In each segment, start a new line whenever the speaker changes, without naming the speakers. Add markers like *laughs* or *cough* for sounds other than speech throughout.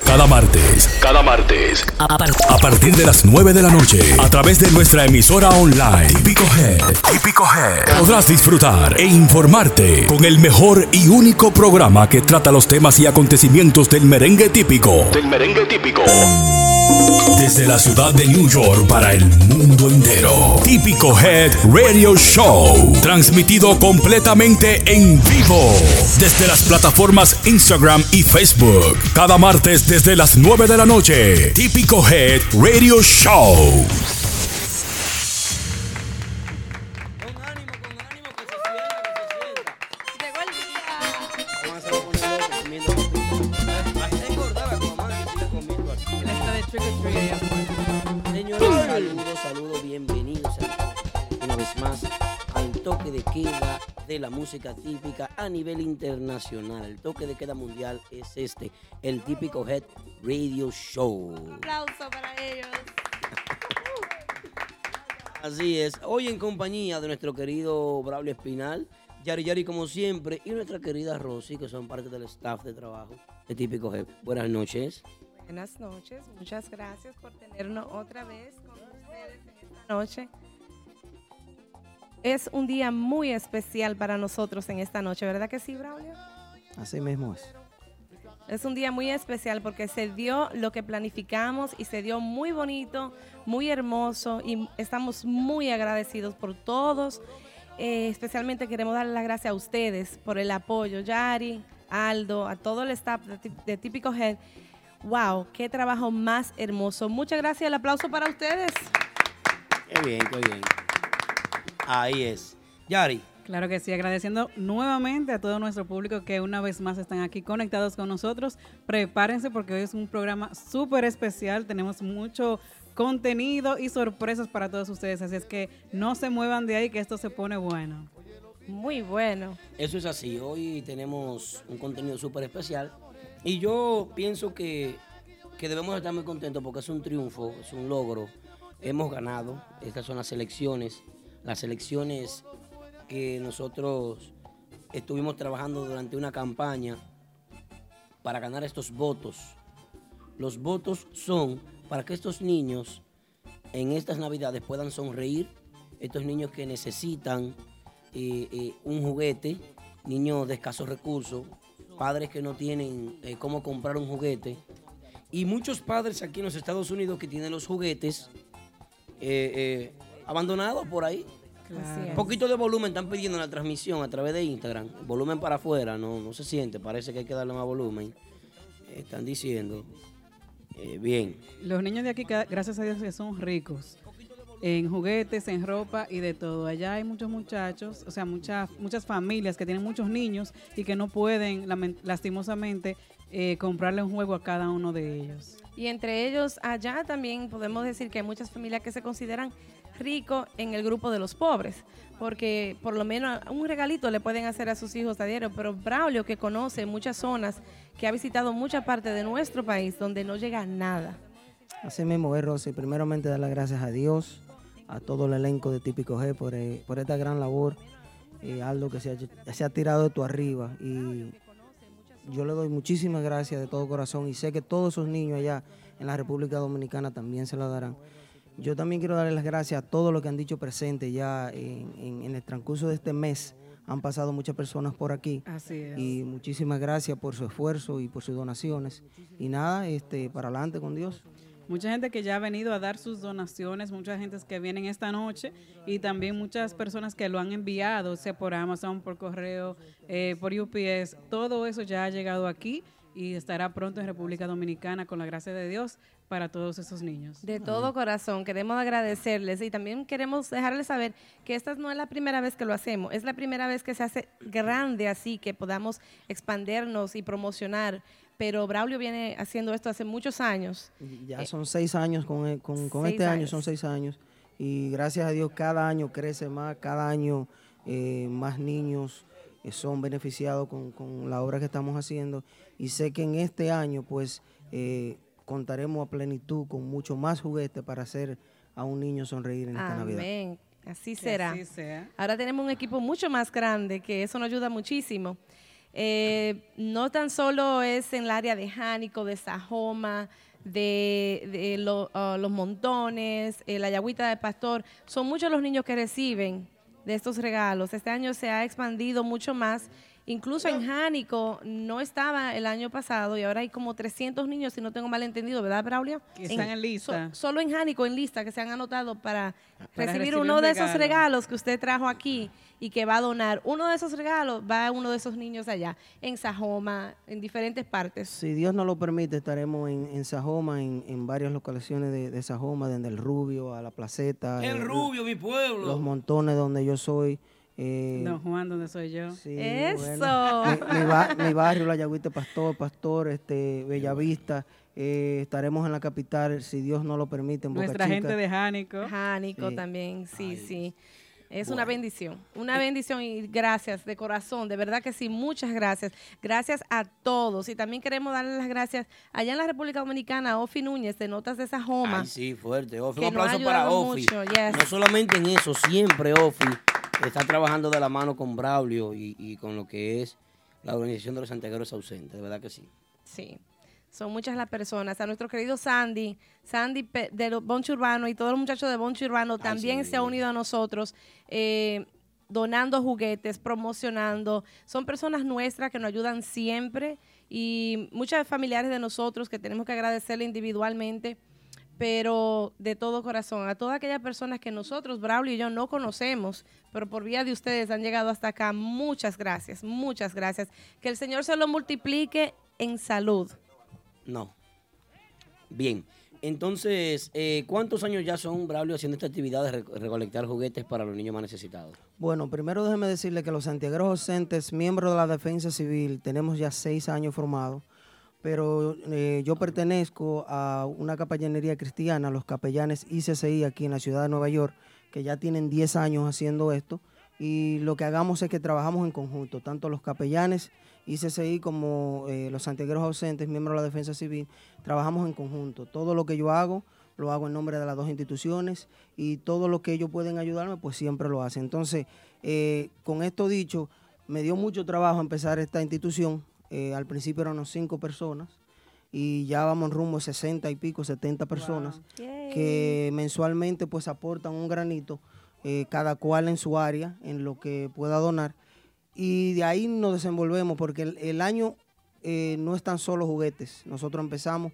Cada martes, cada martes,
A, par-
a partir de las 9 de la noche, a través de nuestra emisora online, Típico Head, Típico Head, podrás disfrutar e informarte con el mejor y único programa que trata los temas y acontecimientos del merengue típico. Del merengue típico. Desde la ciudad de New York para el mundo entero. Típico Head Radio Show. Transmitido completamente en vivo. Desde las plataformas Instagram y Facebook. Cada martes desde las 9 de la noche. Típico Head Radio Show.
Música típica a nivel internacional. El toque de queda mundial es este, el típico Head Radio Show.
Aplauso para ellos. *laughs*
Así es, hoy en compañía de nuestro querido Braulio Espinal, Yari Yari como siempre, y nuestra querida Rosy, que son parte del staff de trabajo de Típico Head. Buenas noches.
Buenas noches, muchas gracias por tenernos otra vez con ustedes en esta noche. Es un día muy especial para nosotros en esta noche, ¿verdad que sí, Braulio?
Así mismo es.
Es un día muy especial porque se dio lo que planificamos y se dio muy bonito, muy hermoso y estamos muy agradecidos por todos. Eh, especialmente queremos darle las gracias a ustedes por el apoyo, Yari, Aldo, a todo el staff de, Tí- de Típico Head. Wow, qué trabajo más hermoso. Muchas gracias, el aplauso para ustedes.
Qué bien, qué bien. Ahí es. Yari,
Claro que sí, agradeciendo nuevamente a todo nuestro público que una vez más están aquí conectados con nosotros. Prepárense porque hoy es un programa súper especial, tenemos mucho contenido y sorpresas para todos ustedes, así es que no se muevan de ahí que esto se pone bueno.
Muy bueno.
eso es así. Hoy tenemos un contenido súper especial y yo pienso que, que debemos estar muy contentos porque es un triunfo, es un logro. Hemos ganado. Estas son las elecciones. Las elecciones que nosotros estuvimos trabajando durante una campaña para ganar estos votos. Los votos son para que estos niños en estas navidades puedan sonreír, estos niños que necesitan eh, eh, un juguete, niños de escasos recursos, padres que no tienen eh, cómo comprar un juguete, y muchos padres aquí en los Estados Unidos que tienen los juguetes eh, abandonados por ahí. Un poquito de volumen están pidiendo en la transmisión a través de Instagram. Volumen para afuera, no, no se siente, parece que hay que darle más volumen. Están diciendo. eh, bien.
Los niños de aquí, gracias a Dios, que son ricos en juguetes, en ropa y de todo. Allá hay muchos muchachos, o sea, muchas muchas familias que tienen muchos niños y que no pueden, lastimosamente, eh, comprarle un juego a cada uno de ellos.
Y entre ellos, allá también podemos decir que hay muchas familias que se consideran ricos en el grupo de los pobres, porque por lo menos un regalito le pueden hacer a sus hijos a diario, pero Braulio, que conoce muchas zonas, que ha visitado mucha parte de nuestro país donde no llega nada.
Así mismo es, Rosy. Primeramente dar las gracias a Dios, a todo el elenco de Típico G por, eh, esta gran labor. Eh, Aldo que se ha, tirado de tu arriba. Y yo le doy muchísimas gracias de todo corazón y sé que todos esos niños allá en la República Dominicana también se lo darán. Yo también quiero darle las gracias a todos los que han dicho presente ya en, en- en el transcurso de este mes. Han pasado muchas personas por aquí.
Así es.
Y muchísimas gracias por su esfuerzo y por sus donaciones. Y nada, este, para adelante con Dios.
Mucha gente que ya ha venido a dar sus donaciones, mucha gente que vienen esta noche y también muchas personas que lo han enviado, sea por Amazon, por correo, eh, por UPS. Todo eso ya ha llegado aquí y estará pronto en República Dominicana con la gracia de Dios para todos esos niños.
De todo corazón, queremos agradecerles y también queremos dejarles saber que esta no es la primera vez que lo hacemos, es la primera vez que se hace grande así, que podamos expandernos y promocionar. Pero Braulio viene haciendo esto hace muchos años.
Ya
Eh,
son seis años con, e- con, con
seis
este año, son seis años. Y gracias a Dios cada año crece más, cada año eh, más niños eh, son beneficiados con, con la obra que estamos haciendo. Y sé que en este año pues eh, contaremos a plenitud con mucho más juguetes para hacer a un niño sonreír en esta Navidad.
Amén. Así será.
así sea.
Ahora tenemos un equipo mucho más grande, que eso nos ayuda muchísimo. Eh, no tan solo es en el área de Jánico, de Sajoma, de, uh, los montones, la yagüita de pastor, son muchos los niños que reciben de estos regalos. Este año se ha expandido mucho más Incluso en Jánico no estaba el año pasado y ahora hay como 300 niños, si no tengo mal entendido, ¿verdad, Braulio?
Que están en, lista.
solo en Jánico, en lista, que se han anotado para, recibir, uno de esos regalos que usted trajo aquí y que va a donar. Uno de esos regalos va a uno de esos niños allá, en Sajoma, en diferentes partes.
Si Dios nos lo permite, estaremos en, en Sajoma, en, varias localizaciones de, de Sajoma, desde el Rubio a la Placeta.
El, Rubio, mi pueblo.
Los montones donde yo soy.
Eh, Don Juan, donde soy yo.
Eso.
mi, *laughs* barrio, La Yagüita Pastor, Pastor, este, Bellavista. Eh, estaremos en la capital, si Dios no lo permite, en
Nuestra gente de Jánico.
Jánico también, sí, sí. Es una bendición, una bendición y gracias de corazón, de verdad que sí, muchas gracias. Gracias a todos y también queremos darle las gracias allá en la República Dominicana a Ofi Núñez de Notas de Sajoma.
Ay, sí, fuerte, Ofi. Un aplauso para Ofi. No solamente en eso, siempre Ofi está trabajando de la mano con Braulio y, con lo que es la organización de los santiagueros ausentes, de verdad que sí.
Sí, son muchas las personas. A nuestro querido Sandy, Sandy de Boncho Urbano y todos los muchachos de Boncho Urbano también se ha unido a nosotros. Eh, donando juguetes, promocionando. Son personas nuestras que nos ayudan siempre y muchas familiares de nosotros que tenemos que agradecerle individualmente, pero de todo corazón, a todas aquellas personas que nosotros, Braulio y yo, no conocemos, pero por vía de ustedes han llegado hasta acá. Muchas gracias, muchas gracias. Que el Señor se lo multiplique en salud.
No. Bien. Entonces, eh, ¿cuántos años ya son, Braulio, haciendo esta actividad de recolectar juguetes para los niños más necesitados?
Bueno, primero déjeme decirle que los santiagueros docentes, miembros de la Defensa Civil, tenemos ya seis años formados, pero eh, yo pertenezco a una capellanería cristiana, los capellanes ICCI aquí en la ciudad de Nueva York, que ya tienen 10 años haciendo esto, y lo que hagamos es que trabajamos en conjunto, tanto los capellanes ICCI como eh, los santiagueros ausentes, miembros de la Defensa Civil, trabajamos en conjunto. Todo lo que yo hago, lo hago en nombre de las dos instituciones y todo lo que ellos pueden ayudarme, pues siempre lo hacen. Entonces, eh, con esto dicho, me dio mucho trabajo empezar esta institución. Eh, al principio eran unos cinco personas y ya vamos rumbo a 60 y pico, 70 personas que mensualmente pues aportan un granito, cada cual en su área, en lo que pueda donar y de ahí nos desenvolvemos porque el, año eh, no es tan solo juguetes. Nosotros empezamos,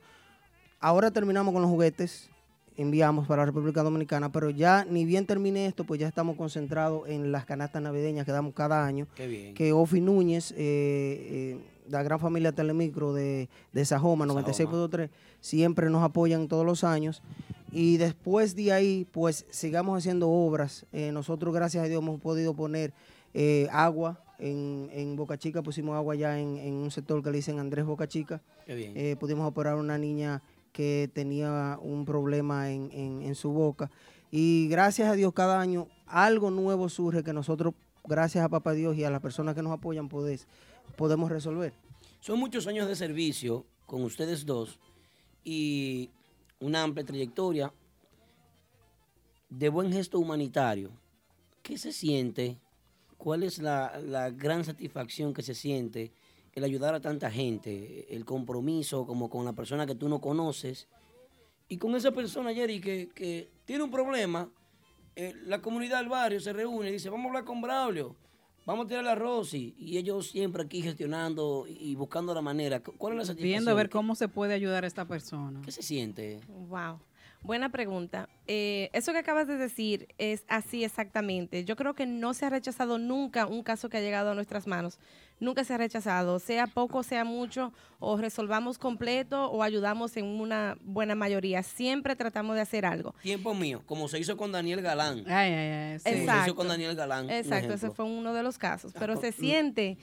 ahora terminamos con los juguetes, enviamos para la República Dominicana, pero ya ni bien termine esto, pues ya estamos concentrados en las canastas navideñas que damos cada año. Que Ofi Núñez, eh, eh, la gran familia Telemicro de, de Sajoma, 96.3, siempre nos apoyan todos los años. Y después de ahí, pues sigamos haciendo obras. nosotros, gracias a Dios, hemos podido poner agua en, en, Boca Chica pusimos agua ya en, un sector que le dicen Andrés Boca Chica. Eh, pudimos operar a una niña que tenía un problema en, su boca. Y gracias a Dios cada año algo nuevo surge que nosotros, gracias a Papá Dios y a las personas que nos apoyan, podemos resolver.
Son muchos años de servicio con ustedes dos y una amplia trayectoria de buen gesto humanitario. ¿Qué se siente ¿cuál es la, gran satisfacción que se siente el ayudar a tanta gente, el compromiso como con la persona que tú no conoces y con esa persona, Jerry, que, tiene un problema, eh, la comunidad del barrio se reúne y dice, vamos a hablar con Braulio, vamos a tirar a Rosy, y ellos siempre aquí gestionando y buscando la manera. ¿Cuál es la satisfacción?
Viendo a ver cómo se puede ayudar a esta persona.
¿Qué se siente?
Wow. Buena pregunta. Eh, eso que acabas de decir es así exactamente. Yo creo que no se ha rechazado nunca un caso que ha llegado a nuestras manos. Nunca se ha rechazado, sea poco, sea mucho, o resolvamos completo o ayudamos en una buena mayoría. Siempre tratamos de hacer algo.
Tiempo mío, como se hizo con Daniel Galán.
Ay, ay, ay.
Exacto. Se hizo con Daniel Galán.
Exacto, ese fue uno de los casos. Pero se siente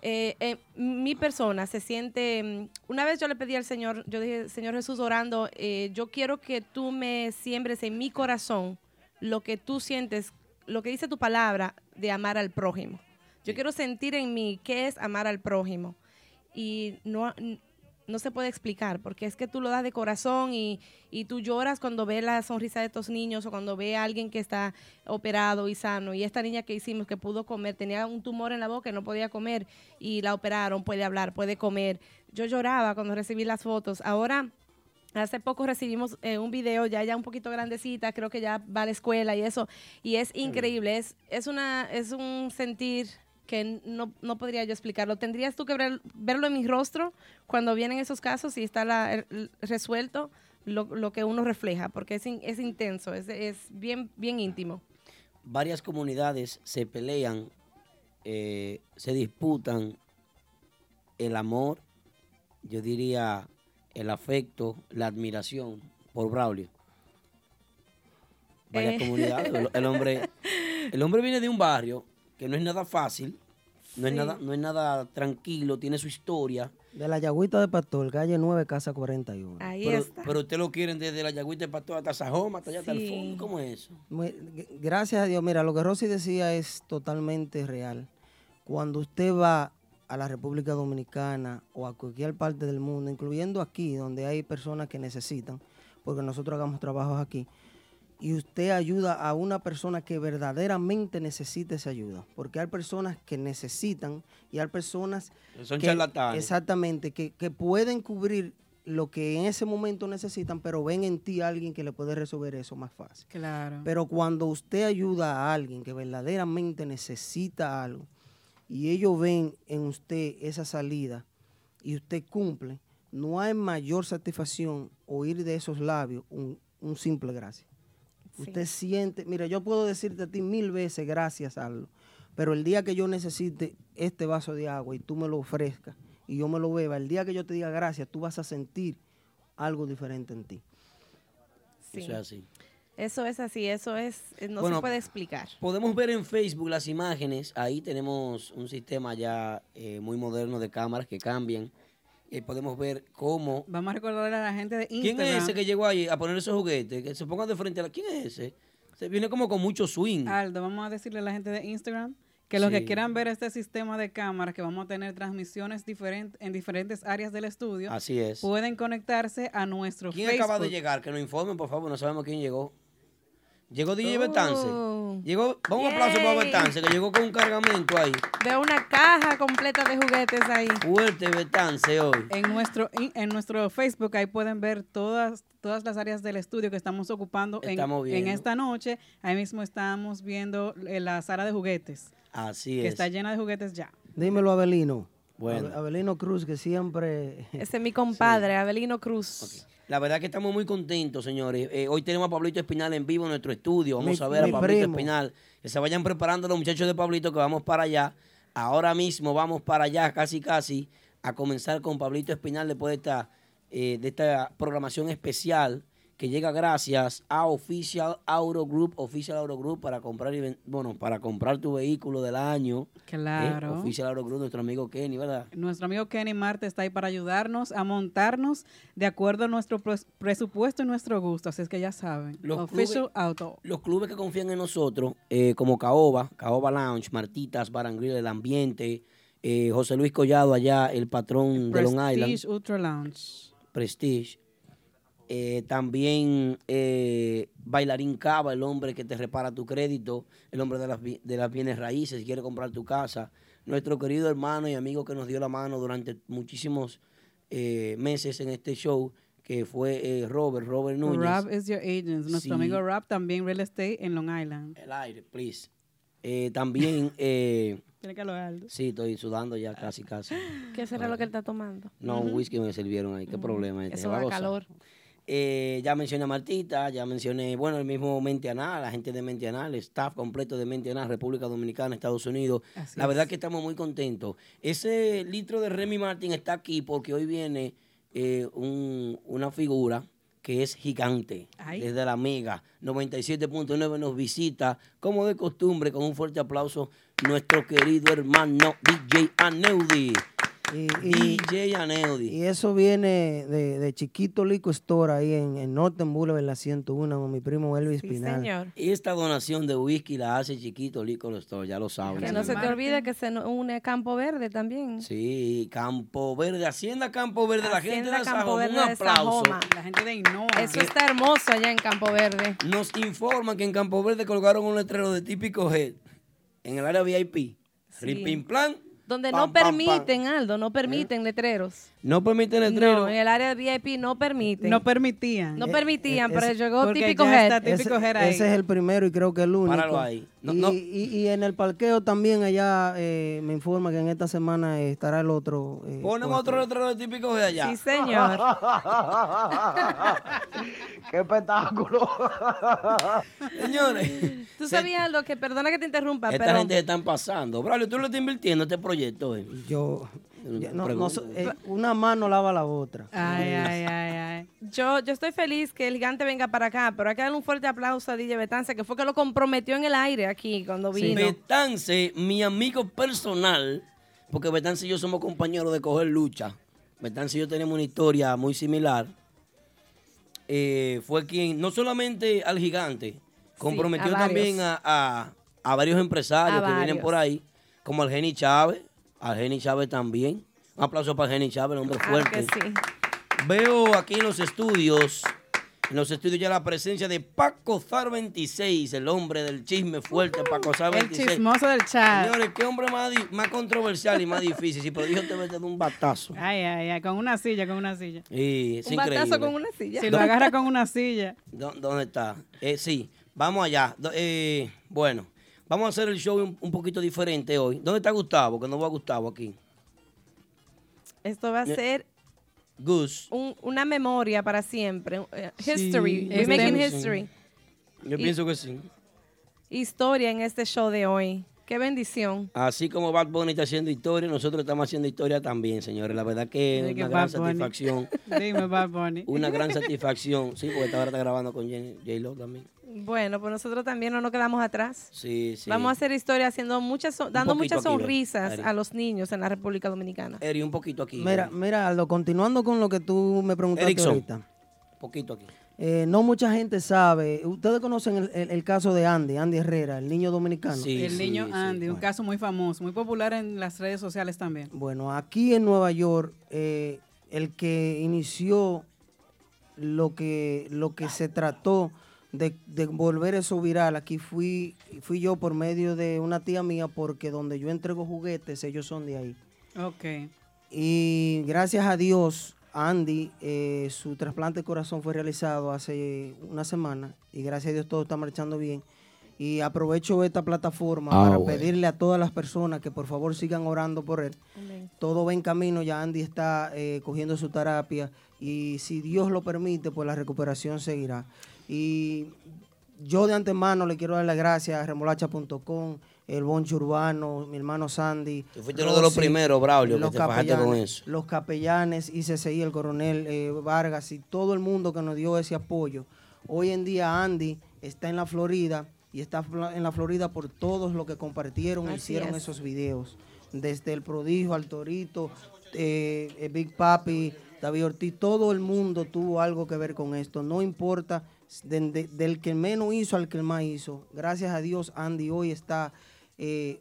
eh, eh, mi persona se siente, mm, una vez yo le pedí al Señor, yo dije, Señor Jesús orando, eh, yo quiero que tú me siembres en mi corazón lo que tú sientes, lo que dice tu palabra de amar al prójimo. Yo quiero sentir en mí qué es amar al prójimo. Y no, no se puede explicar, porque es que tú lo das de corazón y, y tú lloras cuando ves la sonrisa de estos niños o cuando ves a alguien que está operado y sano. Y esta niña que hicimos que pudo comer, tenía un tumor en la boca y no podía comer y la operaron, puede hablar, puede comer. Yo lloraba cuando recibí las fotos. Ahora Hace poco recibimos eh, un video ya ya un poquito grandecita, creo que ya va a la escuela y eso, y es increíble, es, es, una, es un sentir que no, no podría yo explicarlo. Tendrías tú que verlo en mi rostro cuando vienen esos casos y está la, resuelto lo, lo, que uno refleja, porque es, es intenso, es, es, bien, bien íntimo.
Varias comunidades se pelean, eh, se disputan el amor, yo diría el afecto, la admiración por Braulio. Varias eh. comunidades. El, hombre, el hombre viene de un barrio que no es nada fácil, no, es nada, no es nada tranquilo, tiene su historia.
De la Yagüita de Pastor, calle 9, casa 41.
Ahí
pero,
está.
Pero usted lo quieren desde la Yagüita de Pastor hasta Sajoma, hasta allá, hasta el fondo. ¿Cómo es eso?
gracias a Dios. Mira, lo que Rosy decía es totalmente real. Cuando usted va a la República Dominicana o a cualquier parte del mundo, incluyendo aquí, donde hay personas que necesitan, porque nosotros hagamos trabajos aquí, y usted ayuda a una persona que verdaderamente necesita esa ayuda, porque hay personas que necesitan y hay personas
Son
que, exactamente que, que, pueden cubrir lo que en ese momento necesitan, pero ven en ti a alguien que le puede resolver eso más fácil.
Claro.
Pero cuando usted ayuda a alguien que verdaderamente necesita algo, y ellos ven en usted esa salida y usted cumple, no hay mayor satisfacción oír de esos labios un, simple gracias. Usted siente, mira, yo puedo decirte a ti mil veces gracias, Aldo, pero el día que yo necesite este vaso de agua y tú me lo ofrezcas y yo me lo beba, el día que yo te diga gracias, tú vas a sentir algo diferente en ti.
Eso es así.
Eso es así, eso es, eh, no se puede explicar.
Podemos ver en Facebook las imágenes, ahí tenemos un sistema ya eh, muy moderno de cámaras que cambian. Eh, podemos ver cómo...
Vamos a recordarle a la gente de
Instagram. ¿Quién es ese que llegó ahí a poner esos juguetes? Que se pongan de frente a la... ¿Quién es ese? Se viene como con mucho swing.
Aldo, vamos a decirle a la gente de Instagram que los que quieran ver este sistema de cámaras, que vamos a tener transmisiones diferentes en diferentes áreas del estudio.
Así es.
Pueden conectarse a nuestro
¿Quién
Facebook.
acaba de llegar? Que nos informen, por favor, no sabemos quién llegó. Llegó DJ Betance. Oh. Llegó, vamos un aplauso para Betance, que llegó con un cargamento ahí.
Veo una caja completa de juguetes ahí.
Fuerte Betance hoy.
En nuestro, en nuestro Facebook ahí pueden ver todas, todas las áreas del estudio que estamos ocupando en, en, esta noche. Ahí mismo estamos viendo eh, la sala de juguetes.
Así
es. Que está llena de juguetes ya.
Dímelo, Abelino. Bueno. Abelino Cruz, que siempre... *laughs*
Ese es mi compadre, Abelino Cruz.
La verdad que estamos muy contentos, señores. Eh, hoy tenemos a Pablito Espinal en vivo en nuestro estudio. Vamos a ver a Pablito Espinal. Que se vayan preparando los muchachos de Pablito que vamos para allá. Ahora mismo vamos para allá, casi casi, a comenzar con Pablito Espinal después de esta, eh, de esta programación especial que llega gracias a Official Auto Group, Official Auto Group para comprar bueno, para comprar tu vehículo del año.
¿eh? Claro.
Official Auto Group, nuestro amigo Kenny, ¿verdad?
Nuestro amigo Kenny Marte está ahí para ayudarnos a montarnos de acuerdo a nuestro presupuesto y nuestro gusto, así es que ya saben.
Los Official clubes, Auto. Los clubes que confían en nosotros, eh, como Caoba, Caoba Lounge, Martitas, Barangrill, El Ambiente, eh, José Luis Collado allá, el patrón de Long Island.
Prestige Ultra Lounge.
Prestige eh, también eh, Bailarín Cava, el hombre que te repara tu crédito, el hombre de las, de las bienes raíces, quiere comprar tu casa. Nuestro querido hermano y amigo que nos dio la mano durante muchísimos eh, meses en este show, que fue Robert, Robert Núñez.
Rob is your agent. Nuestro amigo Rob también real estate en Long Island.
El aire, please. también... *laughs*
Tiene que alto.
Sí, estoy sudando ya casi, casi.
¿Qué será lo que él está tomando?
No, un whisky me sirvieron ahí. ¿Qué problema es?
Eso da calor.
Eh, ya mencioné a Martita, ya mencioné, bueno, el mismo Mentianal, la gente de Mentianal, el staff completo de Mentianal, República Dominicana, Estados Unidos. la verdad que estamos muy contentos. Ese litro de Remy Martin está aquí porque hoy viene eh, una figura que es gigante, desde la Mega 97.9 nos visita, como de costumbre, con un fuerte aplauso, nuestro querido hermano DJ Aneudi.
Y,
DJ Aneudi.
Y eso viene de, de Chiquito Lico Store ahí en, en Norton Boulevard, la 101, con mi primo Elvis
Sí,
Pinal.
señor.
Y esta donación de whisky la hace Chiquito Lico Store, ya lo saben.
Que no se te olvide que se une Campo Verde también.
Sí, Campo Verde, Hacienda Campo Verde, la gente de
Campo
Sajoma,
Verde
un aplauso.
La gente de Innova.
Eso está hermoso allá en Campo Verde.
Nos informan que en Campo Verde colgaron un letrero de típico Head en el área VIP.
Sí.
Ripin plan.
Donde
pam,
no
pam, pam.
permiten, Aldo, no permiten letreros.
No permiten letrero.
No, en el área de VIP no permiten.
No permitían.
No
Eh,
permitían,
eh,
pero
ese-
llegó típico
típico
ese, ese es el primero y creo que el único.
Páralo ahí. No,
y,
no.
y- y en el parqueo también allá eh, me informa que en esta semana eh, estará el otro. eh,
Ponen otro letrero de típico Head allá.
Sí, señor. *laughs*
¡Qué espectáculo! *laughs*
Señores,
Tú
se-
sabías, Aldo, que perdona que te interrumpa,
esta
pero
gente se están pasando. Braulio, tú le estás invirtiendo este proyecto. eh?
Yo. No- no eh, una mano lava la otra.
Ay, ay, ay, ay.
yo, yo estoy feliz que el gigante venga para acá, pero hay que darle un fuerte aplauso a DJ Betance, que fue que lo comprometió en el aire aquí cuando vino.
Betance, mi amigo personal, porque Betance y yo somos compañeros de coger lucha. Betance y yo tenemos una historia muy similar. Eh, fue quien, no solamente al gigante, comprometió
a
también a, a- a varios empresarios
A
que vienen por ahí, como al Geni Chávez, al Geni Chávez también. Un aplauso para el Geni Chávez, el hombre
Claro
fuerte.
que sí.
Veo aquí en los estudios, en los estudios ya la presencia de Paco Zar 26, el hombre del chisme fuerte, Paco Zar
El
26.
chismoso del chat.
Señores, qué hombre más, más controversial y más difícil. Si prodijo te de un batazo.
Ay, ay, ay, con una silla, con una silla.
Y es
Un
increíble.
batazo con una silla.
Si lo agarra con una silla.
¿Dó- ¿Dónde está? Eh, sí, vamos allá. Eh, bueno, vamos a hacer el show un, un poquito diferente hoy. ¿Dónde está Gustavo? Que no va a Gustavo aquí.
Esto va a ser
Gus.
un- una memoria para siempre. eh, History. We're making history.
Yo
Y-
pienso que sí.
Historia en este show de hoy. Qué bendición.
Así como Bad Bunny está haciendo historia, nosotros estamos haciendo historia también, señores. La verdad que es
que
una gran
Bunny.
satisfacción. *laughs*
Dime, Bad Bunny.
Una gran satisfacción. Sí, porque esta hora está grabando con J-Lo también.
Bueno, pues nosotros también no nos quedamos atrás.
Sí, sí.
Vamos a hacer historia haciendo muchas, dando muchas sonrisas a los niños en la República Dominicana.
Eri, un poquito aquí.
Mira,
Eri.
mira, Aldo, continuando con lo que tú me preguntaste
Erickson.
ahorita.
Un poquito aquí.
Eh, no mucha gente sabe. Ustedes conocen el, el- el caso de Andy, Andy Herrera, el niño dominicano.
Sí,
el
sí,
niño
sí.
Andy, un caso muy famoso, muy popular en las redes sociales también.
Bueno, aquí en Nueva York, eh, el que inició lo que, lo que se trató de, de volver eso viral, aquí fui, fui yo por medio de una tía mía, porque donde yo entrego juguetes, ellos son de ahí.
Ok.
Y gracias a Dios, Andy, eh, su trasplante de corazón fue realizado hace una semana y gracias a Dios todo está marchando bien. Y aprovecho esta plataforma
Ah,
para
bueno.
pedirle a todas las personas que por favor sigan orando por él. Todo va en camino, ya Andy está eh, cogiendo su terapia y si Dios lo permite, pues la recuperación seguirá. Y yo de antemano le quiero dar las gracias a remolacha.com, el Boncho Urbano, mi hermano Sandy.
Tú fuiste uno de los primeros, Braulio, que
los
te fajaste con
capellanes-
eso.
Los capellanes, ICCI, el coronel eh, Vargas y todo el mundo que nos dio ese apoyo. Hoy en día Andy está en la Florida y está en la Florida por todos los que compartieron y
Así
hicieron
es.
esos videos. Desde el prodigio al torito, eh, eh, Big Papi, David Ortiz, todo el mundo tuvo algo que ver con esto. No importa de- de- del que menos hizo al que más hizo. Gracias a Dios, Andy hoy está eh,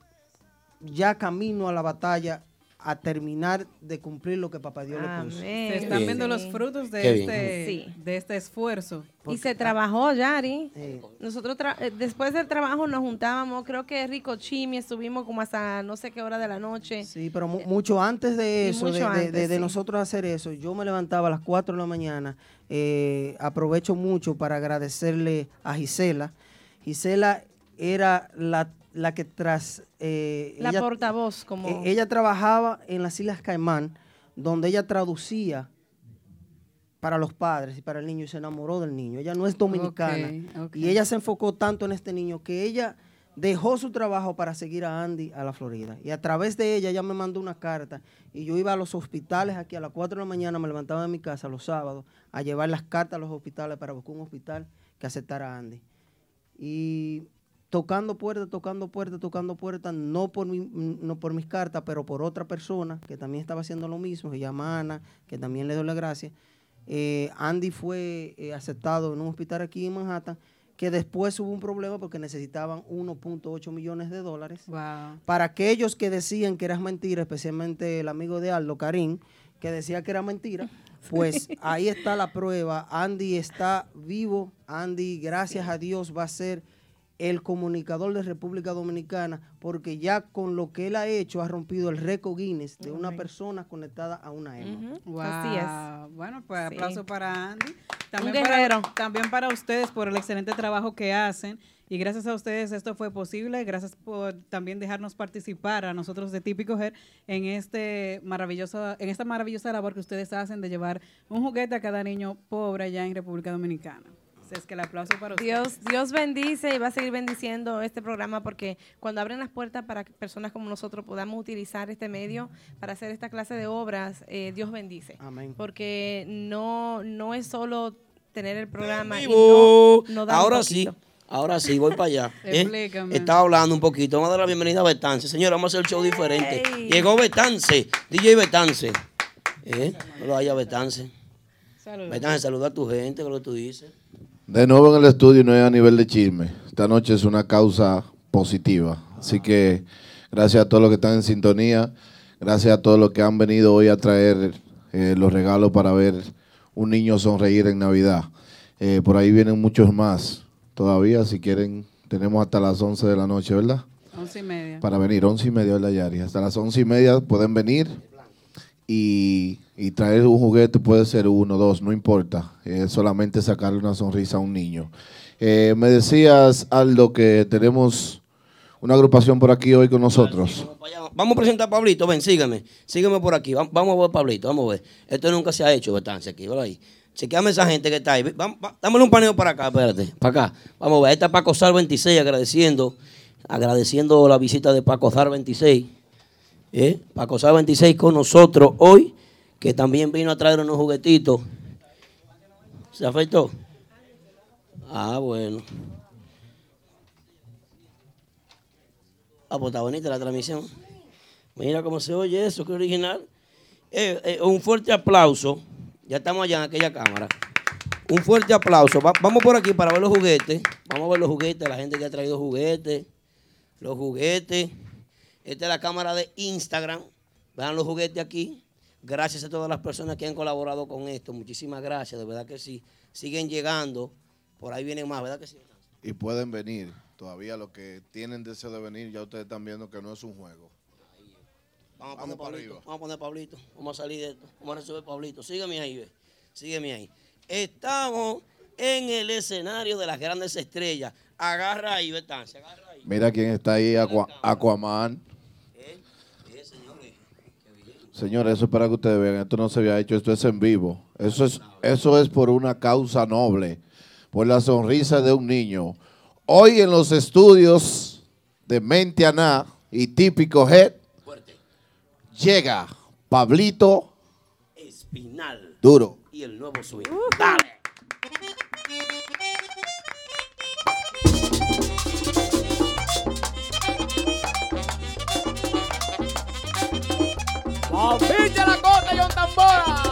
ya camino a la batalla a terminar de cumplir lo que papá Dios le puso.
Se están viendo los frutos de este,
Sí.
de este esfuerzo.
Y se trabajó, Yari.
Eh,
Nosotros tra- eh, después del trabajo nos juntábamos, creo que Rico Chimi estuvimos como hasta no sé qué hora de la noche.
sí, pero mu- mucho antes de eso, de,
mucho
de-
antes,
de- de
sí.
nosotros hacer eso, yo me levantaba a las 4 de la mañana. eh, aprovecho mucho para agradecerle a Gisela. Gisela era la, la que tras... eh,
La
ella-
portavoz, como...
Eh, ella trabajaba en las Islas Caimán, donde ella traducía para los padres y para el niño y se enamoró del niño. Ella no es dominicana. Y ella se enfocó tanto en este niño que ella dejó su trabajo para seguir a Andy a la Florida. Y a través de ella, ella me mandó una carta. Y yo iba a los hospitales aquí a las 4 de la mañana, me levantaba de mi casa los sábados a llevar las cartas a los hospitales para buscar un hospital que aceptara a Andy. Y tocando puertas, tocando puertas, tocando puertas, no por, mi, no por mis cartas, pero por otra persona que también estaba haciendo lo mismo, se llama Ana, que también le doy la gracia. Eh, Andy fue eh, aceptado en un hospital aquí en Manhattan, que después hubo un problema porque necesitaban 1.8 millones de dólares. Para aquellos que decían que era mentira, especialmente el amigo de Aldo, Karim, que decía que era mentira, *laughs* pues ahí está la prueba. Andy está vivo. Andy, gracias a Dios, va a ser el comunicador de República Dominicana, porque ya con lo que él ha hecho ha rompido el récord Guinness de una persona conectada a una EMA.
Así es. Bueno, pues aplauso para Andy. También para, también para ustedes por el excelente trabajo que hacen. Y gracias a ustedes esto fue posible. Gracias por también dejarnos participar a nosotros de Típico Her en este maravilloso, en esta maravillosa labor que ustedes hacen de llevar un juguete a cada niño pobre allá en República Dominicana. Es que el aplauso para
Dios, Dios bendice y va a seguir bendiciendo este programa porque cuando abren las puertas para que personas como nosotros podamos utilizar este medio para hacer esta clase de obras, eh, Dios bendice. Amén. Porque no, no es solo tener el programa y no,
Ahora sí. Ahora sí, voy para allá. *laughs* ¿eh? Estaba hablando un poquito. Vamos a dar la bienvenida a Betance. Señora, vamos a hacer el show diferente. Llegó Betance, DJ Betance. ¿Eh? No lo haya Betance. Betance, saluda a tu gente, que lo que tú dices.
De nuevo en el estudio no es a nivel de chisme. Esta noche es una causa positiva. Así que gracias a todos los que están en sintonía. Gracias a todos los que han venido hoy a traer eh, los regalos para ver un niño sonreír en Navidad. Eh, por ahí vienen muchos más todavía. Si quieren, tenemos hasta las 11 de la noche, ¿verdad?
Once y media.
Para venir, once y media, la Yari? Hasta las once y media pueden venir y, traer un juguete puede ser uno, dos, no importa. Es solamente sacarle una sonrisa a un niño. Eh, me decías, Aldo, que tenemos una agrupación por aquí hoy con nosotros.
Vamos a presentar a Pablito, ven, sígueme. Sígueme por aquí. Vamos a ver, Pablito, vamos a ver. Esto nunca se ha hecho, Betancia, aquí, ¿verdad? ahí. Chequeame esa gente que está ahí. Vamos, dámosle un paneo para acá, espérate, para acá. Vamos a ver, está Paco Sar 26 agradeciendo, agradeciendo la visita de Paco Sar 26. ¿Eh? Paco Sá 26 con nosotros hoy, que también vino a traer unos juguetitos. ¿Se afectó? Ah, bueno. Ah, pues está bonita la transmisión. Mira cómo se oye eso, que original. Eh, eh, un fuerte aplauso. Ya estamos allá en aquella cámara. Un fuerte aplauso. vamos por aquí para ver los juguetes. Vamos a ver los juguetes, la gente que ha traído juguetes. Los juguetes. Esta es la cámara de Instagram. Vean los juguetes aquí. Gracias a todas las personas que han colaborado con esto. Muchísimas gracias, de verdad que sí. Siguen llegando. Por ahí vienen más, ¿verdad que sí?
Y pueden venir. Todavía los que tienen deseo de venir, ya ustedes están viendo que no es un juego.
Vamos a poner Pablito. Vamos a poner Pablito. Vamos a salir de esto. Vamos a resolver Pablito. Sígueme ahí, ve. Sígueme ahí. Estamos en el escenario de las grandes estrellas. Agarra ahí, Betancia. Agarra ahí.
Mira quién está ahí, Aquaman. Señores, eso es para que ustedes vean, esto no se había hecho, esto es en vivo. Eso es, eso es por una causa noble, por la sonrisa de un niño. Hoy en los estudios de Mentianá y Típico Head, llega Pablito
Espinal.
Duro.
Y el nuevo swing. Dale.
¡Pinche la cosa, John Tambora!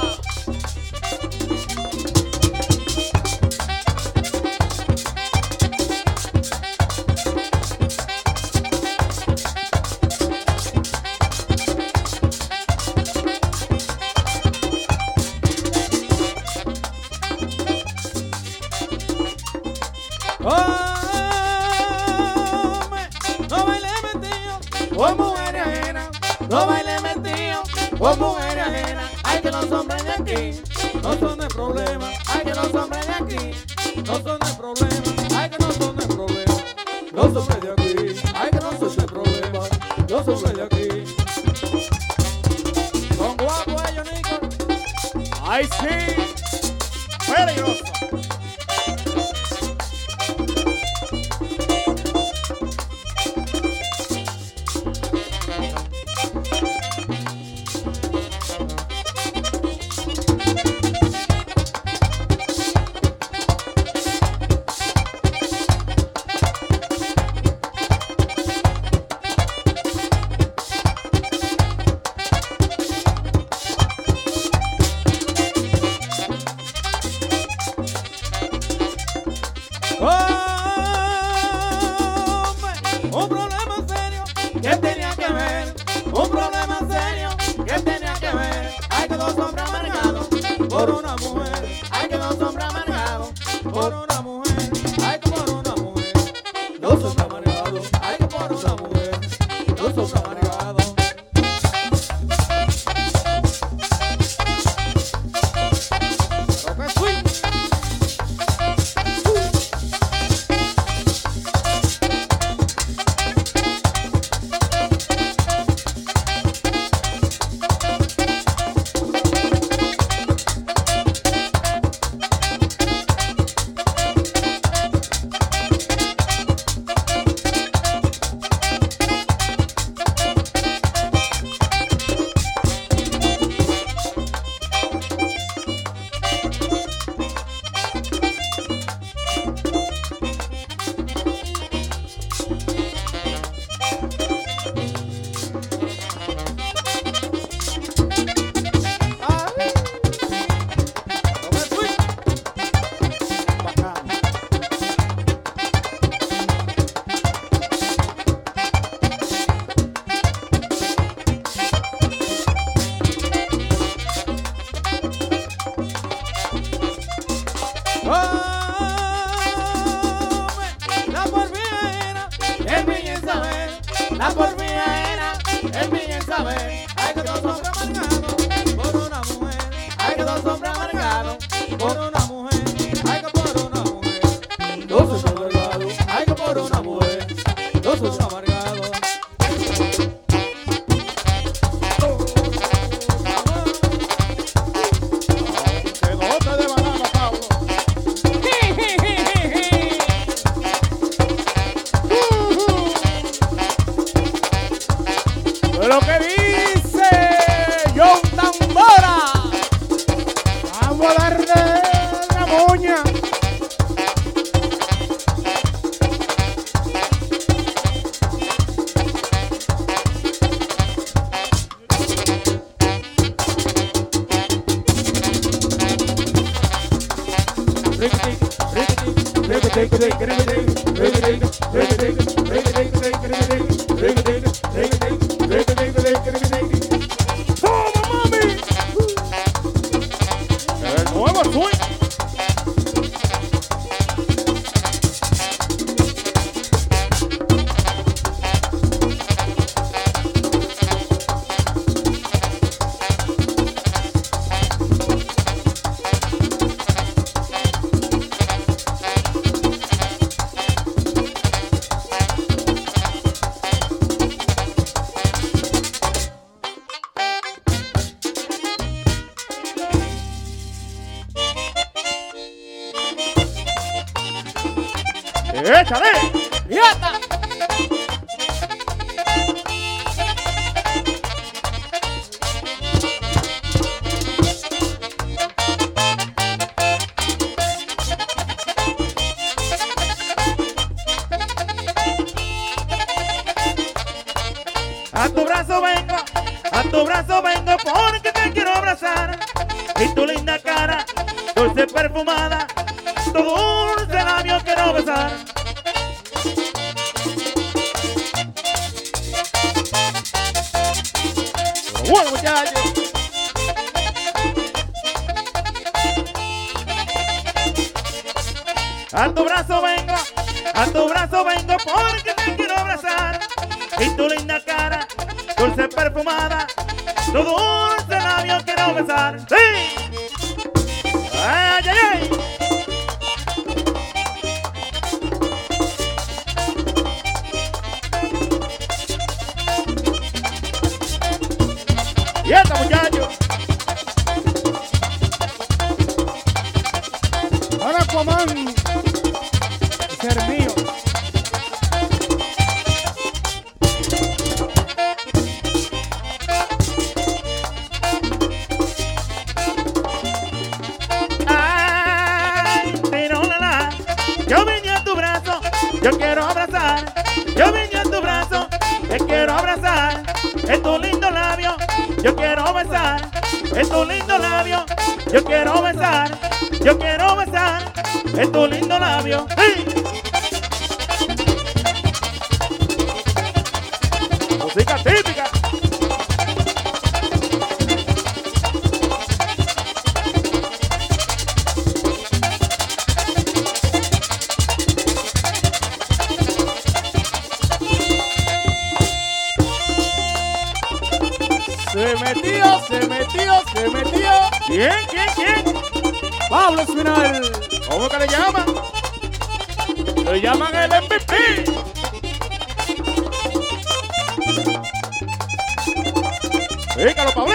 What would I do? A
tu brazo vengo, a tu brazo vengo porque te quiero abrazar. Y tu linda cara, dulce perfumada, tu dulce labio quiero besar. ¡Sí! Yo quiero besar, yo quiero besar en tu lindo labio.
¡Hey!
¿Quién? ¿Quién? ¿Quién?
Pablo Espinal.
¿Cómo que le llaman?
Le llaman el MVP.
Dígalo, Pablo.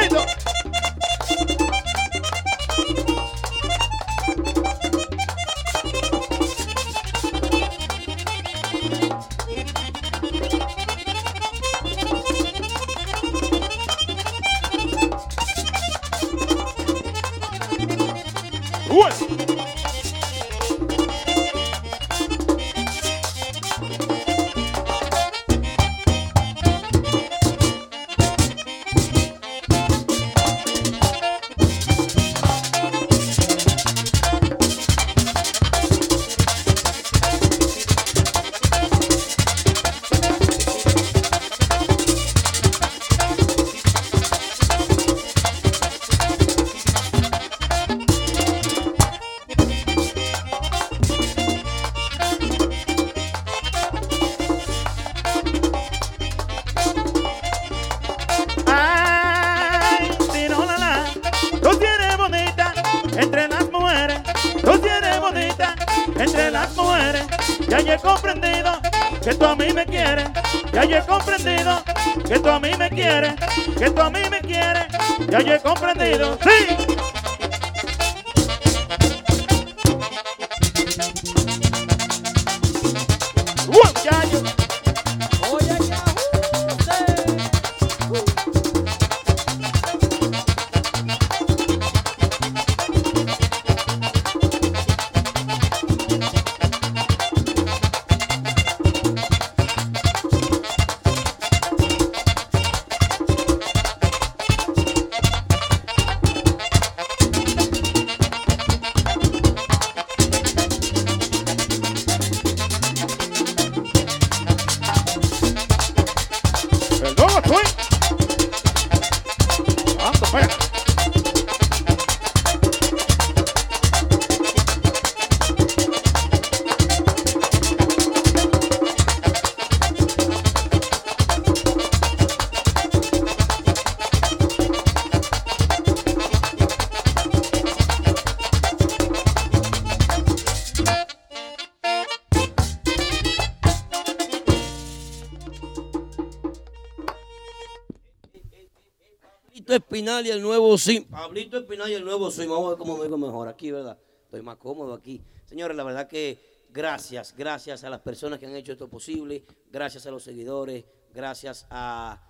Y el nuevo swing. Pablito Espinal y el nuevo swing. Vamos a ver cómo me digo mejor aquí, ¿verdad? Estoy más cómodo aquí. Señores, la verdad que gracias, gracias a las personas que han hecho esto posible, gracias a los seguidores, gracias a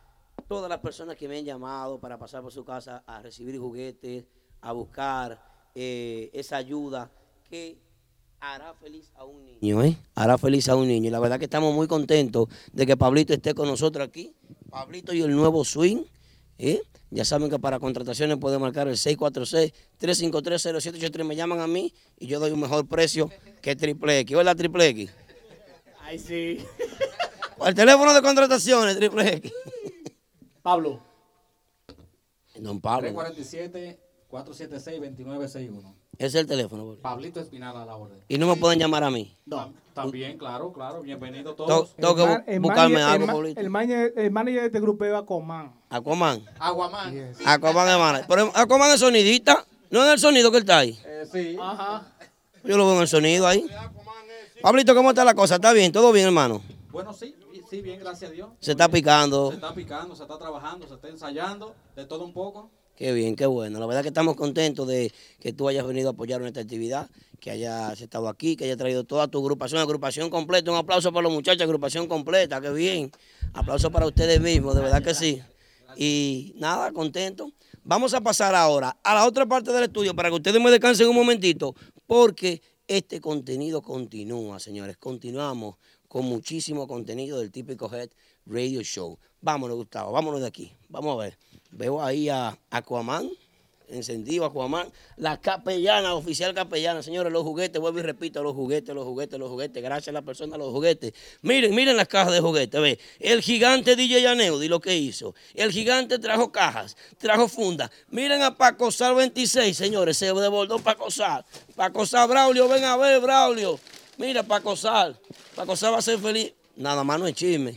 todas las personas que me han llamado para pasar por su casa a recibir juguetes, a buscar eh, esa ayuda que hará feliz a un niño, ¿eh? Hará feliz a un niño. Y la verdad que estamos muy contentos de que Pablito esté con nosotros aquí. Pablito y el nuevo swing. ¿eh? Ya saben que para contrataciones pueden marcar el 646-353-0783. Me llaman a mí y yo doy un mejor precio que Triple X. ¿Verdad, Triple X?
Ay, sí. *laughs*
El teléfono de contrataciones, Triple X.
Pablo.
Don Pablo.
347-476-2961.
Ese es el teléfono. bro.
Pablito Espinal a la orden.
Y no me pueden llamar a mí.
No. También, claro, claro. Bienvenidos
To-
todos.
Tengo que bu-
El
buscarme
manager-
algo,
el manager, el manager de este grupo es Aquaman.
Aquaman.
Aguamán.
Aquaman es mala. Pero Aquaman es sonidista. No es el sonido que él está ahí.
Eh, sí.
Ajá.
Yo lo veo en el sonido ahí. Pablito, ¿cómo está la cosa? ¿Está bien? ¿Todo bien, hermano?
Bueno, sí, sí, bien, gracias a Dios.
Se está picando.
Se está picando, se está trabajando, se está ensayando, de todo un poco.
Qué bien, qué bueno. La verdad que estamos contentos de que tú hayas venido a apoyar en esta actividad, que hayas estado aquí, que hayas traído toda tu agrupación, agrupación completa. Un aplauso para los muchachos, agrupación completa, qué bien. Aplauso para ustedes mismos, de verdad que sí. Y nada, contento. Vamos a pasar ahora a la otra parte del estudio para que ustedes me descansen un momentito, porque este contenido continúa, señores. Continuamos con muchísimo contenido del típico Head Radio Show. Vámonos, Gustavo, vámonos de aquí. Vamos a ver. Veo ahí a Aquaman, encendido Aquaman, la capellana, oficial capellana. Señores, los juguetes, vuelvo y repito, los juguetes, los juguetes, los juguetes. Gracias a la persona, los juguetes. Miren, miren las cajas de juguetes. Ve, el gigante DJ Aneudi lo que hizo. El gigante trajo cajas, trajo fundas. Miren a Paco Sal 26, señores, se desbordó Paco Sal. Paco Sal, Braulio, ven a ver, Braulio. Mira, Paco Sal. Paco Sal va a ser feliz. Nada más no es chisme.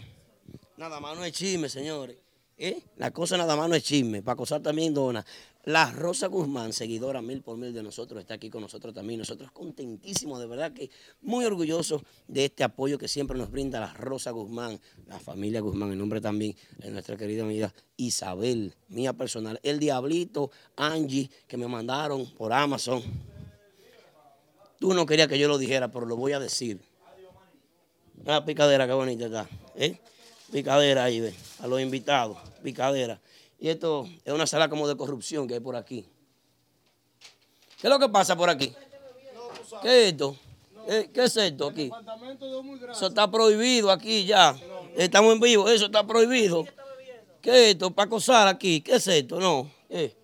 Nada más no es chisme, señores. ¿Eh? La cosa nada más no es chisme. Paco Sal también dona. La Rosa Guzmán, seguidora mil por mil de nosotros, está aquí con nosotros también. Nosotros contentísimos, de verdad que muy orgullosos de este apoyo que siempre nos brinda la Rosa Guzmán, la familia Guzmán, en nombre también de nuestra querida amiga Isabel, mía personal, el Diablito, Angie, que me mandaron por Amazon. Tú no querías que yo lo dijera, pero lo voy a decir. La picadera, qué bonita está. ¿eh? Picadera ahí, ve, a los invitados, picadera. Y esto es una sala como de corrupción que hay por aquí. ¿Qué es lo que pasa por aquí? ¿Qué es esto? ¿Qué, es esto aquí? Eso está prohibido aquí ya. Estamos en vivo, eso está prohibido. ¿Qué es esto? Para acosar aquí. ¿Qué es esto? No. Eh.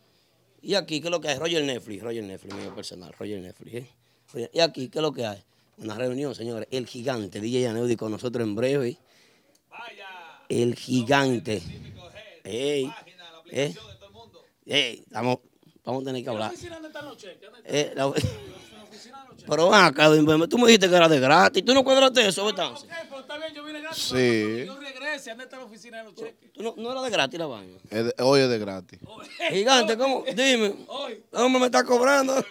Y aquí, ¿qué es lo que hay? Roger Netflix, Roger Netflix, mío personal, Roger Netflix. ¿eh? Y aquí, ¿qué es lo que hay? Una reunión, señores. El gigante, DJ Aneudi con nosotros en breve. El gigante. Ey, eh, ey, estamos, vamos a tener que hablar. Eh, la- pero ven acá, tú me dijiste que era de gratis. ¿Tú no cuadraste eso, ¿verdad?
Sí.
¿Tú no, no era de gratis la vaina?
De- hoy es de gratis.
Gigante, ¿cómo? *laughs* Dime. ¿Cómo me está cobrando?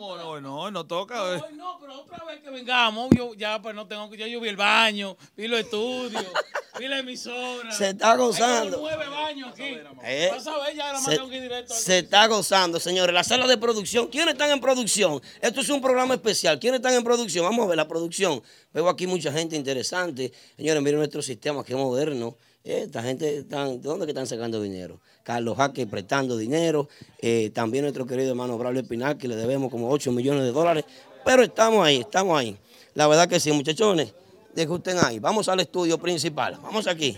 ¿Cómo no? hoy no, hoy no toca. hoy.
Hoy no, pero otra vez que vengamos, yo ya pues no tengo que, ya yo vi el baño, vi los estudios, vi la emisora.
Se está gozando.
Hay nueve baños aquí.
Eh,
Vas a ver, ya nada más
se,
tengo que ir directo. al-
se está gozando, señores. La sala de producción. ¿Quiénes están en producción? Esto es un programa especial. ¿Quiénes están en producción? Vamos a ver la producción. Veo aquí mucha gente interesante. Señores, miren nuestro sistema, qué moderno. Eh, Esta gente, están, ¿de dónde que están sacando dinero? Carlos Jaque prestando dinero. Eh, también nuestro querido hermano Braulio Espinal, que le debemos como 8 millones de dólares. Pero estamos ahí, estamos ahí. La verdad que sí, muchachones. Discusten ahí. Vamos al estudio principal. Vamos aquí.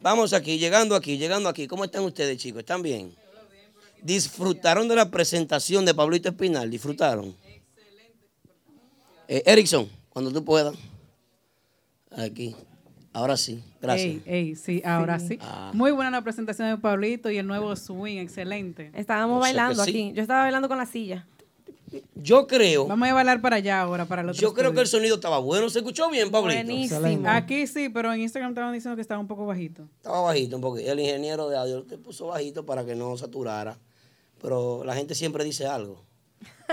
Vamos aquí, llegando aquí, llegando aquí. ¿Cómo están ustedes, chicos? ¿Están bien? ¿Disfrutaron de la presentación de Pablito Espinal? ¿Disfrutaron? Eh, Erickson, cuando tú puedas. Aquí. Ahora sí. Gracias.
Ey, ey, sí, ahora sí.
Ah.
Muy buena la presentación de Pablito y el nuevo swing, excelente.
Estábamos bailando
sí.
aquí. Yo estaba bailando con la silla.
Yo creo,
Vamos a bailar para allá ahora, para el otro
yo creo que el sonido estaba bueno. ¿Se escuchó bien, Pablito?
Buenísimo.
Aquí sí, pero en Instagram estaban diciendo que estaba un poco bajito.
Estaba bajito un poquito. El ingeniero de audio te puso bajito para que no saturara. Pero la gente siempre dice algo.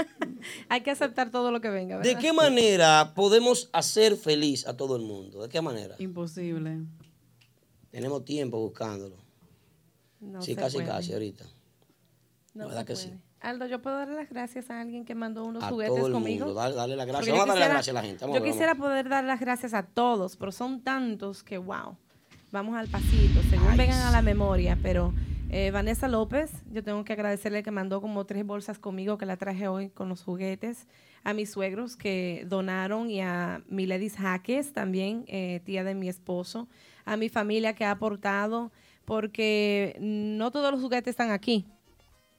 *laughs*
Hay que aceptar todo lo que venga, ¿verdad?
¿De qué manera podemos hacer feliz a todo el mundo? ¿De qué manera?
Imposible.
Tenemos tiempo buscándolo.
No
sí, casi,
puede.
casi ahorita.
No
La verdad
se
que
puede.
sí.
Aldo, ¿yo puedo darle las gracias a alguien que mandó unos
A
juguetes
todo el
conmigo?
mundo. Dale, dale las gracias.
yo
Vamos a darle las
quisiera-
gracias a la gente. Vamos
yo
a ver,
quisiera
vamos.
poder dar las gracias a todos, pero son tantos que, wow. Vamos al pasito, según vengan a la memoria. Pero eh, Vanessa López, yo tengo que agradecerle que mandó como tres bolsas conmigo, que la traje hoy con los juguetes. A mis suegros que donaron y a Miledis Jaques, también eh, tía de mi esposo. A mi familia que ha aportado, porque no todos los juguetes están aquí.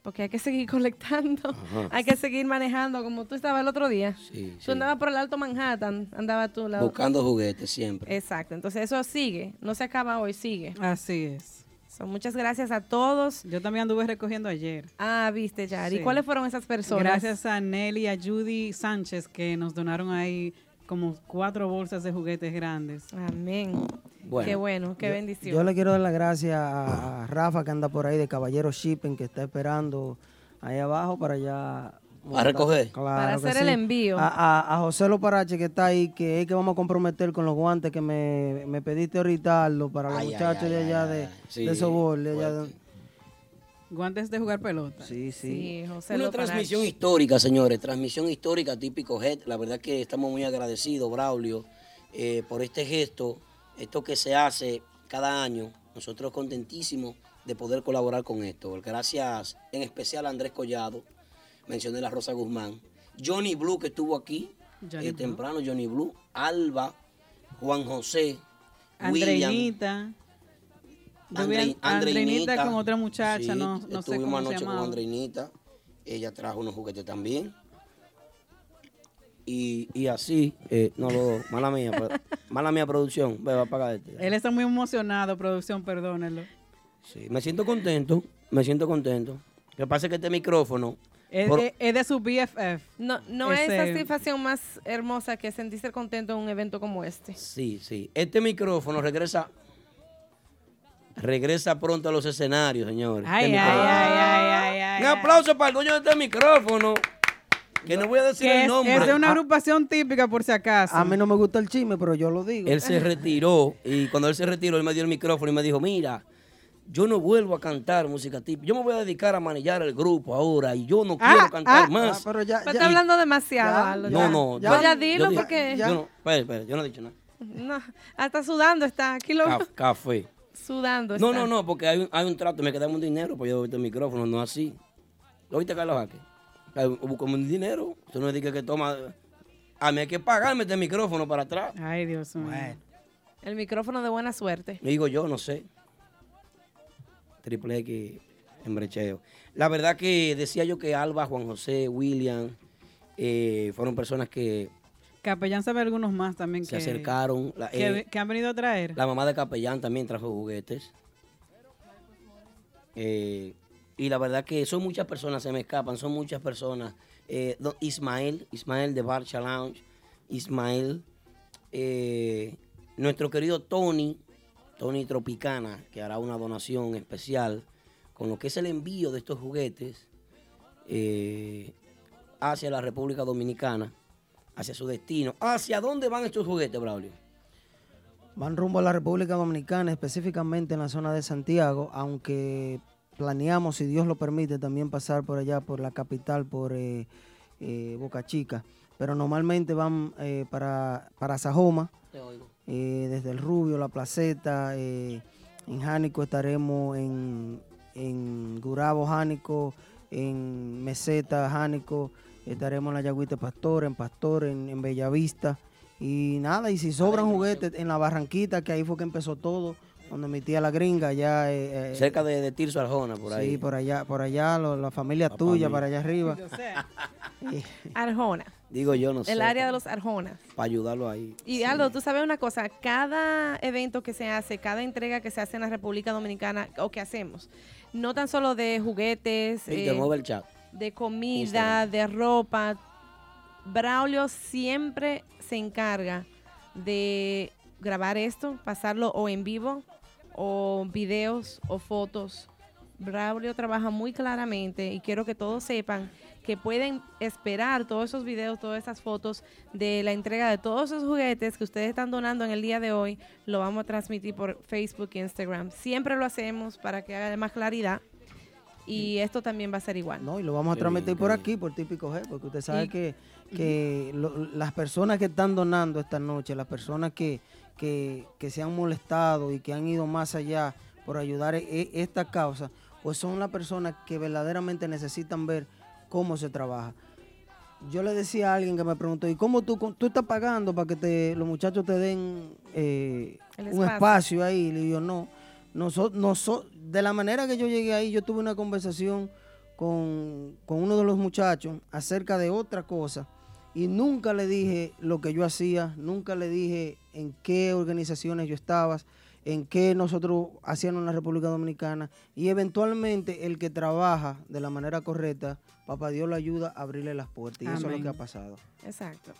Porque hay que *laughs* seguir colectando,
Ajá.
hay que seguir manejando, como tú estabas el otro día.
Sí,
Tú andabas por el Alto Manhattan, andaba tú. La
Buscando juguetes siempre.
Exacto, entonces eso sigue, no se acaba hoy, sigue.
Así es.
So, muchas gracias a todos.
Yo también anduve recogiendo ayer.
Ah, viste, Yari.
Sí.
¿Cuáles fueron esas personas?
Gracias a Nelly y a Judy Sánchez que nos donaron ahí como cuatro bolsas de juguetes grandes.
Amén.
Bueno.
Qué bueno, qué
Yo-
bendición.
Yo le quiero dar las gracias a, a Rafa que anda por ahí de Caballero Shipping que está esperando ahí abajo para allá.
¿A recoger?
Claro
Para hacer el envío.
A, a- a José Loparache que está ahí, que es que vamos a comprometer con los guantes que me, me pediste ahorita, Aldo, para los
Ay,
muchachos
ay,
de allá
ay,
de.
Sí,
de Sobol. de allá de-.
Guantes de jugar pelota.
Sí, sí.
Sí, José
Una
Loparache.
transmisión histórica, señores. Transmisión histórica típico Head. La verdad que estamos muy agradecidos, Braulio, eh, por este gesto, esto que se hace cada año. Nosotros contentísimos de poder colaborar con esto. Gracias en especial a Andrés Collado, mencioné la Rosa Guzmán, Johnny Blue que estuvo aquí
Johnny
eh, temprano, Johnny Blue, Alba, Juan José.
Andreinita.
Andre-
Andreinita
Andreinita
con otra muchacha,
Sí,
no, no sé se
anoche con. Andreinita. Ella trajo unos juguetes también. Y, y así, eh, no lo, mala mía, *laughs* mala mía producción, ve, va a pagar este.
Él está muy emocionado, producción, perdónenlo.
Sí, me siento contento, me siento contento. Lo que pasa es que este micrófono,
Es,
por-
es- es de su BFF.
No, no es satisfacción más hermosa que sentirse contento en un evento como este.
sí, sí, este micrófono regresa, regresa pronto a los escenarios, señores.
Ay,
Este
ay, ay, ay, ay, ay,
Un aplauso para el dueño de este micrófono, que no voy a decir el
es,
nombre.
es de una agrupación típica, por si acaso.
A mí no me gusta el chisme, pero yo lo digo.
Él se retiró y cuando él se retiró, él me dio el micrófono y me dijo, mira, yo no vuelvo a cantar música típica. Yo me voy a dedicar a manillar el grupo ahora y yo no quiero cantar
Ah,
más.
pero ya, ya-
está hablando demasiado,
ya,
Aldo,
no,
ya.
no.
Pues ya
yo
dilo
dije-
porque...
Yo no, espera, espera, yo no he dicho nada.
No, hasta sudando está. Aquí lo...
Ca- Café.
Sudando
No,
está.
no, no, porque hay un, hay un trato y me quedamos un dinero pues yo doy el micrófono, no así. ¿Lo viste, Carlos Jaque? Buscamos un dinero. Tú no dices que toma... A mí hay que pagarme este micrófono para atrás.
Ay, Dios mío.
El micrófono de buena suerte.
Digo yo, no sé. Triple X en brecheo. La verdad que decía yo que Alba, Juan José, William, eh, fueron personas que
Capellán sabe algunos más también
se
que,
acercaron. La,
que,
eh,
que han venido a traer.
la mamá de Capellán también trajo juguetes. Eh, y la verdad que son muchas personas, se me escapan, son muchas personas. Don Ismael, Ismael de Barcha Lounge, Ismael, nuestro querido Tony, Tony Tropicana, que hará una donación especial con lo que es el envío de estos juguetes. Eh, hacia la República Dominicana, hacia su destino. ¿Hacia dónde van estos juguetes, Braulio?
Van rumbo a la República Dominicana, específicamente en la zona de Santiago, aunque planeamos, si Dios lo permite, también pasar por allá, por la capital, por eh, eh, Boca Chica. Pero normalmente van eh, para, para Sajoma,
Te oigo.
Eh, desde el Rubio, la Placeta, eh, en Jánico estaremos en, en Gurabo, Jánico, en Meseta, Jánico, estaremos en la Yagüita Pastor, en Pastor, en, en Bellavista. Y nada, y si sobran juguetes en la Barranquita, que ahí fue que empezó todo, donde mi tía la gringa, ya... eh, eh,
Cerca de, de Tirso Arjona, por ahí.
Sí, por allá, por allá, lo- la familia tuya, para allá arriba. *laughs*
Arjona.
Digo yo, no sé.
El área de los Arjonas.
Para ayudarlo ahí.
Y Aldo, tú sabes una cosa, cada evento que se hace, cada entrega que se hace en la República Dominicana o que hacemos, no tan solo de juguetes,
Víctor,
eh,
el chat.
de comida, de ropa, Braulio siempre se encarga de grabar esto, pasarlo o en vivo, o videos, o fotos. Braulio trabaja muy claramente y quiero que todos sepan que pueden esperar todos esos videos, todas esas fotos de la entrega de todos esos juguetes que ustedes están donando en el día de hoy. Lo vamos a transmitir por Facebook e Instagram. Siempre lo hacemos para que haya más claridad. Y esto también va a ser igual.
No, y lo vamos a transmitir por aquí, por Típico G, porque usted sabe
Y-
que, que lo- las personas que están donando esta noche, las personas que, que, que se han molestado y que han ido más allá por ayudar e- e- esta causa, pues son las personas que verdaderamente necesitan ver cómo se trabaja. Yo le decía a alguien que me preguntó, ¿y cómo tú, tú estás pagando para que te, los muchachos te den eh, un
espacio.
ahí? Le digo, no. Noso- noso- de la manera que yo llegué ahí, yo tuve una conversación con, con uno de los muchachos acerca de otra cosa y nunca le dije lo que yo hacía, nunca le dije en qué organizaciones yo estaba, en qué nosotros hacíamos en la República Dominicana y eventualmente el que trabaja de la manera correcta, papá Dios lo ayuda a abrirle las puertas y eso es lo que ha pasado.
Exacto,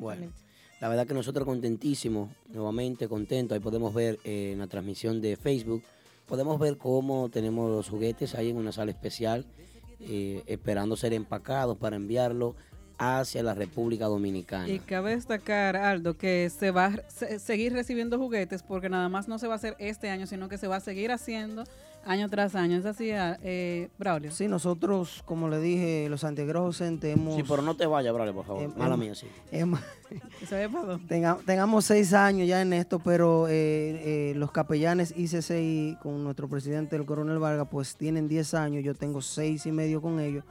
Bueno,
exactamente.
la verdad que nosotros contentísimos, nuevamente contentos. Ahí podemos ver eh, en la transmisión de Facebook, podemos ver cómo tenemos los juguetes ahí en una sala especial, eh, esperando ser empacados para enviarlo hacia la República Dominicana.
Y cabe destacar, Aldo, que se va a se- seguir recibiendo juguetes porque nada más no se va a hacer este año, sino que se va a seguir haciendo año tras año. ¿Es así, eh, Braulio?
Sí, nosotros, como le dije, los docentes hemos...
Sí, pero no te vayas, Braulio, por favor.
Em-
Mala
em-
mía, sí.
hemos-
¿Sabe para dónde?
Tenga- tengamos seis años ya en esto, pero eh, eh, los capellanes ICCI con nuestro presidente, el coronel Vargas, pues tienen 10 años, yo tengo seis y medio con ellos.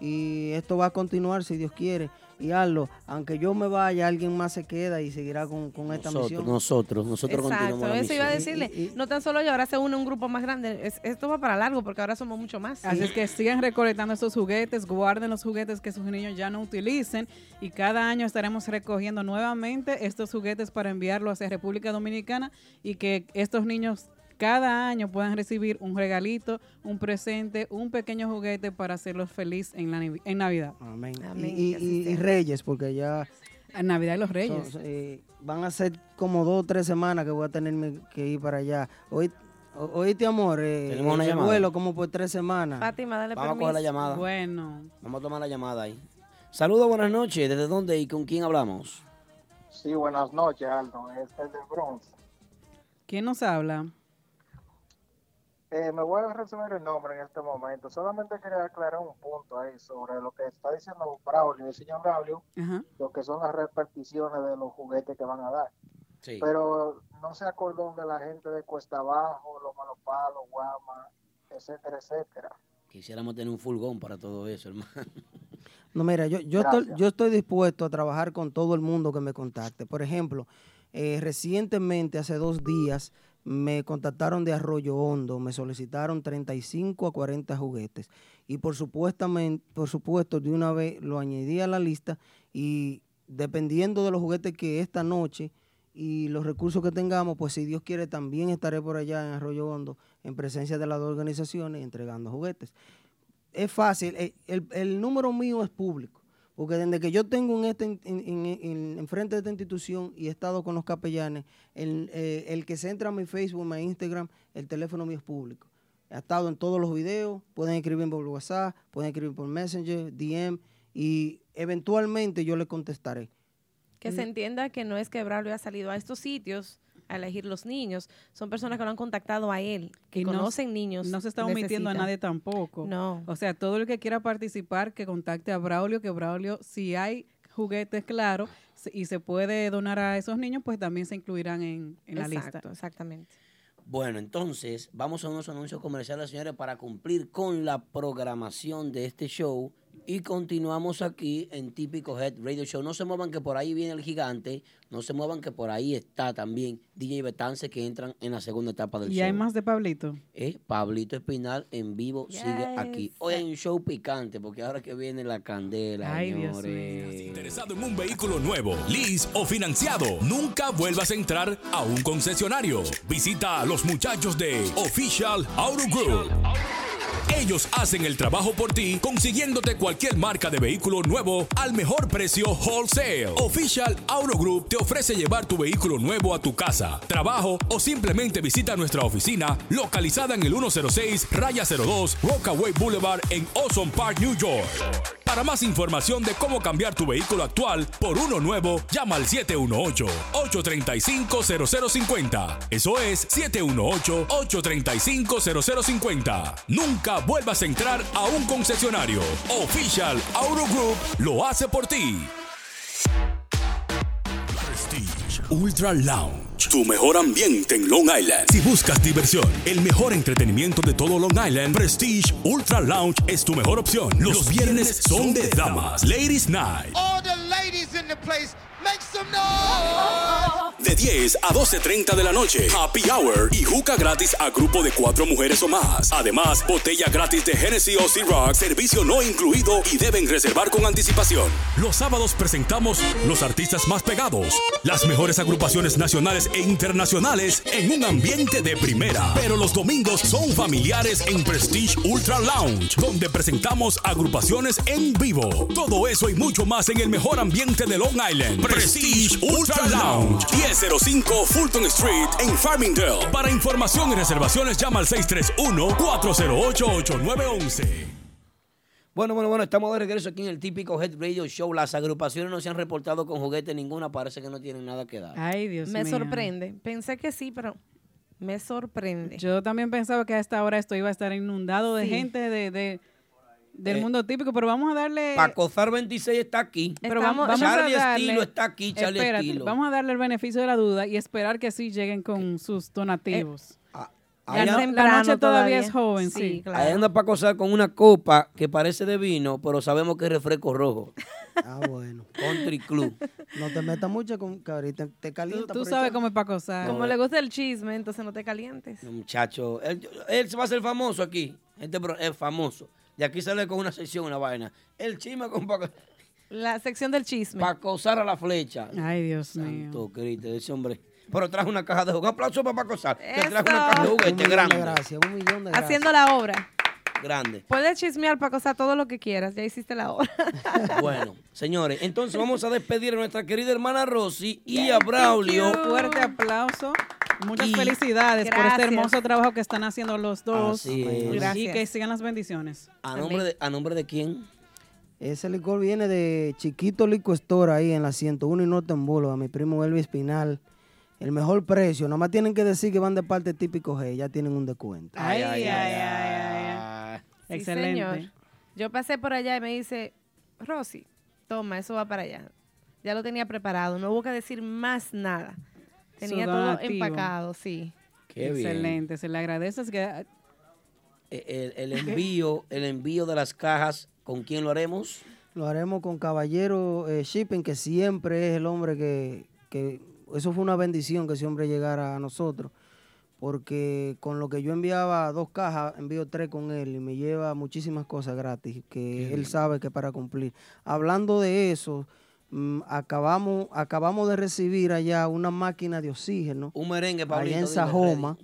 Y esto va a continuar si Dios quiere. Y hazlo, aunque yo me vaya, alguien más se queda y seguirá con, con esta
Nosotros,
misión.
nosotros, nosotros continuamos
Exacto,
la
eso iba a decirle. No tan solo yo, ahora se une un grupo más grande. Es- esto va para largo porque ahora somos mucho más.
Así es que sigan recolectando estos juguetes, guarden los juguetes que sus niños ya no utilicen y cada año estaremos recogiendo nuevamente estos juguetes para enviarlo hacia República Dominicana y que estos niños cada año puedan recibir un regalito, un presente, un pequeño juguete para hacerlos feliz en, la, en Navidad.
Amén.
Amén,
Y. Reyes, porque ya...
En Navidad y los Reyes.
son- eh, van a ser como dos o tres semanas que voy a tener que ir para allá. Hoy, oíste, amor, eh,
Tenemos una
el
llamada.
vuelo como por tres semanas.
Fátima, dale
Vamos a coger la llamada.
Bueno.
Vamos a tomar la llamada ahí. Saludos, buenas noches. ¿Desde dónde y con quién hablamos?
Sí, buenas noches, Aldo. Este es de Bronx.
¿Quién nos habla?
Eh, me voy a resumir el nombre en este momento. Solamente quería aclarar un punto ahí sobre lo que está diciendo Braulio, el señor Braulio,
Ajá.
lo que son las reparticiones de los juguetes que van a dar.
Sí.
Pero no se acordó de la gente de Cuesta Abajo, Los Malopalos, Guama, etcétera, etcétera.
Quisiéramos tener un fulgón para todo eso, hermano.
No, mira, yo, yo, estoy, yo estoy dispuesto a trabajar con todo el mundo que me contacte. Por ejemplo, eh, recientemente, hace dos días, me contactaron de Arroyo Hondo, me solicitaron 35 a 40 juguetes. Y por, supuestamente, por supuesto, de una vez lo añadí a la lista y dependiendo de los juguetes que esta noche y los recursos que tengamos, pues si Dios quiere, también estaré por allá en Arroyo Hondo en presencia de las dos organizaciones entregando juguetes es fácil. El, el- el número mío es público. Porque desde que yo tengo en este, en, en- en- enfrente de esta institución y he estado con los capellanes, el, eh, el que se entra a mi Facebook, mi Instagram, el teléfono mío es público. Ha estado en todos los videos, pueden escribir por WhatsApp, pueden escribir por Messenger, DM, y eventualmente yo le contestaré.
Que se entienda que no es que Braulio ha salido a estos sitios a elegir los niños, son personas que lo han contactado a él, que
Y no-
conocen niños.
No se está omitiendo a nadie tampoco.
No.
O sea, todo el que quiera participar, que contacte a Braulio, que Braulio, si hay juguetes, claro, y se puede donar a esos niños, pues también se incluirán en, en la lista.
Exacto, exactamente.
Bueno, entonces vamos a unos anuncios comerciales, señores, para cumplir con la programación de este show. Y continuamos aquí en Típico Head Radio Show. No se muevan que por ahí viene el gigante. No se muevan que por ahí está también DJ Betance que entran en la segunda etapa del
Y
show.
hay más de Pablito.
Eh, Pablito Espinal en vivo sigue aquí. Hoy hay un show picante porque ahora que viene la candela,
Ay, Dios
señores.
Interesado en un vehículo nuevo, lease o financiado, nunca vuelvas a entrar a un concesionario. Visita a los muchachos de Official Auto Group. Ellos hacen el trabajo por ti, consiguiéndote cualquier marca de vehículo nuevo al mejor precio wholesale. Official Auto Group te ofrece llevar tu vehículo nuevo a tu casa, trabajo o simplemente visita nuestra oficina localizada en el 106 Raya 02 Rockaway Boulevard en Ozone Park, New York. Para más información de cómo cambiar tu vehículo actual por uno nuevo, llama al 718-835-0050. Eso es 718-835-0050. Nunca vuelvas a entrar a un concesionario. Official Auto Group lo hace por ti. Prestige Ultra Lounge. Tu mejor ambiente en Long Island. Si buscas diversión, el mejor entretenimiento de todo Long Island, Prestige Ultra Lounge es tu mejor opción. Los viernes son de damas. Ladies Night.
All the ladies in the place, make some noise.
De 10 a 12.30 de la noche, Happy Hour y juca gratis a grupo de cuatro mujeres o más. Además, botella gratis de Hennessy o Rock, servicio no incluido y deben reservar con anticipación. Los sábados presentamos los artistas más pegados, las mejores agrupaciones nacionales e internacionales en un ambiente de primera. Pero los domingos son familiares en Prestige Ultra Lounge, donde presentamos agrupaciones en vivo. Todo eso y mucho más en el mejor ambiente de Long Island. Prestige Ultra Lounge, 1005 Fulton Street en Farmingdale. Para información y reservaciones llama al 631-408-8911.
Bueno, bueno, bueno, estamos de regreso aquí en el típico Head Radio Show. Las agrupaciones no se han reportado con juguete ninguna, parece que no tienen nada que dar.
Ay, Dios
me
mío.
sorprende. Pensé que sí, pero me sorprende.
Yo también pensaba que a esta hora esto iba a estar inundado de
Sí.
gente de, de- del
Eh,
mundo típico, pero vamos a darle...
Pacozar 26 está aquí.
Pero vamos, vamos
Charlie
a darle,
Estilo está aquí, Charlie
Espérate,
Estilo.
Vamos a darle el beneficio de la duda y esperar que sí lleguen con sus donativos.
Allá-
la, noche todavía,
todavía.
es joven, sí.
Ahí anda para cozar con una copa que parece de vino, pero sabemos que es refresco rojo.
Ah, bueno. *laughs*
Country Club.
No te metas mucho con que ahorita te calienta.
Tú sabes cómo es para cosar.
Como le gusta el chisme, entonces no te calientes.
Muchacho, él, él se va a hacer famoso aquí. Este pro- es famoso. De aquí sale con una sección, una vaina. El chisme con Paco.
La sección del chisme.
Para acosar a la flecha.
Ay, Dios mío.
Santo Cristo, ese hombre. Pero trajo una caja de juguete. Un aplauso para Paco Sar, que trajo una caja de
Un millón
grande.
gracias, un millón de gracias.
Haciendo la obra.
Grande.
Puedes chismear para cosar todo lo que quieras. Ya hiciste la obra. *laughs*
Bueno, señores, entonces vamos a despedir a nuestra querida hermana Rosy y a Braulio.
Fuerte aplauso. Muchas
Y-
felicidades por
Gracias.
este hermoso trabajo que están haciendo los dos.
Así es.
Y
Gracias.
que sigan las bendiciones.
¿A nombre, de, ¿A nombre de quién?
Ese licor viene de Chiquito Lico Store ahí en la 101 y Norte en Boulevard, mi primo Elvis Espinal. El mejor precio, nomás tienen que decir que van de parte típico G, ya tienen un descuento.
Ay, ay, ay, ay,
Sí,
Excelente.
señor. Yo pasé por allá y me dice, Rosy, toma, eso va para allá. Ya lo tenía preparado, no hubo que decir más nada. Tenía todo empacado, sí.
Qué bien.
Excelente. Se le agradece. Es que
Eh, El, el envío, el envío de las cajas, ¿con quién lo haremos?
Lo haremos con Caballero eh, Shipping, que siempre es el hombre que, que... Eso fue una bendición que ese hombre llegara a nosotros, porque con lo que yo enviaba dos cajas, envío tres con él y me lleva muchísimas cosas gratis, que él sabe que para cumplir. Hablando de eso, acabamos, acabamos de recibir allá una máquina de oxígeno.
Un merengue, Pablito.
allá en Sajoma,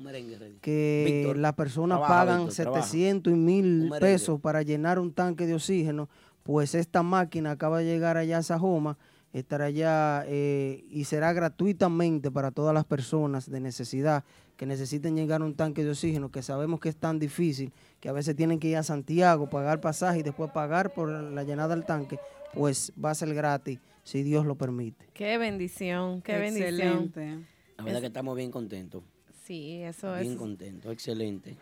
que las personas pagan
Víctor, trabaja.
700 y
Un
mil
merengue.
pesos para llenar un tanque de oxígeno, pues esta máquina acaba de llegar allá a Sajoma, estará allá eh, y será gratuitamente para todas las personas de necesidad que necesiten llegar a un tanque de oxígeno, que sabemos que es tan difícil, que a veces tienen que ir a Santiago, pagar pasaje y después pagar por la llenada del tanque, pues va a ser gratis si Dios lo permite.
Qué bendición, qué bendición.
Excelente.
La verdad que estamos bien contentos.
Sí, eso
Bien
es.
contentos, excelente.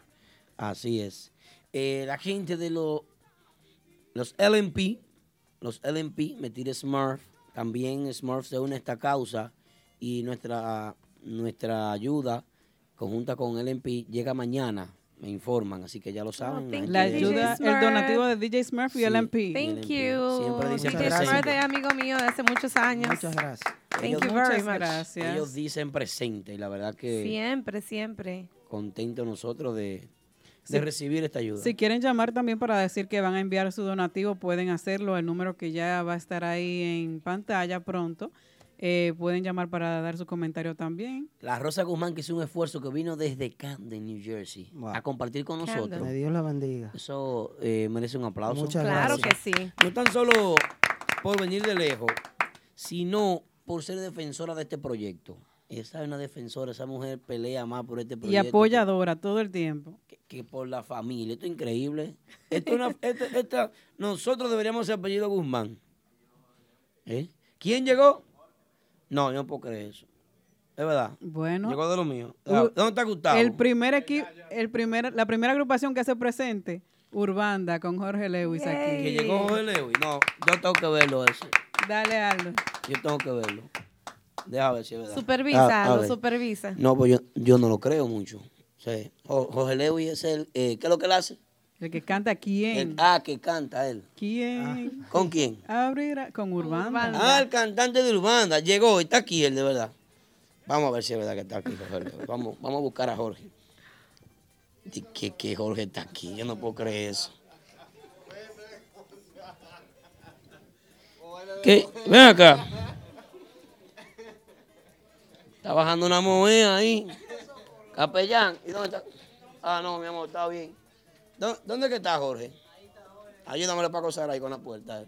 Así es. Eh, la gente de los los LMP, los LMP, me tira Smurf, también Smurf se une a esta causa y nuestra, nuestra ayuda conjunta con LMP llega mañana, me informan, así que ya lo saben.
thank
gente
La ayuda, el donativo de DJ Smurf y
Sí.
LMP.
Thank you.
Siempre dicen
DJ. Smart es amigo mío de hace muchos años.
Muchas gracias.
Thank
Ellos-
you very
Muchas
much.
gracias.
Ellos dicen presente y la verdad que
Siempre, siempre.
contentos nosotros de, de
Sí.
recibir esta ayuda.
Si quieren llamar también para decir que van a enviar su donativo, pueden hacerlo. El número que ya va a estar ahí en pantalla pronto. Eh, pueden llamar para dar su comentario también.
La Rosa Guzmán que hizo un esfuerzo que vino desde Camden, New Jersey,
Wow.
a compartir con
Camden.
nosotros.
Que Dios la bendiga.
Eso eh, merece un aplauso.
Muchas
Claro
gracias.
que sí.
No tan solo por venir de lejos, sino por ser defensora de este proyecto. Esa es una defensora, esa mujer pelea más por este
Y
proyecto
apoyadora todo el tiempo.
que, que por la familia. Esto es increíble. Esto es una- *laughs* esta- nosotros deberíamos ser apellido Guzmán. ¿Eh? ¿Quién llegó? No, yo no puedo creer eso. Es verdad.
Bueno.
Llegó de lo mío. ¿Dónde está Gustavo?
El primer equipo, el primer, la primera agrupación que se presente, Urbanda, con Jorge Lewis
Que
aquí.
llegó Jorge Lewis. No, yo tengo que verlo ese.
Dale, Aldo.
Yo tengo que verlo. Deja ver si es verdad.
Supervisa,
Ah, a
lo
ver.
supervisa.
No, pues yo, yo no lo creo mucho. Sí. Jo- Jorge Lewis es el... eh, ¿Qué es lo que él hace?
El que canta quién.
El- ah, que canta él.
¿Quién?
¿Con quién?
Abrirá con Urbanda.
Ah, el cantante de Urbanda. Llegó y está aquí él, de verdad. Vamos a ver si es verdad que está aquí Jorge. *laughs* Vamos, vamos a buscar a Jorge. Di Que, que Jorge está aquí. Yo no puedo creer eso. ¿Qué? Ven acá. Está bajando una moneda ahí. Capellán. ¿Y dónde está? Ah, no, mi amor, está bien. ¿Dó- ¿Dónde que está Jorge? Ayúdame para cruzar ahí con la puerta. eh.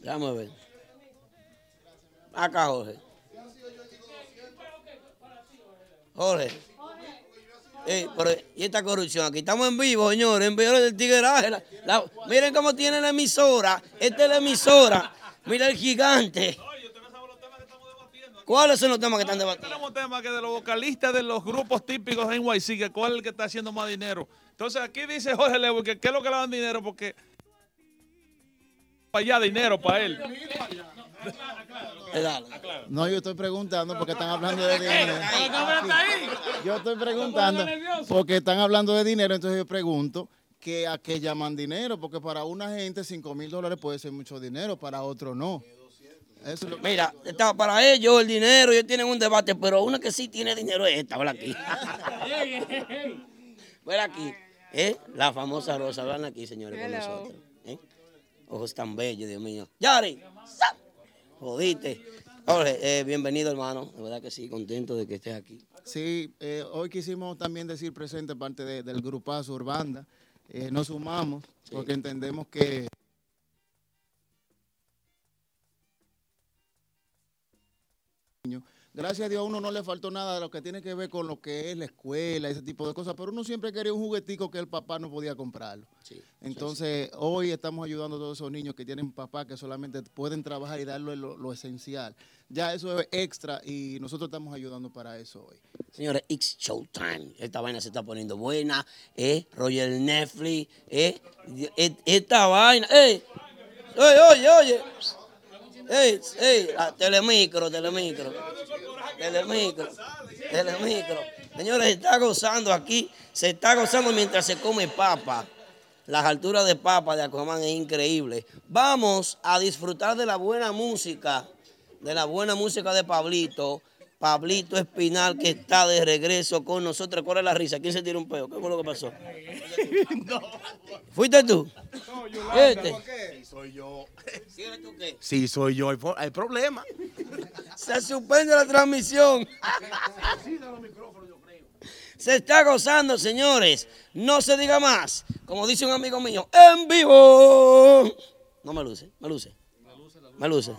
Déjame ver. Acá, Jorge. Jorge. ¿y esta corrupción? Aquí estamos en vivo, señores, en vivo del tigueraje. La- miren cómo tiene la emisora. Esta es la emisora. Mira el gigante. ¿Cuáles son los temas que están debatiendo?
Tenemos temas que de los vocalistas de los grupos típicos de NYC, que cuál es el que está haciendo más dinero. Entonces aquí dice Jorge Lewis que qué es lo que le dan dinero porque para allá dinero para él.
No, yo estoy preguntando porque están hablando de dinero. Yo estoy preguntando porque están hablando de dinero, entonces yo pregunto que a qué llaman dinero, porque para una gente 5 mil dólares puede ser mucho dinero, para otro no. Eso es lo que-
Mira, está para ellos el dinero, ellos tienen un debate, pero una que sí tiene dinero es esta, ¿verdad? Aquí. Ven aquí. *laughs* ¿Eh? La famosa Rosa, vean aquí, señores, con nosotros. ¿eh? Ojos tan bellos, Dios mío. Yari, ¡sa! jodiste. Jorge, eh, bienvenido, hermano. De verdad que sí, contento de que estés aquí.
Sí, eh, hoy quisimos también decir presente parte de- del grupazo Urbanda. Eh, nos sumamos porque entendemos que Gracias a Dios a uno no le faltó nada de lo que tiene que ver con lo que es la escuela, ese tipo de cosas, pero uno siempre quería un juguetico que el papá no podía comprarlo. Entonces, hoy estamos ayudando a todos esos niños que tienen papá que solamente pueden trabajar y darle lo, lo esencial. Ya eso es extra y nosotros estamos ayudando para eso hoy.
Señores, it's showtime. Esta vaina se está poniendo buena. ¿eh? Roger Netflix. ¿eh? E- Esta vaina. ¡Eh! Oye, oye, oye. ¡Ey! ¡Ey! Ah, telemicro, telemicro. Telemicro. Telemicro. Señores, se está gozando aquí. Se está gozando mientras se come papa. Las alturas de papa de Aquaman es increíble. Vamos a disfrutar de la buena música. De la buena música de Pablito. Pablito Espinal que está de regreso con nosotros. ¿Cuál es la risa? ¿Quién se tiró un peo? ¿Qué fue lo que pasó? *laughs* ¿Fuiste tú? Este.
Sí, soy yo.
¿Sí eres tú qué?
Sí, soy yo. Hay, pro- hay problema.
Se suspende la transmisión. Se está gozando, señores. No se diga más. Como dice un amigo mío, en vivo. No me luce, me luce. Me luce.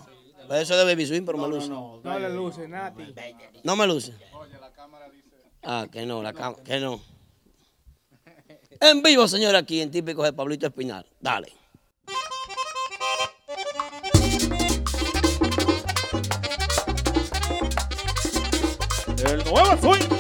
Pues eso de Baby Swing, pero no, me luce.
No, no, no, le luce, Nati.
No me luce. Oye, la cámara dice. Ah, que no, la cámara, que no. *laughs* En vivo, señor, aquí en Típicos de Pablito Espinal. Dale.
El nuevo swing.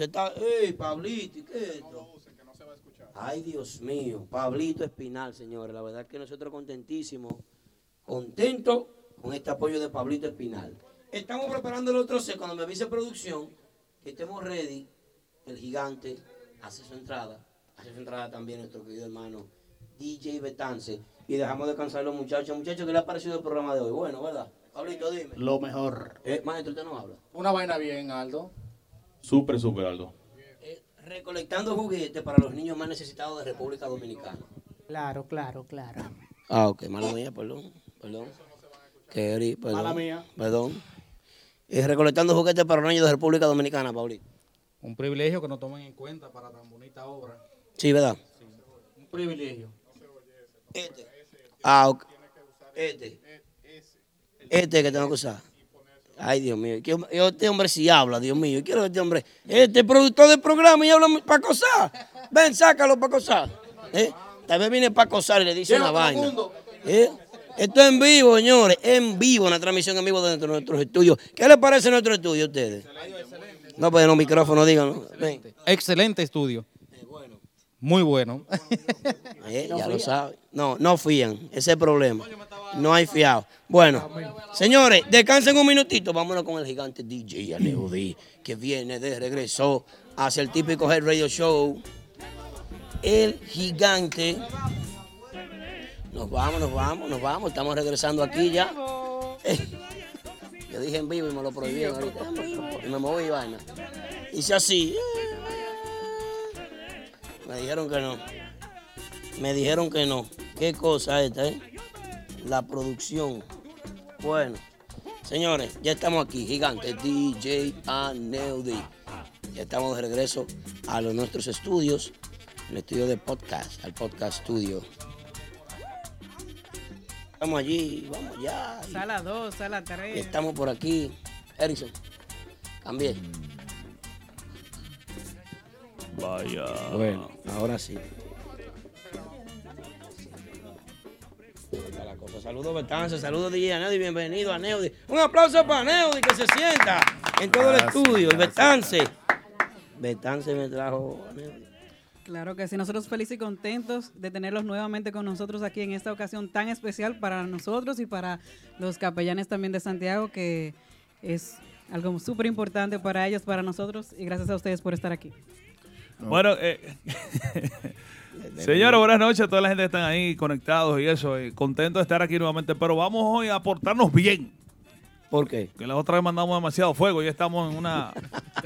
Se
está. ¡Ey, Pablito! ¿y ¿Qué es esto? Ay, Dios mío, Pablito Espinal, señores. La verdad que nosotros contentísimos, contentos con este apoyo de Pablito Espinal. Estamos preparando el otro set. Cuando me avise producción, que estemos ready, el gigante hace su entrada. Hace su entrada también nuestro querido hermano DJ Betance. Y dejamos descansar a los muchachos. Muchachos, ¿qué les ha parecido el programa de hoy? Bueno, ¿verdad? Pablito, dime.
Lo mejor.
Eh, maestro, usted no habla.
Una vaina bien, Aldo.
Súper, súper, Aldo.
Recolectando juguetes para los niños más necesitados de República Dominicana.
Claro, claro, claro.
Ah, ok, mala mía, perdón, perdón. Kerry, perdón.
Mala mía.
Perdón. Y recolectando juguetes para los niños de República Dominicana, Paulito.
Un privilegio que nos tomen en cuenta para tan bonita obra.
Sí, ¿verdad?
Un privilegio.
Este. Ah, ok. Este. Este que tengo que usar. Ay, Dios mío. que- Este hombre sí habla, Dios mío. Yo quiero que este hombre. Este productor del programa y habla para cosar. Ven, sácalo para cosar. ¿Eh? Tal vez viene para cosar y le dice una vaina. ¿Eh? Esto es en vivo, señores. En vivo, una transmisión en vivo dentro de nuestros estudios. ¿Qué les parece nuestro estudio a ustedes? No, pues en los micrófonos, díganlo. Ven.
Excelente estudio. Muy bueno.
Eh, ya lo saben. No, no fían. Ese es el problema. No hay fiado. Bueno, señores, descansen un minutito. Vámonos con el gigante DJ Aleudi, que viene de regreso hacia el típico Head Radio Show. El gigante. Nos vamos, nos vamos, nos vamos. Estamos regresando aquí ya. *laughs* Yo dije en vivo y me lo prohibieron ahorita. Y me moví y vaina. Hice así. Me dijeron que no. Me dijeron que no. Qué cosa esta, ¿eh? La producción. Bueno, señores, ya estamos aquí, gigante DJ Aneudi. Ya estamos de regreso a los nuestros estudios, el estudio de podcast, al podcast studio. Estamos allí, vamos ya.
Sala 2, sala 3.
Estamos por aquí. Erickson, cambié.
Vaya.
Bueno, ahora sí. Está la cosa. Saludos, Betance, saludos, DJ Aneudi, bienvenido a Neudi. Un aplauso para Neudi, que se sienta en todo el estudio. Y Betance. Betance me trajo a Neudi.
Claro que sí, nosotros felices y contentos de tenerlos nuevamente con nosotros aquí en esta ocasión tan especial para nosotros y para los capellanes también de Santiago, que es algo súper importante para ellos, para nosotros, y gracias a ustedes por estar aquí.
Bueno, eh, *laughs* señores, buenas noches a toda la gente que están ahí conectados y eso. eh, contento de estar aquí nuevamente, pero vamos hoy a portarnos bien.
¿Por qué?
Que la otra vez mandamos demasiado fuego y estamos en una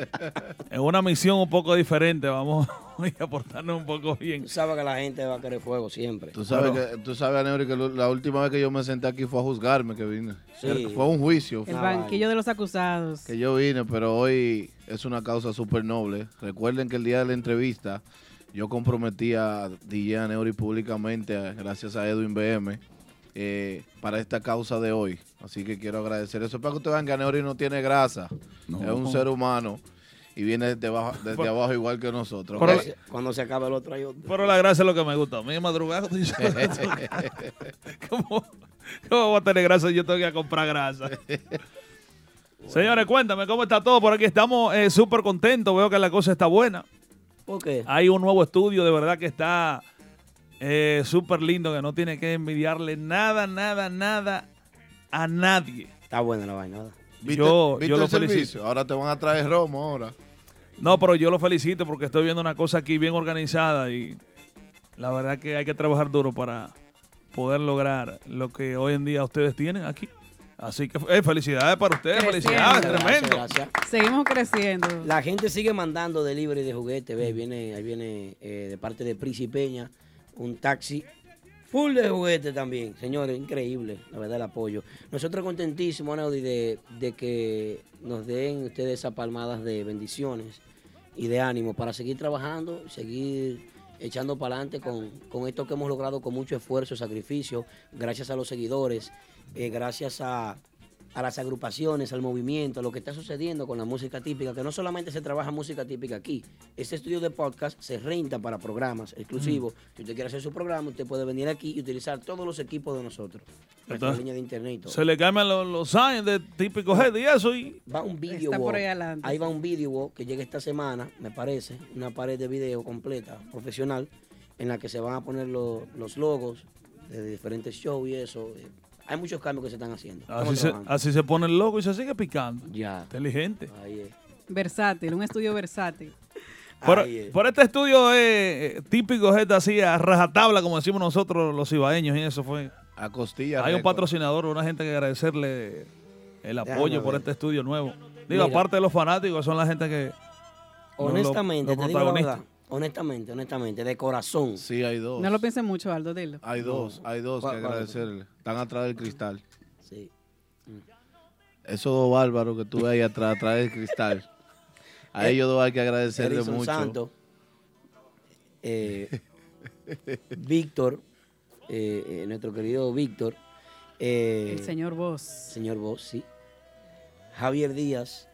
*laughs* en una misión un poco diferente. Vamos *laughs* hoy a portarnos un poco bien.
Tú sabes que la gente va a querer fuego siempre.
Tú sabes, que, tú sabes, Aneuri, que lo- la última vez que yo me senté aquí fue a juzgarme que vine.
Sí.
Fue un juicio.
El banquillo de los acusados.
que yo vine, pero hoy es una causa súper noble. Recuerden que el día de la entrevista yo comprometí a DJ Aneuri públicamente, gracias a Edwin BM, eh, para esta causa de hoy. Así que quiero agradecer eso. Para que ustedes vean que Aneuri no tiene grasa,
No.
es un ser humano y viene desde abajo, desde
Pero-
abajo igual que nosotros.
Cuando se acabe el otro hay otro.
Pero la gracia es lo que me gusta. A mí dices, *laughs* ¿Cómo, ¿Cómo voy a tener grasa si yo tengo que ir a comprar grasa? *laughs* Señores, cuéntame cómo está todo por aquí. Estamos eh, súper contentos. Veo que la cosa está buena.
¿Por qué?
Hay un nuevo estudio, de verdad que está eh, súper lindo, que no tiene que envidiarle nada, nada, nada a nadie.
Está buena la vaina, ¿verdad?
¿Viste,
Yo,
viste
yo lo
servicio?
felicito.
Ahora te van a traer romo ahora.
No, pero yo lo felicito porque estoy viendo una cosa aquí bien organizada y la verdad que hay que trabajar duro para poder lograr lo que hoy en día ustedes tienen aquí. Así que eh, felicidades para ustedes, felicidades,
Gracias,
tremendo.
gracias.
Seguimos creciendo.
La gente sigue mandando delivery de juguetes. Ve, viene, ahí viene eh, de parte de Prisi Peña un taxi full de juguetes también. Señores, increíble, la verdad, el apoyo. Nosotros contentísimos, Anaudi, de, de que nos den ustedes esas palmadas de bendiciones y de ánimo para seguir trabajando, seguir echando para adelante con, con esto que hemos logrado con mucho esfuerzo, sacrificio, gracias a los seguidores, eh, gracias a, a las agrupaciones, al movimiento, a lo que está sucediendo con la música típica, que no solamente se trabaja música típica aquí, este estudio de podcast se renta para programas exclusivos. Si usted quiere hacer su programa, usted puede venir aquí y utilizar todos los equipos de nosotros. Nuestra
Entonces,
línea de internet y todo.
Se le cambian los, los años de típico head y eso y
Va un video
Está por
wall.
ahí adelante.
Ahí va un video wall que llega esta semana, me parece, una pared de video completa, profesional. en la que se van a poner lo- los logos de diferentes shows y eso. Hay muchos cambios que se están haciendo.
Así se,
trabajando.
así se pone el logo y se sigue picando.
Ya.
Inteligente.
Ahí es.
Versátil, un estudio versátil.
Por,
es.
este estudio eh, típico, gente así, a rajatabla, como decimos nosotros los ibaeños, y eso fue.
A costilla.
Hay un
récord.
patrocinador, una gente que agradecerle el
Déjame
apoyo por
ver.
este estudio nuevo. Digo,
Mira.
aparte de los fanáticos, son la gente que.
Honestamente,
los
te digo la verdad. Honestamente, honestamente, de corazón.
Sí, hay dos.
No lo pienses mucho, Aldo, dilo.
Hay dos, hay dos que
¿Cuál- cuál?
agradecerle. Están atrás del cristal.
Sí.
Esos dos bárbaros que tú ves ahí atrás, atrás del cristal. A
Eh,
ellos dos hay que agradecerle
Edison
mucho.
Santos, eh, Víctor, eh, eh, nuestro querido Víctor. eh,
El señor Vos.
Señor Vos, sí. Javier Díaz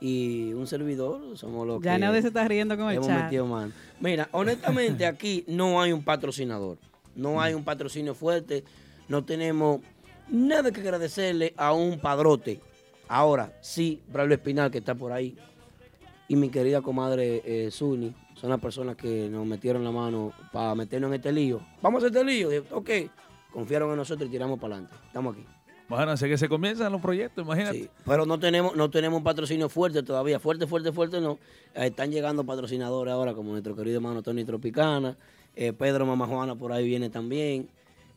y un servidor, somos los
Ya
que
nadie se está riendo con el
hemos
chat.
metido mano. Mira, honestamente *laughs* aquí no hay un patrocinador, no hay un patrocinio fuerte, no tenemos nada que agradecerle a un padrote. Ahora, sí, Braulio Espinal que está por ahí y mi querida comadre eh, Zuni son las personas que nos metieron la mano para meternos en este lío. Vamos a este lío. Ok, confiaron en nosotros y tiramos para adelante. Estamos aquí.
Bueno, así que se comienzan los proyectos, imagínate.
Sí, pero no tenemos, no tenemos un patrocinio fuerte todavía. Fuerte, fuerte, fuerte no. Eh, están llegando patrocinadores ahora como nuestro querido hermano Tony Tropicana. eh, Pedro Mamá Juana por ahí viene también.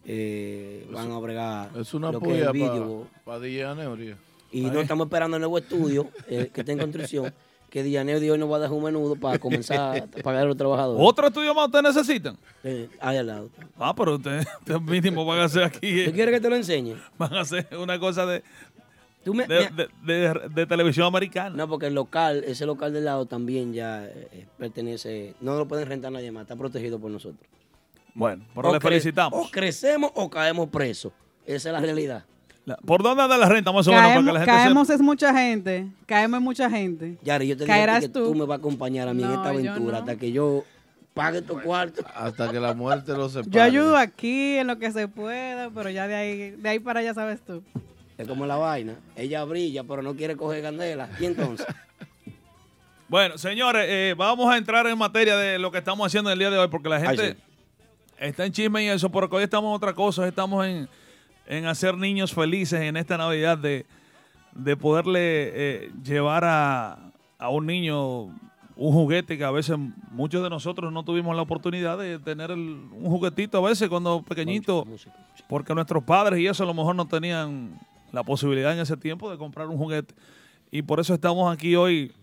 eh, van a bregar
Es una
lo que es el
para DJ.
Y no estamos esperando el nuevo estudio eh, que está en construcción. *laughs* Que Dianeo de hoy nos va a dejar un menudo para comenzar a *laughs* pagar a los trabajadores.
¿Otro estudio más ustedes necesitan?
Eh, ahí al lado.
Ah, pero ustedes *laughs* ustedes mínimo van a hacer aquí. eh,
¿Tú quieres que te lo enseñe?
Van a hacer una cosa de,
Tú me-
de,
me-
de- de- de televisión americana.
No, porque el local, ese local del lado también ya eh, pertenece, no lo pueden rentar nadie más, está protegido por nosotros.
Bueno, pero
O
le felicitamos.
O crecemos o caemos presos. Esa es la realidad.
La- ¿Por dónde anda la renta más o menos? Para que
Caemos,
la gente
caemos es mucha gente. Caemos es mucha gente.
Yari, yo te
Caerás
que tú.
tú.
me vas a acompañar a mí en esta aventura
no.
hasta que yo pague tu cuarto.
Hasta que la muerte los separe.
Yo ayudo aquí en lo que se pueda, pero ya de ahí, de ahí para allá sabes tú.
Es como la vaina. Ella brilla, pero no quiere coger candela. ¿Y entonces? *laughs*
Bueno, señores, eh, vamos a entrar en materia de lo que estamos haciendo el día de hoy, porque la
Ay,
gente está en chisme y eso, porque hoy estamos en otra cosa, estamos en, en hacer niños felices en esta Navidad, de, de poderle eh, llevar a, a un niño un juguete que a veces muchos de nosotros no tuvimos la oportunidad de tener el- un juguetito a veces cuando pequeñito, porque nuestros padres y eso a lo mejor no tenían la posibilidad en ese tiempo de comprar un juguete. Y por eso estamos aquí hoy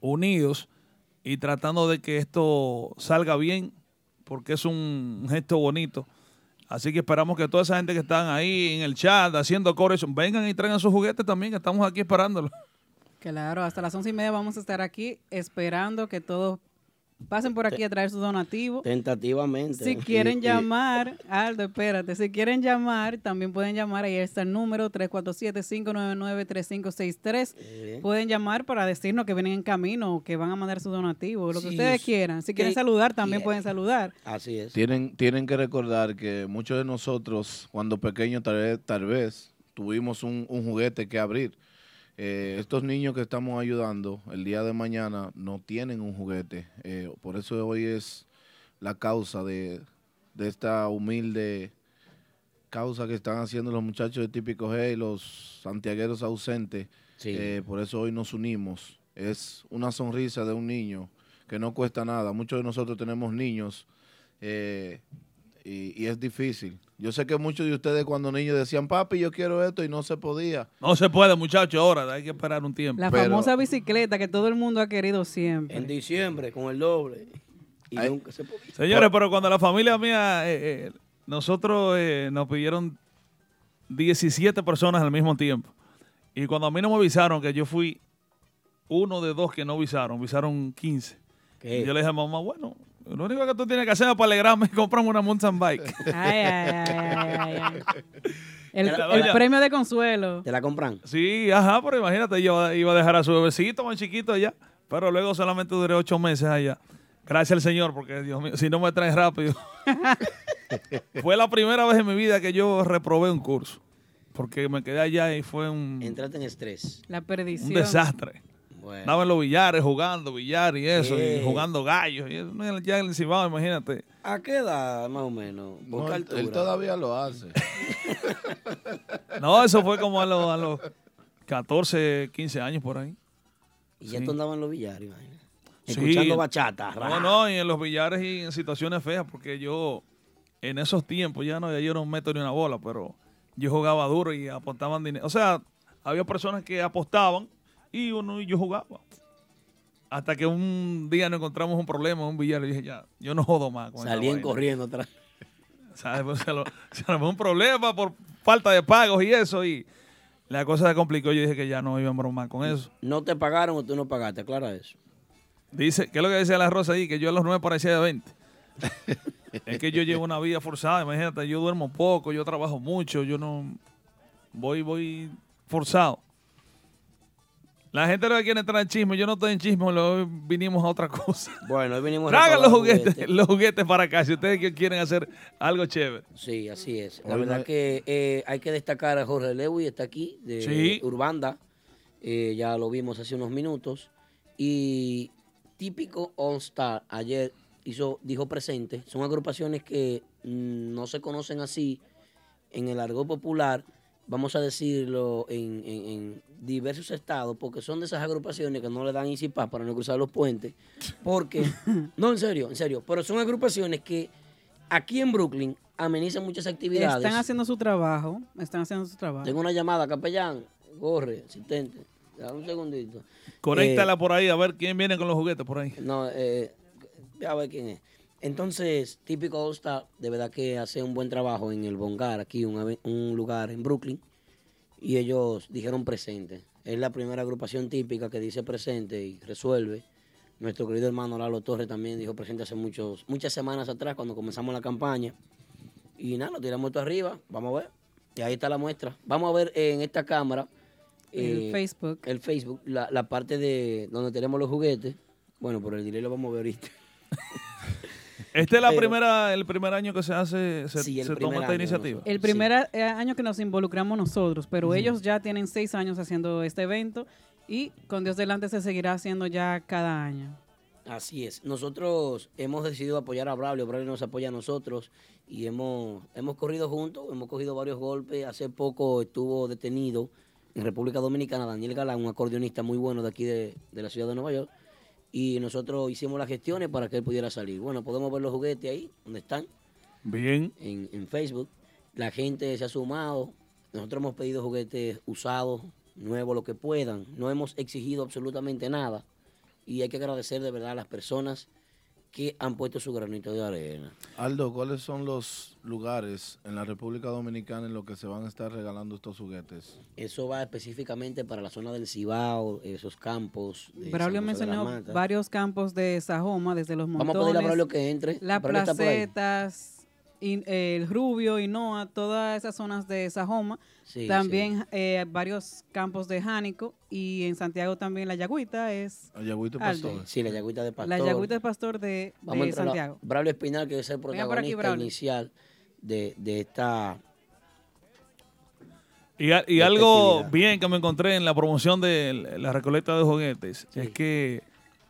unidos y tratando de que esto salga bien, porque es un gesto bonito. Así que esperamos que toda esa gente que están ahí en el chat haciendo cores vengan y traigan sus juguetes también, que estamos aquí esperándolos.
Claro, hasta las once y media vamos a estar aquí esperando que todos pasen por aquí a traer su donativo.
Tentativamente.
Si quieren
y-
llamar, Aldo, espérate, si quieren llamar, también pueden llamar, ahí está el número 347-599-3563.
Eh.
Pueden llamar para decirnos que vienen en camino o que van a mandar su donativo, lo que ustedes quieran. Si quieren
Que-
saludar, también
Yeah.
pueden saludar.
Así es.
Tienen, tienen que recordar que muchos de nosotros, cuando pequeños, tal vez, tal vez tuvimos un, un juguete que abrir. Eh, estos niños que estamos ayudando el día de mañana no tienen un juguete. Eh, por eso hoy es la causa de, de esta humilde causa que están haciendo los muchachos de Típico G y los santiagueros ausentes.
Sí.
Eh, por eso hoy nos unimos. Es una sonrisa de un niño que no cuesta nada. Muchos de nosotros tenemos niños eh, y, y es difícil. Yo sé que muchos de ustedes cuando niños decían, papi, yo quiero esto y no se podía.
No se puede, muchachos, ahora hay que esperar un tiempo.
La famosa bicicleta que todo el mundo ha querido siempre.
En diciembre, con el doble. Y nunca se podía.
Señores, pero cuando la familia mía, eh, eh, nosotros eh, nos pidieron 17 personas al mismo tiempo. Y cuando a mí no me avisaron que yo fui uno de dos que no avisaron, avisaron 15.
¿Qué?
Y yo le dije a mamá, bueno, lo único que tú tienes que hacer es para alegrarme es comprarme una mountain bike.
Ay, ay, ay, ay, ay. El, el premio de consuelo.
¿Te la compran?
Sí, ajá, pero imagínate, yo iba a dejar a su bebecito más chiquito allá, pero luego solamente duré ocho meses allá. Gracias al Señor, porque Dios mío, si no me traes rápido. *laughs* fue la primera vez en mi vida que yo reprobé un curso, porque me quedé allá y fue un,
Entrate en estrés.
La perdición.
un desastre.
Bueno.
Estaba en los billares jugando billar y eso,
Sí.
y jugando gallos. Y eso, ya en el Cibao, imagínate.
¿A qué edad, más o menos? ¿Por
No,
qué
él-
altura?
él todavía lo hace. *laughs*
No, eso fue como a los, a los 14, 15 años por ahí.
Y ya
Sí.
tú andabas en los billares, imagínate.
Sí.
Escuchando bachata.
No, no, y en los billares y en situaciones feas, porque yo en esos tiempos ya no, ya yo no meto ni una bola, pero yo jugaba duro y apostaban dinero. O sea, había personas que apostaban y uno y yo jugaba. Hasta que un día nos encontramos un problema en un billar y dije, ya, yo no jodo más. Con
Salían
vaina".
corriendo atrás. *laughs*
¿Sabes? Pues se, lo, se fue un problema por falta de pagos y eso, y la cosa se complicó. Yo dije que ya no iba a bromar con eso.
¿No te pagaron o tú no pagaste? Aclara eso.
Dice, ¿qué es lo que decía la Rosa ahí? Que yo a los nueve parecía de 20. *laughs* es que yo llevo una vida forzada, imagínate, yo duermo poco, yo trabajo mucho, yo no voy, voy forzado. La gente no quiere entrar en chisme, yo no estoy en chisme, lo- vinimos a otra cosa.
Bueno, hoy venimos a
Traigan los juguetes,
juguetes.
los juguetes para acá, si ustedes quieren hacer algo chévere.
Sí, así es. La
Hoy
verdad
no-
que eh, hay que destacar a Jorge Lewis, está aquí, de
Sí.
Urbanda. Eh, ya lo vimos hace unos minutos. Y típico All Star, ayer hizo, dijo presente. Son agrupaciones que mm, no se conocen así en el argot popular, vamos a decirlo, en, en- en diversos estados, porque son de esas agrupaciones que no le dan pass para no cruzar los puentes. Porque, *laughs* no, en serio, en serio, pero son agrupaciones que aquí en Brooklyn amenizan muchas actividades.
Están haciendo su trabajo, están haciendo su trabajo.
Tengo una llamada, capellán, corre, asistente. Dame un segundito.
Conéctala
Eh,
por ahí a ver quién viene con los juguetes por ahí.
No, eh, a ver quién es. Entonces, típico All Star, de verdad que hace un buen trabajo en el Bongar, aquí, un, un lugar en Brooklyn. Y ellos dijeron presente. Es la primera agrupación típica que dice presente y resuelve. Nuestro querido hermano Lalo Torres también dijo presente hace muchos, muchas semanas atrás cuando comenzamos la campaña. Y nada, lo tiramos esto arriba. Vamos a ver. Y ahí está la muestra. Vamos a ver en esta cámara.
El Facebook.
El Facebook, la, la parte de donde tenemos los juguetes. Bueno, por el delay lo vamos a ver ahorita. *laughs*
Este es la
Pero-
primera, el primer año que se hace, se,
Sí,
toma esta
año,
iniciativa.
El primer año que nos involucramos nosotros, pero ellos ya tienen seis años haciendo este evento y con Dios delante se seguirá haciendo ya cada año.
Así es. Nosotros hemos decidido apoyar a Braulio, Braulio nos apoya a nosotros y hemos, hemos corrido juntos, hemos cogido varios golpes. Hace poco estuvo detenido en República Dominicana Daniel Galán, un acordeonista muy bueno de aquí de, de la ciudad de Nueva York. Y nosotros hicimos las gestiones para que él pudiera salir. Bueno, podemos ver los juguetes ahí, donde están,
Bien.
en, en Facebook. La gente se ha sumado. Nosotros hemos pedido juguetes usados, nuevos, lo que puedan. No hemos exigido absolutamente nada. Y hay que agradecer de verdad a las personas que han puesto su granito de arena.
Aldo, ¿cuáles son los lugares en la República Dominicana en los que se van a estar regalando estos juguetes?
Eso va específicamente para la zona del Cibao, esos campos. de
Braulio mencionó varios campos de Sajoma, desde los
Vamos a
montones.
pedirle a Braulio que entre.
Las
Braulio está por ahí.
placetas, y, eh, el Rubio, Hinoa, todas esas zonas de Sajoma.
Sí,
también eh, varios campos de Jánico y en Santiago también la Yagüita es...
La Yagüita. Pastor.
Sí, la Yagüita de Pastor.
La Yagüita es Pastor de,
Vamos a
de
a-
Santiago.
Braulio Espinal, que es el
aquí,
protagonista inicial de, de esta
Y, a- y
de
algo bien que me encontré en la promoción de la recolecta de juguetes es que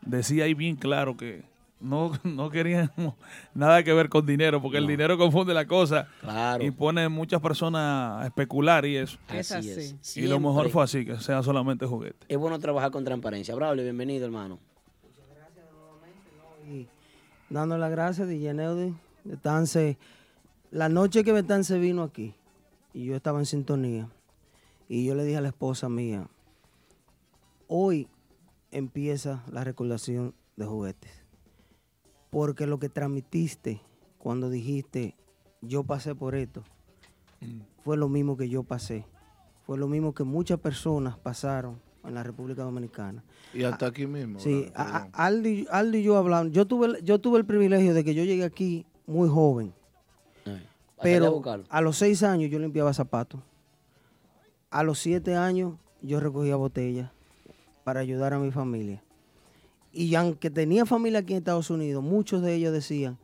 decía ahí bien claro que no, no queríamos nada que ver con dinero, porque el dinero confunde la cosa
Claro.
y pone muchas personas a especular y eso.
Es así es.
Y lo mejor fue así, que sea solamente juguete.
Es bueno trabajar con transparencia. Braulio, bienvenido, hermano.
Y dando las gracias de Neudi, de Tance. La noche que Betance vino aquí y yo estaba en sintonía y yo le dije a la esposa mía, hoy empieza la recordación de juguetes. Porque lo que transmitiste cuando dijiste, yo pasé por esto, fue lo mismo que yo pasé. Fue lo mismo que muchas personas pasaron en la República Dominicana.
Y hasta aquí mismo.
Sí, a- a- Aldo, y- Aldo y yo hablamos. Yo tuve, el- yo tuve el privilegio de que yo llegué aquí muy joven.
A
Pero a los seis años yo limpiaba zapatos. A los siete años yo recogía botellas para ayudar a mi familia. Y aunque tenía familia aquí en Estados Unidos, muchos de ellos decían,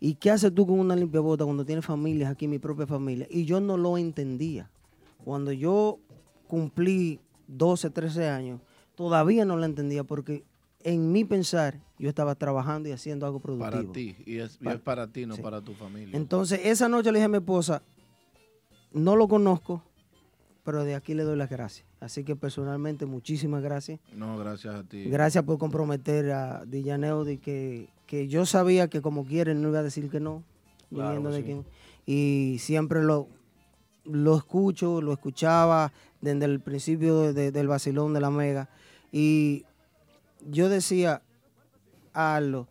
¿y qué haces tú con una limpiabota cuando tienes familias aquí, mi propia familia? Y yo no lo entendía. Cuando yo cumplí 12, 13 años, todavía no la entendía porque en mi pensar yo estaba trabajando y haciendo algo productivo.
Para ti. Y es, y
Pa-
es para ti, no
sí.
para tu familia.
Entonces, esa noche le dije a mi esposa, no lo conozco, pero de aquí le doy las gracias. Así que personalmente, muchísimas gracias.
No, gracias a ti.
Gracias por comprometer a Dillaneo de que, que yo sabía que como quieren no iba a decir que no,
Claro
de
sí.
quien. Y siempre lo, lo escucho, lo escuchaba desde el principio de- del vacilón de la Mega. Y yo decía a Arlo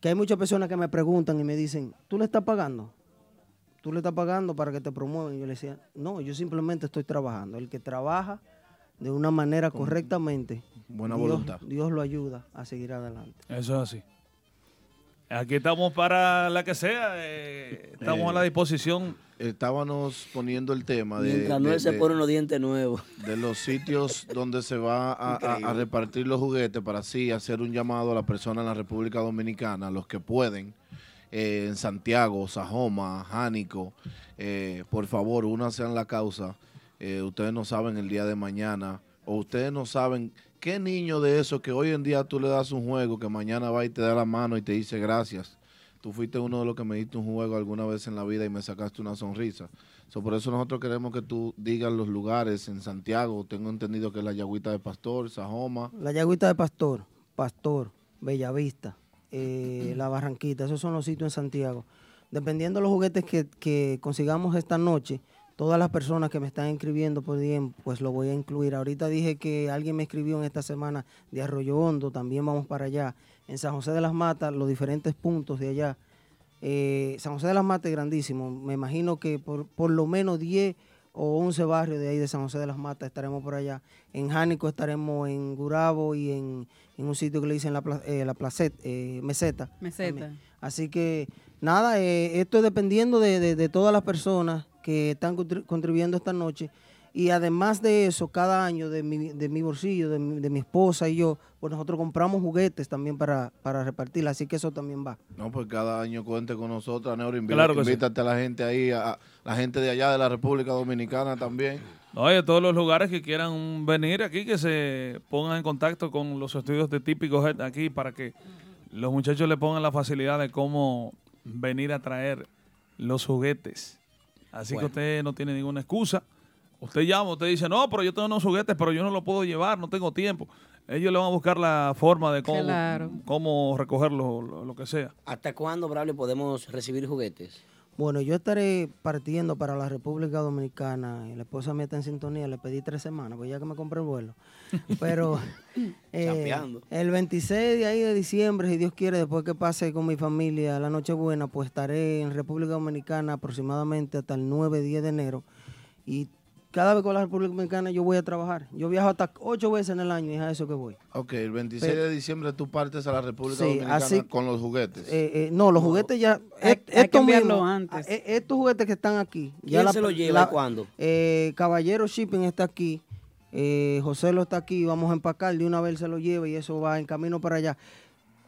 que hay muchas personas que me preguntan y me dicen, ¿tú le estás pagando? ¿Tú le estás pagando para que te promuevan? Y yo le decía, no, yo simplemente estoy trabajando. El que trabaja de una manera
Con
correctamente,
buena
Dios-
voluntad.
Dios lo ayuda a seguir adelante.
Eso es así. Aquí estamos para la que sea. eh, estamos
Eh,
a la disposición.
Estábamos poniendo el tema de,
Mientras no
de-
se
de-
pone unos dientes nuevos.
de los sitios *laughs* donde se va a, a- repartir los juguetes para así hacer un llamado a las personas en la República Dominicana, los que pueden, eh, en Santiago, Sajoma, Jánico, eh, por favor, únanse en la causa. Eh, ustedes no saben el día de mañana, o ustedes no saben qué niño de esos que hoy en día tú le das un juego, que mañana va y te da la mano y te dice gracias. Tú fuiste uno de los que me diste un juego alguna vez en la vida y me sacaste una sonrisa. So, por eso nosotros queremos que tú digas los lugares en Santiago. Tengo entendido que es la Yagüita de Pastor, Sajoma.
La Yagüita de Pastor, Pastor, Bellavista, eh, La Barranquita, esos son los sitios en Santiago. Dependiendo de los juguetes que, que consigamos esta noche, todas las personas que me están inscribiendo por DM, pues lo voy a incluir. Ahorita dije que alguien me escribió en esta semana de Arroyo Hondo, también vamos para allá. En San José de las Matas, los diferentes puntos de allá. Eh, San José de las Matas es grandísimo. Me imagino que por, por lo menos 10 o 11 barrios de ahí de San José de las Matas estaremos por allá. En Jánico estaremos en Gurabo y en, en un sitio que le dicen la, eh, la placet, eh, meseta.
Meseta.
también. Así que nada, eh, esto es dependiendo de, de- de todas las personas que están contri- contribuyendo esta noche. Y además de eso, cada año de mi, de mi bolsillo, de mi, de mi esposa y yo, pues nosotros compramos juguetes también para, para repartir. Así que eso también va.
No, pues cada año cuente con nosotros, Neuro. Invi-
Claro que sí.
invítate a la gente ahí, a, a la gente de allá de la República Dominicana también.
Oye, todos los lugares que quieran venir aquí, que se pongan en contacto con los estudios de Típico Head aquí para que los muchachos le pongan la facilidad de cómo venir a traer los juguetes. Así
Bueno.
que usted no tiene ninguna excusa. Usted llama, usted dice, no, pero yo tengo unos juguetes, pero yo no los puedo llevar, no tengo tiempo. Ellos le van a buscar la forma de cómo,
Claro.
cómo recogerlo, lo, lo que sea.
¿Hasta cuándo, Braulio, podemos recibir juguetes?
Bueno, yo estaré partiendo para la República Dominicana. y La esposa mía está en sintonía, le pedí tres semanas, pues ya que me compré el vuelo. *laughs* Pero *laughs* eh,
Chapeando.
el 26 de ahí de diciembre, si Dios quiere, después que pase con mi familia la Nochebuena, pues estaré en República Dominicana aproximadamente hasta el 9, 10 de enero. Y cada vez con la República Dominicana yo voy a trabajar. Yo viajo hasta ocho veces en el año y es a eso que voy.
Ok, el 26
Pero-
de diciembre tú partes a la República
Sí,
Dominicana
así-
con los juguetes.
Eh, eh, no, los juguetes ya.
Hay-
est-
hay que
estos
enviarlo
mismos,
antes.
estos juguetes que están aquí.
¿Quién se los lleva y cuándo?
eh, Caballero Shipping está aquí. eh, José lo está aquí. Vamos a empacar. De una vez se lo lleva y eso va en camino para allá.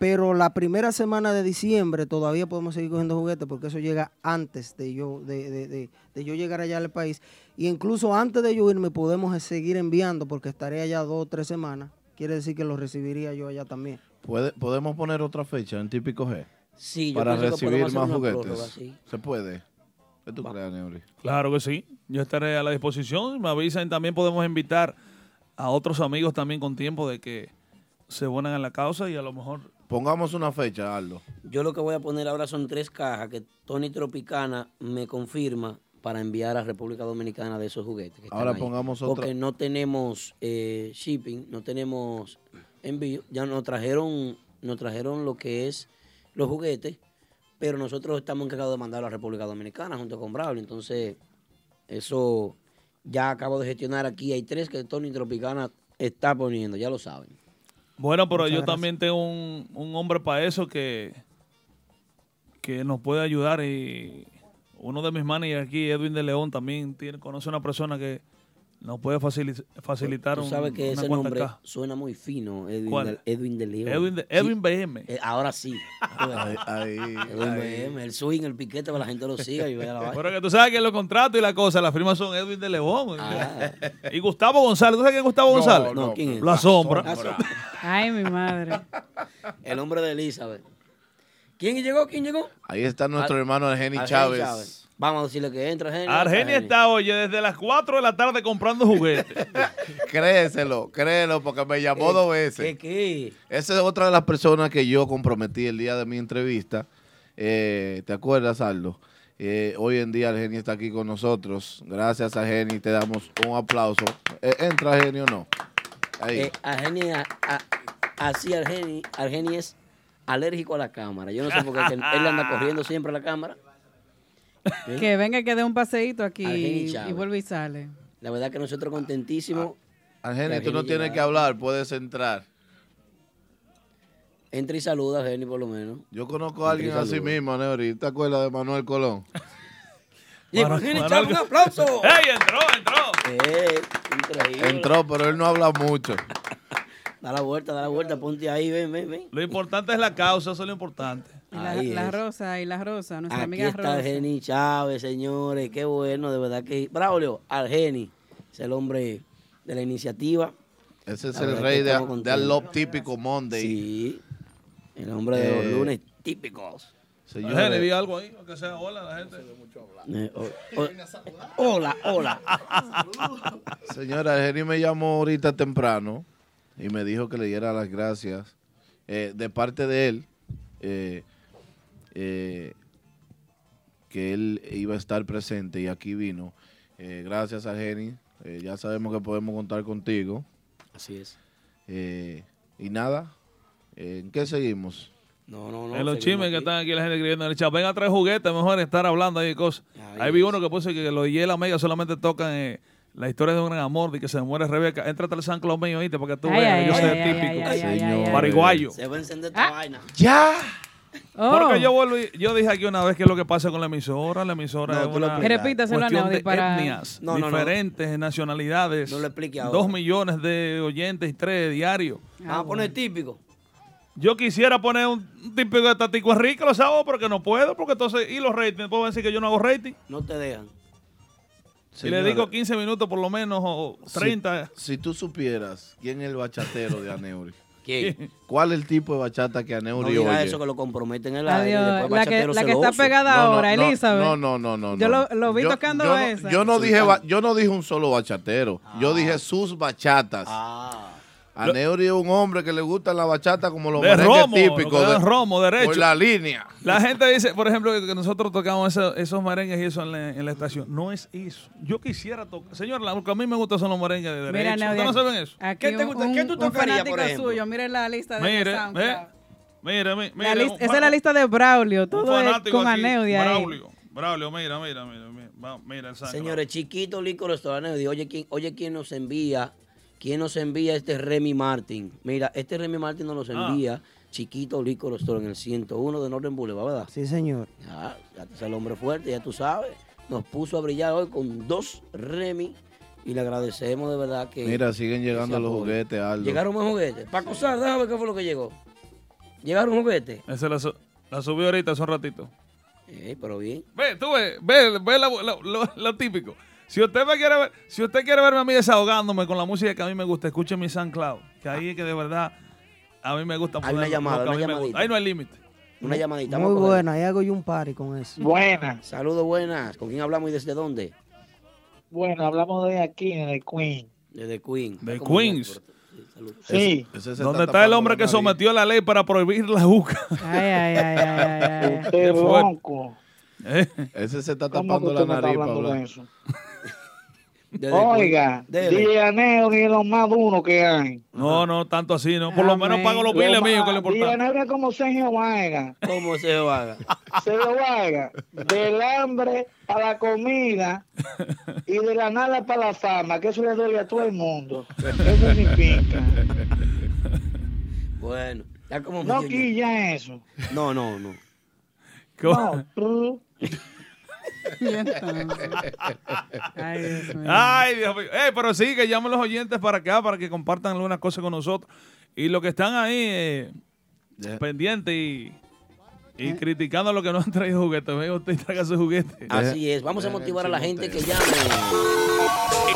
Pero la primera semana de diciembre todavía podemos seguir cogiendo juguetes porque eso llega antes de yo, de, de- de- de yo llegar allá al país. Y incluso antes de yo irme podemos seguir enviando porque estaré allá dos o tres semanas. Quiere decir que los recibiría yo allá también.
¿Puede- ¿Podemos poner otra fecha en típico G?
Sí, yo
Para
que
recibir más juguetes.
prórroga, sí.
¿Se puede? ¿Qué tú crees, Neuri?
Claro que sí. Yo estaré a la disposición. Me avisan. También podemos invitar a otros amigos también con tiempo de que se unan a la causa y a lo mejor
Pongamos una fecha, Aldo.
Yo lo que voy a poner ahora son tres cajas que Tony Tropicana me confirma para enviar a República Dominicana de esos juguetes. que están
Ahora
ahí.
pongamos otra-
Porque no tenemos eh, shipping, no tenemos envío. Ya nos trajeron, nos trajeron lo que es los juguetes, pero nosotros estamos encargados de mandarlo a República Dominicana junto con Braulio. Entonces, eso ya acabo de gestionar aquí. Hay tres que Tony Tropicana está poniendo, ya lo saben.
Bueno, pero
Muchas
yo
gracias.
también tengo un, un hombre para eso que, que nos puede ayudar y uno de mis managers aquí, Edwin de León, también tiene, conoce una persona que nos puede facili- facilitar
Tú
un,
sabes que
una
ese nombre suena muy fino, Edwin,
¿Cuál?
de, Edwin de León.
Edwin de-
Sí.
Edwin BM.
Eh, ahora sí.
Ahí, ahí,
Edwin
ahí.
BM, el swing, el piquete para la gente lo siga y vea la vaina.
Pero que tú sabes que los contratos y las cosas, las firmas son Edwin de León.
Ah.
Y Gustavo González. ¿Tú sabes quién es Gustavo
No,
González?
no, ¿quién es?
La sombra.
La sombra.
Ay, mi madre.
El hombre de Elizabeth. ¿Quién llegó? ¿Quién llegó?
Ahí está nuestro
Ar-
hermano Argeni
Argeni
Chávez.
Vamos a decirle que entra, Argeni.
Argeni está, oye, desde las 4 de la tarde comprando juguetes. *laughs*
Créeselo, créelo, porque me llamó
¿Qué-
dos veces.
qué- qué?
Esa es otra de las personas que yo comprometí el día de mi entrevista. Eh, ¿Te acuerdas, Aldo? Eh, hoy en día Argeni está aquí con nosotros. Gracias, Argeni. Te damos un aplauso. Eh, ¿Entra Argeni o no? Ahí.
Eh, Argeni, a- a- así Argeni, Argeni es alérgico a la cámara. Yo no sé por qué él, él anda corriendo siempre a la cámara.
Que venga que dé un paseíto aquí y vuelve y sale.
La verdad que nosotros contentísimos.
Argeni, tú no tienes que hablar, puedes entrar.
Entra y saluda, Argeni, por lo menos.
Yo conozco a alguien así mismo, Neuri. ¿Te acuerdas de Manuel Colón? *laughs*
Y un aplauso. *laughs*
¡Ey, entró, entró!
Eh, increíble.
Entró, pero él no habla mucho.
Da la vuelta, da la vuelta, ponte ahí, ven, ven, ven.
Lo importante es la causa, eso es lo importante.
Y la, la. Rosa, y la Rosa, nuestra
Aquí
amiga
está
Rosa.
Argeni Chávez, señores. Qué bueno, de verdad que. Braulio, Argeni es el hombre de la iniciativa.
Ese es
La
el rey de, de
contentos.
Love Típico Monday.
Sí. El hombre de los
Eh,
lunes típicos.
Señores.
Argeni, di algo ahí, aunque sea hola a la gente.
Eh, o- o- hola, hola.
Señora, Argeni me llamó ahorita temprano y me dijo que le diera las gracias eh, de parte de él, eh, eh, que él iba a estar presente y aquí vino. Eh, gracias, Argeni. Eh, ya sabemos que podemos contar contigo.
Así es.
Eh, y nada, eh, ¿en qué seguimos?
No, no, no.
En los chismes que están aquí la gente escribiendo en el chat. Venga a traer juguetes, mejor estar hablando ahí de cosas.
Ahí
Ahí vi uno que puso que los Yela Mega solamente tocan eh, la historia de un gran amor, de que se muere Rebeca. Entrate al San mío, ¿viste? Porque tú
Ay,
veas,
ay,
yo
ay,
soy
ay,
típico.
ay, ay, ay, ay.
Paraguayo.
Se va a encender esta vaina.
¡Ya!
Oh.
Porque yo vuelvo y- yo dije aquí una vez que es lo que pasa con la emisora. La emisora
No,
es
tú lo
una
explicas.
Repítaselo,
cuestión
Neudi,
de
para-
etnias,
No, no, no.
diferentes nacionalidades.
No lo explique ahora.
Dos millones de oyentes y tres diarios.
Vamos a poner típico.
Yo quisiera poner un, un típico de Tatico Enrique, lo sábados, pero que no puedo, porque entonces, y los ratings, puedo decir que yo no hago rating.
No te dejan.
Si le digo 15 minutos por lo menos, o 30.
Si, si tú supieras quién es el bachatero de Aneuri. *laughs*
¿Quién?
¿Cuál es el tipo de bachata que
No
Aneuri
diga
oye?
eso que lo comprometen en el aire.
Adiós, la que,
bachatero
la que está pegada
No, no,
ahora,
no,
Elizabeth.
No, no, no, no.
Yo
no.
lo, lo vi
Yo-
tocando
yo no-
esa.
Yo no, dije, ba- yo no dije un solo bachatero. Yo dije sus bachatas.
Ah.
Aneuri es un hombre que le gusta la bachata como los
De
merengues
romo,
típicos.
lo
de-
romo, derecho.
Por la línea.
La gente dice, por ejemplo, que nosotros tocamos eso- esos merengues y eso en la, en la estación. No es eso. Yo quisiera tocar. Señor, lo que a mí me gusta son los merengues de derecho.
Mira,
¿Ustedes no saben eso?
¿Qué te
un-
gusta?
un-
¿Qué tú
un
tocarías, por
fanático
ejemplo?
suyo, mire la lista de
Mire. Mira, mira. un
esa es la lista de Braulio, todo es
fanático
con
aquí,
Aneudi ahí.
Braulio. Braulio, mira, mira, mira. Mira, mira el.
Señores, chiquito licor restaurante. Oye, ¿quién, oye, ¿quién nos envía? ¿Quién nos envía este Remy Martin? Mira, este Remy Martin nos los
Ah.
envía Chiquito Licor Store en el 101 de Northern Boulevard, ¿verdad?
Sí, señor.
Ya, ya sabes, el hombre fuerte, ya tú sabes. Nos puso a brillar hoy con dos Remy y le agradecemos de verdad que.
Mira, siguen llegando los juguetes, Aldo.
Llegaron más juguetes. Para acusar, déjame ver qué fue lo que llegó. Llegaron juguetes.
Esa la, su- la subí ahorita hace un ratito.
Eh, pero bien.
Ve, tú ve, ve, ve la- la- lo, lo típico. Si usted me quiere ver, si usted quiere verme a mí desahogándome con la música que a mí me gusta, escuche mi SoundCloud, que ahí es que de verdad a mí me gusta
Hay una llamada, una llamadita.
Ahí no hay límite.
Una llamadita.
Muy
vamos a coger.
bueno, ahí hago yo un party con eso.
Buenas.
Saludos, buenas. ¿Con quién hablamos y desde dónde?
Bueno, hablamos de aquí, de Queen.
Desde Queen.
De Queens.
Sí.
Donde está, el hombre que sometió la ley para prohibir la juca.
Ay, ay, ay, ay, ay, ay.
Usted.
¿Eh?
Ese se está
¿Cómo que
tapando la nariz para
hablando de
hablar.
eso?
Desde
Oiga,
Queen. Dele.
DJ Aneo es lo más duro que hay.
No, no, tanto así, ¿no? Por lo menos pago los
Lo
biles míos, que es lo
DJ
importante.
Aneo es como Sergio Vargas.
¿Cómo se haga?
Sergio Vargas, *laughs* del hambre a la comida y de la nada para la fama, que eso le duele a todo el mundo. Eso es mi finca.
Bueno, ya como
No quilla eso.
No, no, no.
¿Cómo?
No, tú.
Ay, Dios mío.
Ay, Dios mío. Eh, pero sí, que llamen los oyentes para acá para que compartan algunas cosas con nosotros. Y los que están ahí eh, pendientes y, y criticando lo que no han traído juguetes, venga usted y traiga su juguete.
Así es, vamos a motivar a la gente que llame.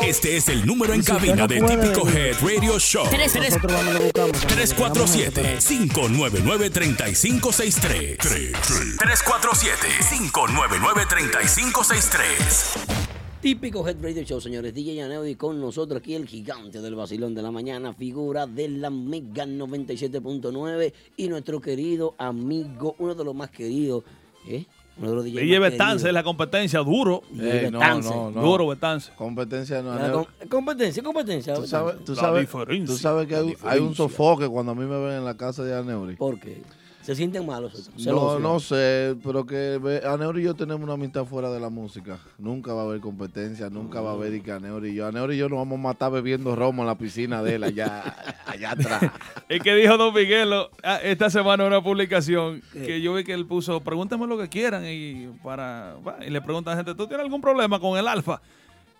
Este es el número en cabina de Típico Head Radio Show. 347-599-3563. 347-599-3563.
Típico Head Radio Show, señores. DJ Yaneudi con nosotros aquí, el gigante del vacilón de la mañana, figura de la Mega 97.9 y nuestro querido amigo, uno de los más queridos, ¿eh? Uno de los DJs
DJ
más
Betance es la competencia, duro.
Eh, no, no, no.
Duro, Betance.
Competencia no. Aneo.
com- competencia, competencia.
Tú sabes, tú sabes,
diferencia,
tú sabes que hay, hay un sofoque cuando a mí me ven en la casa de Aneuri.
¿Por qué? ¿Se sienten malos?
No, no sé, pero que Aneuri y yo tenemos una amistad fuera de la música. Nunca va a haber competencia, nunca va a haber y que Aneuri y yo. Aneuri y yo nos vamos a matar bebiendo romo en la piscina de él allá, *laughs* allá atrás.
Y que dijo Don Miguelo ah, esta semana en una publicación que yo vi que él puso, pregúntame lo que quieran y para y le preguntan a la gente, ¿tú tienes algún problema con el alfa?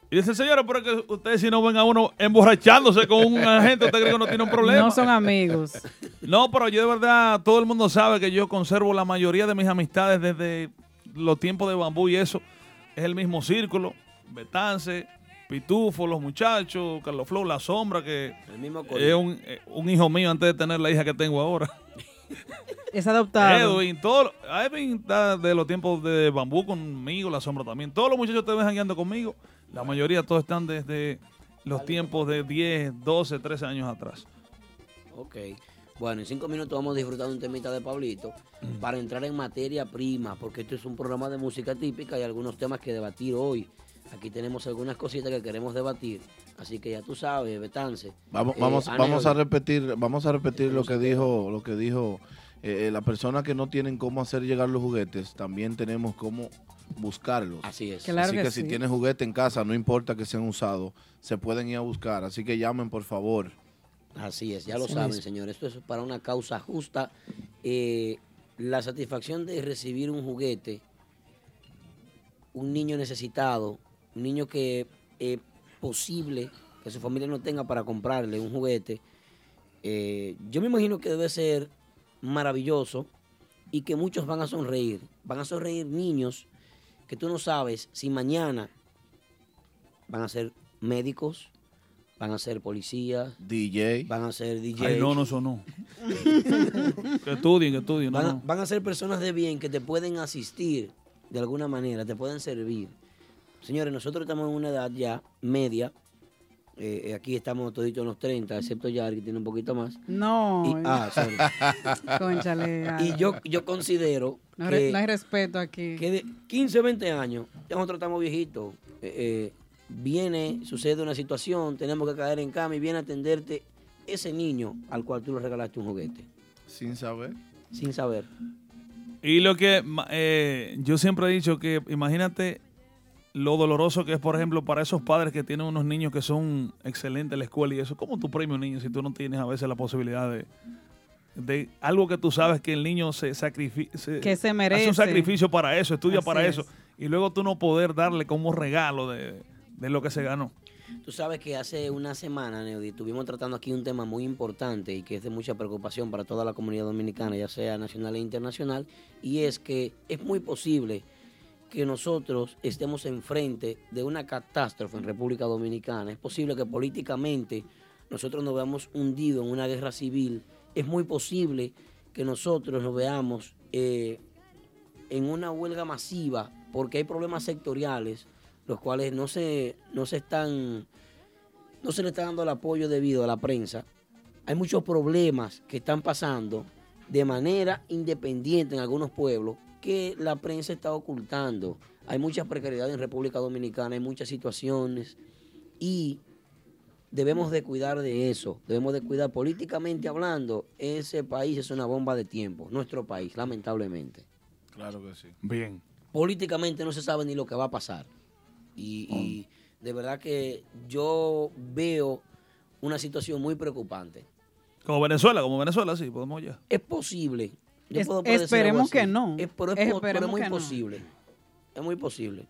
Y dice, señora, pero es que ustedes si no ven a uno emborrachándose con un agente, ¿usted cree que no tiene un problema?
No son amigos. *laughs*
No, pero yo de verdad, todo el mundo sabe que yo conservo la mayoría de mis amistades desde los tiempos de bambú y eso. Es el mismo círculo. Betance, Pitufo, los muchachos, Carlos Flow, La Sombra, que
El mismo
es un, eh, un hijo mío antes de tener la hija que tengo ahora.
Es adoptado.
Edwin, todo, Edwin está de los tiempos de bambú conmigo, La Sombra también. Todos los muchachos te ven jangueando conmigo. La mayoría todos están desde los tiempos de 10, 12, 13 años atrás.
Ok. Bueno, en cinco minutos vamos a disfrutar de un temita de Pablito
Mm.
para entrar en materia prima, porque esto es un programa de música típica y algunos temas que debatir hoy. Aquí tenemos algunas cositas que queremos debatir, así que ya tú sabes, Betance.
Vamos,
Eh,
vamos, vamos a repetir, vamos a repetir lo que dijo, lo que dijo eh, la persona que no tienen cómo hacer llegar los juguetes, también tenemos cómo buscarlos.
Así es.
Claro
Así
que
que, si tienes juguete en casa, no importa que sean usados, se pueden ir a buscar. Así que llamen, por favor.
Así es, ya lo saben,
mismo.
señores. Esto es para una causa justa. Eh, la satisfacción de recibir un juguete, un niño necesitado, un niño que es posible que su familia no tenga para comprarle un juguete, eh, yo me imagino que debe ser maravilloso y que muchos van a sonreír. Van a sonreír niños que tú no sabes si mañana van a ser médicos, van a ser policías,
DJ,
van a ser DJ.
Ay, no, no, eso no. *laughs* que estudien, que estudien. No.
van a ser personas de bien que te pueden asistir de alguna manera, te pueden servir. Señores, nosotros estamos en una edad ya media. Eh, eh, aquí estamos toditos en los 30, excepto Yari, que tiene un poquito más.
No.
Y- ah, sorry. *laughs*
Cónchale, *laughs*
Y yo, yo considero
No,
que,
no hay respeto aquí.
que de 15 o 20 años, ya nosotros estamos viejitos. eh, eh, viene, sucede una situación, tenemos que caer en cama y viene a atenderte ese niño al cual tú le regalaste un juguete.
Sin saber.
Sin saber.
Y lo que eh, yo siempre he dicho que imagínate lo doloroso que es, por ejemplo, para esos padres que tienen unos niños que son excelentes en la escuela y eso. ¿Cómo tú premias a un niño si tú no tienes a veces la posibilidad de, de algo que tú sabes que el niño se sacrifica?
Que se
Hace
merece.
un sacrificio para eso, estudia
Así
para
es.
eso. Y luego tú no poder darle como regalo de, de lo que se ganó.
Tú sabes que hace una semana, Neudi, estuvimos tratando aquí un tema muy importante y que es de mucha preocupación para toda la comunidad dominicana, ya sea nacional e internacional, y es que es muy posible que nosotros estemos enfrente de una catástrofe en República Dominicana. Es posible que políticamente nosotros nos veamos hundidos en una guerra civil. Es muy posible que nosotros nos veamos eh, en una huelga masiva porque hay problemas sectoriales los cuales no se, no se están, no se le está dando el apoyo debido a la prensa. Hay muchos problemas que están pasando de manera independiente en algunos pueblos que la prensa está ocultando. Hay mucha precariedad en República Dominicana, hay muchas situaciones y debemos de cuidar de eso, debemos de cuidar políticamente hablando, ese país es una bomba de tiempo, nuestro país, lamentablemente.
Claro que sí.
Bien.
Políticamente no se sabe ni lo que va a pasar. Y, y de verdad que yo veo una situación muy preocupante.
Como Venezuela, como Venezuela, sí, podemos ya.
Es posible. Yo
Es-
puedo predecir algo
esperemos que no.
Es, pero es, pero muy
no.
posible. Es muy posible.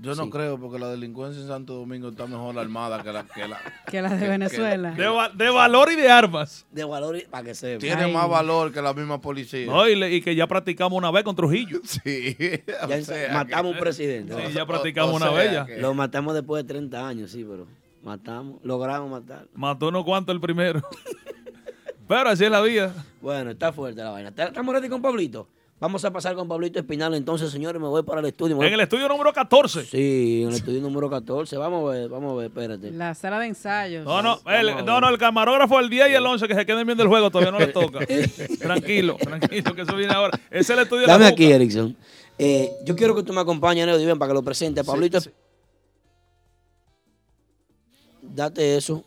Yo no
Sí.
creo, porque la delincuencia en Santo Domingo está mejor armada que la que la, *laughs*
Que la de Venezuela.
De, va- de valor y de armas.
De valor y- para que sepa.
Tiene
Ay.
más valor que la misma policía.
No, y, le- y que ya practicamos una vez con Trujillo. *laughs* *laughs*
Sí.
Ya
o sea
matamos
que-
un presidente.
Sí,
¿no?
ya practicamos
o
una vez ya.
que-
Lo matamos después de 30 años, sí, pero matamos, logramos matar.
Mató unos cuantos el primero. Pero así es la vida.
Bueno, está fuerte la vaina. ¿Estamos ready con Pablito? Vamos a pasar con Pablito Espinal. Entonces, señores, me voy para el estudio.
En el estudio número 14.
Sí, en el estudio número 14. Vamos a ver, vamos a ver, espérate.
La sala de ensayos.
No, no, el, no, no, el camarógrafo el 10 y el 11 que se queden viendo el juego todavía no les *laughs* toca. tranquilo, tranquilo, que eso viene ahora. Ese es el estudio
Dame
de la
aquí. Erickson. Eh, yo quiero que tú me acompañes, Neo Diven, para que lo presente. Pablito,
sí.
date eso.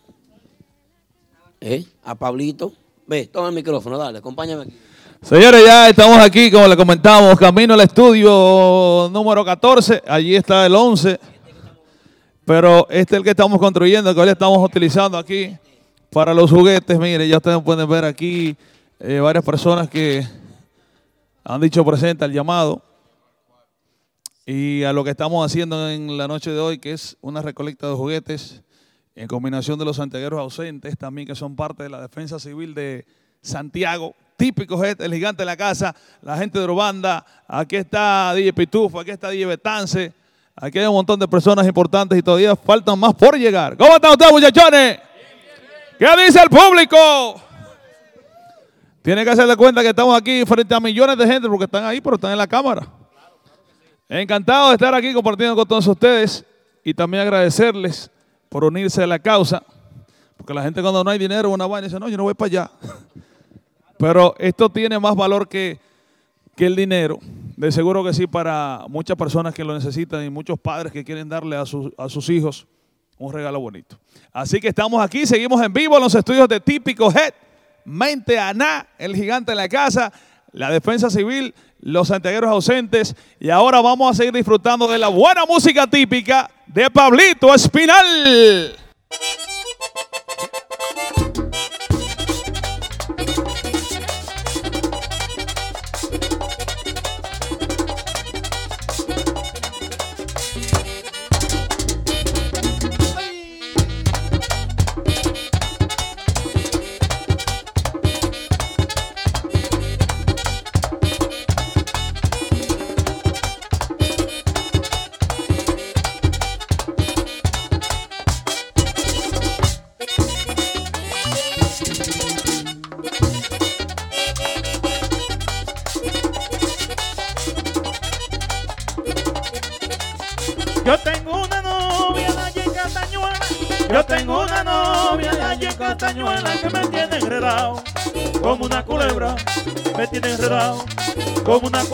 ¿Eh? A Pablito. Ve, toma el micrófono, dale, acompáñame aquí.
Señores, ya estamos aquí, como le comentamos, camino al estudio número 14. Allí está el 11. Pero este es el que estamos construyendo, que hoy estamos utilizando aquí para los juguetes. Mire, ya ustedes pueden ver aquí eh, varias personas que han dicho presente al llamado. Y a lo que estamos haciendo en la noche de hoy, que es una recolecta de juguetes en combinación de los santiagueros ausentes, también que son parte de la defensa civil de Santiago. Típico gente, el gigante de la casa, la gente de Urbanda. Aquí está DJ Pitufo, aquí está DJ Betance. Aquí hay un montón de personas importantes y todavía faltan más por llegar. ¿Cómo están ustedes, muchachones? ¿Qué dice el público? Tiene que hacerle cuenta que estamos aquí frente a millones de gente porque están ahí, pero están en la cámara. Encantado de estar aquí compartiendo con todos ustedes y también agradecerles por unirse a la causa. Porque la gente cuando no hay dinero, una vaina dice, no, yo no voy para allá. *laughs* Pero esto tiene más valor que, que el dinero. De seguro que sí para muchas personas que lo necesitan y muchos padres que quieren darle a, sus- a sus hijos un regalo bonito. Así que estamos aquí, seguimos en vivo en los estudios de Típico Head, Mente Aná, el gigante de la casa, la defensa civil, los santiagueros ausentes. Y ahora vamos a seguir disfrutando de la buena música típica de Pablito Espinal.
Como una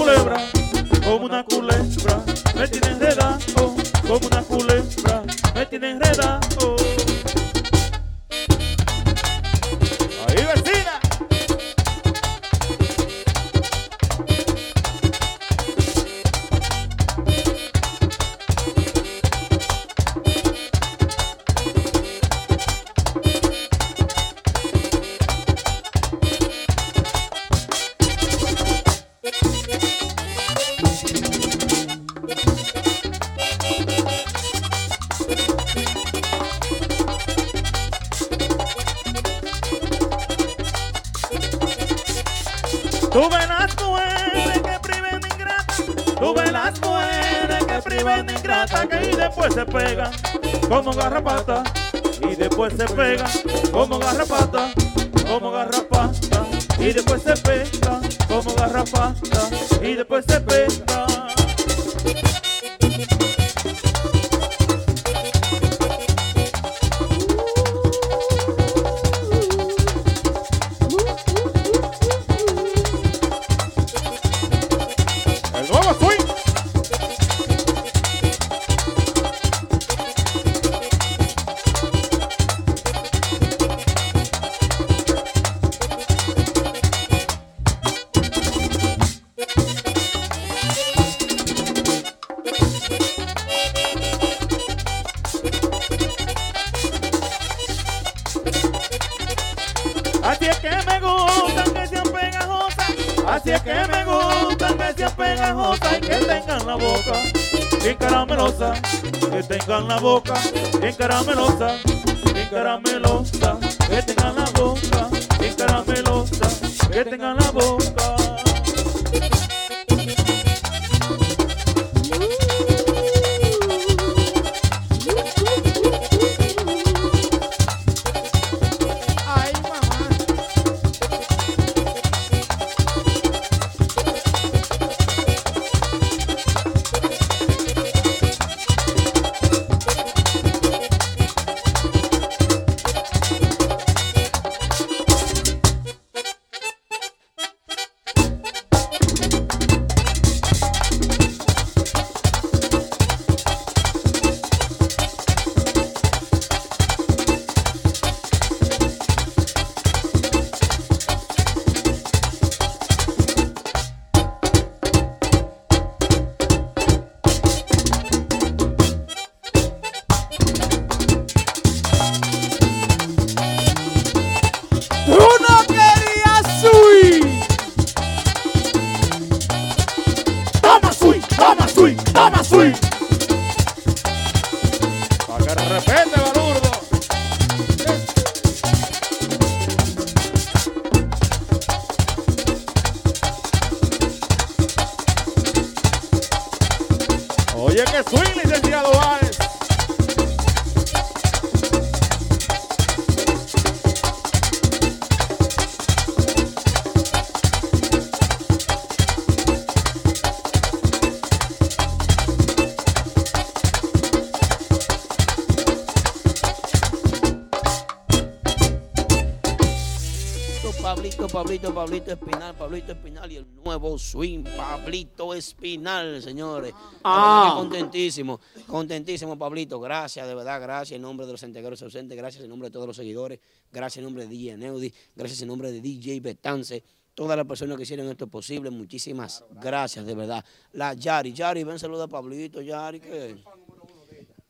swing,
Pablito Espinal, señores.
Ah.
Contentísimo, contentísimo, Pablito. Gracias, de verdad, gracias en nombre de los integrantes ausentes, gracias en nombre de todos los seguidores, gracias en nombre de DJ Neudi, gracias en nombre de DJ Betance, todas las personas que hicieron esto posible, muchísimas gracias, de verdad. La Yari, Yari, ven, saluda a Pablito, Yari, que...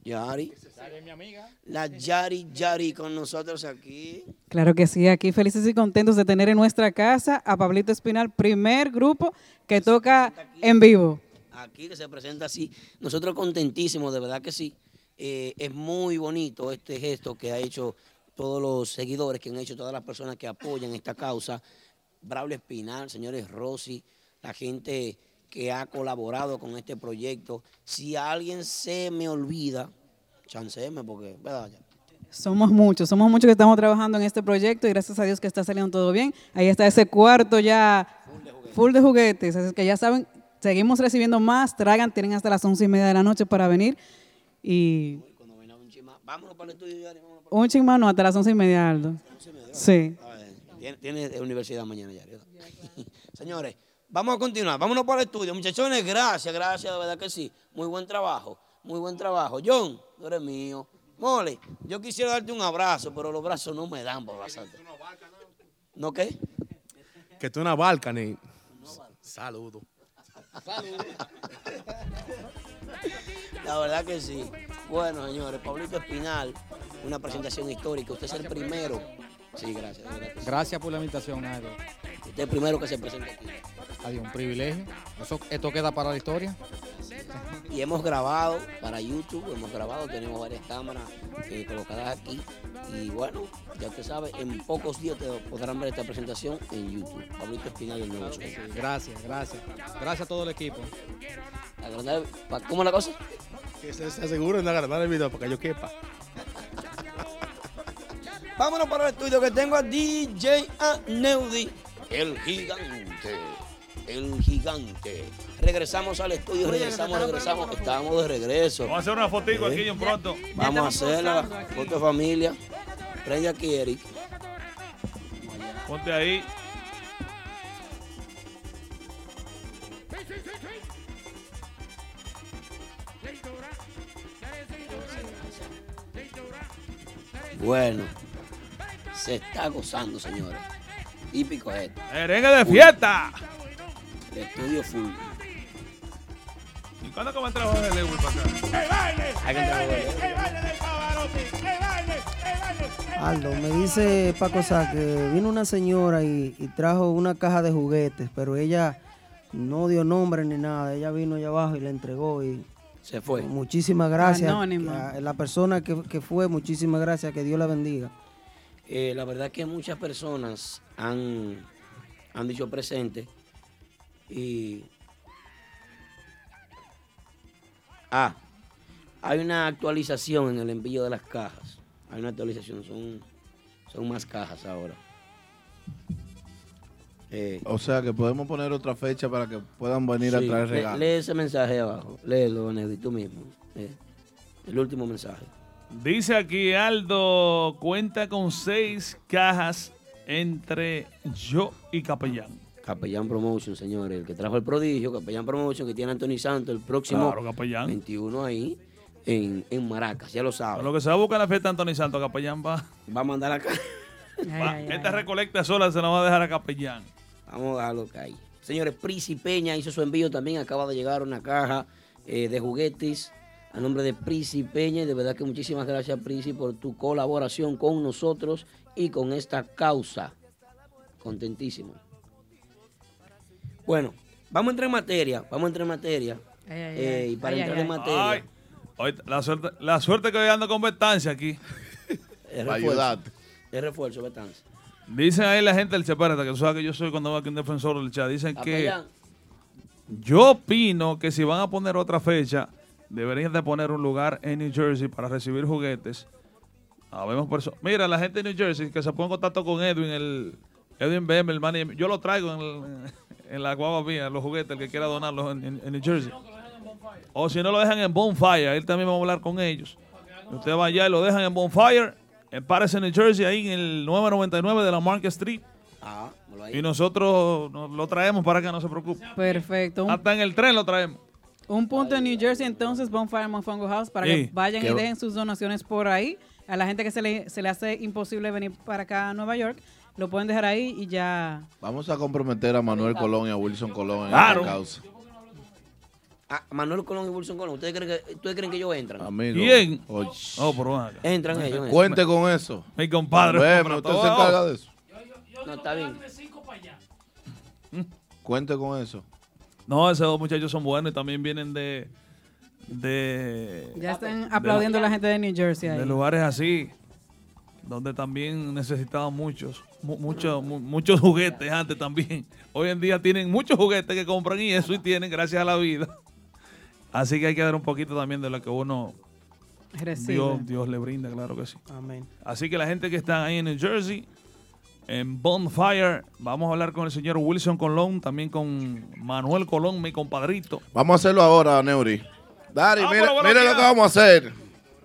Yari. La Yari, Yari con nosotros aquí.
Claro que sí, aquí felices y contentos de tener en nuestra casa a Pablito Espinal, primer grupo que toca en vivo.
aquí que se presenta así. Nosotros contentísimos, de verdad que sí. Eh, es muy bonito este gesto que ha hecho todos los seguidores, que han hecho todas las personas que apoyan esta causa. Braulio Espinal, señores Rossi, la gente que ha colaborado con este proyecto. Si alguien se me olvida, chanceme porque, ¿verdad?
Somos muchos, somos muchos que estamos trabajando en este proyecto y gracias a Dios que está saliendo todo bien. Ahí está ese cuarto ya full de juguetes, así que ya saben, seguimos recibiendo más, traigan, tienen hasta las once y media de la noche para venir y
Vámonos para el estudio. Yari, vámonos
un chingmano hasta las once y media, Aldo. Sí.
Tiene, tiene universidad mañana, Yari, ¿verdad? *laughs* Señores, vamos a continuar. Vámonos para el estudio. Muchachones, gracias, gracias, de verdad que sí. Muy buen trabajo, muy buen trabajo. John, tú eres mío. Mole, yo quisiera darte un abrazo, pero los brazos no me dan para abrazarte. ¿No qué?
Que tú una barca, ni. Saludo.
La verdad que sí. Bueno, señores, Pablito Espinal, una presentación histórica. Usted es el primero. Sí, gracias.
Gracias por la invitación, Nairo.
Usted es el primero que se presenta aquí.
Adiós, un privilegio. Eso, esto queda para la historia.
Y hemos grabado para YouTube, hemos grabado, tenemos varias cámaras eh, colocadas aquí. Y bueno, ya usted sabe, en pocos días te podrán ver esta presentación en YouTube. Pablito Espinal del Nuevo.
Gracias, gracias. Gracias a todo el equipo.
¿Cómo es la cosa?
Que se, se aseguren de agarrar el video para que yo quepa.
Vámonos para el estudio que tengo a DJ Neudi, el gigante. El gigante. Regresamos al estudio, regresamos, regresamos. Estamos de regreso.
Vamos a hacer una fotico
¿Eh?
aquí en pronto.
Vamos a hacer la foto de familia. Prende aquí, Eric.
Ponte ahí.
Bueno, se está gozando, señores. Típico es esto.
Merengue de fiesta.
Estudio full.
¿Y cuándo que va a trabajar el Lewis para acá?
Hay que entrar a ver.
Aldo, me dice Paco Sá que vino una señora y, y trajo una caja de juguetes, pero ella no dio nombre ni nada. Ella vino allá abajo y la entregó y
Se fue.
Muchísimas gracias.
Anónima.
A la persona que, que fue, muchísimas gracias. Que Dios la bendiga.
Eh, la verdad que muchas personas han, han dicho presente y... Ah, hay una actualización en el envío de las cajas. Hay una actualización, son, son más cajas ahora. Eh,
O sea que podemos poner otra fecha para que puedan venir a traer regalos.
Lee ese mensaje abajo, léelo, tú mismo. eh, el último mensaje.
Dice aquí Aldo, cuenta con seis cajas entre yo y Capellán.
Capellán Promotion, señores, el que trajo el prodigio, Capellán Promotion, que tiene Anthony Santos el próximo
Claro, Capellán.
21 ahí en, en Maracas, ya lo saben.
lo que se va a buscar en la fiesta de Anthony Santo, Capellán va.
Va a mandar acá. *laughs*
va- esta recolecta sola se la va a dejar a Capellán.
Vamos a dejarlo caer. Señores, Prisi Peña hizo su envío también. Acaba de llegar una caja eh, de juguetes a nombre de Prisi Peña. Y de verdad que muchísimas gracias, Prisi, por tu colaboración con nosotros y con esta causa. Contentísimo. Bueno, vamos a entrar en materia. Vamos a entrar en materia.
Ay, ay,
Eh,
ay.
y para
Ay,
entrar
ay,
en
ay.
materia.
Ay, hoy la, suerte, la suerte que hoy ando con Betancia aquí. *laughs*
Es refuerzo. Es refuerzo.
Dicen ahí la gente del Cheparata, que tú sabes que yo soy cuando va aquí un defensor del chat. Dicen que
Capellán.
yo opino que si van a poner otra fecha, deberían de poner un lugar en New Jersey para recibir juguetes. Habemos perso- Mira, la gente de New Jersey que se pone en contacto con Edwin, el Edwin BM, el manager. Yo lo traigo en, el- en la guagua mía, los juguetes, el que quiera donarlos en, en- en New Jersey. O si no lo dejan en Bonfire, él también va a hablar con ellos. Usted va allá y lo dejan en Bonfire, en Paris, en New Jersey, ahí en el 999 de la Market Street.
Ah,
Y nosotros nos lo traemos para que no se preocupe.
Perfecto.
Hasta en el tren lo traemos.
un punto en New Jersey, entonces, Bonfire Mofongo House, para
Sí.
que vayan
Qué
y dejen sus donaciones por ahí. A la gente que se le, se le hace imposible venir para acá a Nueva York, lo pueden dejar ahí y ya.
Vamos a comprometer a Manuel Colón y a Wilson Colón en
Claro.
esta causa.
Ah, Manuel Colón y Wilson Colón, ¿ustedes creen que, ¿ustedes creen que ellos entran?
Amigo.
¿Quién? Oh, acá.
Entran ellos.
Cuente con eso.
Mi compadre. Pero
usted
todo-
se encarga de eso.
No, está bien. *laughs*
Cuente con eso.
No, esos dos muchachos son buenos y también vienen de. de
Ya están aplaudiendo a la gente de New Jersey ahí.
de lugares así, donde también necesitaban muchos, mu- muchos, mu- muchos juguetes antes también. Hoy en día tienen muchos juguetes que compran y eso y tienen gracias a la vida. Así que hay que dar un poquito también de lo que uno
Recibe.
Dios, Dios le brinda, claro que sí.
Amén.
Así que la gente que está ahí en New Jersey, en Bonfire, vamos a hablar con el señor Wilson Colón, también con Manuel Colón, mi compadrito.
Vamos a hacerlo ahora, Neuri. Dari, mire, mire lo que vamos a hacer.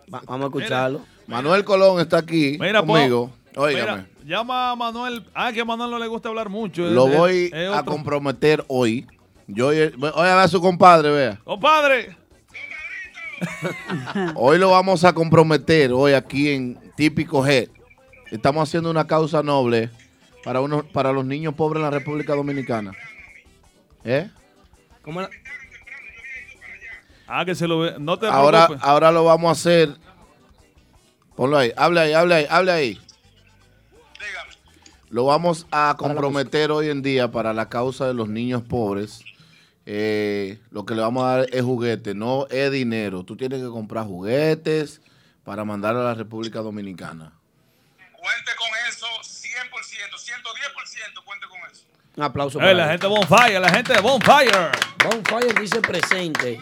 vamos a escucharlo.
Manuel Colón está aquí
Mira, po,
conmigo. Óigame.
mira, llama a Manuel. Ah, que a Manuel no le gusta hablar mucho.
Lo
Es-
voy
es
a comprometer hoy. Yo hoy a su compadre, vea.
Compadre. *laughs*
Hoy lo vamos a comprometer, hoy aquí en Típico G. Estamos haciendo una causa noble para, unos, para los niños pobres en la República Dominicana. ¿Eh?
¿Cómo la-
Ah, que se lo ve. No te
Ahora,
preocupes.
ahora lo vamos a hacer. Ponlo ahí, hable ahí, hable ahí, hable ahí. Lo vamos a comprometer hoy en día para la causa de los niños pobres. Eh, lo que le vamos a dar es juguete, no es dinero. Tú tienes que comprar juguetes para mandarlo a la República Dominicana.
Un aplauso
Eh,
para
la
él.
gente de Bonfire, la gente de Bonfire.
Bonfire dice presente.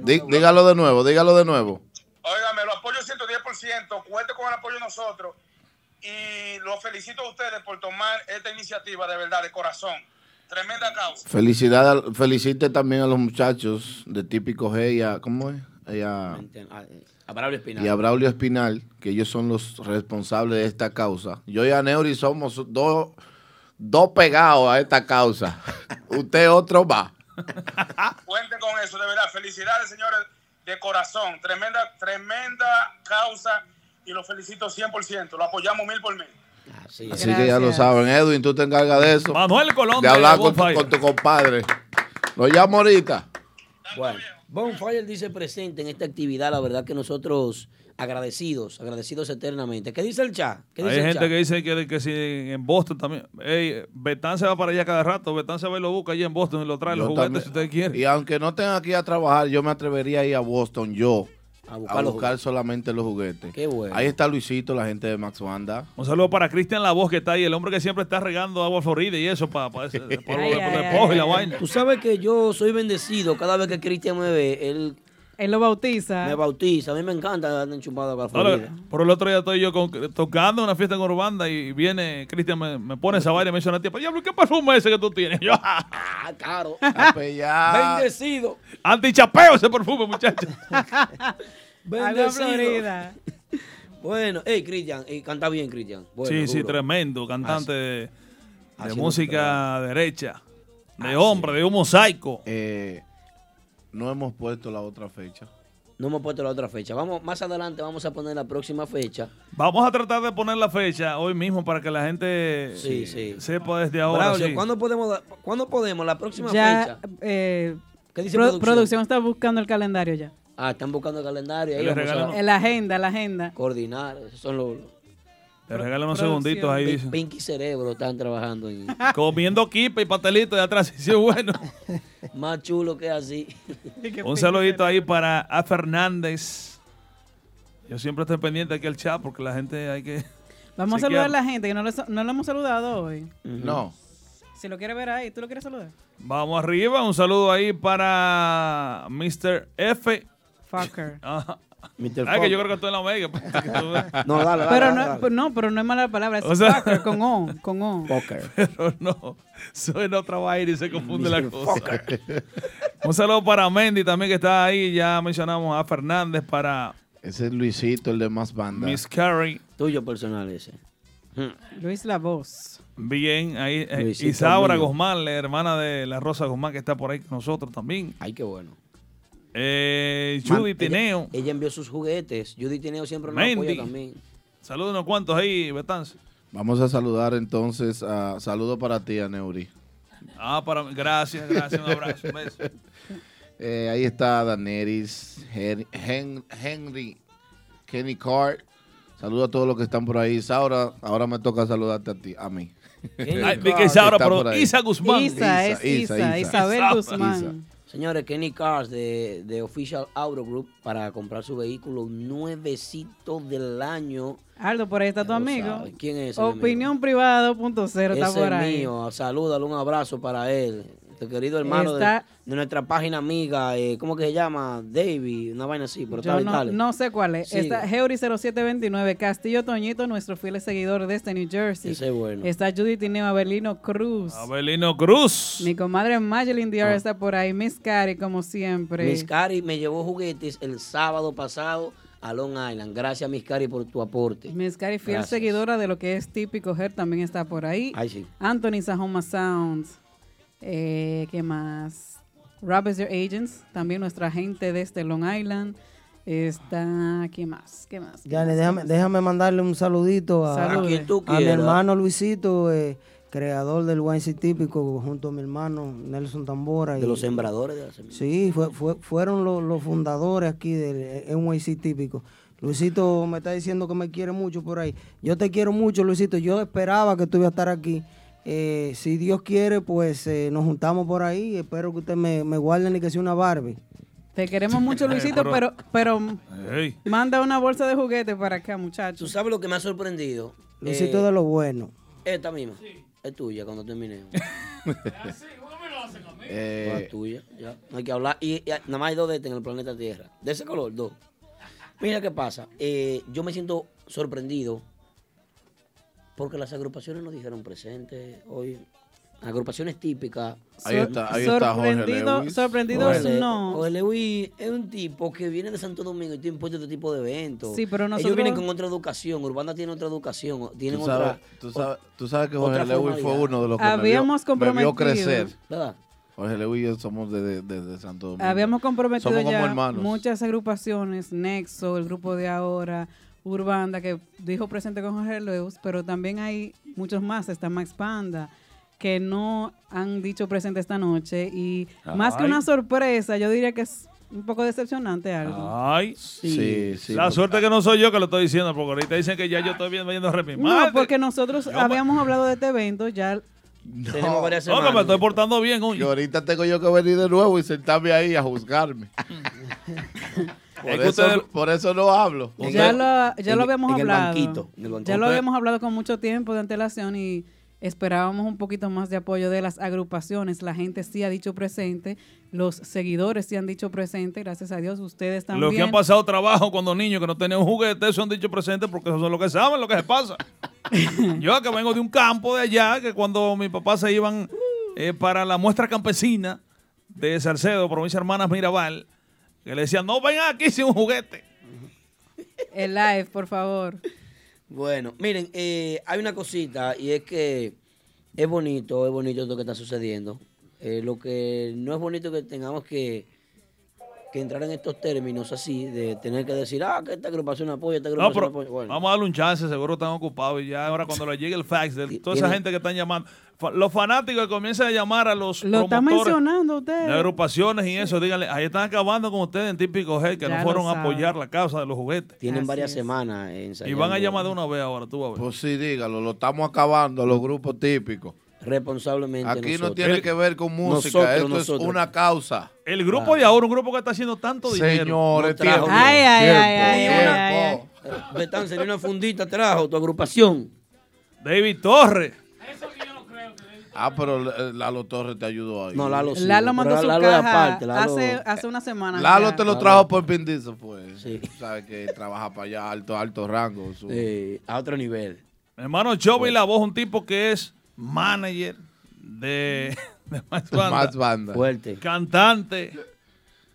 Dí- dígalo de nuevo, dígalo de nuevo.
Óigame, lo apoyo 110%, cuente con el apoyo de nosotros y los felicito a ustedes por tomar esta iniciativa de verdad, de corazón. Tremenda causa.
Felicidad, felicite también a los muchachos de Típico G y a, ¿cómo es? Y a,
A Braulio Espinal.
y a Braulio Espinal, que ellos son los responsables de esta causa. Yo y a Neuri somos dos dos pegados a esta causa. *laughs* Usted otro va. *laughs*
Cuenten con eso, de verdad. Felicidades, señores, de corazón. Tremenda, tremenda causa y los felicito 100%. Lo apoyamos mil por mil.
Así que ya lo saben. Edwin, tú te encargas de eso.
Manuel Colón
De
de
hablar con tu, con tu compadre. Lo llamo ahorita.
Bueno, Bonfire dice presente en esta actividad, la verdad que nosotros agradecidos, agradecidos eternamente. ¿Qué dice el chat? ¿Qué dice
Hay
el
gente
chat?
que dice que, que si en Boston también. Ey, Betán se va para allá cada rato. Betán se va y lo busca allá en Boston y lo trae los juguetes
también-
si usted quiere.
Y aunque no tenga aquí a trabajar, yo me atrevería a ir a Boston, yo,
a
buscar,
buscar los
solamente los juguetes.
Qué bueno.
Ahí está Luisito, la gente de Max Banda.
Un saludo para Cristian La Voz que está ahí, el hombre que siempre está regando agua florida y eso para, para, ese- *laughs* para lo
Ay, ay,
y la
ay.
vaina.
Tú sabes que yo soy bendecido cada vez que Cristian me ve, él
Él lo bautiza.
me bautiza. A mí me encanta con la
No, lo-
Florida.
por el otro día estoy yo con- tocando una fiesta en Urbanda y viene Cristian, me, me pone esa vaina y me dice una tía, diablo, ¿qué perfume ese que tú tienes? *laughs* Yo,
Ah, caro.
ya.
Bendecido.
antichapeo ese perfume, muchacho. *laughs*
Bendecido.
Florida.
Bueno, hey, Cristian, hey, canta bien, Cristian. Bueno,
sí, sí, tremendo, cantante de, música derecha, de hombre, de un mosaico.
Eh, no hemos puesto la otra fecha.
No hemos puesto la otra fecha. Vamos, más adelante vamos a poner la próxima fecha.
Vamos a tratar de poner la fecha hoy mismo para que la gente
Sí, sí.
sepa desde ahora.
Braulio,
sí.
¿cuándo podemos, dar- ¿cuándo podemos? La próxima
Ya,
fecha.
eh,
¿Qué dice
pro-
producción?
producción está buscando el calendario ya.
Ah, están buscando el calendario. Ahí vamos a
La agenda, la agenda.
coordinar. Esos son los...
Te regalan unos segunditos ahí.
Pin-
dice.
Pinky Cerebro están trabajando en... *laughs*
Comiendo kipe y pastelito de atrás. *laughs* Sí, bueno.
Más chulo que así. *laughs*
Un saludito ahí para A Fernández. Yo siempre estoy pendiente aquí al chat porque la gente hay que.
Vamos a saludar a la gente que no, le- no lo hemos saludado hoy.
No.
Si lo quiere ver ahí, ¿tú lo quieres saludar?
Vamos arriba. Un saludo ahí para Mr. F.
Fucker.
Ajá.
Mr.
Ay, que yo creo que estoy en la Omega. pues, *laughs*
No, dale, dale.
Pero
dale,
no,
dale.
pero no, pero no es mala palabra, es
O sea-
fucker, con O, con O. *laughs*
Pero no, suena otra vaina y se confunde la
Mr.
cosa.
Fucker. *laughs*
Un saludo para Mendy también que está ahí. Ya mencionamos a Fernández para
Ese es Luisito, el de Más Banda.
Miss Carrie.
Tuyo personal ese.
Luis La Voz.
Bien, ahí. eh, Isaura. Guzmán, la hermana de la Rosa Guzmán que está por ahí con nosotros también.
Ay, qué bueno.
Eh, Judy
ella-
Tineo.
Ella, envió sus juguetes. Judy Tineo siempre nos apoya también.
Saludos unos cuantos ahí, Betance.
Vamos a saludar entonces. a saludo para ti, Aneuri.
Ah, para gracias, gracias, un abrazo, un beso. *laughs*
Eh, ahí está Daneris, Hen- Hen- Henry, Kenny Carr. Saludo a todos los que están por ahí. Saura, ahora me toca saludarte a ti, a mí.
Ay, *laughs*
Está
pero. Isa Guzmán.
Isa, es Isa, Isabel
Isa.
Guzmán.
Señores, Kenny Cars de, de Official Auto Group para comprar su vehículo nuevecito del año.
Aldo, por ahí está tu
Ya
amigo.
sabe. ¿Quién es?
Opinión privada 2.0 está por
es
ahí.
mío. Salúdalo, un abrazo para él. Este querido hermano de,
Está-
de nuestra página amiga, eh, ¿cómo que se llama? David, una vaina así, pero
Yo no,
tal.
no sé cuál es.
Sigue.
Está Heuri 0729, Castillo Toñito, nuestro fiel seguidor desde New Jersey.
Ese es bueno.
Está Judy Tineo Abelino Cruz.
Abelino Cruz.
Mi comadre Madeline Diar
Ah.
está por ahí. Miss Cari, como siempre.
Miss Cari me llevó juguetes el sábado pasado a Long Island. Gracias, Miss Cari, por tu aporte.
Miss Cari, fiel
Gracias.
seguidora de lo que es típico Her, también está por ahí.
Ay, sí.
Anthony Sahoma Sounds. Eh, ¿Qué más? Rob is Your Agents, también nuestra agente desde Long Island. Está, ¿qué más? ¿Qué más? ¿Qué
Yane,
más?
déjame, déjame mandarle un saludito a,
Salude. A quien tú
a mi hermano Luisito, eh, creador del YC típico, junto a mi hermano Nelson Tambora.
De
y-
los sembradores de la semilla.
Sí, fue, fue- fueron los, los fundadores aquí del NYC típico. Luisito me está diciendo que me quiere mucho por ahí. Yo te quiero mucho, Luisito. Yo esperaba que tú ibas a estar aquí. Eh, si Dios quiere, pues eh, nos juntamos por ahí. Espero que usted me, me guarde ni que sea una Barbie.
Te queremos mucho, Luisito, pero, pero
Ey.
manda una bolsa de juguetes para acá, muchachos.
¿Tú sabes lo que me ha sorprendido?
Luisito
Eh,
de lo bueno.
Esta misma. Es tuya cuando terminemos. *laughs*
Eh,
Es tuya, ya. No hay que hablar. Y, y nada más hay dos de este en el planeta Tierra. De ese color, dos. Mira qué pasa. Eh, yo me siento sorprendido porque las agrupaciones nos dijeron presente hoy. Agrupaciones típicas.
Ahí está, ahí está Jorge
Sorprendido-
Lewis.
sorprendidos
Jorge-
no.
Jorge Lewis es un tipo que viene de Santo Domingo y tiene impuesto este tipo de eventos.
Sí, pero
Ellos
nosotros-
vienen con otra educación. Urbana tiene otra educación. Tienen
Tú sabes,
otra.
tú, sabes, tú sabes que Jorge Lewis fue uno de los que
Habíamos
me vio, me vio crecer.
¿Verdad?
Jorge Lewis y yo somos de, de- de Santo Domingo.
Habíamos comprometido
Somos como
ya
hermanos.
muchas agrupaciones, Nexo, el grupo de ahora, Urbanda, que dijo presente con Jorge Lewis, pero también hay muchos más, está Max Panda, que no han dicho presente esta noche. Y más que una sorpresa, yo diría que es un poco decepcionante algo.
Ay,
Sí, sí,
La
porque-
suerte que no soy yo que lo estoy diciendo, porque ahorita dicen que ya yo estoy viendo, viendo a
No, porque nosotros
Yo
habíamos hablado de este evento, ya
Tenemos varias
No, que me estoy portando bien,
Que
oye.
ahorita tengo yo que venir de nuevo y sentarme ahí a juzgarme. *laughs* por,
Es que
eso,
ustedes-
por eso no hablo.
ya lo, ya
en-
lo habíamos
en el
hablado.
banquito, en el banquito.
Ya lo habíamos hablado con mucho tiempo de antelación y esperábamos un poquito más de apoyo de las agrupaciones. La gente sí ha dicho presente, los seguidores sí han dicho presente, gracias a Dios, ustedes también.
Los que han pasado trabajo cuando niños que no tenían un juguete, eso han dicho presente porque eso son lo que saben, lo que se pasa. *laughs* Yo que vengo de un campo de allá, que cuando mis papás se iban eh, para la muestra campesina de Salcedo, provincia Hermanas Mirabal, que le decían, no vengan aquí sin un juguete.
El live, por favor.
Bueno, miren, eh, hay una cosita y es que es bonito, es bonito lo que está sucediendo. Eh, lo que no es bonito que tengamos que, que entrar en estos términos así, de tener que decir, ah, que esta agrupación apoya, esta
No,
agrupación
pero
apoya. Bueno,
vamos a darle un chance, seguro están ocupados y ya ahora cuando le llegue el fax de toda esa gente que están llamando, los fanáticos que comienzan a llamar a los
Lo está
promotores
mencionando usted.
de agrupaciones y eso, díganle, ahí están acabando con ustedes en Típico G, que
Ya
no fueron a apoyar la causa de los juguetes.
tienen varias semanas
Y
ensayando.
van a llamar de una vez ahora, tú a ver.
Pues sí, dígalo, lo estamos acabando, los grupos típicos.
Responsablemente
Aquí no tiene
El-
que ver con música,
nosotros,
esto
nosotros.
es una causa.
El grupo de ahora, un grupo que está haciendo tanto dinero.
Señores,
no
tiempo, Ay, ay, tiempo, ay, ay,
ay, ay. Betán, sería una fundita trajo tu agrupación.
David Torres.
Ah, pero eh, Lalo Torres te ayudó ahí.
No, Lalo sí.
Lalo mandó
Pero
su
Lalo de
caja
aparte, Lalo-
hace, hace una semana.
Lalo
ya.
te lo trajo por Pindizo, pues.
Sí.
Sabes que trabaja para allá, alto, alto rango. su-
Sí, a otro nivel.
Hermano Chovy La Voz, un tipo que es manager de, *laughs* de Max Banda.
Max Banda.
Fuerte.
Cantante.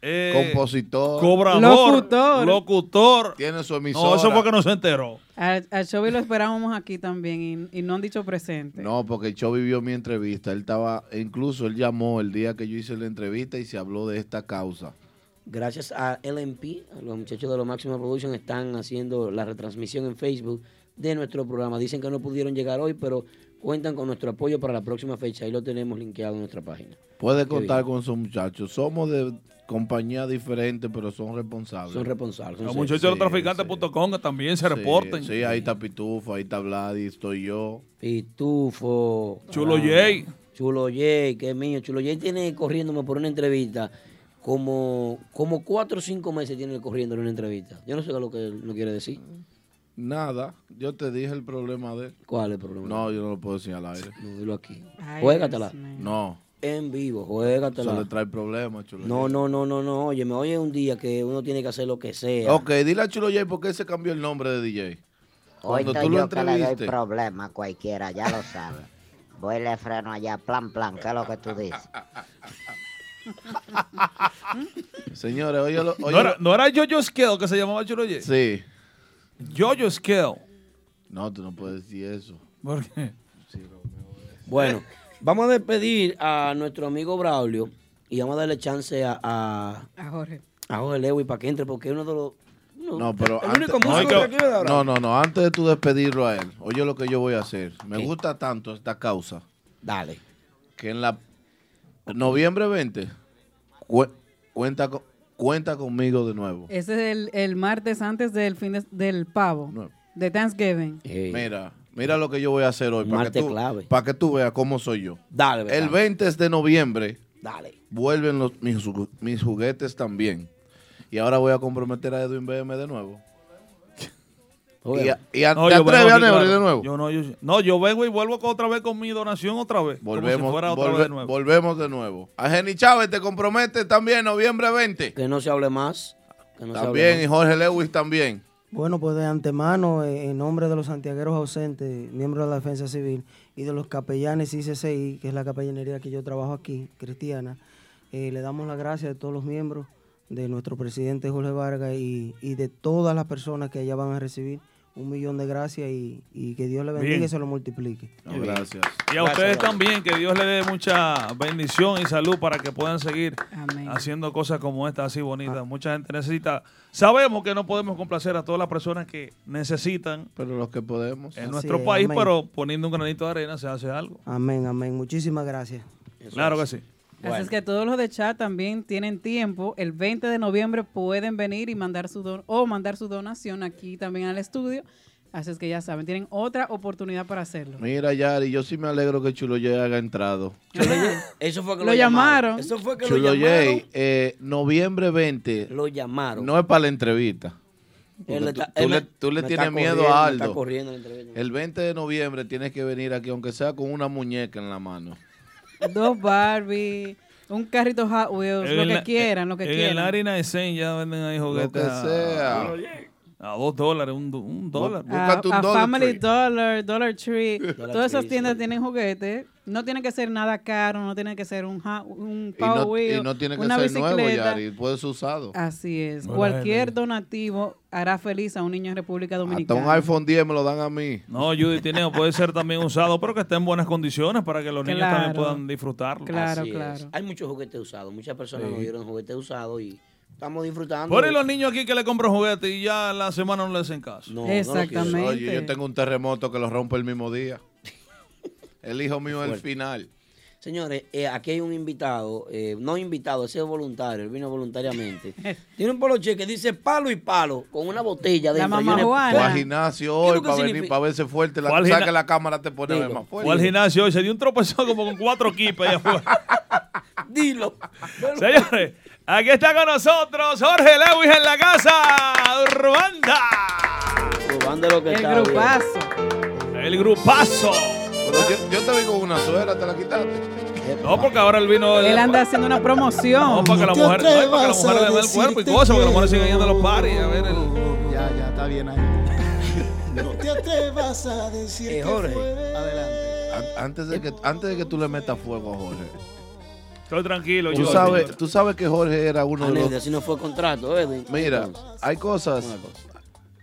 Eh,
Compositor.
Cobrador.
Locutor.
Locutor.
Tiene su
No,
emisora.
eso fue que no se enteró.
Al, al Chovy lo esperábamos aquí también y, y no han dicho presente.
No, porque el vivió mi entrevista. Él estaba, incluso él llamó el día que yo hice la entrevista y se habló de esta causa.
Gracias a LMP, los muchachos de los Máxima Production están haciendo la retransmisión en Facebook de nuestro programa. Dicen que no pudieron llegar hoy, pero cuentan con nuestro apoyo para la próxima fecha. Ahí lo tenemos linkeado en nuestra página.
Puede contar
bien.
con esos muchachos. Somos de compañías diferentes, pero son responsables.
Son responsables.
Los muchachos de los traficantes.com que también se
Sí,
reporten.
Sí, ahí está Pitufo, ahí está Vladi, estoy yo.
Pitufo.
Chulo
Ah,
Jay.
Chulo Jay, que es mío. Chulo Jay tiene corriéndome por una entrevista como, como cuatro o cinco meses tiene corriendo en una entrevista. Yo no sé lo que él no quiere decir.
Nada, yo te dije el problema de él.
¿Cuál es el problema?
No, yo no lo puedo decir al aire.
No, dilo aquí. Juégatela.
No,
En vivo,
eso
juégatela.
le trae problemas, Chulo
No,
Jay.
no, no, no, no. Oye, me oye un día que uno tiene que hacer lo que sea.
Ok, dile a Chulo Jay por qué se cambió el nombre de DJ.
Hoy
Cuando
estoy
tú lo
yo que le doy problema a cualquiera, ya lo sabes. *laughs* Voy y le freno allá, plan, plan, ¿qué es lo que tú dices? *laughs*
Señores, oye, lo- oye
¿No era, no era Jojo Scale que se llamaba Chulo Jay?
Sí.
Jojo Scale.
No, tú no puedes decir eso.
¿Por qué?
Bueno, vamos a despedir a nuestro amigo Braulio y vamos a darle chance a, a,
A Jorge.
a Jorge Lewis para que entre, porque es uno de los.
No, pero
el
antes,
único
no,
músico
hay
de
que-
aquí de ahora.
no, no, no, antes de tú despedirlo a él, oye lo que yo voy a hacer. Me
¿Qué?
gusta tanto esta causa
Dale.
que en la noviembre 20 cue- cuenta con- cuenta conmigo de nuevo.
Ese es el, el martes antes del fin de- del pavo, de Thanksgiving.
Mira, mira lo que yo voy a hacer hoy para que, tú,
clave.
para que tú veas cómo soy yo.
Dale,
El
Betán.
20 de noviembre
Dale.
vuelven los, mis, ju- mis juguetes también. Y ahora voy a comprometer a Edwin BM de nuevo. *laughs* Y, a- y a-
No,
¿Te atreves a
claro.
de nuevo?
Yo no, yo, no, yo vengo y vuelvo otra vez con mi donación otra vez. como si
Volvemos,
fuera otra
volve-
vez de nuevo.
volvemos de nuevo. A Jenny Chávez te compromete también noviembre 20.
Que no se hable más. que no se hable
También,
más.
y Jorge Lewis también.
Bueno, pues de antemano, eh, en nombre de los santiagueros ausentes, miembros de la Defensa Civil, y de los capellanes ICCI, que es la capellanería que yo trabajo aquí, cristiana, eh, le damos las gracias a todos los miembros de nuestro presidente Jorge Vargas y, y de todas las personas que allá van a recibir un millón de gracias y, y que Dios le bendiga
Bien.
y se lo multiplique.
No, gracias.
Y a ustedes también, que Dios le dé mucha bendición y salud para que puedan seguir
Amén.
haciendo cosas como esta, así bonitas. Mucha gente necesita. Sabemos que no podemos complacer a todas las personas que necesitan
Pero los que podemos.
en
Así
nuestro
es,
país,
amén.
pero poniendo un granito de arena se hace algo.
Amén, amén. Muchísimas gracias.
Claro que sí.
Así es que todos los de chat también tienen tiempo. El 20 de noviembre pueden venir y mandar su don o mandar su donación aquí también al estudio. Así es que ya saben, tienen otra oportunidad para hacerlo.
Mira, Yari, yo sí me alegro que Chulo J haya entrado.
Eso fue que
Lo
lo,
llamaron.
Eso fue que
Chulo
lo llamaron.
Eh, noviembre 20.
Lo llamaron.
No es para la entrevista.
Él
tú,
está-
tú
él
le,
me-
tú le
me
tienes miedo a Aldo.
está corriendo la entrevista.
El 20 de noviembre tienes que venir aquí, aunque sea con una muñeca en la mano.
Dos Barbie, un carrito Hot Wheels,
En
lo
el-
que quieran, lo que
en el
quieran.
Arena Esen ya venden ahí juguetes.
que
a-
sea.
A, dos dólares, un, un dólar.
a, a Family
Tree.
Dollar, Dollar Tree,
Dollar
todas esas tiendas
sí.
tienen juguetes. No tiene que ser nada caro, no tiene que ser un, un
Y
Power
no,
Wheel,
y no tiene que
una
ser nuevo,
bicicleta.
Yari. Puede ser usado.
Así es. Cualquier donativo hará feliz a un niño en República
Hasta
Dominicana.
un iPhone 10 me lo dan a mí.
No, Judy Tineo puede ser también usado, pero que esté en buenas condiciones para que los niños también
Claro.
puedan disfrutarlo.
Así es. Hay muchos juguetes usados. Muchas personas
Sí.
nos dieron juguetes usados y estamos disfrutando.
Por los niños aquí que le compran juguetes y ya la semana no le hacen caso.
No,
Oye, yo tengo un terremoto que lo rompe el mismo día. *laughs* El hijo mío es el final.
Señores, eh, aquí hay un invitado, eh, no invitado, ese es voluntario, él vino voluntariamente. *laughs* Tiene un poloche que dice palo y palo, con una botella de
Fue al gimnasio hoy para venir, para verse fuerte. La, que la cámara te pone a ver más fuerte.
Fue al gimnasio hoy, se dio un tropezón como con cuatro kipas allá afuera. *laughs*
Dilo.
Señores, aquí está con nosotros Jorge Lewis en la casa. Urbanda.
Probando lo que
El
está bien.
grupazo.
El grupazo.
Pero yo, yo te vi con una suera, te la quitaste.
No, porque ahora él vino.
Él anda haciendo una promoción.
No, para que la mujer, no, es para que la mujer le dé el cuerpo y cosas, porque la mujer sigue yendo a los paris a ver el.
Ya, ya, está bien ahí.
No te atrevas a decir
Eh,
que
Jorge.
An- Antes de, que, antes de que tú le metas fuego a Jorge.
Estoy tranquilo,
Tú
yo.
sabes, tú sabes que Jorge era uno de
Anécdota,
los...
si no fue contrato, Edwin.
Mira, hay cosas...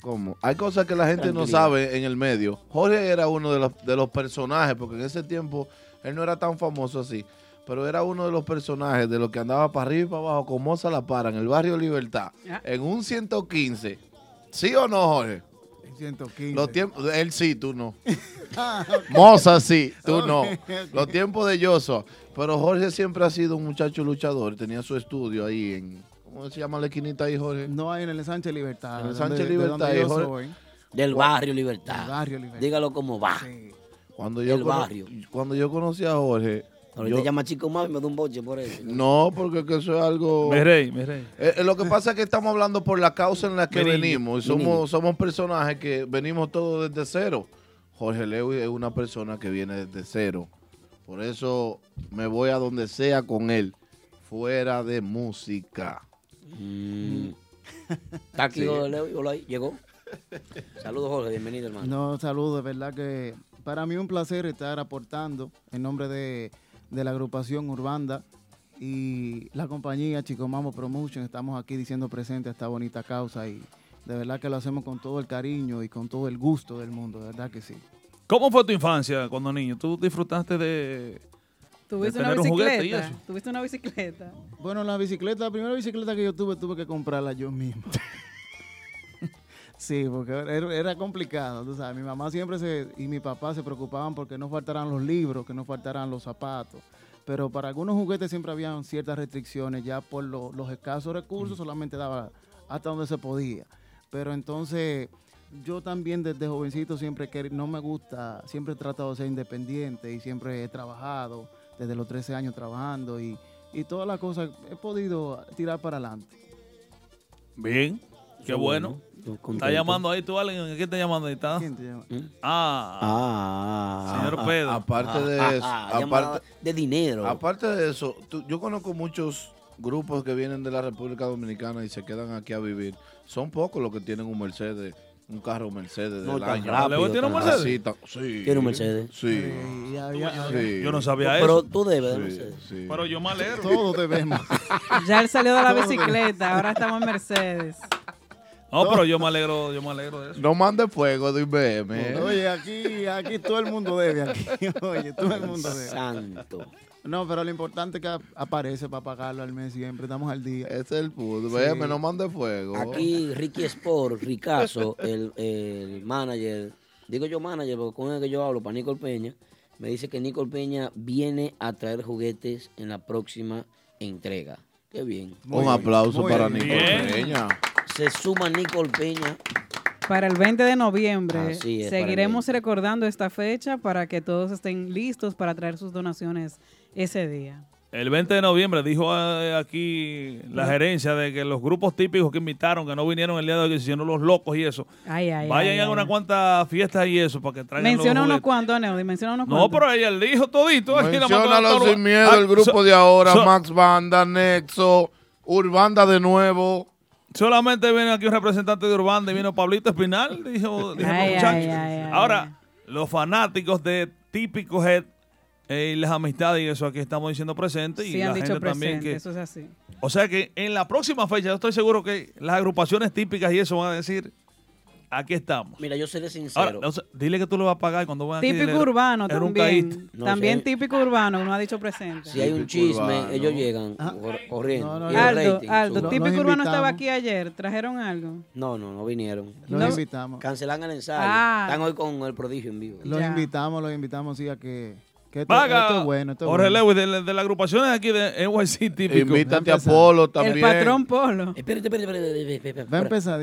¿Cómo? Hay cosas que la gente no sabe en el medio. Jorge era uno de los, de los personajes, porque en ese tiempo él no era tan famoso así, pero era uno de los personajes de los que andaba para arriba y para abajo con Moza La Para en el barrio Libertad,
Ah.
en un 115. ¿Sí o no, Jorge?
115.
Los tiempos, él sí, tú no.
Ah. *laughs*
Moza sí, tú no. Los tiempos de Joshua. Pero Jorge siempre ha sido un muchacho luchador. Tenía su estudio ahí en. ¿Cómo se llama la esquinita ahí, Jorge?
No hay en el Sánchez Libertad.
En el Sánchez Libertad, Jorge.
soy.
Del barrio Libertad.
Del barrio Libertad.
Dígalo como va.
Cuando yo,
El
cono-
barrio.
cuando yo conocí a Jorge.
Ahorita
yo-
llama Chico Mami y me da un boche por eso.
no, porque que eso es algo.
Mi rey, mi rey.
Eh, eh, lo que pasa es que estamos hablando por la causa en la que venimos. Y somos, somos personajes que venimos todos desde cero. Jorge Lewis es una persona que viene desde cero. Por eso me voy a donde sea con él. Fuera de música. *laughs*
Hola ahí, llegó. Saludos Jorge, bienvenido hermano.
No, saludos, de verdad que para mí un placer estar aportando en nombre de, de la agrupación Urbanda y la compañía Chico Mamo Promotion. Estamos aquí diciendo presente a esta bonita causa y de verdad que lo hacemos con todo el cariño y con todo el gusto del mundo, de verdad que sí.
¿Cómo fue tu infancia cuando niño? ¿Tú disfrutaste de,
¿Tuviste una
tener un juguete y
bicicleta?
eso?
¿Tuviste una bicicleta?
Bueno, la bicicleta, la primera bicicleta que yo tuve, tuve que comprarla yo mismo. *laughs* sí, porque era, era complicado, tú sabes. Mi mamá siempre se, y mi papá se preocupaban porque no faltaran los libros, que no faltaran los zapatos. Pero para algunos juguetes siempre habían ciertas restricciones, ya por lo- los escasos recursos solamente daba hasta donde se podía. Pero entonces yo también desde jovencito siempre que no me gusta, siempre he tratado de ser independiente y siempre he trabajado, desde los 13 años trabajando y, y todas las cosas he podido tirar para adelante.
Bien, qué
Qué
bueno.
bueno,
Está llamando ahí tú, alguien. ¿Quién está llamando ahí? ¿Está?
¿Quién te llama?
Ah,
Ah,
señor
ah,
Pedro.
Aparte de
ah,
eso,
ah,
aparte,
de dinero.
aparte de eso, tú- yo conozco muchos grupos que vienen de la República Dominicana y se quedan aquí a vivir. Son pocos los que tienen un Mercedes, un carro Mercedes
No
del
tan
año.
rápido,
¿Luego tiene un Mercedes?
Sí.
Tiene un Mercedes.
Sí.
Yo no sabía
Pero
eso.
tú debes de Mercedes.
Pero yo me alegro.
Todos debemos. *laughs*
Ya él salió de la bicicleta, ahora estamos en Mercedes.
No, pero yo me alegro, yo me alegro de eso.
No mande fuego de IBM. ¿eh?
Oye, aquí, aquí todo el mundo debe. Aquí. *laughs* Oye, todo el mundo debe.
Santo.
No, pero lo importante es que ap- aparece para pagarlo al mes siempre. Estamos al día.
Ese es el punto.
Sí.
IBM, no mande fuego.
Aquí Ricky Sport, Ricazo, el, el manager, digo yo manager porque con el que yo hablo, para Nicole Peña, me dice que Nicole Peña viene a traer juguetes en la próxima entrega. Qué bien.
Un aplauso para Nicole Peña.
Se suma Nicole Peña.
Para el 20 de noviembre
es,
seguiremos recordando esta fecha para que todos estén listos para traer sus donaciones ese día.
El 20 de noviembre dijo eh, aquí la gerencia de que los grupos típicos que invitaron, que no vinieron el día de hoy, que se hicieron los locos y eso,
Ay, ay,
vayan
ay,
a
ay.
unas cuantas fiestas y eso para que traigan
Menciona
los
unos cuantos, Neudi, menciona unos
No,
cuantos.
pero ella le dijo todito.
Menciónalo sin miedo,
Ah,
el grupo
so-
de ahora,
so-
Max Banda, Nexo, Urbanda de nuevo.
Solamente viene aquí un representante de Urbanda y vino Pablito Espinal, dijo, dijo
Ay,
Ahora, los fanáticos de Típico Head eh, y las amistades y eso aquí estamos diciendo presente y
Sí,
la
han dicho
gente también que...
eso es así.
O sea que en la próxima fecha yo estoy seguro que las agrupaciones típicas y eso van a decir, aquí estamos.
Mira, yo seré sincero.
Ahora, o sea, dile que tú lo vas a pagar cuando van.
Típico
dile,
urbano
era
también.
No,
también
si
típico urbano, uno ha dicho presente.
Si hay un chisme, ellos llegan cor- corriendo.
No, no,
Aldo,
rating
Aldo,
sube.
típico urbano estaba aquí ayer. ¿Trajeron algo?
No, no, no vinieron.
Los
No.
invitamos.
Cancelan el ensayo.
Ah.
Están hoy con el prodigio en vivo.
Los
Ya.
invitamos, los invitamos, sí, a que, que esto,
Vaga,
esto es bueno. Esto es
Jorge
bueno.
Lewis, de, la- de las agrupaciones aquí de NYC típico.
Invítate a Polo
El
también.
patrón Polo.
Espérate, espérate, espérate. espérate, espérate,
Va a empezar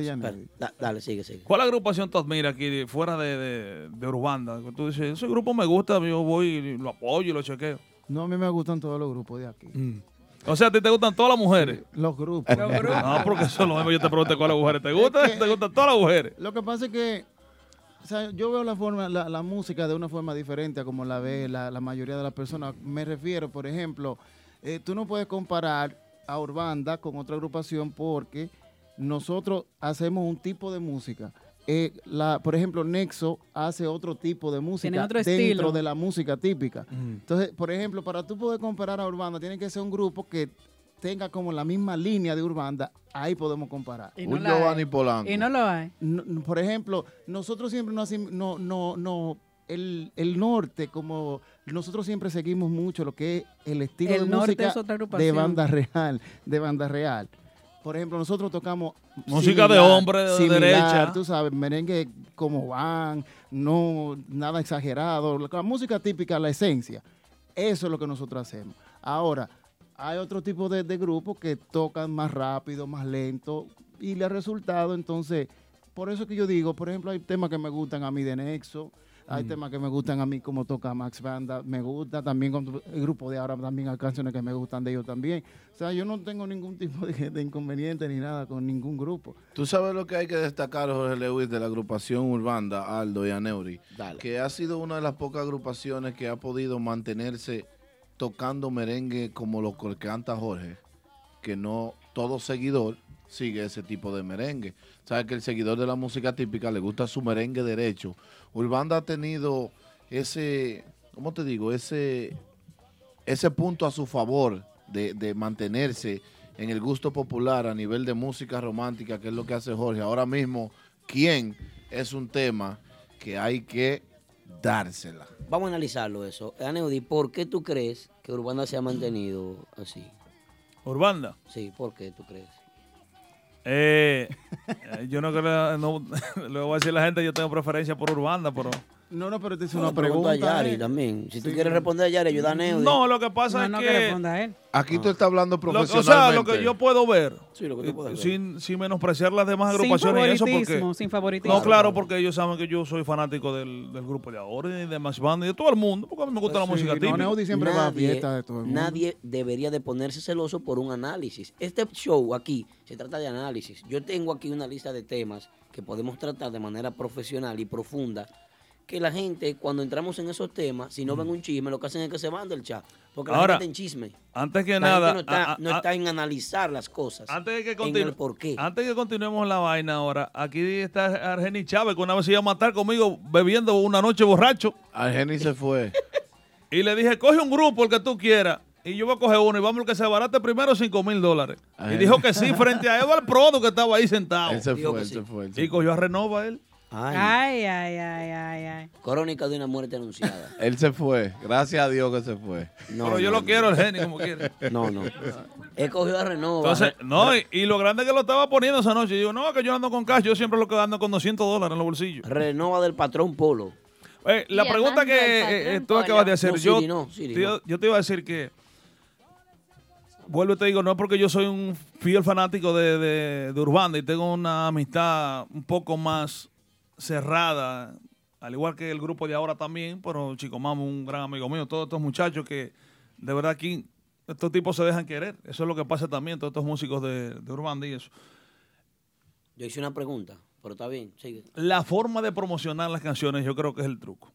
da- dale, sigue, sigue.
¿Cuál agrupación tú admiras aquí de- fuera de, de, de Urbanda? Que Tú dices, ese grupo me gusta, yo voy y lo apoyo y lo chequeo.
No, a mí me gustan todos los grupos de aquí.
O sea, a ti te gustan todas las mujeres.
Los grupos.
No, porque eso es lo mismo. Yo te pregunté cuáles mujeres te gustan.
Es que-
Te gustan todas las mujeres.
Lo que pasa es que sea, yo veo la forma, la, la música de una forma diferente a como la ve la, la mayoría de las personas. Me refiero, por ejemplo, eh, tú no puedes comparar a Urbanda con otra agrupación porque nosotros hacemos un tipo de música. Eh, la, por ejemplo, Nexo hace otro tipo de música
otro
dentro
estilo.
de la música típica. Entonces, por ejemplo, para tú poder comparar a Urbanda, tiene que ser un grupo que tenga como la misma línea de Urbanda, ahí podemos comparar.
Y no
Un
hay.
Polanco.
Y no lo hay.
No, por ejemplo, nosotros siempre no hacemos, no, no, no, el, el norte, como nosotros siempre seguimos mucho lo que es el estilo
El
de
norte
música
es otra
de banda real, de banda real. Por ejemplo, nosotros tocamos
Música de hombre, de
similar,
derecha.
tú sabes, merengue como van, no nada exagerado, la música típica, la esencia. Eso es lo que nosotros hacemos. Ahora, hay otro tipo de, de grupos que tocan más rápido, más lento, y le ha resultado, entonces, por eso que yo digo, por ejemplo, hay temas que me gustan a mí de Nexo, hay temas que me gustan a mí como toca Max Banda, me gusta también con el grupo de ahora, también hay canciones que me gustan de ellos también. O sea, yo no tengo ningún tipo de, de inconveniente ni nada con ningún grupo.
Tú sabes lo que hay que destacar, Jorge Lewis, de la agrupación Urbanda, Aldo y Aneuri,
Dale.
que ha sido una de las pocas agrupaciones que ha podido mantenerse tocando merengue como lo que canta Jorge, que no todo seguidor sigue ese tipo de merengue. Sabes que el seguidor de la música típica le gusta su merengue derecho. Urbanda ha tenido ese, ¿cómo te digo? Ese, ese punto a su favor de, de mantenerse en el gusto popular a nivel de música romántica, que es lo que hace Jorge. Ahora mismo, ¿quién es un tema que hay que dársela?
Vamos a analizarlo eso. Aneudi, ¿por qué tú crees que Urbana se ha mantenido así?
Urbanda.
Sí, ¿por qué tú crees?
Eh, *laughs* eh, yo no creo, no, *laughs* le voy a decir a la gente, yo tengo preferencia por Urbanda, pero...
No, no, pero te hice
No,
una
pregunta
pregunta.
a Yari
eh.
también. Si tú quieres responder a Yari, ayuda a Neudi.
No, lo que pasa
No, no
es
que
que...
responda a él.
Aquí tú estás hablando
Lo- o
profesionalmente.
sea, lo que yo puedo ver,
Sí, lo que tú puedes ver.
sin, sin menospreciar las demás
Sin
agrupaciones y eso,
favoritismo,
porque...
sin favoritismo.
No, claro, porque ellos saben que yo soy fanático del, del grupo de ahora y de Max Band y de todo el mundo, porque a mí me gusta la
Sí,
música
no,
típica.
Neudi siempre va a fiestas de todo el mundo.
nadie debería de ponerse celoso por un análisis. Este show aquí se trata de análisis. Yo tengo aquí una lista de temas que podemos tratar de manera profesional y profunda. Que la gente, cuando entramos en esos temas, si no ven un chisme, lo que hacen es que se van del chat. Porque la
Ahora,
gente está en chisme.
Antes que
La
nada,
gente no está,
a- a-
no está en analizar las cosas.
Antes de que
qué.
antes de que continuemos la vaina ahora, aquí está Argeni Chávez, que una vez se iba a matar conmigo bebiendo una noche borracho.
Argeni se fue. *laughs*
Y le dije, coge un grupo, el que tú quieras. Y yo voy a coger uno y vamos que se barate primero 5 mil dólares. Y dijo que sí, frente a Eduardo Prodo, que estaba ahí sentado.
Él se fue, él
sí.
se fue. él
Y cogió a Renova él.
Ay,
Ay, ay, ay, ay, ay.
Crónica de una muerte anunciada. *laughs*
Él se fue. Gracias a Dios que se fue.
No,
Pero yo
no,
lo
no.
quiero, Argeni, como quiera. *laughs*
No, no. He cogido a Renova.
Entonces, no, y, y lo grande que lo estaba poniendo esa noche. Digo, no, que yo ando con cash, yo siempre lo que ando con 200 dólares en los bolsillos.
Renova del patrón Polo.
Eh, la pregunta que eh, eh, tú acabas de hacer,
No,
yo,
Siri, no, Siri,
te-
no.
yo te iba a decir que, vuelvo y te digo, no es porque yo soy un fiel fanático de, de, de Urbanda y tengo una amistad un poco más cerrada, al igual que el grupo de ahora también, pero Chico Mamo, un gran amigo mío, todos estos muchachos que de verdad aquí, estos tipos se dejan querer, eso es lo que pasa también, todos estos músicos de, de Urbanda y eso.
Yo hice una pregunta, pero está bien, sigue.
la forma de promocionar las canciones yo creo que es el truco.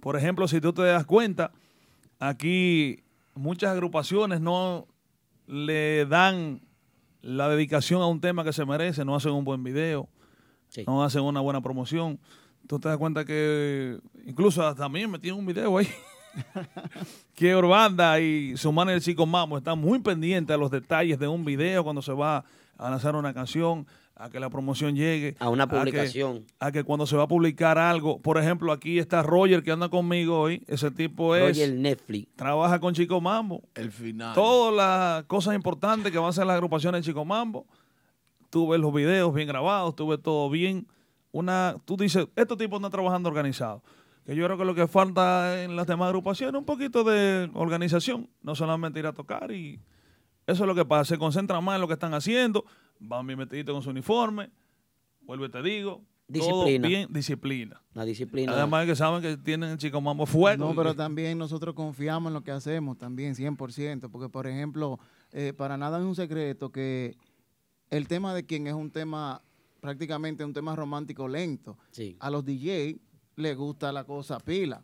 Por ejemplo, si tú te das cuenta, aquí muchas agrupaciones no le dan la dedicación a un tema que se merece, no hacen un buen video, no hacen una buena promoción. Tú te das cuenta que incluso hasta también metí un video ahí. *laughs* que Urbanda y su manager Chico Mamo están muy pendientes a los detalles de un video cuando se va a lanzar una canción, a que la promoción llegue.
A una
que-
publicación.
A que, cuando se va a publicar algo, por ejemplo, aquí está Roger que anda conmigo hoy. Ese tipo es.
Roger Netflix.
Trabaja con Chico Mambo.
El final.
Todas las cosas importantes que van a hacer las agrupaciones de Chico Mambo. Tú ves los videos bien grabados, tú ves todo bien. Una, tú dices, estos tipos están trabajando organizados. Que yo creo que lo que falta en las demás agrupaciones es un poquito de organización, no solamente ir a tocar y eso es lo que pasa. Se concentran más en lo que están haciendo, van bien metiditos con su uniforme, vuelvo y te digo, todo
Disciplina.
bien, disciplina.
La disciplina.
Además que saben que tienen el Chico Mambo fuego.
No, pero también nosotros confiamos en lo que hacemos, también 100%, porque por ejemplo, eh, para nada es un secreto que el tema de quien es un tema prácticamente un tema romántico lento.
Sí.
A los DJ les gusta la cosa pila,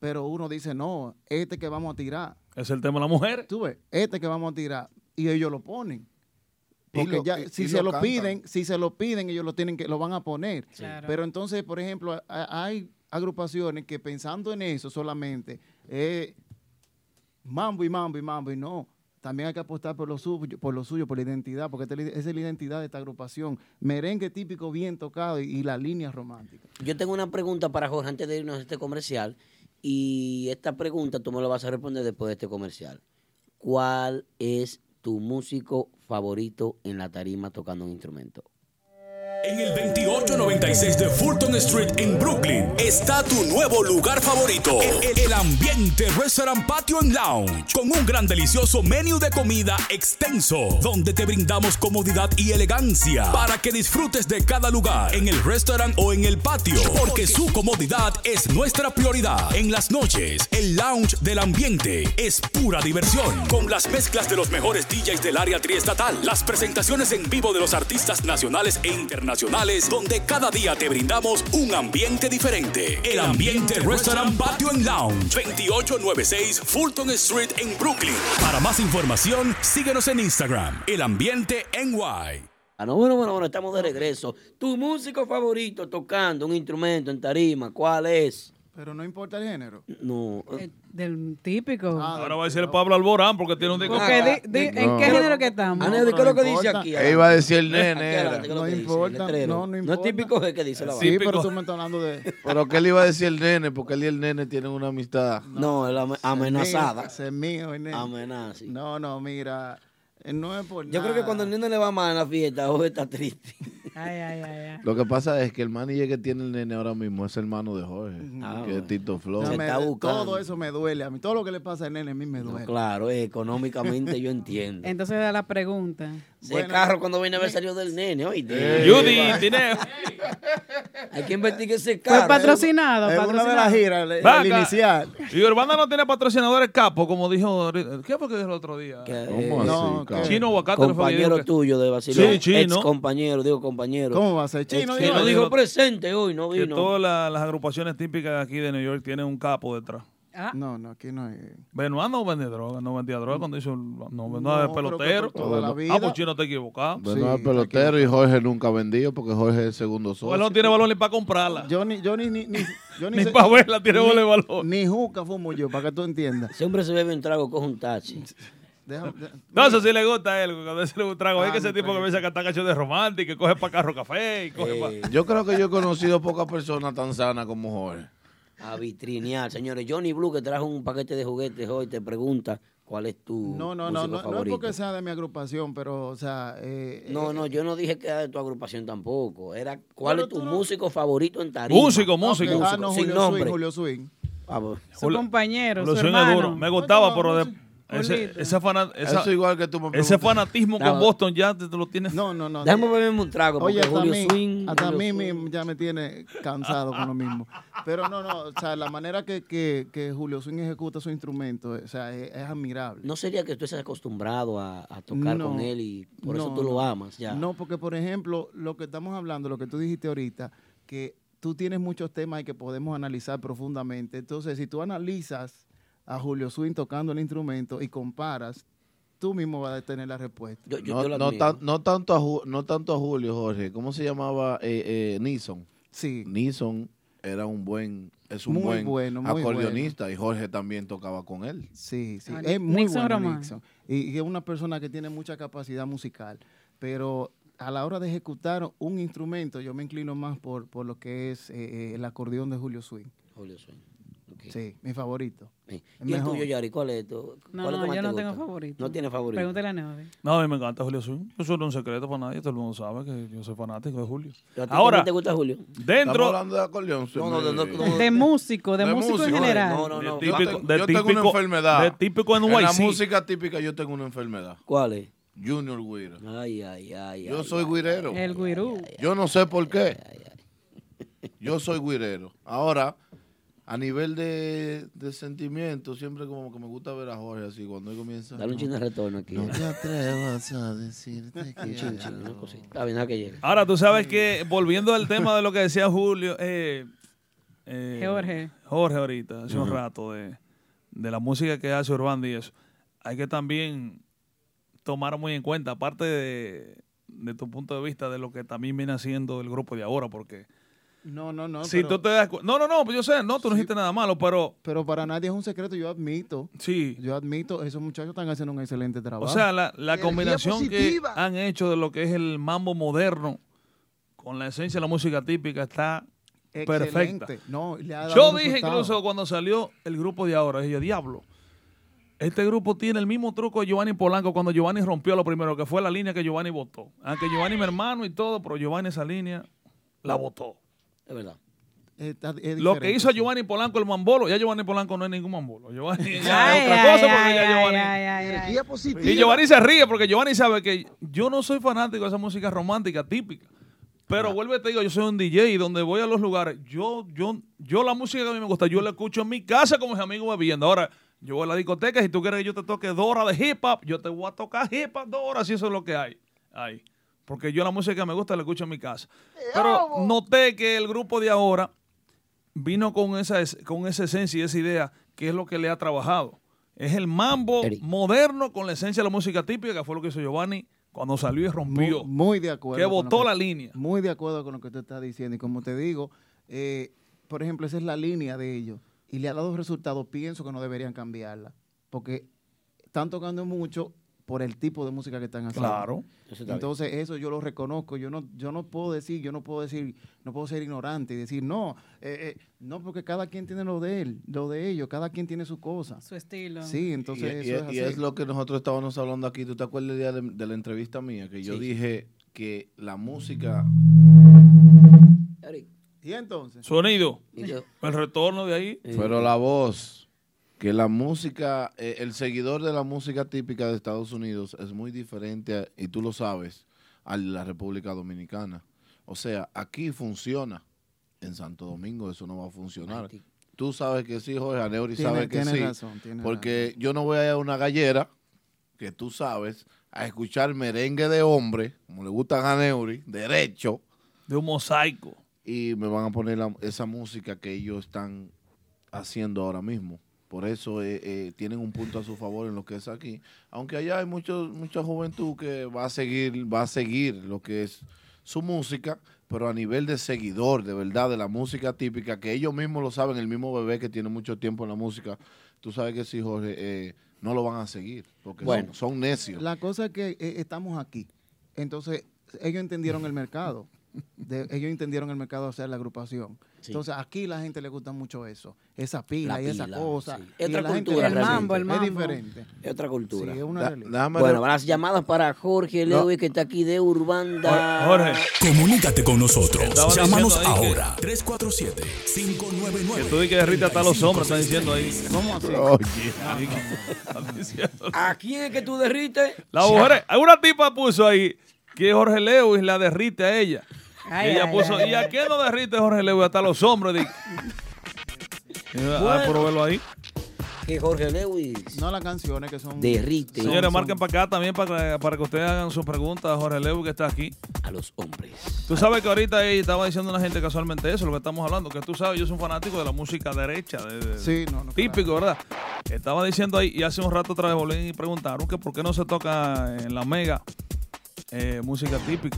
pero uno dice, no, este que vamos a tirar.
Es el tema de la mujer.
Tú ves, este que vamos a tirar, y ellos lo ponen. Porque
lo-
ya,
y-
si
y
se
lo
piden, si se lo piden, ellos lo tienen que, lo van a poner.
Claro.
Pero entonces, por ejemplo, hay agrupaciones que pensando en eso solamente, eh, mambo y mambo y mambo, y no. También hay que apostar por lo suyo, por lo suyo, por la identidad, porque esa es la identidad de esta agrupación. Merengue típico bien tocado y, y la línea romántica.
Yo tengo una pregunta para Jorge antes de irnos a este comercial. Y esta pregunta tú me la vas a responder después de este comercial. ¿Cuál es tu músico favorito en la tarima tocando un instrumento?
En el 2896 de Fulton Street en Brooklyn está tu nuevo lugar favorito. El, ambiente Restaurant Patio and Lounge. Con un gran delicioso menú de comida extenso. Donde te brindamos comodidad y elegancia. Para que disfrutes de cada lugar. En el restaurant o en el patio. Porque su comodidad es nuestra prioridad. En las noches, el lounge del ambiente es pura diversión. Con las mezclas de los mejores DJs del área triestatal. Las presentaciones en vivo de los artistas nacionales e internacionales, donde cada día te brindamos un ambiente diferente. El ambiente Restaurant Patio and Lounge, 2896 Fulton Street en Brooklyn. Para más información, síguenos en Instagram, El Ambiente NY.
Ah, no, bueno, bueno, bueno, estamos de regreso. Tu músico favorito tocando un instrumento en tarima, ¿cuál es?
Pero no importa el género.
No.
Del típico.
Ahora va a decir el Pablo Alborán porque tiene un disco.
Porque di- di- ¿En qué género que estamos?
¿qué es lo que dice aquí?
Él iba a decir el nene.
Aquí
era.
adelante, ¿qué es lo
No importa, no, no
No es
importa.
típico que dice la
Sí, pero tú me estás hablando de...
Pero que él iba a decir el nene, porque él y el nene tienen una amistad.
No, amenazada.
Ese es mío, el nene.
Amenaza.
No, no, mira, no es por
Yo creo que cuando el nene le va mal en la fiesta, *laughs* Jorge está triste.
Ay, ay, ay, ay.
Lo que pasa es que el manager que tiene el nene ahora mismo es hermano de Jorge,
Ah,
que es Tito.
No, me-
buscando.
todo eso me duele. A mí todo lo que le pasa al nene a mí me duele.
Claro, eh, económicamente yo entiendo.
Entonces da la pregunta.
Ese carro cuando viene a ver salió del nene, oíste.
Eh, Judy, dinero. *laughs*
Hay que investigar ese
Fue
carro.
patrocinado.
Es una de las giras, el, inicial.
Y Urbana no tiene patrocinadores capo, como dijo. ¿Qué fue que dijo el otro día?
Que,
¿Cómo
eh,
no,
así?
Chino Aguacate fue que
compañero
que-
tuyo de Basilio.
Sí, Chino.
Ex compañero, digo compañero.
¿Cómo va a ser? Chino,
Ex-
dijo.
no dijo presente hoy, no
Que
vino.
todas la- las agrupaciones típicas de aquí de New York tienen un capo detrás.
Ah,
No, no, aquí no hay.
Benoit no vende droga, no vendía droga cuando hizo. No, Benoit
No,
es pelotero.
toda la
Ah,
vida.
pues chino está equivocado.
Bueno,
Sí,
es pelotero y Jorge nunca ha vendido porque Jorge es el segundo
Pues
socio.
él no tiene valor ni para comprarla.
Yo ni, yo ni, ni, ni, yo *laughs*
Ni
sé-
pa' verla tiene
ni-
valor.
Ni juca fumo yo, para que tú entiendas.
Hombre se bebe un trago, coge un taxi.
Deja- de-
No, eso sí le gusta a él. Cuando veces le un trago.
Ah,
es que ese
no,
tipo que
pues.
me dice que está cacho de romántico, que coge para carro café y coge
Eh,
pa-
Yo creo que yo he conocido pocas personas tan sanas como Jorge.
A vitrinear. Señores, Johnny Blue, que trajo un paquete de juguetes hoy, te pregunta cuál es tu
No, no, no,
músico
no, no es porque sea de mi agrupación, pero, o sea... eh,
No,
eh,
no, yo no dije que era de tu agrupación tampoco. Era cuál es tu
no-
músico favorito en tarima.
Músico, músico.
Ok, ah, no,
sin
Julio
nombre.
Swing, Julio Swing.
Ah.
Su compañero,
Lo
su hermano.
duro. Me gustaba, pero de, ese,
Julito.
ese, fana- esa-
Eso igual que tú me
ese
preguntas.
fanatismo con Boston ya te, te lo tienes.
No, no, no.
Déjame beberme un trago, porque
Oye, hasta
Julio
a mí,
Swing,
hasta a
Julio
mí
Swing.
me- ya me tiene cansado con lo mismo. Pero no, no, o sea, la manera que, que, que Julio Swing ejecuta su instrumento, o sea, es, es admirable.
¿No sería que tú estés acostumbrado a, a tocar
No,
con él y por eso tú lo amas ya?
No, porque por ejemplo, lo que estamos hablando, lo que tú dijiste ahorita, que tú tienes muchos temas y que podemos analizar profundamente. Entonces, si tú analizas a Julio Swing tocando el instrumento y comparas, tú mismo vas a tener la respuesta.
no, no tan- no tanto a Ju- no tanto a Julio, Jorge. ¿Cómo se llamaba eh, eh, Nison?
Sí.
Nison era un buen, es un
Muy
buen
bueno, muy
acordeonista y Jorge también tocaba con él.
Sí, sí,
Ah,
es muy
Nixon
bueno. Nixon. Y, y es una persona que tiene mucha capacidad musical, pero a la hora de ejecutar un instrumento, yo me inclino más por, por lo que es eh, eh, el acordeón de Julio Swing.
Julio Swing.
Sí, mi favorito.
Sí.
El
¿Y el
mejor.
tuyo, Yari? ¿Cuál es tu?
No,
cuál es
no, yo
te
no tengo favorito.
No tiene favorito.
Pregúntale a Neody.
No, a mí me encanta Julio Swing. Eso no es un secreto para nadie. Todo el mundo sabe que yo soy fanático de Julio.
¿A ti
Ahora,
te gusta Julio?
dentro.
Estamos hablando de acordeón.
No, no, no, no, no.
De músico, de,
De
músico, en general.
No, no, no.
De
Yo
típico, de
yo tengo una enfermedad.
de típico
En la
NYC.
música típica yo tengo una enfermedad.
¿Cuál es?
Junior Guira.
Ay, ay, ay.
Yo
ay,
soy guirero.
El guirú.
Yo no sé por qué. Yo soy guirero. Ahora, a nivel de, de sentimiento, siempre como que me gusta ver a Jorge así cuando él comienza.
Dale un
no,
chin de retorno aquí.
No te atrevas a decirte *laughs* que
Un chin, chin, una cosita. Está bien, deja que llegue.
Ahora, tú sabes que, volviendo al tema de lo que decía Julio, eh, eh,
Jorge.
Jorge ahorita, hace un rato, de, de la música que hace Urbanda y eso, hay que también tomar muy en cuenta, aparte de, de tu punto de vista, de lo que también viene haciendo el grupo de ahora, porque
No, no, no.
si
pero,
tú te das cu- No, no, no, pues yo sé, no, tú no dijiste nada malo, pero
pero para nadie es un secreto, yo admito.
sí.
Yo admito, esos muchachos están haciendo un excelente trabajo.
O sea, la, la combinación que han hecho de lo que es el mambo moderno con la esencia de la música típica está perfecta.
No, le ha dado
Yo dije
resultado.
incluso cuando salió el grupo de ahora, dije, diablo, este grupo tiene el mismo truco de Giovanni Polanco cuando Giovanni rompió lo primero, que fue la línea que Giovanni votó. Aunque Giovanni mi hermano y todo, pero Giovanni esa línea la votó.
Es verdad.
Está- es
Lo que hizo
sí.
Giovanni Polanco el mambolo, ya Giovanni Polanco no es ningún mambolo. Giovanni ya es otra
ay,
cosa porque
ay,
ya Giovanni...
ay, ay, ay.
positiva.
Y Giovanni se ríe porque Giovanni sabe que yo no soy fanático de esa música romántica típica. Pero vuelve y te digo, yo soy un DJ y donde voy a los lugares, yo, yo, yo la música que a mí me gusta, yo la escucho en mi casa con mis amigos bebiendo. Ahora, yo voy a la discoteca, si tú quieres que yo te toque dos horas de hip hop, yo te voy a tocar hip hop dos horas, si eso es lo que hay. Ahí. Porque yo la música que me gusta la escucho en mi casa. Pero noté que el grupo de ahora vino con esa, es- con esa esencia y esa idea, que es lo que le ha trabajado. Es el mambo moderno con la esencia de la música típica, que fue lo que hizo Giovanni cuando salió y rompió.
Muy, muy de acuerdo.
Que botó la línea.
Muy de acuerdo con lo que tú estás diciendo. Y como te digo, eh, por ejemplo, esa es la línea de ellos. Y le ha dado resultados. Pienso que no deberían cambiarla. Porque están tocando mucho por el tipo de música que están haciendo.
Claro.
Eso
Entonces, eso yo lo reconozco. Yo no, yo no puedo decir, yo no puedo decir, no puedo ser ignorante y decir, no, eh, eh, no, porque cada quien tiene lo de él, lo de ellos, cada quien tiene su cosa.
Su estilo.
Sí, entonces
y, y-
eso es
y es lo que nosotros estábamos hablando aquí. ¿Tú te acuerdas el día de, de la entrevista mía? Que yo
Sí.
dije que la música.
Y entonces,
Sonido. El retorno de ahí.
Pero la voz, que la música, eh, el seguidor de la música típica de Estados Unidos es muy diferente, a- y tú lo sabes, a la República Dominicana. O sea, aquí funciona. En Santo Domingo eso no va a funcionar. Tú sabes que sí, Jorge, Aneuri
Tiene-
sabe que
tiene
sí.
razón, tiene
porque yo no voy a ir a una gallera, que tú sabes, a escuchar merengue de hombre, como le gusta a Aneuri, derecho,
De un mosaico.
y me van a poner la- esa música que ellos están haciendo ahora mismo. Por eso eh, eh, tienen un punto a su favor en lo que es aquí. Aunque allá hay mucho, mucha juventud que va a seguir, va a seguir lo que es su música, pero a nivel de seguidor, de verdad, de la música típica, que ellos mismos lo saben, el mismo bebé que tiene mucho tiempo en la música, tú sabes que sí, Jorge, eh, no lo van a seguir, porque
Bueno.
son, son necios.
La cosa es que eh, estamos aquí. Entonces, ellos entendieron el mercado. *laughs* De- ellos entendieron el mercado hacer la agrupación. Entonces aquí la gente le gusta mucho eso, esa pila
La
y esa cosa.
sí.
Y
Es otra cultura
le
realmente.
gusta. Es diferente.
Es otra cultura.
Sí, es una
Da-
realidad.
déjame
Bueno, las llamadas para Jorge
No.
Lewis, que está aquí de Urbanda.
Jorge.
Comunícate con nosotros. Llámanos ahora. 347-599.
Que tú di que derrite hasta los hombres, están diciendo ahí.
¿Cómo así?
Diciendo.
¿A quién es que tú derrites?
La mujer, una tipa puso ahí que Jorge Lewis la derrite a ella.
Ay,
y ella
ay,
puso,
ay,
¿y a quién no derrite Jorge Lewis? Hasta los hombres. Di. Y *laughs* yo, Ah, pero velo ahí.
Que Jorge Lewis
No las canciones que son...
derrite
Señores, marquen para acá también para, para que ustedes hagan sus preguntas a Jorge Lewis que está aquí.
a los hombres.
Tú sabes que ahorita ahí estaba diciendo una gente casualmente eso, lo que estamos hablando, que tú sabes, yo soy un fanático de la música derecha, de- de-
Sí, no, no,
típico, ¿verdad? Estaba diciendo ahí, y hace un rato otra vez volví y preguntaron que por qué no se toca en la mega eh, música típica.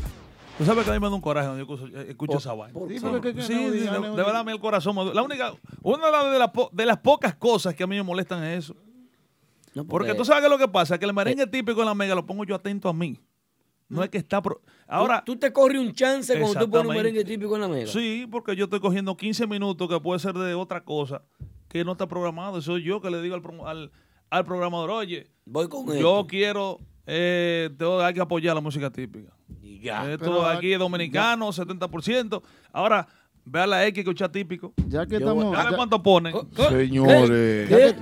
Tú sabes que a mí me da un coraje cuando yo escucho, eh, escucho esa vaina.
Sí, porque que- que
Sí,
no
de,
digan,
de
no
verdad a mí el corazón me. La única, una de las, de, las po- de las pocas cosas que a mí me molestan es eso.
No,
Porque tú sabes que lo que pasa, que el merengue típico en la mega lo pongo yo atento a mí. No es que está... pro- Ahora,
Tú, tú te corres un chance cuando tú pones un merengue típico en la mega.
Sí, porque yo estoy cogiendo 15 minutos que puede ser de otra cosa que no está programado. Soy yo que le digo al, al, al programador, oye,
Voy con
yo
esto.
quiero, eh, tengo- hay que apoyar la música típica.
Y ya.
Esto
Pero,
aquí es dominicano, 70%. Ahora, vea la X que escucha típico.
Ya que
Yo-
estamos...
¿Sabe
ya-
cuánto pone?
Señores.
ya que-
Ve-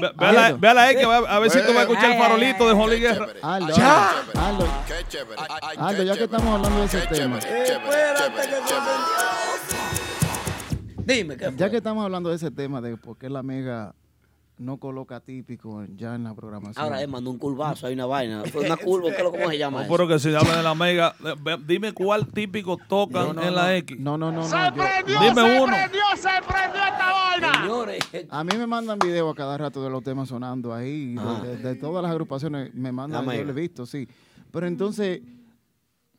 ve- Ve la, ve la X, a ver si tú vas a escuchar el farolito de Luis Guerra.
Aldo,
Ya.
Aldo, Aldo, ya que estamos hablando de ese tema,
Dime, ¿qué
ya que estamos hablando de ese tema de por qué la mega no coloca típico ya en la programación.
Ahora él mandó un curvazo, hay una vaina. Fue *laughs* una curva, ¿qué es lo cómo se llama
No, pero que si habla de la mega, eh, dime cuál típico tocan
No, no,
en
no.
la X.
No, no, no, no.
¡Se
yo-
prendió,
Dime
se
uno.
prendió, se prendió esta vaina!
Señores,
A mí me mandan videos a cada rato de los temas sonando ahí, de-
Ah.
de, de todas las agrupaciones me mandan,
La
yo lo he visto, sí. Pero entonces,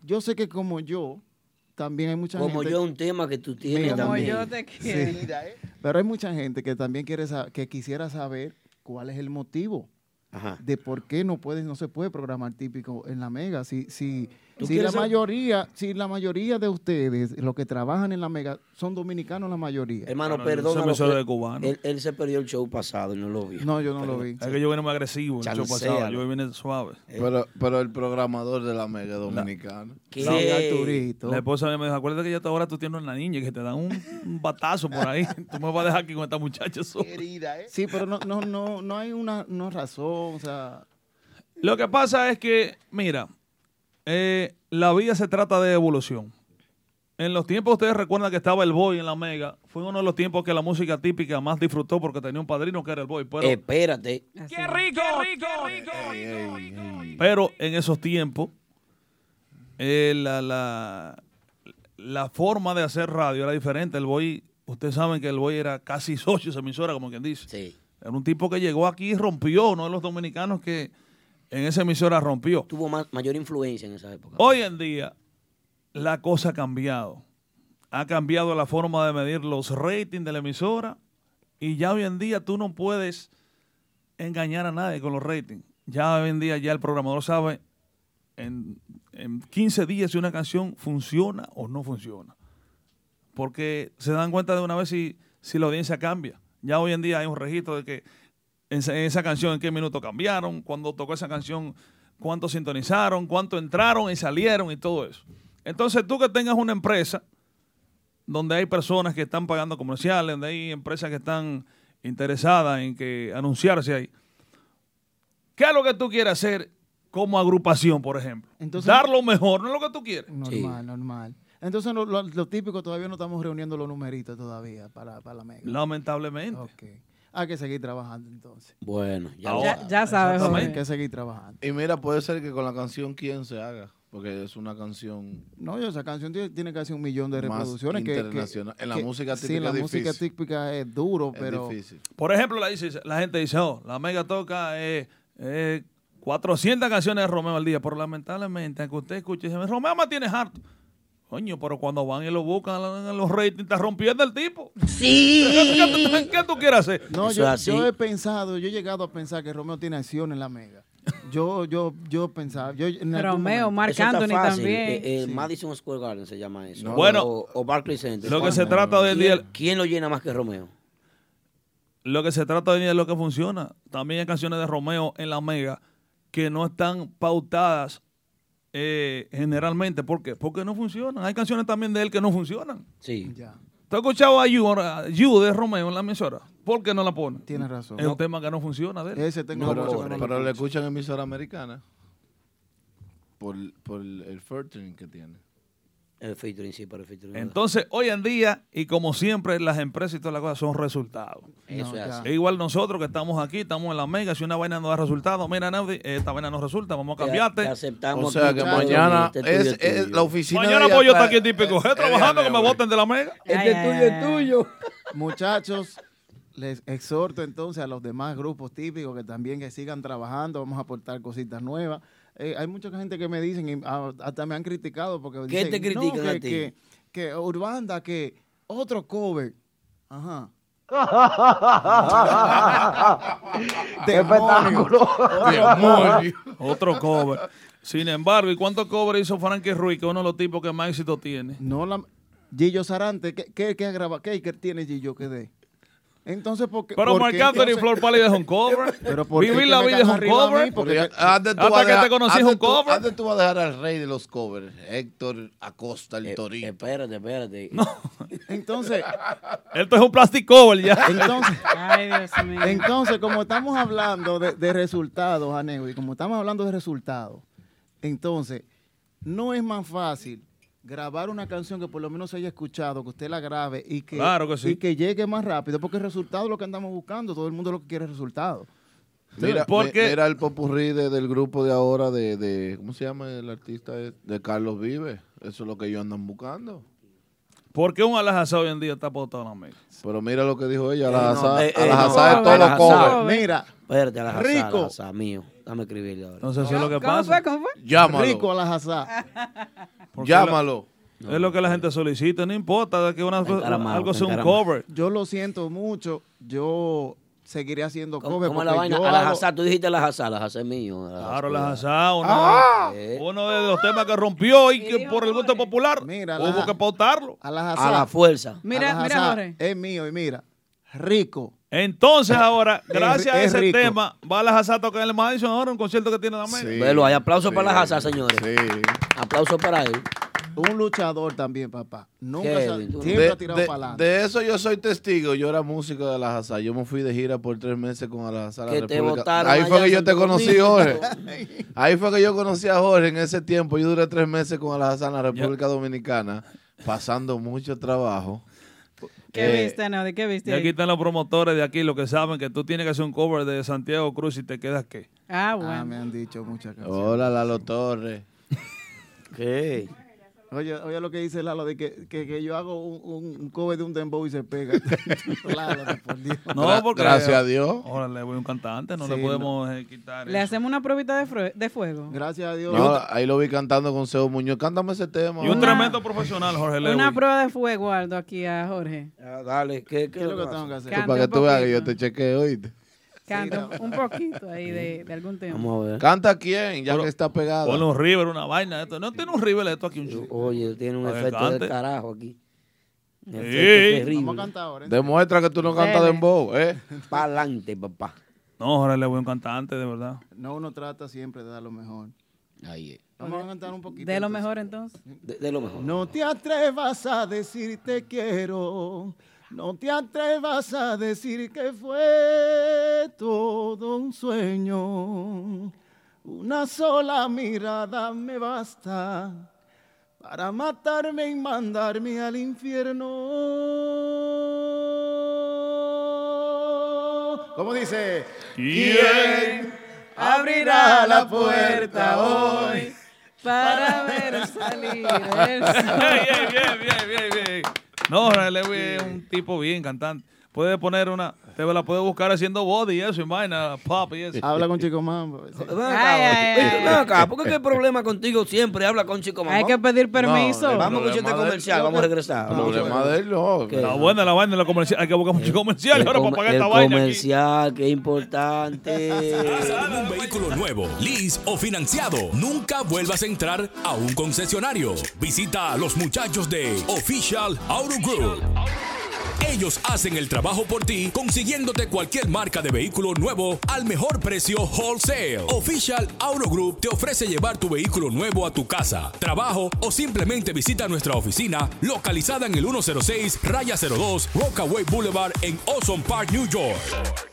yo sé que como yo, también hay mucha
como
gente...
yo un tema que tú tienes
Mira,
Como
también.
yo te quiero.
Sí. Pero hay mucha gente que también quiere que quisiera saber cuál es el motivo
Ajá.
de por qué no puede, no se puede programar típico en la mega. Si, si,
¿Tú
si la mayoría, si la mayoría de ustedes, los que trabajan en la mega, son dominicanos la mayoría.
Hermano,
Bueno, cubano.
Él, él se perdió el show pasado y no lo vio.
No, yo no lo vi.
Es que yo vine muy agresivo el show pasado. Yo vine suave.
Pero, pero el programador de la mega dominicana.
¿Qué?
Sí, Arturito.
La esposa me dijo, acuérdate que ya ahora tú tienes una niña y que te dan un, un *laughs* batazo por ahí. *laughs* Tú me vas a dejar aquí con esta muchacha sola.
Sí, pero no, no, no, no hay una no razón, o sea,
Lo que pasa es que, mira, eh, la vida se trata de evolución. En los tiempos, ustedes recuerdan que estaba el Boy en la Mega. Fue uno de los tiempos que la música típica más disfrutó porque tenía un padrino que era el Boy. Pero,
Espérate.
¡Qué
rico, rico, rico!
pero en esos tiempos, eh, la, la, la forma de hacer radio era diferente. El Boy, ustedes saben que el Boy era casi socio de esa emisora, como quien dice.
Sí.
Era un tipo que llegó aquí y rompió, uno de los dominicanos que en esa emisora rompió.
Tuvo mayor influencia en esa época.
Hoy en día, la cosa ha cambiado. Ha cambiado la forma de medir los ratings de la emisora y ya hoy en día tú no puedes engañar a nadie con los ratings. Ya hoy en día ya el programador sabe en, en 15 días si una canción funciona o no funciona. Porque se dan cuenta de una vez si, si la audiencia cambia. Ya hoy en día hay un registro de que en esa, en esa canción en qué minuto cambiaron, cuando tocó esa canción, cuánto sintonizaron, cuánto entraron y salieron y todo eso. Entonces tú que tengas una empresa donde hay personas que están pagando comerciales, donde hay empresas que están interesadas en que anunciarse ahí. ¿Qué es lo que tú quieres hacer como agrupación, por ejemplo?
Entonces-
Dar lo mejor, no es lo que tú quieres.
normal, normal. Entonces lo, lo- lo típico todavía no estamos reuniendo los numeritos todavía para, para la mega.
Lamentablemente.
Ok. Hay que seguir trabajando entonces.
Bueno, ya,
Ya,
sabes.
ya sabes,
Hay que seguir trabajando.
Y mira, puede ser que con la canción quién se haga, porque es una canción
No, yo, esa canción tiene, tiene casi un millón de
Más
reproducciones. que- que-
internacional. En la
que-
música
Sí,
típica
en la
es
música
difícil.
típica es duro,
es
pero...
difícil.
Por ejemplo, la, dice- la gente dice, oh, la mega toca eh, eh, 400 canciones de Romeo al día, pero lamentablemente, aunque usted escuche, dice, Romeo me tiene harto. Coño, pero cuando van y lo buscan en los ratings, está rompiendo el tipo.
Sí.
¿Qué, qué- qué tú quieres hacer?
No, yo, yo he pensado, yo he llegado a pensar que Romeo tiene acción en la mega. Yo, yo, yo pensaba. Yo,
Romeo, Marc Anthony también.
Eh, eh,
Sí.
Madison Square Garden se llama eso.
Bueno,
o, o Barclays Center.
lo que se trata en
¿Quién-
día-
¿Quién lo llena más que Romeo?
Lo que se trata de es lo que funciona. También hay canciones de Romeo en la Mega que no están pautadas eh, generalmente. ¿Por qué? Porque no funcionan. Hay canciones también de él que no funcionan.
Sí.
¿Tú has escuchado a You, a You de Romeo en la emisora? ¿Por qué no la ponen?
Tienes razón.
Es un tema que no funciona de él.
Ese tengo
No, pero,
no
pero le escuchan emisora americana por, por el featuring que tiene.
El featuring, sí, pero el featuring.
Entonces, hoy en día, y como siempre, las empresas y todas las cosas son resultados.
Eso es así.
Igual nosotros que estamos aquí, estamos en la mega, si una vaina no da resultado, mira, Naudi, esta vaina no resulta, vamos a
Te-
cambiarte.
te aceptamos
O sea que mañana es, es la oficina
Mañana
de
pues yo estar aquí en típico G trabajando que me voten de la mega.
Este es tuyo, es tuyo. Muchachos, les exhorto entonces a los demás grupos típicos que también que sigan trabajando, vamos a aportar cositas nuevas. Eh, hay mucha gente que me dicen, y ah, hasta me han criticado porque
¿Qué
dicen,
te critican
"No,
a
que,
ti?
Que, que Urbanda, que otro cover. Ajá. *laughs*
Espectáculo.
Demonio. Otro cover. Sin embargo, ¿y cuántos covers hizo Frankie Ruiz, que es uno de los tipos que más éxito tiene?
No la Gillo Sarante, ¿qué, qué, qué graba? ¿Qué, qué tiene Gillo que dé? Entonces, ¿por qué?
Pero
por
Marc
qué
Anthony Flor Pálida es un *laughs* cover.
Pero ¿por qué
Vivir la vida
caes
es un
arriba a mí?
cover.
Porque
Porque antes tú
Hasta
vas a
que te
dejar-
conocí es
antes
un
tú-
cover.
Antes tú vas a dejar al rey de los covers, Héctor Acosta, el Torito.
Espérate, espérate. *laughs*
Entonces,
Esto es un plastic cover ya.
Entonces, *laughs*
Ay, Dios mío.
entonces, como estamos hablando de, de resultados, Anego, y como estamos hablando de resultados, entonces, no es más fácil grabar una canción que por lo menos se haya escuchado, que usted la grabe y que,
Claro que sí.
y que llegue más rápido, porque el resultado es lo que andamos buscando, todo el mundo lo que quiere es resultado.
Mira,
porque-
mira el popurrí de- del grupo de ahora de, de- ¿cómo se llama el artista? De Carlos Vive. Eso es lo que ellos andan buscando.
¿Por qué un alajazá hoy en día está pautado en la?
Pero mira lo que dijo ella,
Eh, no,
Alajazá
eh, eh,
Alajazá
no,
es todo
Alajazá.
cover.
Mira,
Espérate, Alajazá,
Rico.
Alajazá, mío. Dame escribirle ahora.
Entonces, eso es lo que
¿Cómo
pasa.
fue? ¿Cómo fue?
Llámalo.
Rico a la Hazá.
Porque
Llámalo.
Es lo que la gente solicita, no importa que una,
encaramado,
algo sea un
encaramado.
cover.
Yo lo siento mucho, yo seguiré haciendo
¿Cómo,
cover
cómo es la
porque
vaina?
yo
Alajazá,
hago-
tú dijiste Alajazá, Alajazá es mío.
Claro, Alajazá, uno,
Ah.
uno de los temas que rompió y que por el gusto popular
Mira,
hubo que pautarlo.
a la Hazá.
A la fuerza.
Mira, mira, Jorge.
Es mío y mira, rico.
Entonces ahora, *laughs*
Es-
gracias a
es
ese
rico.
tema, va Alajazá a tocar en el Madison ahora, un concierto que tiene la mega.
Sí.
Velo, hay aplausos
Sí,
para Alajazá, señores.
Sí.
Aplausos para él.
Un luchador también, papá. Nunca se siempre
De,
ha tirado
de-
para adelante.
de eso yo soy testigo. Yo era músico de Alajazá. Yo me fui de gira por tres meses con la
Que te
República.
botaron
Ahí fue que yo te conocí. Jorge. *laughs* Ahí fue que yo conocí a Jorge en ese tiempo. Yo duré tres meses con Alajazá en la República Dominicana, pasando mucho trabajo.
¿Qué
Eh,
viste, Naudi? ¿Qué
Y
viste?
aquí
ahí?
están los promotores de aquí, los que saben que tú tienes que hacer un cover de Santiago Cruz y te quedas qué.
Ah,
Ah,
bueno.
me han dicho muchas canciones.
Hola, Lalo Torres. *laughs*
¿Qué?
Oye, oye lo que dice Lalo, de que, que, que yo hago un, un, un cover de un dembow y se pega. *laughs* Lalo, por Dios.
No, porque.
gracias a Dios.
Ahora le voy a un cantante, no
Sí,
le podemos eh, quitar.
Le
eso.
hacemos una probita de, de fuego.
Gracias a Dios.
No, ahí lo vi cantando con Seo Muñoz. Cántame ese tema.
Y un tremendo profesional, Jorge Lewis.
Una prueba de fuego, Aldo, aquí a Jorge.
Ah, dale, ¿qué, qué
¿Qué es lo que tengo que hacer?
Para que tú veas que yo te chequeo, oíste.
Canta un poquito ahí de, de algún tema.
Vamos a ver.
¿Canta quién? Ya que está pegado.
Ponle un river, una vaina. Esto. No tiene un river esto aquí. Un chico.
Oye, tiene un efecto
cante.
del carajo aquí.
Sí.
terrible.
Vamos a cantar ahora. ¿eh?
Demuestra que tú no cantas
Dele.
dembow, ¿eh? *laughs*
Para adelante, papá.
No, Jorge Lewis es un cantante, de verdad.
No, uno trata siempre de dar lo mejor.
Ahí es.
Vamos a cantar un poquito.
De lo
entonces.
mejor entonces.
De, de lo mejor.
No te atrevas a decir te quiero. No te atrevas a decir que fue todo un sueño. Una sola mirada me basta para matarme y mandarme al infierno. ¿Cómo dice?
¿Quién
abrirá la puerta hoy?
Para ver salir el *laughs* sol.
bien, bien, bien, bien, bien. No, Jorge Lewis es un tipo bien cantante. Puede poner una, te la puede buscar haciendo body y eso, y vaina, pop y eso.
Habla con Chico Mambo.
Ven acá, oye, ven acá, ¿por qué el problema contigo siempre habla con Chico Mambo?
Hay que pedir permiso.
No, vamos a escuchar este comercial, vamos a regresar.
El problema de él, no.
La buena, la vaina, la comercial. Hay que buscar muchos comerciales ahora para pagar esta vaina.
comercial, qué importante.
Un vehículo nuevo, lease o financiado, nunca vuelvas a entrar a un concesionario. Visita a los muchachos de Official Auto Group. Ellos hacen el trabajo por ti, consiguiéndote cualquier marca de vehículo nuevo al mejor precio wholesale. Official Auto Group te ofrece llevar tu vehículo nuevo a tu casa, trabajo o simplemente visita nuestra oficina localizada en el 106 Raya 02 Rockaway Boulevard en Ozone Park, New York.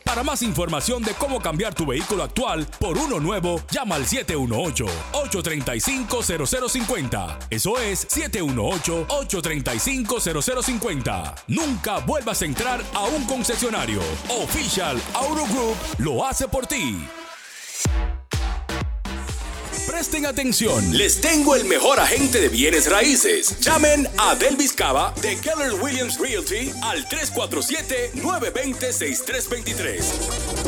Para más información de cómo cambiar tu vehículo actual por uno nuevo, llama al 718-835-0050. Eso es 718-835-0050. Nunca vuelvas a entrar a un concesionario. Official Auto Group lo hace por ti. Presten atención, les tengo el mejor agente de bienes raíces. Llamen a Delvis Cava de Keller Williams Realty al 347-920-6323.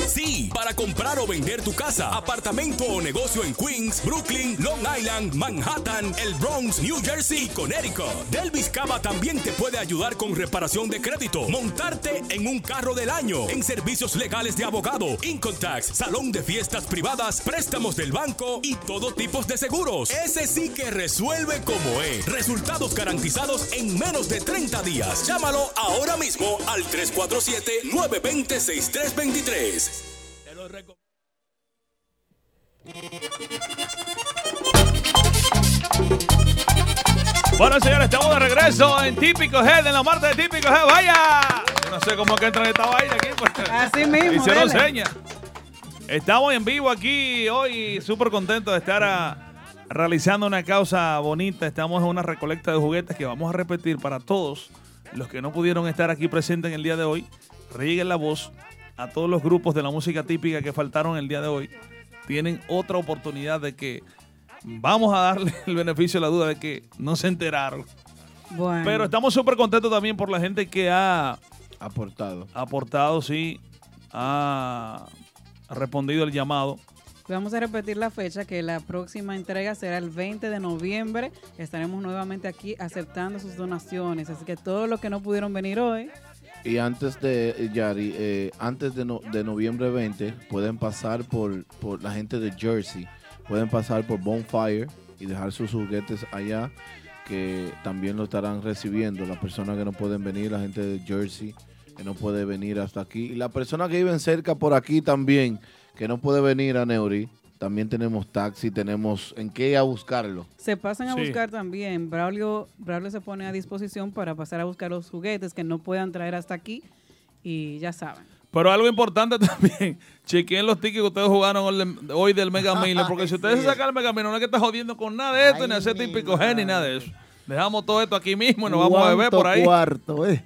Sí, para comprar o vender tu casa, apartamento o negocio en Queens, Brooklyn, Long Island, Manhattan, el Bronx, New Jersey y Connecticut. Delvis Cava también te puede ayudar con reparación de crédito, montarte en un carro del año, en servicios legales de abogado, income tax, salón de fiestas privadas, préstamos del banco y todo tipo de seguros. Ese sí que resuelve como es. Resultados garantizados en menos de 30 días. Llámalo ahora mismo al 347-920-6323. Te lo recomiendo.
Bueno, señores, estamos de regreso en Típico Head, en la marca de Típico Head. ¡Vaya! Yo no sé cómo que entra esta vaina aquí. pues.
Así mismo,
Hicieron señas. Estamos en vivo aquí hoy, súper contentos de estar ah, realizando una causa bonita. Estamos en una recolecta de juguetes que vamos a repetir para todos los que no pudieron estar aquí presentes en el día de hoy. Rieguen la voz a todos los grupos de la música típica que faltaron el día de hoy. Tienen otra oportunidad de que vamos a darle *laughs* el beneficio de la duda de que no se enteraron.
Bueno.
Pero estamos súper contentos también por la gente que ha
aportado.
Aportado, sí. Ha respondido el llamado.
Vamos a repetir la fecha, que la próxima entrega será el 20 de noviembre. Estaremos nuevamente aquí aceptando sus donaciones. Así que todos los que no pudieron venir hoy,
Y antes de, Yari, eh, antes de, no- de noviembre 20, pueden pasar por, por la gente de Jersey, pueden pasar por Bonfire y dejar sus juguetes allá, que también lo estarán recibiendo. Las personas que no pueden venir, la gente de Jersey, que no puede venir hasta aquí. Y las personas que viven cerca por aquí también, que no puede venir a Neuri, también tenemos taxi, tenemos en qué ir a buscarlo.
se pasan a
Sí.
buscar también. Braulio, Braulio se pone a disposición para pasar a buscar los juguetes que no puedan traer hasta aquí. Y ya saben.
Pero algo importante *laughs* también, chequeen los tickets que ustedes jugaron hoy del- Mega Miller, *laughs* porque si ustedes se sacan el Mega Miller, no es que estén jodiendo con nada de esto, ni hacer típico gen, ni nada de eso. Dejamos todo esto aquí mismo y nos vamos a beber por ahí.
cuarto, eh?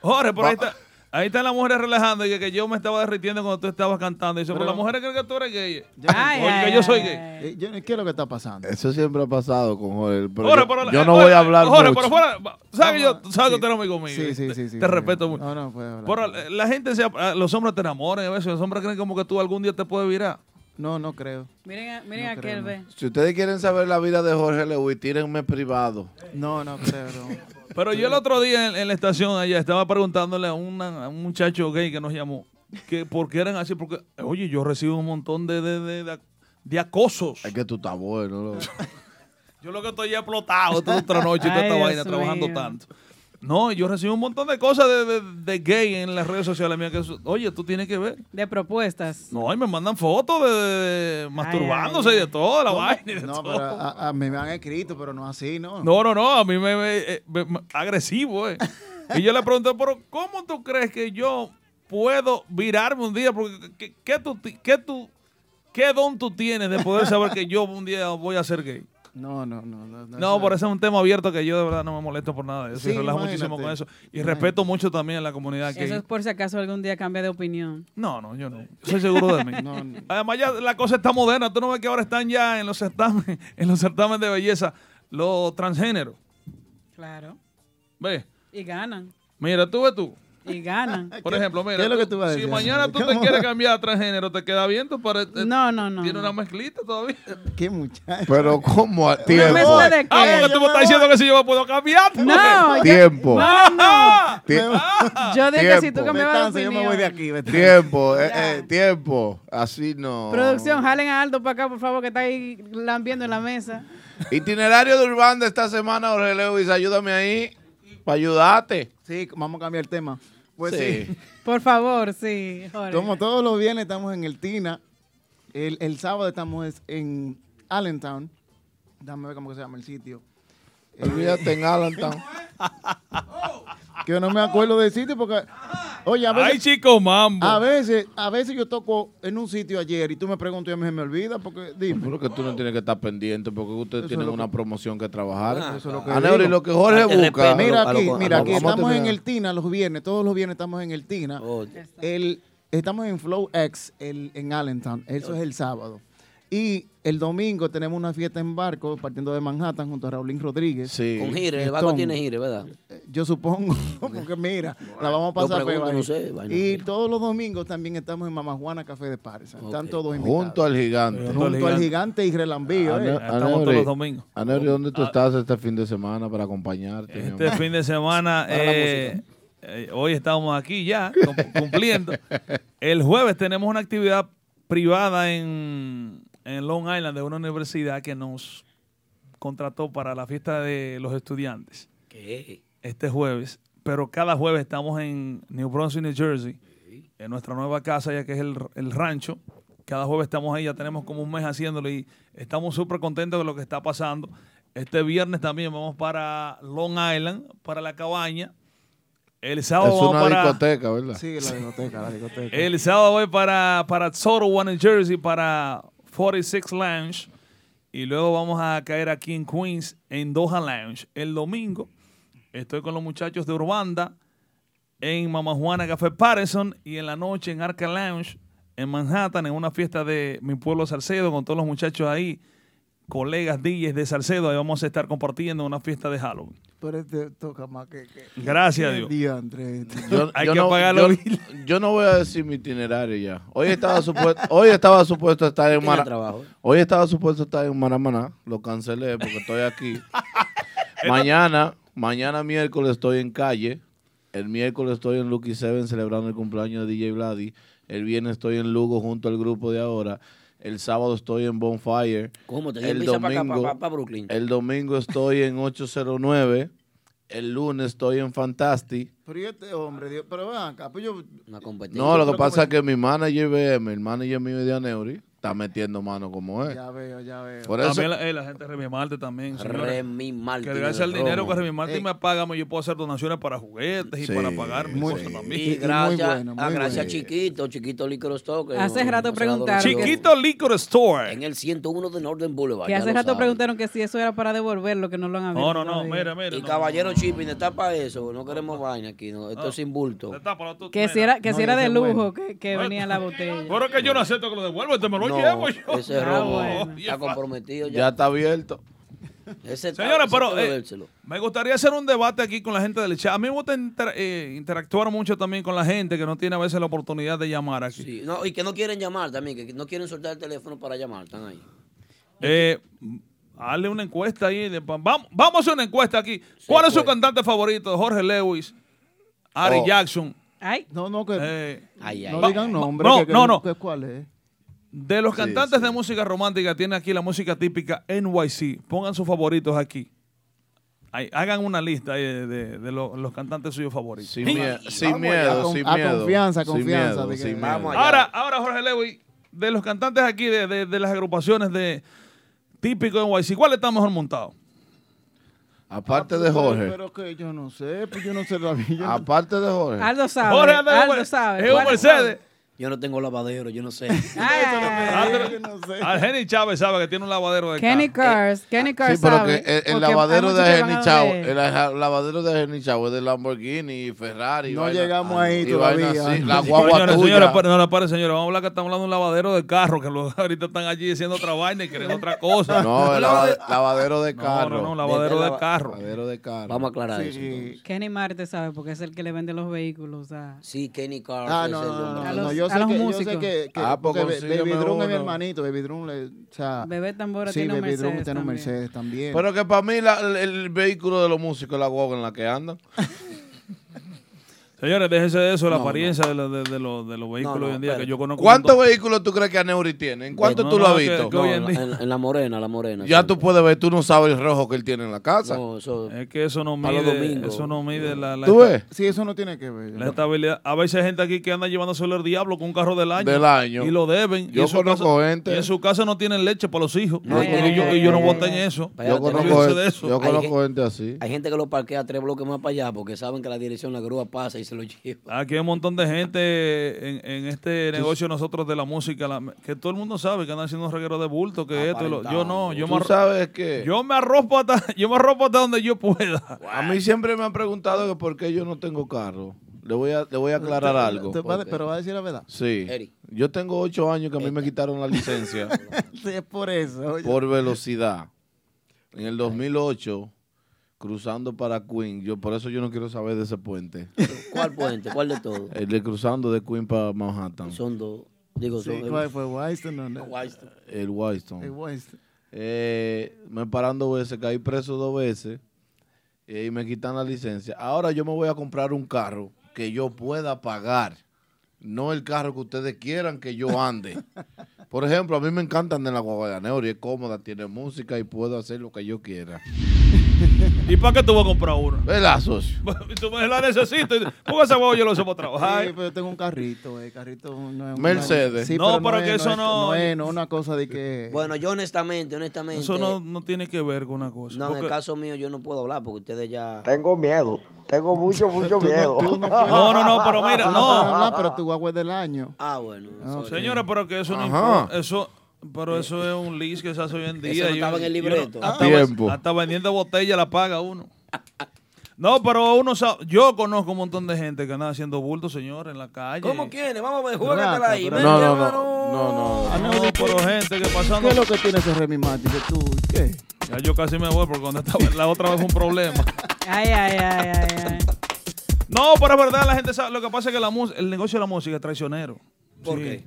Jorge, por ahí está. Ahí están las mujeres relajando y que, que yo me estaba derritiendo cuando tú estabas cantando. Y dice, pero,
Pero-
las mujeres creen que tú eres gay.
Ay,
Oye, que
ay,
yo soy
ay,
gay.
Eh, yo- ¿Qué es lo que está pasando?
Eso siempre ha pasado con Jorge. Pero
Jorge,
yo,
pero-
yo
eh,
no
Jorge,
voy a hablar
Jorge,
mucho.
pero fuera, sabes que yo, tú sabes que tú eres amigo mío.
Sí, sí,
Te-
sí, sí,
Te
sí.
respeto mucho.
No, no, puede hablar.
Pero eh, la gente, se, ah, los hombres te enamoran a veces los hombres creen como que tú algún día te puedes virar.
No, no creo.
Miren, a- miren
No
a
creo,
Kelvin.
Si ustedes quieren saber la vida de Jorge Lewis, tírenme privado.
No, no creo. no.
Pero yo el otro día en, en la estación allá estaba preguntándole a, una- a un muchacho gay que nos llamó que por qué eran así, porque, oye, yo recibo un montón de, de, de, de- acosos.
Es que tú estás bueno. *laughs*
Yo lo que estoy ya explotado toda otra noche y toda
Ay,
esta
Dios
vaina trabajando
mío.
tanto. No, yo recibo un montón de cosas de, de- de gay en las redes sociales mías que, eso- oye, tú tienes que ver.
De propuestas.
No, y me mandan fotos de, de masturbándose y de todo, la
No,
vaina y de
No,
todo.
pero a, a mí me han escrito, pero no así, ¿no?
No, no, no, a mí me ve agresivo, eh. Y yo le pregunté, pero ¿cómo tú crees que yo puedo virarme un día? Porque ¿qué, qué tú, qué tú, qué don tú tienes de poder saber que yo un día voy a ser gay?
No, no, no. No, no,
No, por eso es un tema abierto que yo de verdad no me molesto por nada de eso. y
Sí,
relajo
imagínate.
muchísimo con eso. Y respeto mucho también a la comunidad.
Eso es por si acaso algún día cambia de opinión.
No, no, yo no. Yo soy seguro de mí. *laughs*
No, no.
Además, ya la cosa está moderna. Tú no ves que ahora están ya en los certámenes, *laughs* en los certámenes de belleza los transgéneros.
Claro.
¿Ves?
Y ganan.
Mira, tú ves tú.
Y ganan. *laughs*
Por ejemplo, mira,
¿Qué es lo que
tú-
tú vas a
si
decir,
mañana tú *laughs* te
¿Cómo?
quieres cambiar a transgénero, ¿te queda bien? ¿Tú pare- eh,
No, no, no.
¿Tiene una mezclita todavía? *laughs*
¿Qué muchacho?
Pero ¿cómo? a
¿Una
Tiempo.
mezcla de qué?
Ah, porque tú me estás diciendo que si yo me puedo cambiar. pues.
No, yo-
Tiempo.
no, no.
Tie-
Yo dije que si tú
Tiempo.
cambiabas de
yo me voy de
opinión.
aquí.
Tiempo, eh, eh, tiempo. Así no.
Producción, jalen a Aldo para acá, por favor, que está ahí lambiendo en la mesa.
Itinerario de Urbán de esta semana, Jorge Lewis, ayúdame ahí para ayudarte.
Sí, vamos a cambiar el tema. Pues
Sí.
sí. *laughs*
Por favor, sí, Jorge.
Como todos los viernes estamos en el Tina. El, el sábado estamos es- en Allentown. Dame ver cómo se llama el sitio.
Olvídate en Allentown. *laughs* *laughs*
Que no me acuerdo del sitio porque... Oye, a veces...
Ay, chico, mambo.
A veces, a veces yo toco en un sitio ayer y tú me preguntas y a mí se me olvida porque dime.
Pero que tú no tienes que estar pendiente porque ustedes
Eso
tienen una
que-
promoción que trabajar.
Ah, eso es lo que
Aneuri,
digo.
lo que Jorge
Date
busca.
Mira
a
aquí,
a lo-
mira
a
aquí,
a
estamos en el Tina los viernes, todos los viernes estamos en el Tina.
Oh,
El, estamos en Flow X el, en Allentown, eso es el sábado. Y el domingo tenemos una fiesta en barco partiendo de Manhattan junto a Raulín Rodríguez.
Sí.
Con gire, el barco tiene gire, ¿verdad?
Yo supongo, *laughs* porque mira, la vamos a pasar
pregunto, no sé.
Y todos los domingos también estamos en Mama Juana Café de Pares. Están todos invitados.
Junto al gigante.
Junto al gigante y relambío.
Ane-
eh.
Estamos todos los domingos.
Aneuri, ¿dónde tú estás este fin de semana para acompañarte?
Este fin de semana, eh, eh, hoy estamos aquí ya, cum- cumpliendo. El jueves tenemos una actividad privada en, en Long Island de una universidad que nos contrató para la fiesta de los estudiantes
¿Qué?
este jueves. Pero cada jueves estamos en New Brunswick, New Jersey, en nuestra nueva casa, ya que es el, el rancho. Cada jueves estamos ahí, ya tenemos como un mes haciéndolo y estamos súper contentos de lo que está pasando. Este viernes también vamos para Long Island, para la cabaña. El sábado
Es una
para...
discoteca, ¿verdad?
Sí, la discoteca, la discoteca.
El sábado voy para, para One en Jersey, para 46 Lounge. Y luego vamos a caer aquí en Queens, en Doha Lounge. El domingo estoy con los muchachos de Urbanda en Mama Juana Café Patterson. Y en la noche en Arca Lounge, en Manhattan, en una fiesta de mi pueblo Salcedo, con todos los muchachos ahí, colegas DJs de Salcedo. Ahí vamos a estar compartiendo una fiesta de Halloween.
Pero este toca más que... que-
Gracias a Dios.
Yo, *laughs*
Hay
yo
que
no,
apagar
yo, no voy a decir mi itinerario ya. Hoy estaba supuesto, hoy estaba supuesto estar en. Hoy estaba supuesto estar en Maramaná. Lo cancelé porque estoy aquí. *laughs* mañana, mañana miércoles estoy en calle. El miércoles estoy en Lucky Seven celebrando el cumpleaños de DJ Vladi. El viernes estoy en Lugo junto al grupo de ahora. El sábado estoy en Bonfire.
¿Cómo? ¿Te
el
visa para acá,
domingo,
para- para Brooklyn?
El domingo estoy en 809. El lunes estoy en Fantastic.
Pero y este hombre, Dios, pero ven acá, pues yo...
Una competencia.
No, lo que pasa es que mi manager BM, el manager mío de Aneuri, está metiendo mano como es.
Ya veo, ya veo.
Por eso,
También la, eh, la gente de Remy Marte también. señores.
Remy Martin.
Que gracias al
el
dinero que Remy Martin
Ey.
me paga, yo puedo hacer donaciones para juguetes y
Sí,
para pagar mis cosas también.
Y gracias,
bueno, muy
a gracias
bueno.
Chiquito, Chiquito Liquor Store.
Hace
nos-
rato preguntaron
Chiquito Liquor Store.
En el 101 de Northern Boulevard.
Que hace rato
saben.
preguntaron que si eso era para devolverlo, que no lo han abierto.
No, no, no,
todavía.
mira, mira.
Y
no,
Caballero
no, no.
Shipping está para eso. No queremos vaina aquí. No. Esto
No.
es sin bulto.
Que si era, que
No,
si era de lujo que, que venía la botella.
Pero que yo no acepto que lo devuelva, te me lo
No,
llevo yo.
ese
Ah,
romo
bueno.
está comprometido
ya
ya.
está abierto.
Ese
Señores, pero eh, me gustaría hacer un debate aquí con la gente del chat. A mí me gusta inter- eh, interactuar mucho también con la gente que no tiene a veces la oportunidad de llamar aquí.
Sí, no, y que no quieren llamar también, que no quieren soltar el teléfono para llamar, están ahí.
Eh, hazle una encuesta ahí. de- vamos, vamos a hacer una encuesta aquí. ¿Cuál es su
puede.
cantante favorito? Jorge Lewis, Ari
Oh.
Jackson.
Ay,
No, no, que...
eh,
Ay, ay.
no digan nombre.
no,
que- que-
no, no.
que- ¿Cuál es?
De los
Sí,
cantantes
sí.
de música romántica, tiene aquí la música típica NYC. Pongan sus favoritos aquí. Ahí, hagan una lista de, de- de lo- los cantantes suyos favoritos.
Sin, mie- sin
allá.
miedo,
con-
sin
a
miedo.
confianza,
sin
confianza,
miedo, sin
Vamos
miedo.
allá.
Ahora, ahora, Jorge Lewis, de los cantantes aquí de, de- de las agrupaciones de típico NYC, ¿cuál está mejor montado?
Aparte
Ah,
de Jorge.
Pero que yo no sé, pues yo no sé la
Aparte de Jorge.
Aldo sabe.
Jorge un-
Aldo sabe.
en un
¿Cuál-
Mercedes.
Yo no tengo lavadero, yo no sé. *laughs*
Al Jenny Chávez sabe que tiene un lavadero de
Kenny. Cars, Kenny Cars
Sí, pero
sabe,
que el, lavadero de Chao,
ver.
el, lavadero de Jenny Chao es de Lamborghini y Ferrari.
No
vaina-
llegamos ahí todavía.
La guagua
Señores,
tuya.
señores, pare- no le pare, señores. Vamos a hablar que estamos hablando de un lavadero de carro, que los *laughs* ahorita están allí haciendo otra vaina y queriendo otra cosa.
No, *laughs* lavadero de carro.
No, no, lavadero de carro.
Lavadero de carro.
Vamos a aclarar
Sí.
eso. entonces.
Kenny Marte sabe porque es el que le vende los vehículos. a-
Sí, Kenny Cars.
Ah, no, no,
hombre.
A los-
yo
a
sé
los
que, yo sé
músicos.
que, que
Ah,
porque Baby Drum es mi hermanito, Baby Drum le, o sea,
Bebé Tambora
sí,
tiene un
Baby Drum
Mercedes
tiene un
también.
Mercedes también.
Pero que para mí la- el, el vehículo de los músicos es la guagua en la que andan. *laughs*
Señores, déjense de eso, la
No,
apariencia De, los- de, de los, de los vehículos
no,
hoy en día, que yo conozco.
¿Cuántos vehículos tú crees que Aneuri tiene? ¿En cuánto
No,
tú
no,
lo has visto?
que
No,
hoy
en,
en día-
en- en la morena, la morena.
Ya
sí.
tú puedes ver, tú no sabes el rojo que él tiene en la casa.
No, eso.
Es que eso no
Para los
mide,
domingos.
eso no mide la, la,
¿Tú ves?
sí, eso no tiene que ver.
la estabilidad. A veces hay gente aquí que anda llevándoselo el diablo con un carro del año.
Del año.
Y lo deben.
Yo conozco
casa-
gente.
Y en su casa no tienen leche para los hijos.
No,
y,
no,
yo,
no,
y yo no
no,
voté en eso.
Yo conozco, gente así.
Hay gente que lo parquea tres bloques más para allá porque saben que la dirección la grúa pasa y se lo lleva.
Aquí hay un montón de gente en, en este negocio nosotros de la música, la- que todo el mundo sabe que andan haciendo reguero de bulto, que esto lo- Yo no, yo me,
Tú sabes que
yo me arropo hasta, *laughs* yo me arropo hasta donde yo pueda.
a mí siempre me han preguntado que por qué yo no tengo carro. Le voy a, le voy a aclarar
Te-
algo.
te pero va a decir la verdad.
Sí.
Eric.
Yo tengo ocho años que a mí me quitaron la licencia *laughs*
Sí, es por eso. oye.
por velocidad. En el 2008, cruzando para Queen, yo por eso yo no quiero saber de ese puente.
¿Cuál puente? ¿Cuál de todos?
El de cruzando de Queen para Manhattan.
Son dos. Digo,
Sí,
son.
¿cuál fue? Winston, no, no.
El Whitestone.
Eh, Winston.
Eh, me paran dos veces, caí preso dos veces eh, y me quitan la licencia. Ahora yo me voy a comprar un carro que yo pueda pagar, no el carro que ustedes quieran que yo ande. *laughs* Por ejemplo, a mí me encanta andar en la guagua de Aneuri, es cómoda, tiene música y puedo hacer lo que yo quiera. *laughs* *laughs*
¿Y para qué tú vas a comprar uno?
¿Verdad, socio? *laughs*
Tú me la necesito. Porque ese huevo yo lo uso para trabajar.
Sí, pero yo tengo un carrito, el carrito no es un-
Mercedes.
Sí,
No, pero que eso
es-
no-
No es, no es una cosa de que...
Bueno, yo honestamente, honestamente.
Eso no, no tiene que ver con una cosa.
No, en el caso mío yo no puedo hablar porque ustedes ya.
Tengo miedo. Tengo mucho, mucho
no-
miedo.
tú no *laughs*
No, no, no, pero mira, no.
hablar, pero tu guagua es del año.
Ah, bueno. Eso-
Señores, pero que eso no
Ajá.
importa. Eso, pero eso es un lease que se hace hoy en día.
Eso no estaba en el
uno-
libreto.
hasta,
Tiempo.
hasta vendiendo botella la paga uno. No, pero uno sabe, yo conozco un montón de gente que anda haciendo bulto, señor, en la calle.
¿Cómo quiere? Vamos a ver, juégatela ahí. Ven,
No, no,
hermano.
no, no, no.
Ah, no, pero gente que pasando.
¿Qué es lo que tiene ese Remy Martin? Que tú, ¿qué?
Ya yo casi me voy porque cuando estaba, la otra vez fue un problema. *laughs*
Ay, ay, ay, ay, ay.
No, pero es verdad, la gente sabe. Lo que pasa es que la el negocio de la música es traicionero.
¿Por
Sí.
qué?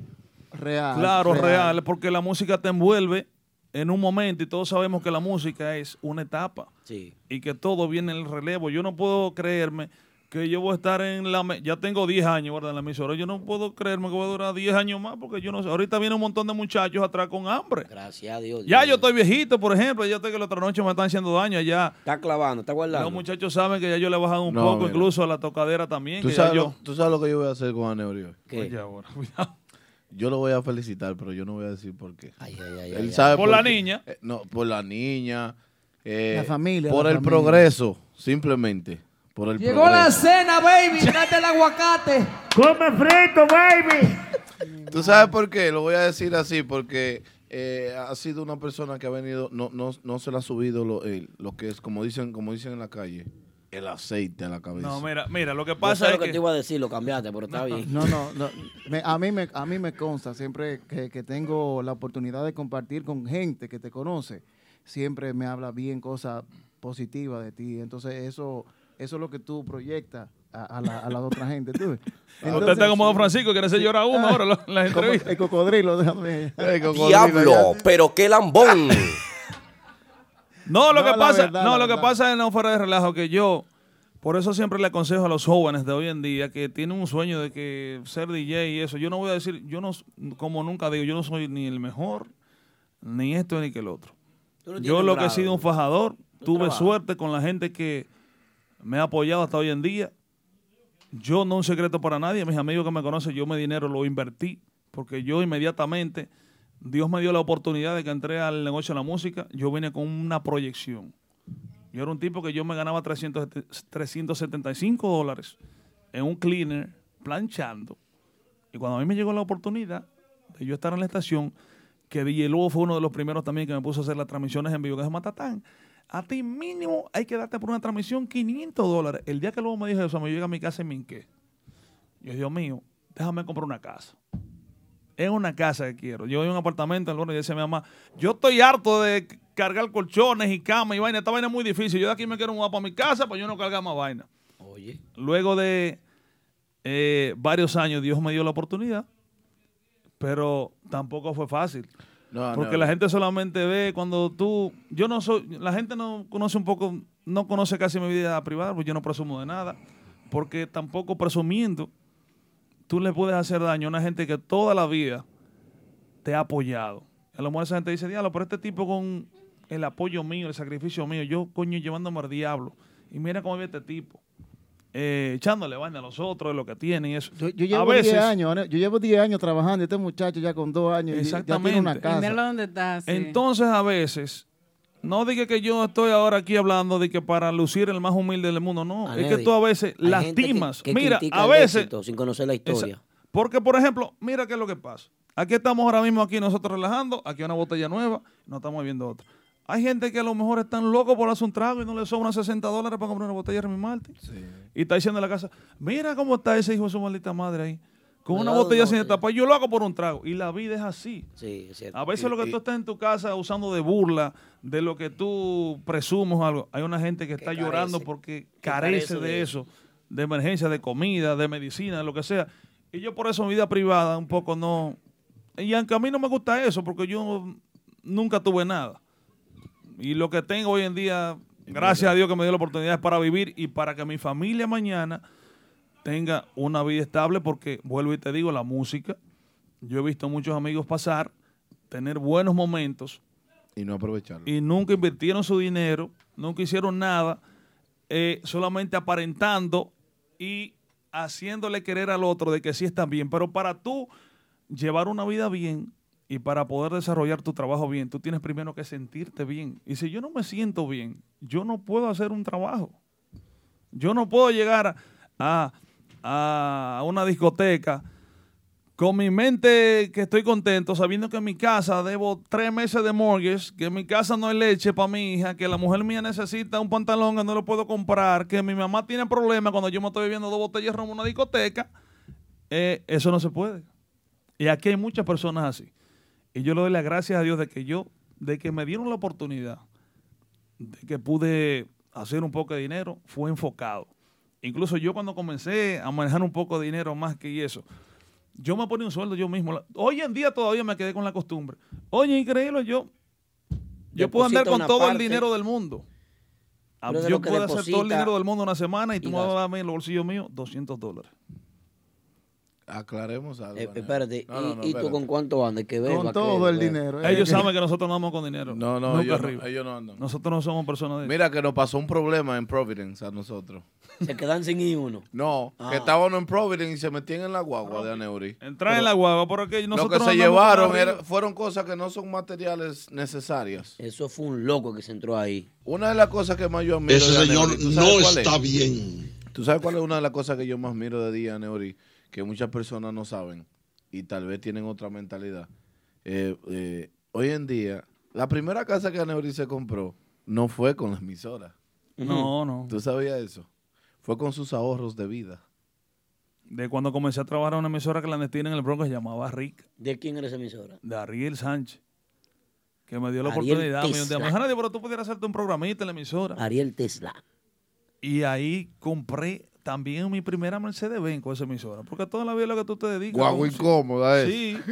Real.
Claro, real. porque la música te envuelve en un momento y todos sabemos que la música es una etapa
Sí.
y que todo viene en el relevo. Yo no puedo creerme que yo voy a estar en la... me- Ya tengo 10 años, ¿verdad? En la emisora. Yo no puedo creerme que voy a durar 10 años más porque yo no sé. Ahorita viene un montón de muchachos atrás con hambre.
Gracias a Dios.
Ya
Dios.
yo estoy viejito, por ejemplo. Ya sé que la otra noche me están haciendo daño allá.
Está clavando, está guardando.
Los muchachos saben que ya yo le he bajado un
No,
poco,
mira.
incluso a la tocadera también.
¿Tú
que ya
sabes,
yo...
lo, tú sabes lo que yo voy a hacer con Aneuri hoy?
¿Qué?
Oye, ahora, *laughs* cuidado.
Yo lo voy a felicitar, pero yo no voy a decir por qué.
Ay, ay, ay,
Él
ay,
sabe
Por la
qué.
niña.
Eh, no, por la niña. eh,
La familia,
Por
la
el
familia.
progreso, simplemente. Por el
Llegó la cena, baby. Date el aguacate. *laughs*
Come frito, baby.
¿Tú sabes por qué? Lo voy a decir así, porque eh, ha sido una persona que ha venido, no, no, no se le ha subido lo, el- lo que es, como dicen, como dicen en la calle, el aceite a la cabeza.
No, mira, mira, lo que
Yo
pasa
sé
es
lo que,
que...
te iba a decir, lo cambiaste, pero está bien.
No, no, no. *laughs* Me- a, mí me, a mí me consta siempre que, que tengo la oportunidad de compartir con gente que te conoce, siempre me habla bien cosas positivas de ti. Entonces eso, eso es lo que tú proyectas a, a la, a la otra gente. ¿tú ves? *laughs*
Usted está como Don Francisco, quiere hacer llorar a uno
Ah,
ahora las *laughs* entrevistas.
El cocodrilo, déjame.
El cocodrilo
Diablo,
ya-
pero qué lambón.
No, lo
No,
que pasa,
verdad,
no, lo que pasa es no fuera de relajo que yo, por eso siempre le aconsejo a los jóvenes de hoy en día que tienen un sueño de que ser DJ y eso. Yo no voy a decir, yo no, como nunca digo, yo no soy ni el mejor, ni esto ni que el otro.
No
Yo lo que he sido un fajador, tuve suerte con la gente que me ha apoyado hasta hoy en día. Yo no un secreto para nadie, mis amigos que me conocen, yo mi dinero lo invertí, porque yo inmediatamente, Dios me dio la oportunidad de que entré al negocio de la música, yo vine con una proyección. Yo era un tipo que yo me ganaba 300, 375 dólares en un cleaner planchando Y cuando a mí me llegó la oportunidad de yo estar en la estación, que Lobo fue uno de los primeros también que me puso a hacer las transmisiones en vivo, que es Matatán. A ti mínimo hay que darte por una transmisión 500 dólares. El día que Lobo me dijo eso, me llega a mi casa en Minqué. Yo, Dios mío, déjame comprar una casa. Es una casa que quiero. Yo voy a un apartamento en y dice mi mamá, yo estoy harto de cargar colchones y camas y vaina. Esta vaina es muy difícil. Yo de aquí me quiero mudar para mi casa para yo no cargar más vaina.
Oye.
Luego de eh, varios años, Dios me dio la oportunidad, pero tampoco fue fácil.
No,
porque
no.
la gente solamente ve cuando tú. Yo no soy. La gente no conoce un poco. No conoce casi mi vida privada, porque yo no presumo de nada. Porque tampoco presumiendo, tú le puedes hacer daño a una gente que toda la vida te ha apoyado. A lo mejor esa gente dice, diablo, pero este tipo con el apoyo mío, el sacrificio mío, yo coño llevándome al diablo. Y mira cómo vive este tipo. Eh, echándole vaina a los otros de lo que tienen y eso.
Yo, yo llevo 10 años, ¿no? yo llevo 10 años trabajando y este muchacho ya con dos años y ya
Exactamente.
tiene una casa.
Míralo dónde está. sí.
Entonces, a veces, no diga que yo estoy ahora aquí hablando de que para lucir el más humilde del mundo, no. Es que tú a veces
Hay gente que-
lastimas.
que
Mira, a veces.
sin conocer la historia.
Esa- Porque, por ejemplo, mira qué es lo que pasa. Aquí estamos ahora mismo, aquí nosotros relajando, aquí hay una botella nueva, no estamos viendo otra. Hay gente que a lo mejor están locos por hacer un trago y no le sobran 60 dólares para comprar una botella de Remy Martin. Y está diciendo en la casa, mira cómo está ese hijo de su maldita madre ahí. Con una botella sin
botella.
tapar. Yo lo hago por un trago. Y la vida es así.
Sí, es cierto.
A veces
Y-
lo que
y-
tú estás en tu casa usando de burla, de lo que tú presumes o algo, hay una gente que está
carece,
llorando porque
que
carece,
carece
de,
de
eso, de emergencia, de comida, de medicina, de lo que sea. Y yo por eso mi vida privada un poco no... Y aunque a mí no me gusta eso, porque yo nunca tuve nada. Y lo que tengo hoy en día, gracias a Dios que me dio la oportunidad, es para vivir y para que mi familia mañana tenga una vida estable, porque vuelvo y te digo, la música, yo he visto muchos amigos pasar, tener buenos momentos
Y no aprovecharlo.
y nunca invirtieron su dinero, nunca hicieron nada, eh, solamente aparentando y haciéndole querer al otro de que sí están bien. Pero para tú llevar una vida bien y para poder desarrollar tu trabajo bien, tú tienes primero que sentirte bien. Y si yo no me siento bien, yo no puedo hacer un trabajo. Yo no puedo llegar a, a una discoteca con mi mente que estoy contento, sabiendo que en mi casa debo tres meses de mortgage, que en mi casa no hay leche para mi hija, que la mujer mía necesita un pantalón que no lo puedo comprar, que mi mamá tiene problemas cuando yo me estoy bebiendo dos botellas de en una discoteca, eh, eso no se puede. Y aquí hay muchas personas así. Y yo le doy las gracias a Dios de que yo, de que me dieron la oportunidad, de que pude hacer un poco de dinero, fue enfocado. Incluso yo cuando comencé a manejar un poco de dinero más que eso, yo me ponía un sueldo yo mismo. Hoy en día todavía me quedé con la costumbre. Oye, increíble, yo, yo puedo andar con todo el dinero del mundo. Yo puedo hacer todo el dinero del mundo una semana y tú me vas a dar en los bolsillos míos 200 dólares.
Aclaremos algo.
Eh, espérate,
No, no,
¿y,
no,
y tú con cuánto andas? Que
Con
beba,
todo
que-
el dinero.
Ellos saben *laughs* que nosotros no andamos con dinero.
No, no,
Nunca
ellos no,
arriba.
ellos no andan.
Nosotros no somos personas de
Mira que nos pasó un problema en Providence a nosotros.
Se quedan sin ir uno.
No,
Ah.
que estábamos en Providence y se metían en la guagua de Aneuri.
Entrar en la guagua, porque
Lo
nosotros
que se llevaron
con
era- fueron cosas que no son materiales necesarias.
Eso fue un loco que se entró ahí.
Una de las cosas que más yo admiro
Ese
de
señor
Aneuri, ¿tú sabes
no está
es?
bien.
¿Tú sabes cuál es una de las cosas que yo más miro de día, Neuri? Que muchas personas no saben y tal vez tienen otra mentalidad. Eh, eh, hoy en día, la primera casa que Aneuri se compró no fue con la emisora.
No, no.
¿Tú sabías eso? Fue con sus ahorros de vida.
De cuando comencé a trabajar en una emisora clandestina en el Bronx que se llamaba Rick,
¿De quién era esa emisora?
de Ariel Sánchez, que me dio la
Ariel
oportunidad. Me dijo,
Tesla.
"Diamante, Nadie, pero tú pudieras hacerte un programita en la emisora.
Ariel Tesla.
Y ahí compré también mi primera Mercedes Benz con esa emisora. Porque toda la vida es lo que tú te dedicas.
Guagua
¿no?
incómoda, ¿eh?
Sí. *laughs*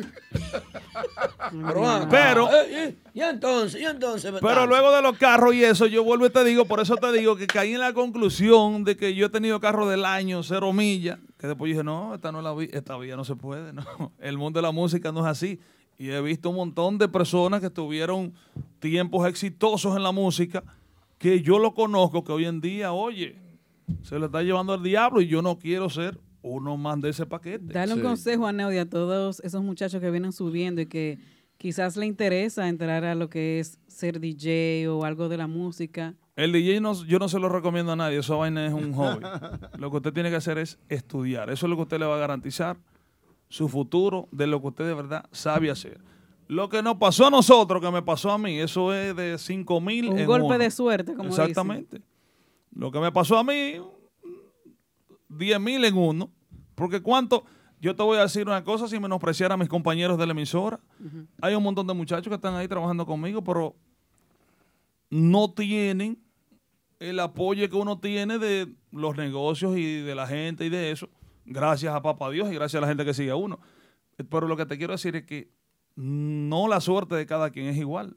Pero, eh, eh, y entonces, y entonces.
Pero luego de los carros y eso, yo vuelvo y te digo, por eso te digo que caí en la conclusión de que yo he tenido carro del año, cero millas, que después dije, no, esta no es la vi- esta vida no se puede, no. *laughs* El mundo de la música no es así. Y he visto un montón de personas que tuvieron tiempos exitosos en la música, que yo lo conozco, que hoy en día, oye, se le está llevando al diablo y yo no quiero ser uno más de ese paquete.
Dale un consejo a Neudi a todos esos muchachos que vienen subiendo y que quizás le interesa entrar a lo que es ser DJ o algo de la música.
El DJ no, yo no se lo recomiendo a nadie, esa vaina es un hobby. *laughs* lo que usted tiene que hacer es estudiar, eso es lo que usted le va a garantizar su futuro de lo que usted de verdad sabe hacer. Lo que nos pasó a nosotros, que me pasó a mí, eso es de 5 mil.
Un
en
golpe
uno.
de suerte, como dicen.
Exactamente. Lo que me pasó a mí, 10 mil en uno. Porque cuánto, yo te voy a decir una cosa sin menospreciar a mis compañeros de la emisora. Hay un montón de muchachos que están ahí trabajando conmigo, pero no tienen el apoyo que uno tiene de los negocios y de la gente y de eso, gracias a Papá Dios y gracias a la gente que sigue a uno. Pero lo que te quiero decir es que no la suerte de cada quien es igual.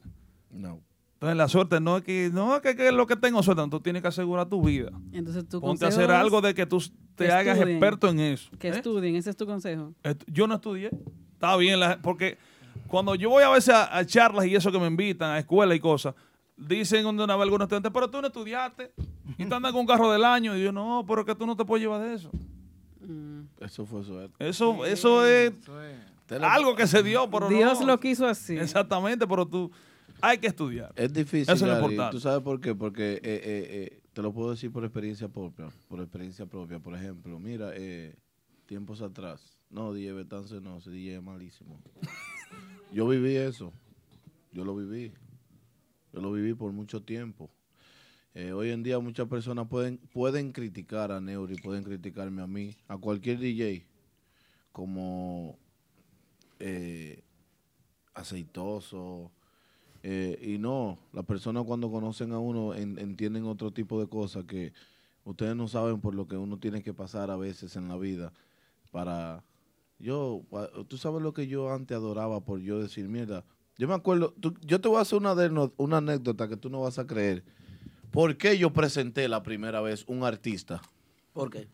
No.
Entonces la suerte no es que, no es que, que lo que tengo suerte, no, tú tienes que asegurar tu vida.
Entonces tu
Ponte a hacer
es
algo de que tú te
que
hagas
estudien.
experto en eso.
Que
¿eh?
estudien, ese es tu consejo.
Yo no estudié. Está bien, la- porque cuando yo voy a veces a, a charlas y eso que me invitan, a escuela y cosas, dicen de una vez algunos estudiantes, pero tú no estudiaste y tú andas con un carro del año. Y yo, no, pero que tú no te puedes llevar de eso.
Eso fue suerte.
Eso, eso es algo que se dio, pero
Dios
no.
lo quiso así.
Exactamente, pero tú hay que estudiar.
Es difícil.
Eso es lo importante.
¿Tú sabes por qué? Porque eh, eh, eh, te lo puedo decir por experiencia propia. Por experiencia propia. Por ejemplo, mira, tiempos atrás. No, DJ Betance no, ese DJ es malísimo. *laughs* Yo viví eso. Yo lo viví. Yo lo viví por mucho tiempo. Eh, hoy en día muchas personas pueden, pueden criticar a Neuri, pueden criticarme a mí, a cualquier DJ, como eh, aceitoso. Eh, y no, las personas cuando conocen a uno en- entienden otro tipo de cosas que ustedes no saben por lo que uno tiene que pasar a veces en la vida para... Yo, tú sabes lo que yo antes adoraba por yo decir, mierda, yo me acuerdo, tú- yo te voy a hacer una, derno- una anécdota que tú no vas a creer. ¿Por qué yo presenté la primera vez un artista?
¿Por qué?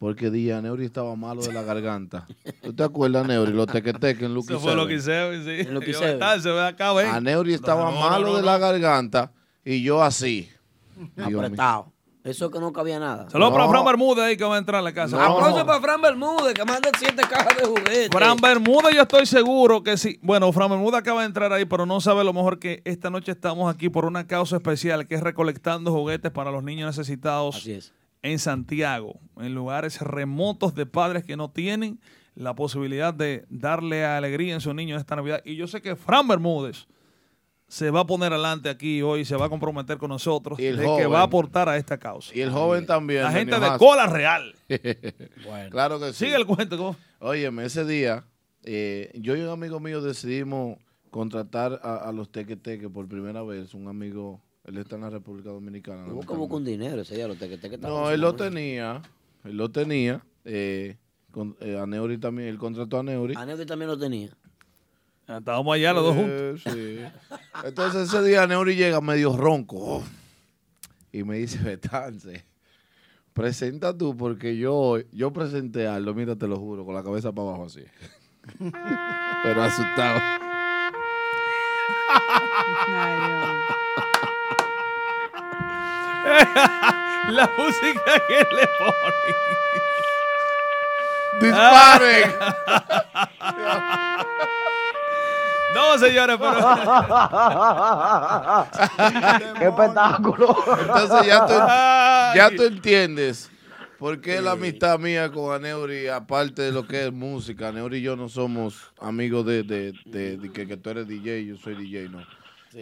Porque Día Neuri estaba malo de la garganta. *laughs* ¿Tú te acuerdas, Neuri? Los tequetes en Lucky
Eso fue lo que hice, sí.
En lo que
Yo,
hice.
tal, se ve acá.
A Neuri estaba
No, no,
malo
no,
de
no.
la garganta y yo así. *laughs*
Apretado. Eso que no cabía nada.
Saludos para Fran Bermúdez ahí que va a entrar a la casa.
Aplauso para Fran Bermúdez, que manda siete cajas de juguetes.
Fran Bermuda, yo estoy seguro que sí. Bueno, Fran Bermuda acaba de entrar ahí, pero no sabe lo mejor que esta noche estamos aquí por una causa especial que es recolectando juguetes para los niños necesitados en Santiago, en lugares remotos de padres que no tienen la posibilidad de darle alegría en sus niños esta Navidad. Y yo sé que Fran Bermúdez se va a poner adelante aquí hoy, se va a comprometer con nosotros
Y el
de que va a aportar a esta causa.
Y el joven también.
La gente de cola real. *laughs*
Claro que sí.
Sigue el cuento.
Óyeme, ese día, eh, yo y un amigo mío decidimos contratar a, a los teque-teque por primera vez. Un amigo, él está en la República Dominicana.
Hubo como con dinero ese día, tequetes que
No, él lo tenía. Él lo tenía. Eh, con, eh, a Neuri también. Él contrató a Neuri.
A Neuri también lo tenía.
Estábamos allá los dos
Eh,
juntos.
sí. Entonces ese día Neuri llega medio ronco y me dice, Betance, presenta tú porque yo, yo presenté algo, mira, te lo juro, con la cabeza para abajo así. *laughs* Pero asustado.
La música que le pone.
¡Disparen! *laughs*
no, señores, pero. *laughs*
¡Qué espectáculo!
Entonces ya tú, ya tú entiendes por qué la amistad mía con Aneuri, aparte de lo que es música, Aneuri y yo no somos amigos de, de- de- de que, que tú eres DJ, yo soy DJ, no.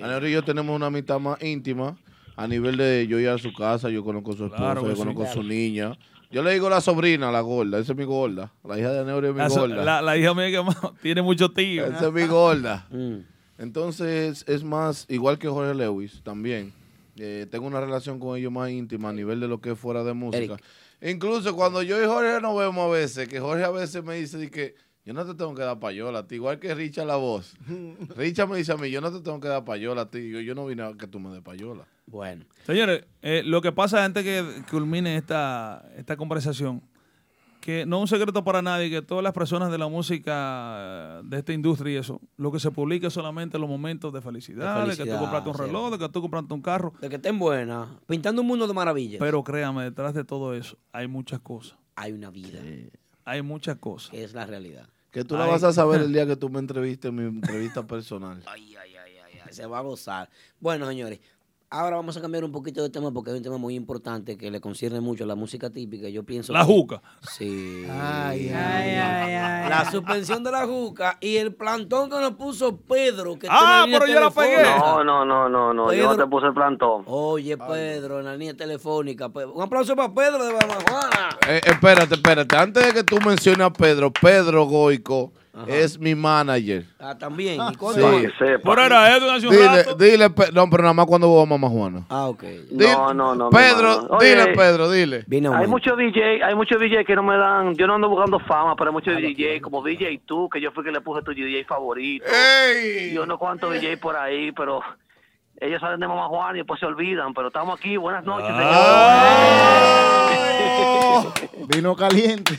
Aneuri y yo tenemos una amistad más íntima a nivel de yo ir a su casa, yo conozco a su esposa,
Claro
yo
sí.
conozco a su
Claro.
niña. Yo le digo la sobrina, la gorda, esa es mi gorda. La hija de Aneuri es mi
La,
gorda.
la- la hija mía que *laughs* tiene mucho tío.
Esa es mi gorda. *laughs* Entonces, es más, igual que Jorge Lewis también. eh, tengo una relación con ellos más íntima a nivel de lo que es fuera de música. Incluso cuando yo y Jorge nos vemos a veces, que Jorge a veces me dice de que yo no te tengo que dar payola a ti, igual que Richard la voz. *laughs* Richard me dice a mí, yo no te tengo que dar payola a ti. Yo, yo no vine a que tú me des payola.
Bueno.
Señores, eh, lo que pasa antes que culmine esta, esta conversación, que no es un secreto para nadie que todas las personas de la música, de esta industria y eso, lo que se publica es solamente los momentos de felicidad, de, que tú compraste un reloj, de que tú compraste un carro.
De que estén buenas. Pintando un mundo de maravillas.
Pero créame, detrás de todo eso hay muchas cosas.
Hay una vida.
Hay muchas cosas.
Es la realidad.
Que tú la vas a saber el *laughs* día que tú me entrevistes en mi entrevista personal.
Ay, ay, ay, ay, ay, Se va a gozar. Bueno, señores. Ahora vamos a cambiar un poquito de tema porque es un tema muy importante que le concierne mucho a la música típica. Yo pienso
La
que-
juca.
Sí.
Ay,
ay, ay. La suspensión de la juca y el plantón que nos puso Pedro. Que
Ah, pero yo la pegué.
No, no, no, no, no. Yo no te puse el plantón.
Oye, Pedro, en la línea telefónica. Un aplauso para Pedro de Bamajuana.
Eh, espérate, espérate. Antes de que tú menciones a Pedro, Pedro Goico es mi manager.
Ah, también. ¿Y
Sí.
cuánto más?
Pero era Edwin hace un
dile,
rato.
dile, Pe- no, pero nada más cuando a Mamá Juana.
Ah, ok.
No, no, no. mi
Pedro,
hermano.
dile,
Oye,
Pedro, dile.
Hay muchos DJ, hay muchos DJ que no me dan, yo no ando buscando fama, pero hay muchos DJ, como DJ tú, que yo fui que le puse tu DJ favorito. Y unos cuantos DJ por ahí, pero ellos salen de Mamá Juan y después se olvidan, pero estamos aquí, buenas noches. *laughs*
Vino caliente. *laughs*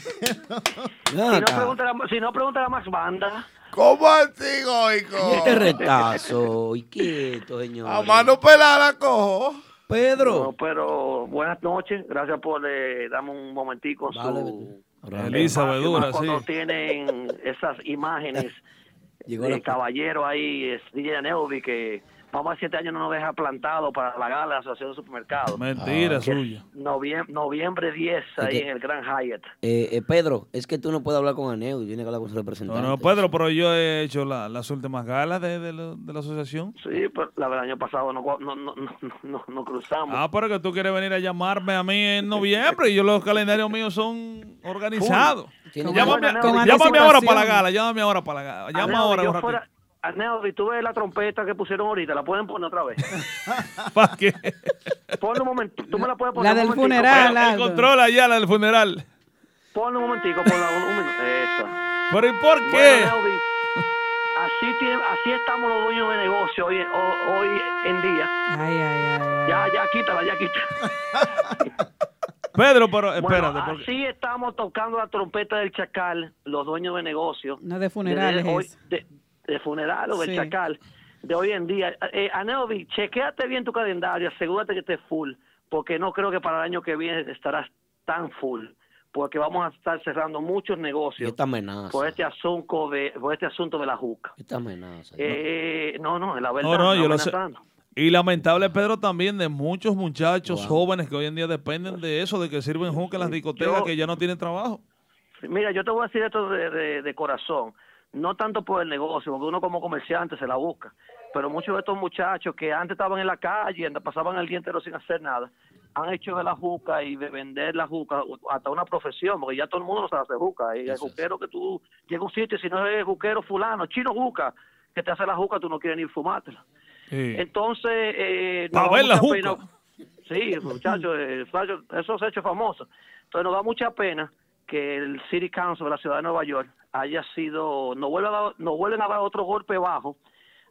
Si no, pregúntale, a- si no, pregúntale a Max Banda.
¿Cómo así, Goico?
Y este retazo. Y quieto, señor.
A mano pelada cojo.
Pedro.
No, pero buenas noches, gracias por eh, darme un momentico. Su,
Elizabeth
espacio,
Dura,
más cuando
sí.
tienen esas imágenes *laughs*
Llegó
de
la-
caballero ahí, es DJ Neuvi, que vamos a siete años no nos deja plantado para la gala de la Asociación de Supermercados.
Mentira
es
suya.
noviem- noviembre 10, ahí
que-
en el Gran Hyatt.
Eh, eh, Pedro, es que tú no puedes hablar con Aneu, tienes que hablar con su representante.
No, no, Pedro, pero yo he hecho la- las últimas galas de, de la- de la asociación.
Sí, pero la verdad, el año pasado no, no, no, no, no, no cruzamos.
Ah, pero que tú quieres venir a llamarme a mí en noviembre y yo los calendarios míos son organizados.
Tiene-
Llámame, llámame ahora para la gala, llámame ahora para la gala. Llama
Arneo,
ahora.
yo fuera- Arneo, si tú ves la trompeta que pusieron ahorita, ¿la pueden poner otra vez? *laughs*
¿Para qué?
Ponle un momento, tú me la puedes poner
La del funeral,
ponle-
El control allá, la del funeral.
Ponle un momentico, ponla un, un minuto. Esa.
¿Pero y por
Bueno,
qué?
Así, tiene- así estamos los dueños de negocio hoy, ho- hoy en día. Ya, ya, quítala, ya quítala. *laughs*
Pedro, pero espérate.
Bueno,
porque-
así estamos tocando la trompeta del chacal, los dueños de negocio.
No de funerales
de, hoy-
es.
de, de funeral o del
Sí.
chacal de hoy en día. Eh, Aneovi, chequéate bien tu calendario, asegúrate que estés full, porque no creo que para el año que viene estarás tan full, porque vamos a estar cerrando muchos negocios
esta amenaza.
por este asunto de por este asunto de la juca.
Esta amenaza.
Eh, no, no, es la verdad.
No, no, yo
no
lo sé.
amenazando.
Y lamentable, Pedro, también de muchos muchachos jóvenes que hoy en día dependen de eso, de que sirven juca en las discotecas,
Yo-
que ya no tienen trabajo.
Mira, yo te voy a decir esto de, de- de corazón, no tanto por el negocio, porque uno como comerciante se la busca, pero muchos de estos muchachos que antes estaban en la calle, pasaban el día entero sin hacer nada, han hecho de la juca y de vender la juca hasta una profesión, porque ya todo el mundo no sabe hacer juca. Y el juquero que tú llegas a un sitio y si no es juquero fulano, chino juca, que te hace la juca, tú no quieres ni fumártela. Entonces, eh,
ver la juca.
pena- Sí, muchachos, eh, eso se ha hecho famoso. Entonces nos da mucha pena que el City Council de la ciudad de Nueva York haya sido, no vuelven a dar, no vuelven a dar otro golpe bajo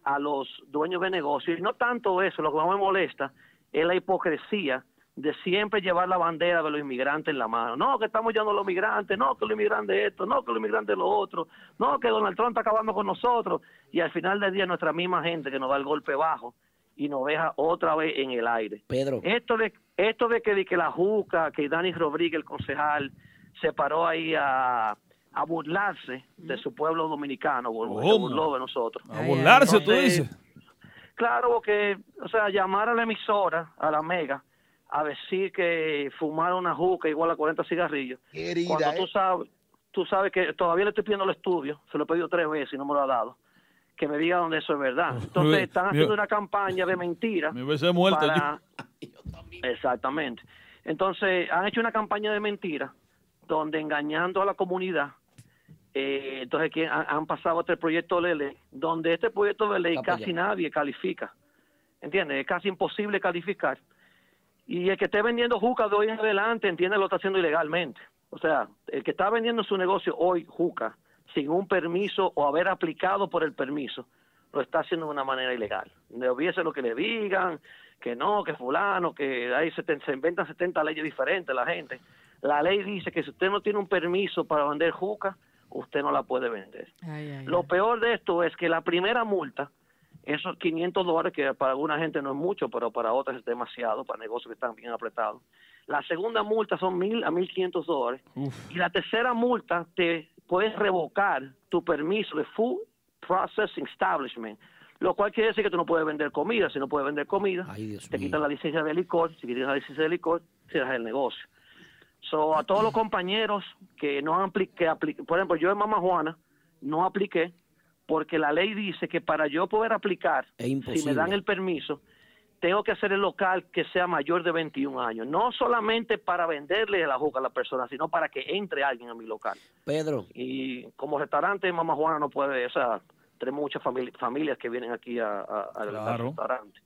a los dueños de negocios. Y no tanto eso, lo que más me molesta es la hipocresía de siempre llevar la bandera de los inmigrantes en la mano. No, que estamos llevando a los migrantes, no, que los inmigrantes esto, no, que los inmigrantes lo otro, no, que Donald Trump está acabando con nosotros. Y al final del día nuestra misma gente que nos da el golpe bajo y nos deja otra vez en el aire.
Pedro.
Esto de, esto de que, de que la Juca, que Dani Rodríguez, el concejal, se paró ahí a, a burlarse de su pueblo dominicano, se
¿Cómo?
burló de nosotros.
A burlarse, tú
Entonces,
dices.
Claro, porque, o sea, llamar a la emisora, a la mega, a decir que fumar una juca igual a 40 cigarrillos.
Querida,
cuando
¿eh?
tú sabes, tú sabes que todavía le estoy pidiendo el estudio, se lo he pedido tres veces y no me lo ha dado, que me diga dónde eso es verdad. *laughs* Entonces están haciendo una campaña de mentira.
Me hubiese muerto
para- *laughs* Exactamente. Entonces, han hecho una campaña de mentira donde engañando a la comunidad, eh, entonces que han, han pasado este proyecto de ley, donde este proyecto de ley casi nadie califica. ¿Entiendes? Es casi imposible calificar. Y el que esté vendiendo juca de hoy en adelante, entiende, lo está haciendo ilegalmente. O sea, el que está vendiendo su negocio hoy, juca, sin un permiso o haber aplicado por el permiso, lo está haciendo de una manera ilegal. Le hubiese lo que le digan, que no, que fulano, que ahí se, te- se inventan 70 leyes diferentes la gente. La ley dice que si usted no tiene un permiso para vender juca, usted no la puede vender. Lo peor de esto es que la primera multa, esos 500 dólares, que para alguna gente no es mucho, pero para otras es demasiado, para negocios que están bien apretados. La segunda multa son 1.000 a 1.500 dólares. Y la tercera multa te puedes revocar tu permiso de Food Processing Establishment. lo cual quiere decir que tú no puedes vender comida. Si no puedes vender comida, te
mío.
quitan la licencia de licor. Si quitas la licencia de licor, cierras el negocio. So, a todos los compañeros que no han aplicado, por ejemplo, yo en Mama Juana no apliqué porque la ley dice que para yo poder aplicar, si me dan el permiso, tengo que hacer el local que sea mayor de 21 años. No solamente para venderle la juca a la persona, sino para que entre alguien a mi local.
Pedro.
Y como restaurante, Mamá Juana no puede, o sea, tenemos muchas famili- familias que vienen aquí a, a- a- al
Claro.
restaurante.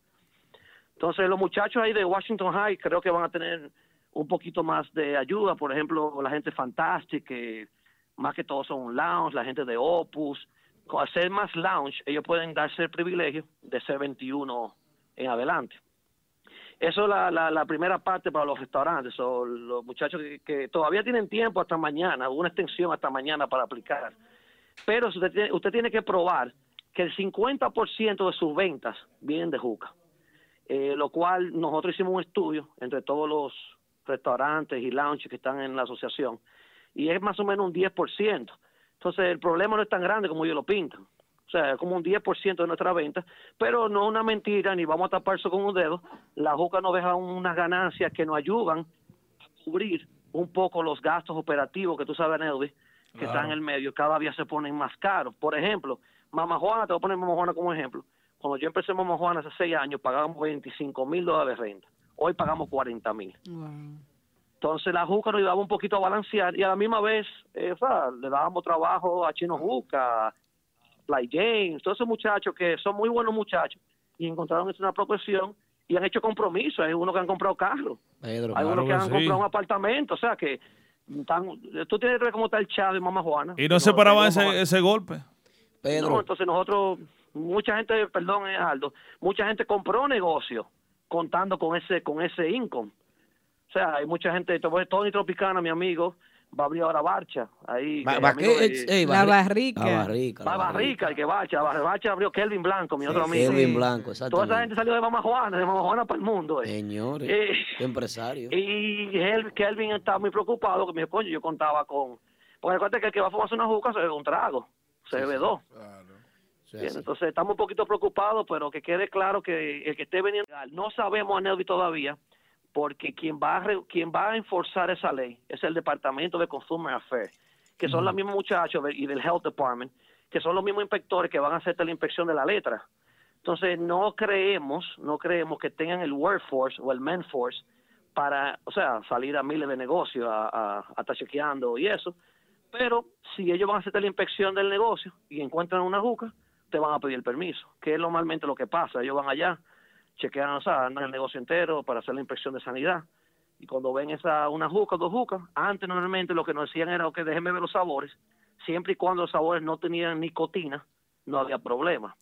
Entonces, los muchachos ahí de Washington High creo que van a tener un poquito más de ayuda. Por ejemplo, la gente Fantastic, que más que todo son lounge, la gente de Opus. Con hacer más lounge, ellos pueden darse el privilegio de ser 21 en adelante. Eso es la, la, primera parte para los restaurantes. O los muchachos que, todavía tienen tiempo hasta mañana, una extensión hasta mañana para aplicar. Pero usted tiene, usted tiene que probar que el 50% de sus ventas vienen de juca. Eh, lo cual nosotros hicimos un estudio entre todos los restaurantes y lounges que están en la asociación y es más o menos un 10%. Entonces el problema no es tan grande como ellos lo pintan. O sea, es como un 10% de nuestra venta, pero no una mentira, ni vamos a taparse con un dedo. La juca nos deja unas ganancias que nos ayudan a cubrir un poco los gastos operativos que tú sabes, Nelby, que
Claro.
están en el medio, cada día se ponen más caros. Por ejemplo, Mama Juana, te voy a poner Mama Juana como ejemplo. Cuando yo empecé Mama Juana hace seis años, pagábamos 25 mil dólares de renta. Hoy pagamos 40 mil. Entonces la Juca nos ayudaba un poquito a balancear y a la misma vez, eh, o sea, le dábamos trabajo a Chino Juca, Fly James, todos esos muchachos que son muy buenos muchachos y encontraron eso una profesión y han hecho compromisos. Hay unos que han comprado carros,
Pedro.
hay unos que,
que
han
sí.
comprado un apartamento, o sea que están, tú tienes que ver cómo está el Chávez y Mamá Juana.
Y no se paraba ese, ese golpe.
no, entonces nosotros, mucha gente, perdón, eh, Aldo, mucha gente compró negocio contando con ese con ese income. O sea, hay mucha gente, Tony Tropicana, mi amigo, va a abrir ahora Barcha. Ahí,
Ba- ba-
de-
Ey,
La
Barri-
barrica.
La barrica.
Barrica, el que Barcha, Bar- Barcha abrió Kelvin Blanco, mi otro amigo.
Kelvin Blanco,
Toda esa gente salió de Mamá Juana, de Mamá Juana para el mundo. eh.
Señores,
Eh,
qué empresario.
y él, Kelvin estaba muy preocupado, que me dijo, coño, yo contaba con... Porque recuerda que el que va a fumarse una juca se bebe un trago, se bebe dos. Entonces estamos un poquito preocupados, pero que quede claro que el que esté vendiendo, no sabemos a Nelvi todavía, porque quien va a re- quien va a enforzar esa ley es el Departamento de Consumer Affairs, que son los mismos muchachos de- y del Health Department, que son los mismos inspectores que van a hacerte la inspección de la letra. Entonces no creemos, no creemos que tengan el workforce o el manforce para, o sea, salir a miles de negocios a, a, a estar chequeando y eso. Pero si ellos van a hacer la inspección del negocio y encuentran una juca, te van a pedir el permiso, que es normalmente lo que pasa. Ellos van allá, chequean, o sea, andan el negocio entero para hacer la inspección de sanidad. Y cuando ven esa una juca, dos jucas, antes normalmente lo que nos decían era, que déjenme ver los sabores. Siempre y cuando los sabores no tenían nicotina, no había problema.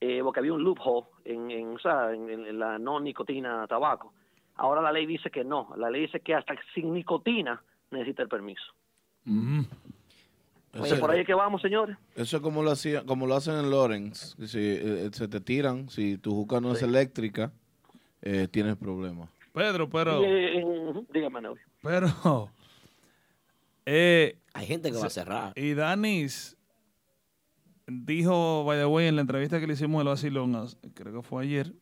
Eh, porque había un loophole en, en, o sea, en, la no nicotina tabaco. Ahora la ley dice que no. La ley dice que hasta sin nicotina necesita el permiso. Oye, por ahí es que vamos, señores.
Eso es como lo, hacía, como lo hacen en Lawrence. Si eh, se te tiran, si tu juca no es eléctrica, eh, tienes problemas.
Pedro, pero...
Eh, ujú, dígame, Neuri.
Pero... *laughs* Eh,
Hay gente que va a cerrar.
Y Danis dijo, by the way, en la entrevista que le hicimos vacilón, as- creo que fue ayer,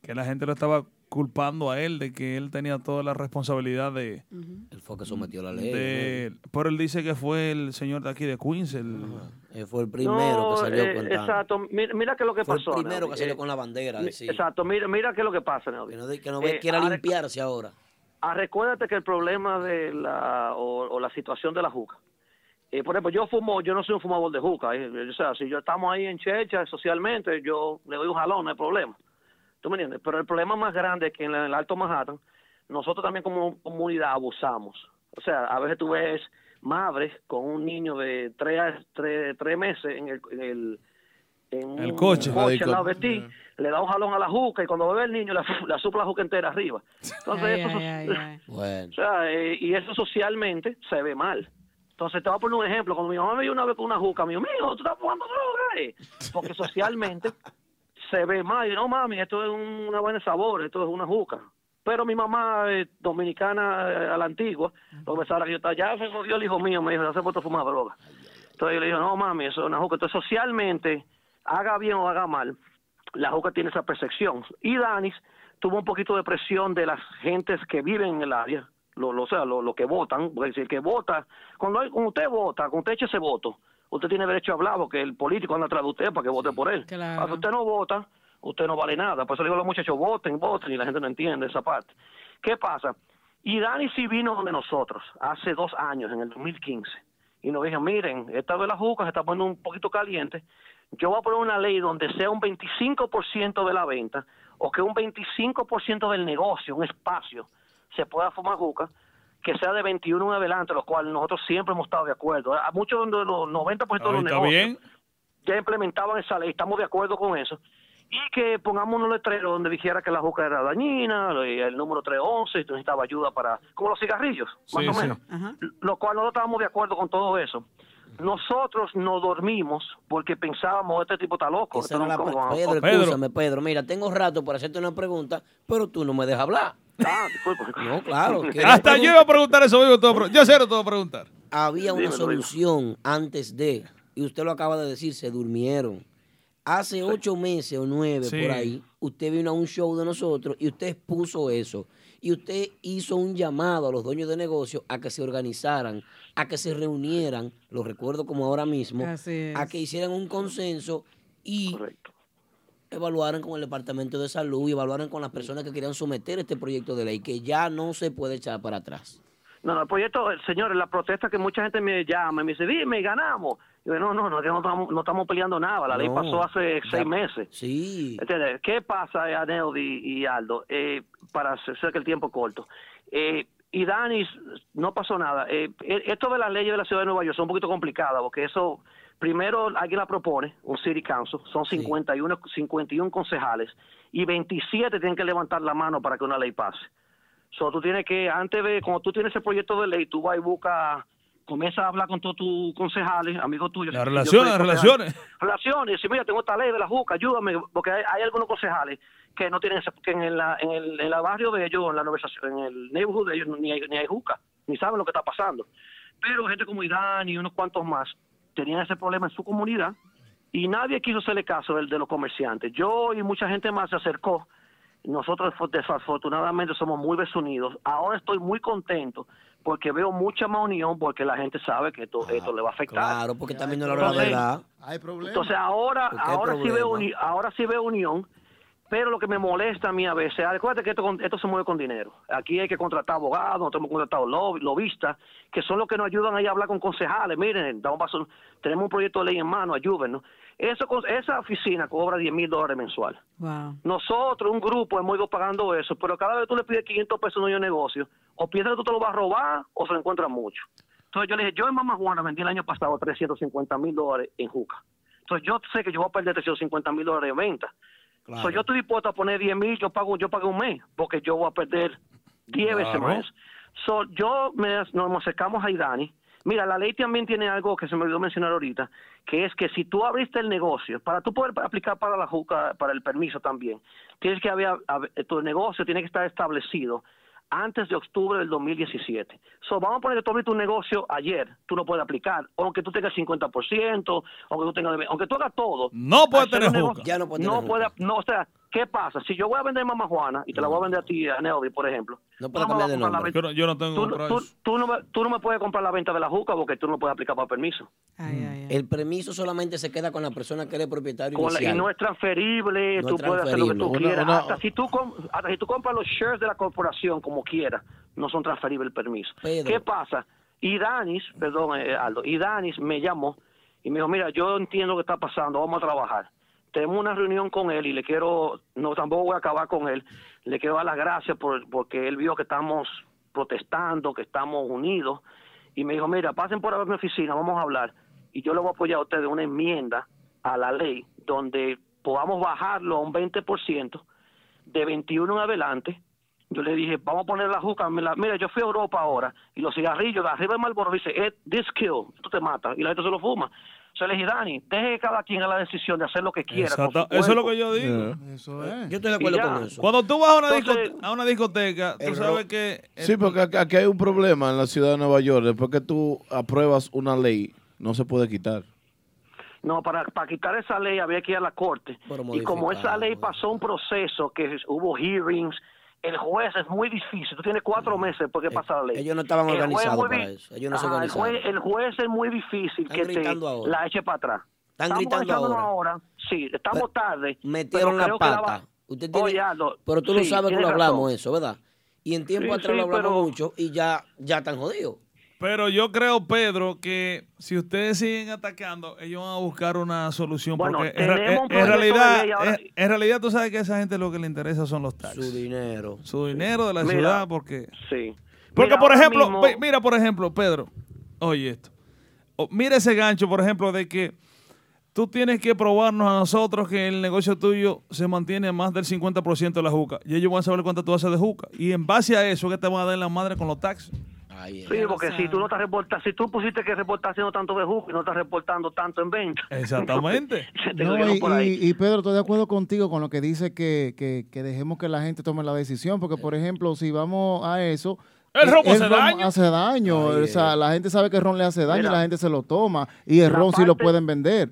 que la gente lo estaba culpando a él de que él tenía toda la responsabilidad de...
Él fue que sometió la ley.
de- pero él dice que fue el señor de aquí de Queens, el...
Él fue el primero
No,
que salió
eh,
contando.
Exacto. Mira, mira qué es lo que
Fue el
pasó.
primero
Neuri.
que salió
Eh,
con la bandera.
Exacto. Mira, mira qué es lo que pasa.
Que no, que no ve-
Eh,
quiera
ahora-
limpiarse ahora.
Ah, recuérdate que el problema de la o, o la situación de la juca. Eh, por ejemplo, yo fumo, yo no soy un fumador de juca. eh, o sea, si yo estamos ahí en checha socialmente, yo le doy un jalón, no hay problema. ¿Tú me entiendes? Pero el problema más grande es que en el Alto Manhattan, nosotros también como comunidad abusamos. O sea, a veces tú ves madres con un niño de tres, tres, tres meses en el, en el, en
El
un
coche.
al lado de ti, le da un jalón a la juca y cuando bebe el niño le, le *laughs* supla la juca entera arriba. Entonces,
Ay,
eso,
ay, ay, ay. *laughs*
Bueno.
o sea, eh, y eso socialmente se ve mal. Entonces, te voy a poner un ejemplo. Cuando mi mamá me vio una vez con una juca, me dijo, mijo, tú estás fumando droga, eh?". Porque socialmente se ve mal. Y no, mami, esto es un- una buena sabor, esto es una juca. Pero mi mamá, eh, dominicana eh, a la antigua, lo que que yo estaba, ya se jodió el hijo mío, me dijo, ya se puesto a fumar droga. Entonces yo le digo, no, mami, eso es una juca. Entonces, socialmente, haga bien o haga mal, la juca tiene esa percepción. Y Danis tuvo un poquito de presión de las gentes que viven en el área, lo, lo, o sea, lo, lo que votan, porque si el que vota, cuando, hay- cuando usted vota, cuando usted eche ese voto, usted tiene derecho a hablar porque el político anda atrás de usted para que vote por él.
Claro.
Usted no vota, usted no vale nada. Por eso le digo a los muchachos, voten, voten, y la gente no entiende esa parte. ¿Qué pasa? Y Dani sí vino donde nosotros, hace dos años, en el 2015, y nos dijo, miren, esta vez la juca se está poniendo un poquito caliente, yo voy a poner una ley donde sea un 25% de la venta, o que un 25% del negocio, un espacio, se pueda fumar juca, que sea de 21 en adelante, lo cual nosotros siempre hemos estado de acuerdo. A muchos de los 90% de los negocios
bien.
ya implementaban esa ley, estamos de acuerdo con eso. Y que pongamos unos letreros donde dijera que la juca era dañina, el número 311, y necesitaba ayuda para, como los cigarrillos, más
Sí,
o
sí.
menos. Lo cual nosotros estábamos de acuerdo con todo eso. Nosotros no dormimos porque pensábamos, este tipo está loco.
Esa
esto
era
no-
la
como-
pre- Pedro,
Pedro.
escúchame, Pedro. Mira, tengo rato por hacerte una pregunta, pero tú no me dejas hablar.
Ah, disculpa.
No, claro. *laughs*
Hasta yo iba a preguntar eso mismo. todo, Yo sé lo que te voy a preguntar.
Había una
Dímelo,
solución antes de, y usted lo acaba de decir, se durmieron. Hace ocho meses o nueve
Sí.
por ahí, usted vino a un show de nosotros y usted expuso eso. Y usted hizo un llamado a los dueños de negocio a que se organizaran, a que se reunieran, lo recuerdo como ahora mismo, a que hicieran un consenso y evaluaran con el Departamento de Salud y evaluaran con las personas que querían someter este proyecto de ley, que ya no se puede echar para atrás.
No, no, el proyecto, eh, señores, la protesta que mucha gente me llama y me dice, dime, ganamos. Y yo, no, no, no, no estamos, no estamos peleando nada. La ley pasó hace
ya-
seis meses.
Sí.
¿Entiendes? ¿Qué pasa, Aneudi y Aldo? Eh, para hacer que el tiempo corto. Eh, y Danis, no pasó nada. Eh, eh, esto de las leyes de la ciudad de Nueva York son un poquito complicadas porque eso, primero alguien la propone, un city council, son 51, 51 concejales y 27 tienen que levantar la mano para que una ley pase. So, tú tienes que, antes de, cuando tú tienes ese proyecto de ley, tú vas y buscas, comienzas a hablar con todos tus concejales, amigos tuyos.
Las relaciones, las relaciones.
Relaciones, y mira, tengo esta ley de la juca, ayúdame, porque hay, hay algunos concejales que no tienen, que en, la, en, el, en la barrio de ellos, en la en el neighborhood de ellos, ni hay, ni hay juca, ni saben lo que está pasando. Pero gente como Irán y unos cuantos más tenían ese problema en su comunidad y nadie quiso hacerle caso del de los comerciantes. Yo y mucha gente más se acercó. Nosotros fo- desafortunadamente somos muy desunidos. Ahora estoy muy contento porque veo mucha más unión porque la gente sabe que esto, esto le va a afectar.
Claro, porque también no verdad.
Hay problemas.
entonces ahora, ahora sí veo
problema.
uni- ahora sí veo unión, pero lo que me molesta a mí a veces, acuérdate que esto, esto se mueve con dinero. Aquí hay que contratar abogados, nosotros hemos contratado lob- lobistas, que son los que nos ayudan ahí a hablar con concejales. Miren, paso- tenemos un proyecto de ley en mano, ayúdennos. Eso, esa oficina cobra 10 mil dólares mensual.
Wow.
Nosotros, un grupo, hemos ido pagando eso, pero cada vez que tú le pides 500 pesos a un negocio, o piensas que tú te lo vas a robar o se lo encuentras mucho. Entonces yo le dije, yo en Mamá Juana vendí el año pasado 350 mil dólares en Juca. Entonces yo sé que yo voy a perder 350 mil dólares de venta.
Claro.
So, yo estoy dispuesto a poner 10 mil, yo pago, yo pago un mes, porque yo voy a perder 10 veces más. So, yo me, nos acercamos a Idani. Mira, la ley también tiene algo que se me olvidó mencionar ahorita, que es que si tú abriste el negocio, para tú poder aplicar para la juca, para el permiso también, tienes que haber- tu negocio tiene que estar establecido antes de octubre del 2017. So, vamos a poner que tú abriste un negocio ayer, tú no puedes aplicar, aunque tú tengas 50%, aunque tú tengas, aunque tú hagas todo.
No puede
hacer
tener
negocio-
Ya no puede
no
tener
puede, no, o sea, ¿qué pasa? Si yo voy a vender Mamá Juana y te la voy a vender a ti, a Neody, por ejemplo.
No
vas
cambiar de nombre.
Yo no, yo no tengo
Tú, tú- tú no me, tú no me puedes comprar la venta de la juca porque tú no puedes aplicar para permiso.
El permiso solamente se queda con la persona que es propietario
Con la- y no es transferible,
No
tú
es
puedes hacer lo que tú
transferible.
quieras.
Una- una-
hasta, si tú com- hasta si tú compras los shares de la corporación como quieras, no son transferibles el permiso.
Pedro.
¿Qué pasa? Y Danis, perdón, eh, Aldo, y Danis me llamó y me dijo, mira, yo entiendo lo que está pasando, vamos a trabajar. Tenemos una reunión con él y le quiero, no tampoco voy a acabar con él, le quiero dar las gracias por, porque él vio que estamos protestando, que estamos unidos, y me dijo, mira, pasen por a mi oficina, vamos a hablar, y yo le voy a apoyar a ustedes una enmienda a la ley donde podamos bajarlo a un 20% de 21 en adelante. Yo le dije, vamos a poner la juca. Mira, yo fui a Europa ahora y los cigarrillos de arriba de Marlboro dice, this kill, esto te mata. Y la gente se lo fuma. Se le dije, Dani, deje que cada quien haga la decisión de hacer lo que quiera. con
Exacto.
su
Eso es lo
cuerpo".
que yo digo.
Eso es.
Yo estoy de acuerdo con eso.
Cuando tú vas a una,
Entonces,
discote- a una discoteca, tú sabes que...
Sí, porque aquí, hay un problema en la ciudad de Nueva York. Después que tú apruebas una ley, no se puede quitar.
No, para, para quitar esa ley había que ir a la corte. Y como esa ley pasó un proceso que hubo hearings, el juez es muy difícil. Tú tienes cuatro meses porque pasa la ley.
Eh, ellos no estaban organizados para eso. Ellos no se
el,
organizaron.
juez, el juez es muy difícil
Están
que te
ahora.
la eche para atrás.
Están
Estamos
gritando ahora.
Sí, estamos tarde.
Metieron la pata. Usted tiene-
Oye,
pero tú lo
sí,
sabes que lo hablamos
razón.
eso, ¿verdad? Y en tiempo
Sí,
atrás lo hablamos
pero-
mucho y ya, ya están jodidos.
Pero yo creo, Pedro, que si ustedes siguen atacando, ellos van a buscar una solución.
Bueno,
porque en, en- realidad,
ahora-
en, en realidad tú sabes que a esa gente lo que le interesa son los taxis.
Su dinero.
Su dinero de la
Mira,
ciudad, porque...
Sí.
Porque,
Mira,
por ejemplo,
mismo-
mira, por ejemplo, Pedro, oye esto. O- mira ese gancho, por ejemplo, de que tú tienes que probarnos a nosotros que el negocio tuyo se mantiene a más del 50% de la juca. Y ellos van a saber cuánto tú haces de juca. Y en base a eso, que te van a dar la madre con los taxis?
Sí, porque si tú no estás reportando, si tú pusiste que reportar haciendo tanto de jugo y no estás reportando tanto en venta. *laughs*
Exactamente.
Te
No, y, Pedro, estoy de acuerdo contigo con lo que dice que, que- que dejemos que la gente tome la decisión, porque por ejemplo, si vamos a eso...
El ron hace
ron
daño.
hace daño, o sea, la gente sabe que el ron le hace daño
Mira,
y la gente se lo toma, y el ron sí lo
parte-
pueden vender.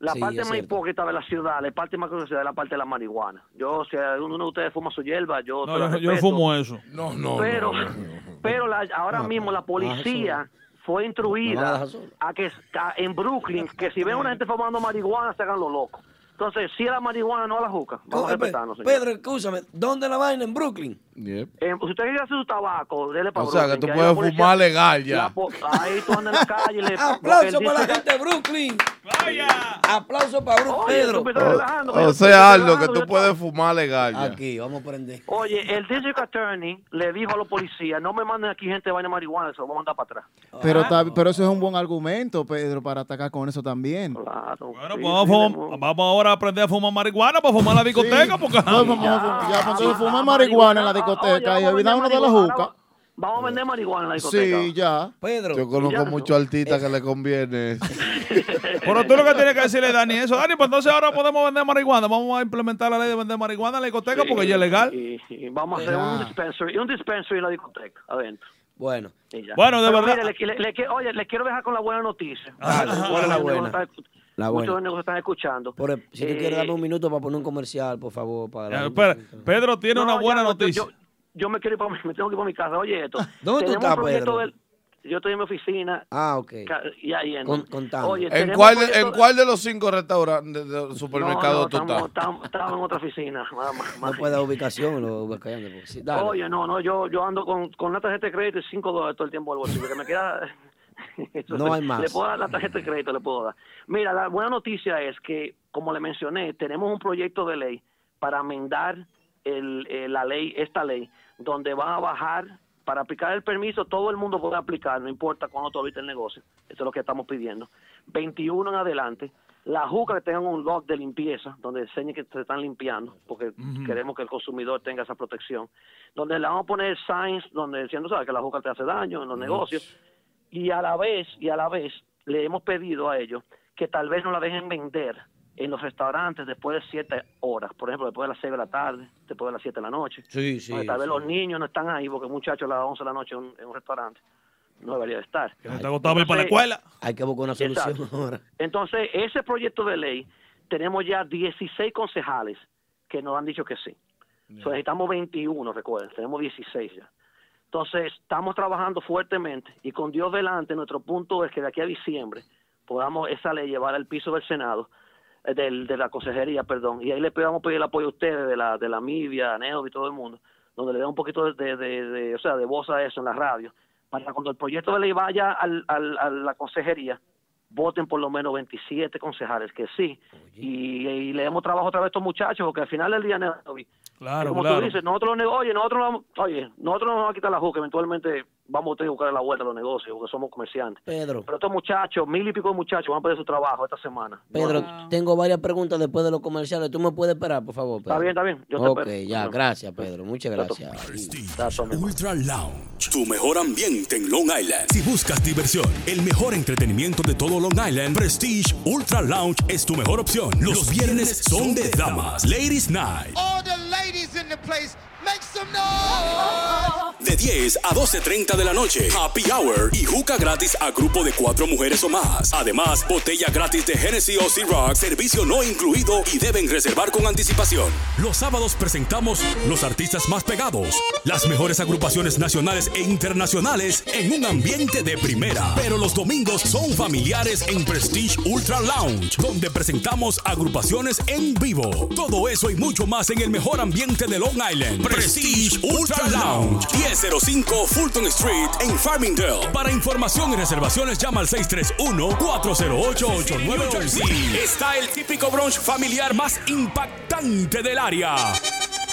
La
Sí,
parte más
cierto.
hipócrita de la ciudad, la parte más conocida es la parte de la marihuana. Yo, si uno de ustedes fuma su hierba, yo
No, yo, yo fumo eso.
No, no.
pero pero la- ahora mismo la policía fue instruida a que a- en Brooklyn que si ven una gente fumando marihuana se hagan los locos. Entonces, si es la marihuana, no la juca. Vamos a
Pe-
respetarnos, señor.
Pedro, escúchame, ¿dónde la vaina? ¿En Brooklyn?
Eh, si usted quiere hacer su tabaco, dele para
O sea, que tú
ahí
puedes
policía-
fumar legal ya.
ahí tú andas en la calle y le... *laughs*
Aplauso para la gente de Brooklyn. Aplauso para Brooklyn. Pedro.
tú
O sea, Aldo, que tú puedes fumar legal ya.
Aquí, vamos a prender.
Oye, el district attorney le dijo a los policías, no me manden aquí gente de vaina de marihuana, se lo voy a mandar para atrás.
Pero, está- pero eso es un buen argumento, Pedro, para atacar con eso también.
Claro.
Bueno, pues vamos, a vamos ahora aprender a fumar marihuana para fumar en la discoteca. Porque,
No, vamos a- ya, cuando se fuma marihuana en la discoteca y olvidarnos de la juca.
Vamos a vender marihuana en la discoteca.
Sí, ya.
Pedro.
Yo conozco muchos artistas que le conviene. *laughs*
Pero tú lo que tienes que decirle, Dani, eso. Dani, pues entonces ahora podemos vender marihuana. Vamos a implementar la ley de vender marihuana en la discoteca porque ya es legal.
Y, y vamos a hacer un dispensary, un dispensary en la discoteca, adentro.
Bueno.
Bueno, de
Pero
verdad-
mire, le- le- le quiero- oye, le quiero dejar con la buena noticia.
Dale,
Muchos
¿cuál es la
negocios
buena? La
Muchos
buena.
negocios están escuchando.
Por- si tú
Eh,
quieres darme un minuto para poner un comercial, por favor. Para
Eh, Pedro tiene
No,
una buena noticia.
Yo, yo me quiero ir para mi- me tengo que ir para mi casa. Oye esto. *laughs*
¿Dónde tú estás, Pedro?
del- yo estoy en mi oficina.
Ah, ok.
Y ahí en,
Con- contando.
Oye,
¿En cuál,
proyecto
¿En cuál de los cinco restaurantes de supermercados
no,
tú
no,
estás?
estamos, estamos, estamos en otra oficina. *laughs* más,
No puede dar ubicación, lo sí, dale.
Oye, no, no, yo, yo ando con, con una tarjeta de crédito y 5 dólares todo el tiempo al bolsillo. Que me queda. Eso *laughs*
No hay más.
Le puedo dar la tarjeta de crédito, le puedo dar. Mira, la buena noticia es que, como le mencioné, tenemos un proyecto de ley para amendar el, eh, la ley, esta ley, donde va a bajar, para aplicar el permiso, todo el mundo puede aplicar, no importa cuándo tú abriste el negocio. Eso es lo que estamos pidiendo. 21 en adelante. La juca que tengan un log de limpieza, donde enseñe que se están limpiando, porque queremos que el consumidor tenga esa protección. Donde le vamos a poner signs, donde diciendo, ¿sabes? Que la juca te hace daño en los negocios. Y a la vez, y a la vez, le hemos pedido a ellos que tal vez no la dejen vender en los restaurantes después de siete horas. Por ejemplo, después de las seis de la tarde, después de las siete de la noche.
Sí, sí.
Donde tal vez
sí.
los niños no están ahí, porque muchachos a las 11 de la noche en un, en un restaurante no debería de estar.
Que no está para la escuela.
Hay que buscar una solución
Exacto.
ahora.
Entonces, ese proyecto de ley, tenemos ya 16 concejales que nos han dicho que sí. So, necesitamos 21, recuerden, tenemos 16 ya. Entonces, estamos trabajando fuertemente y con Dios delante, nuestro punto es que de aquí a diciembre podamos esa ley llevar al piso del Senado, eh, del, de la consejería, perdón, y ahí le podamos pedir el apoyo a ustedes, de la, de la media, Neo y todo el mundo, donde le dé un poquito de, de, de- o sea, de voz a eso en la radio, para cuando el proyecto de ley vaya al, al- a la consejería, voten por lo menos 27 concejales que sí, y, y le demos trabajo otra vez a estos muchachos, porque al final del día,
Claro,
como
claro.
tú dices, nosotros, los oye, nosotros, vamos- oye, nosotros no nos vamos a quitar la juca, eventualmente vamos a tener que buscar la vuelta a los negocios, porque somos comerciantes.
Pedro.
Pero estos muchachos, mil y pico de muchachos, van a perder su trabajo esta semana.
Pedro,
No.
tengo varias preguntas después de los comerciales. ¿Tú me puedes esperar, por favor? Pedro?
Está bien, está bien. Yo te
ok,
espero.
ya,
Bueno.
gracias, Pedro. Muchas gracias.
Ultra Lounge, tu mejor ambiente en Long Island. Si buscas diversión, el mejor entretenimiento de todo Long Island, Prestige Ultra Lounge es tu mejor opción. Los viernes son de damas, Ladies Night.
The ladies in the place,
De 10 a 12.30 de la noche, Happy Hour y juca gratis a grupo de cuatro mujeres o más. Además, botella gratis de Hennessy o Rock, servicio no incluido y deben reservar con anticipación. Los sábados presentamos los artistas más pegados, las mejores agrupaciones nacionales e internacionales en un ambiente de primera. Pero los domingos son familiares en Prestige Ultra Lounge, donde presentamos agrupaciones en vivo. Todo eso y mucho más en el mejor ambiente de Long Island. Prestige Ultra Lounge, 1005 Fulton Street en Farmingdale. Para información y reservaciones llama al 631-408-89 Jersey. Está el típico brunch familiar más impactante del área.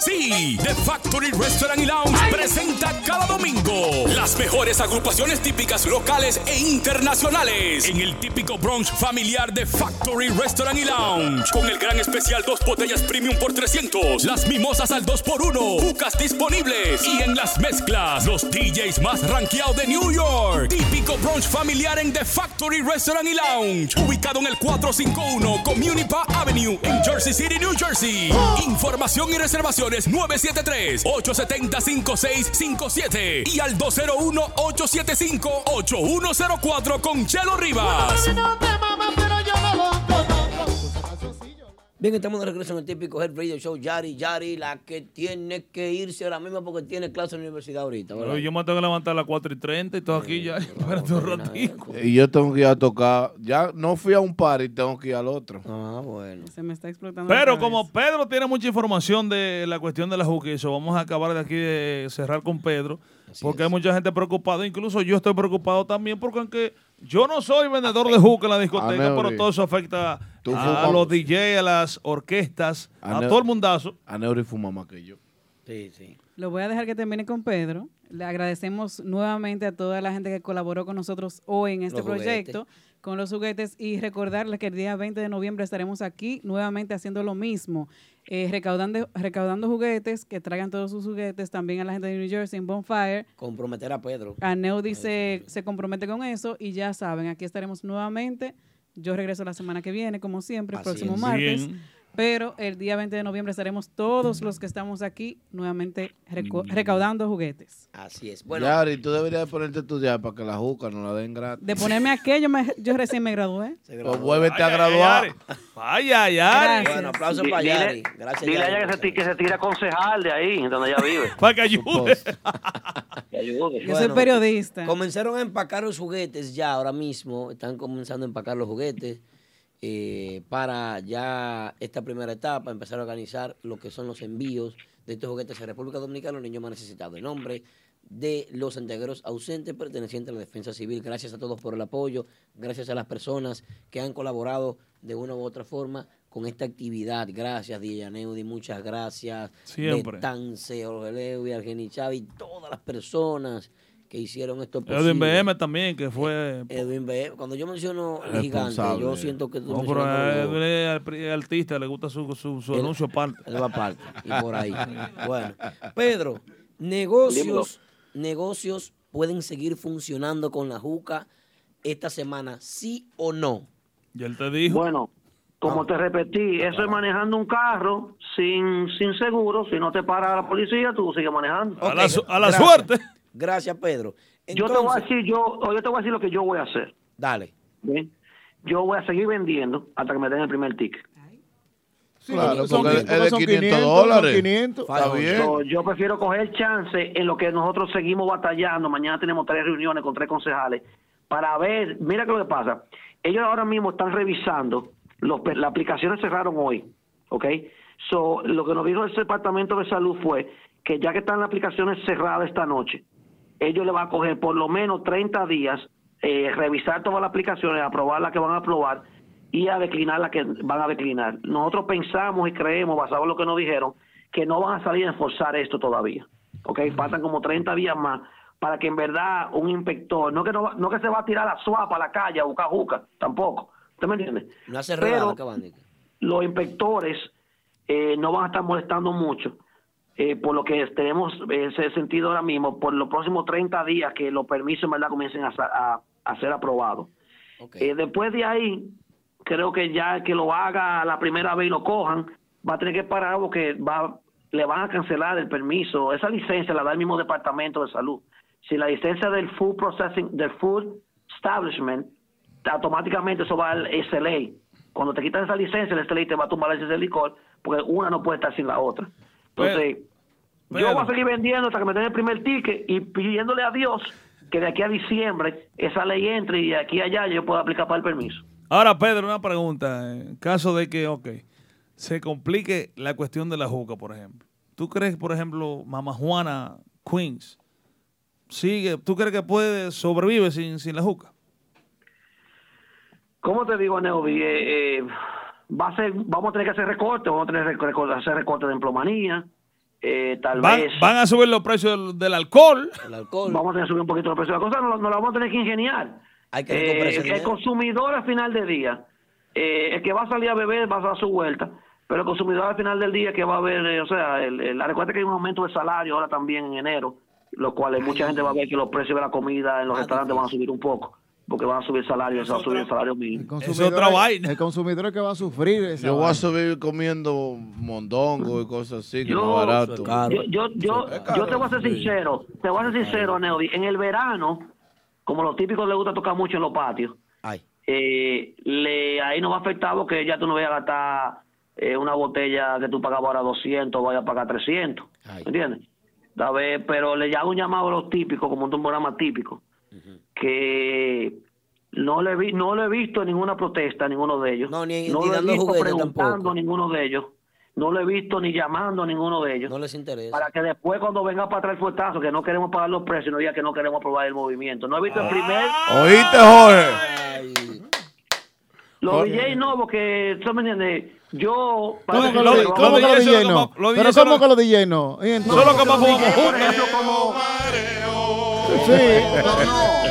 Sí, The Factory Restaurant y Lounge presenta cada domingo las mejores agrupaciones típicas locales e internacionales en el típico brunch familiar de Factory Restaurant y Lounge con el gran especial dos botellas premium por 300, las mimosas al 2 por 1 bucas disponibles y en las mezclas los DJs más rankeados de New York. Típico brunch familiar en The Factory Restaurant y Lounge, ubicado en el 451 Community Avenue en Jersey City, New Jersey. Información y reservaciones 973-870-5657 y al 201-875-8104 con Chelo Rivas.
Bien, estamos de regreso en el típico Head Radio Show. Yari, Yari, la que tiene que irse ahora mismo porque tiene clase en la universidad ahorita. ¿verdad?
Pero yo me tengo que levantar a las 4 y 30 y *laughs* todo aquí ya. Espérate un ratito.
Y yo tengo que ir a tocar. Ya no fui a un par y tengo que ir al otro.
Ah, bueno.
Se me está explotando.
Pero como Pedro tiene mucha información de la cuestión de la juca y eso, vamos a acabar de aquí de cerrar con Pedro, porque hay mucha gente preocupada, incluso yo estoy preocupado también, porque aunque yo no soy vendedor de juca en la discoteca, pero todo eso afecta a
fumas-
los DJ, a las orquestas, a todo el mundazo.
A Neuri fuma más que yo.
Sí, sí.
Lo voy a dejar que termine con Pedro. Le agradecemos nuevamente a toda la gente que colaboró con nosotros hoy en este
Los juguetes.
proyecto con los juguetes y recordarles que el día 20 de noviembre estaremos aquí nuevamente haciendo lo mismo, eh, recaudando, recaudando juguetes, que traigan todos sus juguetes también a la gente de New Jersey en Bonfire.
Comprometer a Pedro.
Aneu dice, se compromete con eso y ya saben, aquí estaremos nuevamente. Yo regreso la semana que viene, como siempre, el
Así
próximo
es.
martes.
Bien.
Pero el día 20 de noviembre estaremos todos los que estamos aquí nuevamente recaudando juguetes.
Así es. Bueno,
Yari, tú deberías de ponerte a estudiar para que la juca no la den gratis.
De ponerme aquello, me- yo recién me gradué. *laughs*
Pues vuélvete a graduar.
Vaya, ay.
Bueno, aplauso para
dile-
Yari. Gracias,
Dile a
Yari.
ella que se, ti- que se tire concejal de ahí, donde ella vive. *laughs*
Para que ayude. *laughs*
Que ayude.
Yo soy periodista.
Comenzaron a empacar los juguetes ya ahora mismo. Están comenzando a empacar los juguetes eh, para ya esta primera etapa, empezar a organizar lo que son los envíos de estos juguetes a República Dominicana, los niños más necesitados. En nombre de los santiagueros ausentes pertenecientes a la Defensa Civil. Gracias a todos por el apoyo, gracias a las personas que han colaborado de una u otra forma con esta actividad. Gracias, Neudi, muchas gracias.
Siempre.
Betance, Jorge Leo y Argeni Chávez todas las personas que hicieron esto posible.
Edwin BM también, que fue...
Edwin BM. Cuando yo menciono el gigante, yo siento que tú
No, pero a Edwin es artista, le gusta su, su, su
Él-
anuncio aparte.
él va aparte, y por ahí. *laughs* Bueno, Pedro, negocios, negocios pueden seguir funcionando con la juca esta semana, sí o no.
Y él te dijo.
Bueno, como te repetí, eso es manejando un carro sin, sin seguro. Si no te para la policía, tú sigues manejando.
Ok, gracias. Gracias, Pedro.
yo te voy a decir, yo, te voy a decir lo que yo voy a hacer.
Dale.
¿bien? Yo voy a seguir vendiendo hasta que me den el primer ticket.
Claro,
son-
porque
son-
es de
son
500
500,
dólares.
son
500. Está bien.
So, yo prefiero coger chance en lo que nosotros seguimos batallando. Mañana tenemos tres reuniones con tres concejales para ver, mira qué lo que pasa. Ellos ahora mismo están revisando, los, las aplicaciones cerraron hoy, ¿ok? So, lo que nos dijo el Departamento de Salud fue que ya que están las aplicaciones cerradas esta noche, ellos le van a coger por lo menos 30 días, eh, revisar todas las aplicaciones, aprobar las que van a aprobar y a declinar las que van a declinar. Nosotros pensamos y creemos, basado en lo que nos dijeron, que no van a salir a enforzar esto todavía. ¿Ok? Faltan como 30 días más para que en verdad un inspector, no que, no, va- no que se va a tirar la suapa a la calle a buscar juca, tampoco. ¿Usted me entiende?
Una hace
Pero- los inspectores eh, no van a estar molestando mucho, eh, por lo que tenemos ese sentido ahora mismo, por los próximos 30 días que los permisos verdad comiencen a, a- a ser aprobados. Eh, después de ahí, creo que ya que lo haga la primera vez y lo cojan, va a tener que parar porque va le van a cancelar el permiso. Esa licencia la da el mismo departamento de salud. Si la licencia del food processing, del food establishment, automáticamente eso va al SLA. Cuando te quitan esa licencia, el SLA te va a tumbar la licencia de licor, porque una no puede estar sin la otra. Entonces, yo voy a seguir vendiendo hasta que me den el primer ticket y pidiéndole a Dios que de aquí a diciembre esa ley entre y de aquí a allá yo pueda aplicar para el permiso.
Ahora, Pedro, una pregunta. En caso de que, ok, se complique la cuestión de la juca, por ejemplo. ¿Tú crees, por ejemplo, Mama Juana Queens, sigue, ¿tú crees que puede sobrevivir sin, sin la juca?
¿Cómo te digo, Neovi? Eh, eh, va a ser, vamos a tener que hacer recortes, vamos a tener que hacer recortes de emplomanía, eh, tal
Van,
vez...
van a subir los precios del, del alcohol.
Vamos a tener que subir un poquito los precios de la cosa, nos, nos la vamos a tener que ingeniar.
Hay que
Eh, el consumidor al final del día, eh, el que va a salir a beber va a dar su vuelta, pero el consumidor al final del día que va a ver, eh, o sea, el, el- recuerda que hay un aumento de salario ahora también en enero, lo cual eh, mucha gente va a ver que los precios de la comida en los restaurantes van a subir un poco, porque van a subir salarios, va a subir el salario mínimo.
Consumidor- El consumidor es que va a sufrir esa
Yo voy a
vaina.
subir comiendo mondongo y cosas así, que
Yo,
no es barato.
yo, yo, yo, yo te voy a ser sincero, te voy a ser sincero, Neody. En el verano, como los típicos les gusta tocar mucho en los patios, eh, le, ahí nos va a afectar porque ya tú no vayas a gastar eh, una botella que tú pagabas ahora 200, vayas a pagar 300. ¿Me entiendes? A ver, pero le hago un llamado a los típicos, como un programa típico, que no le vi, no le he visto ninguna protesta a ninguno de ellos. No,
ni-
no
ni
lo he visto preguntando
tampoco.
a ninguno de ellos. No lo he visto ni llamando a ninguno de ellos.
No les interesa.
Para que después cuando venga para atrás el fuetazo, que no queremos pagar los precios, no diga que no queremos aprobar el movimiento. No he visto el primer...
¿Oíste, Jorge?
Los
Jorge.
DJ no, porque, ¿tú me entiendes? Yo...
¿Cómo que
Lo-
los
lo-
cómo que
lo-
los DJ no? Pero ¿cómo
no-
que los DJ no?
Solo que más como...
Sí.
No, no,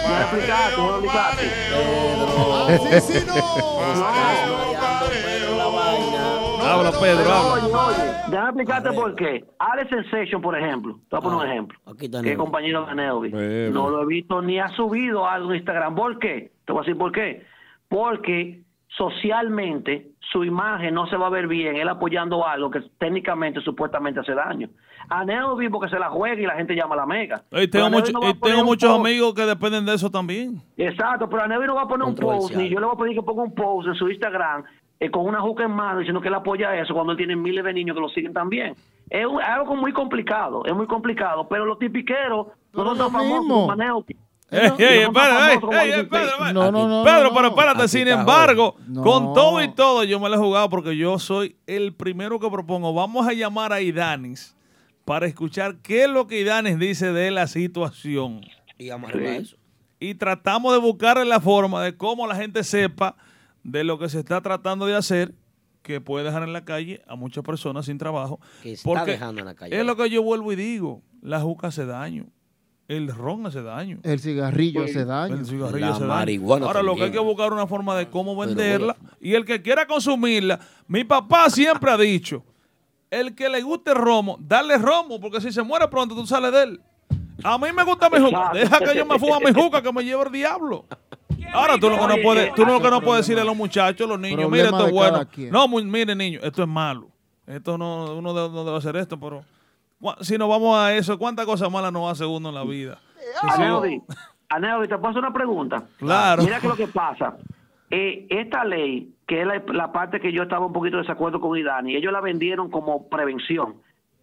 no explicaste, no explicaste.
Habla, Pedro, habla.
Oye, oye, déjame explicarte por qué. Alex Sensation, por ejemplo, te voy a poner un ejemplo. que es compañero de Neovi. No lo he visto ni ha subido algo en Instagram. ¿Por qué? Te voy a decir por qué. Porque socialmente su imagen no se va a ver bien, él apoyando algo que técnicamente, supuestamente hace daño. A Neovi porque se la juega y la gente llama a la mega.
Y
Pero
tengo,
Neovi
mucho-
no
muchos
post.
amigos que dependen de eso también.
Exacto, pero a Nevi no va a poner un post, ni yo le voy a pedir que ponga un post en su Instagram eh, con una juca en mano diciendo que él apoya eso cuando él tiene miles de niños que lo siguen también. Es, un- es algo muy complicado, es muy complicado, pero los tipiqueros no son tan famosos como.
Ey, ey, espera, ey, ey, ey, Pedro, ven. Pedro, pero espérate, sin embargo, con todo y todo, yo me lo he jugado porque yo soy el primero que propongo. Vamos a llamar a Idanis para escuchar qué es lo que Idanis dice de la situación.
Y eso.
Y tratamos de buscarle la forma de cómo la gente sepa de lo que se está tratando de hacer, que puede dejar en la calle a muchas personas sin trabajo.
Que está dejando en la calle.
Es lo que yo vuelvo y digo, la juca hace daño. El ron hace daño.
El cigarrillo hace daño.
El cigarrillo
La
hace daño.
marihuana
Ahora lo que hay que buscar una forma de cómo venderla y el que quiera consumirla. Mi papá siempre ha dicho, el que le guste el romo, dale romo, porque si se muere pronto tú sales de él. A mí me gusta mi juca. Deja que yo me fuma mi juca, que me lleve el diablo. Ahora tú lo que no puedes, tú lo que no puedes decirle a los muchachos, a los niños, mire, esto es bueno. No, mire niño, esto es malo. Esto no, uno no debe hacer esto, pero si nos vamos a eso, ¿cuántas cosas malas nos hace uno en la vida?
Aneudi, Aneudi, te puedo hacer una pregunta.
Claro.
Mira que lo que pasa. Eh, esta ley, que es la, la parte que yo estaba un poquito de desacuerdo con Idani, ellos la vendieron como prevención.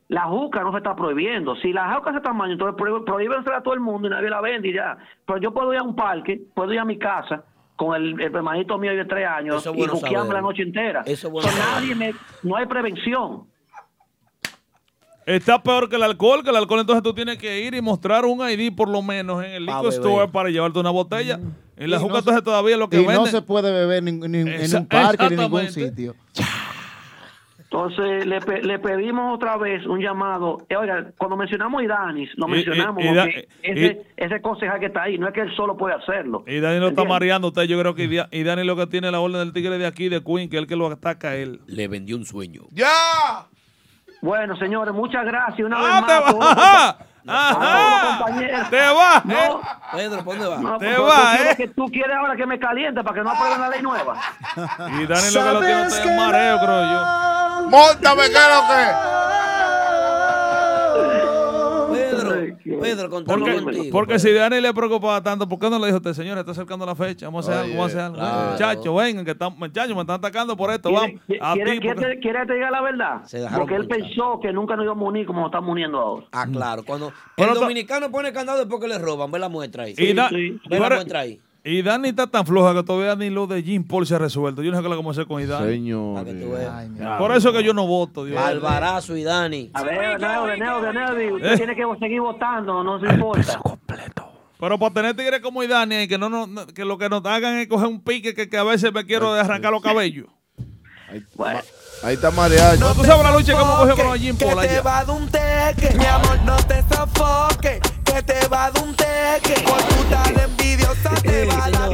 La juca no se está prohibiendo. Si la juca se está mal, entonces prohíben- prohíbensela a todo el mundo y nadie la vende y ya. Pero yo puedo ir a un parque, puedo ir a mi casa con el, el hermanito mío de tres años y juquearme la noche entera.
Eso bueno
nadie me, no hay prevención.
Está peor que el alcohol, que el alcohol entonces tú tienes que ir y mostrar un ID por lo menos en el liquor
beber.
store para llevarte una botella. En la juca
no
entonces
se-
todavía lo que
y
venden.
no se puede beber ni- ni- en un parque ni en ningún sitio.
Entonces le, pe- le pedimos otra vez un llamado. Eh, oiga, cuando mencionamos a Idanis, lo
Y- y-
mencionamos
y
porque
y-
ese, ese concejal que está ahí, no es que él solo puede hacerlo.
Y Dani lo está mareando a usted. Yo creo que Idi- y Dani lo que tiene es la orden del tigre de aquí, de Queen, que es el que lo ataca a él.
Le vendió un sueño.
¡Ya! Bueno, señores, muchas gracias. Una
Ah,
vez
te
más. los *laughs*
Ajá.
compa- a todos los compañeros.
Te vas,
No,
eh.
Pedro, ¿por dónde va?
no,
Te
pero
vas,
tú quieres
eh.
que tú quieres ahora que me caliente para que no aprueben la ley nueva.
Y Dani lo que lo tiene es mareo, creo yo.
¡Móntame, que es lo que!
Pedro, contamos
Porque,
contigo.
porque si Dani le preocupaba tanto, ¿por qué no le dijo a usted, señor, está acercando la fecha? Vamos a hacer algo, vamos a hacer algo.
claro.
Muchachos, vengan, que están, muchachos, me están atacando por esto, vamos. A
¿Quiere,
ti,
quiere-
porque-
quiere que te diga la verdad? Porque él pensó que nunca nos íbamos a unir como nos estamos uniendo ahora.
Ah, claro. Cuando
Pero
el dominicano pone candado después que le roban, ve la muestra ahí.
Y, da-
Ve la muestra ahí.
Y Dani está tan floja que todavía ni lo de Jim Paul se ha resuelto. Yo no sé qué a hacer con Dani.
Señor.
Por eso que yo no voto, Dios.
Alvarazo y Dani.
A ver, Neody, Neody, Neody, usted
Eh.
tiene que seguir votando, no se importa.
Pero para tener tigres como Dani, que, no, nos- no- que lo que nos hagan es coger un pique que, que a veces me quiero arrancar los cabellos.
Ahí está mariachi.
No, tú sabes la lucha que hemos cogido con los Jim Paul
Que te
allá.
va dar un teque, mi amor, no te sofoque. Que te va dar un teque, por tu tal envidiosa te va a dar.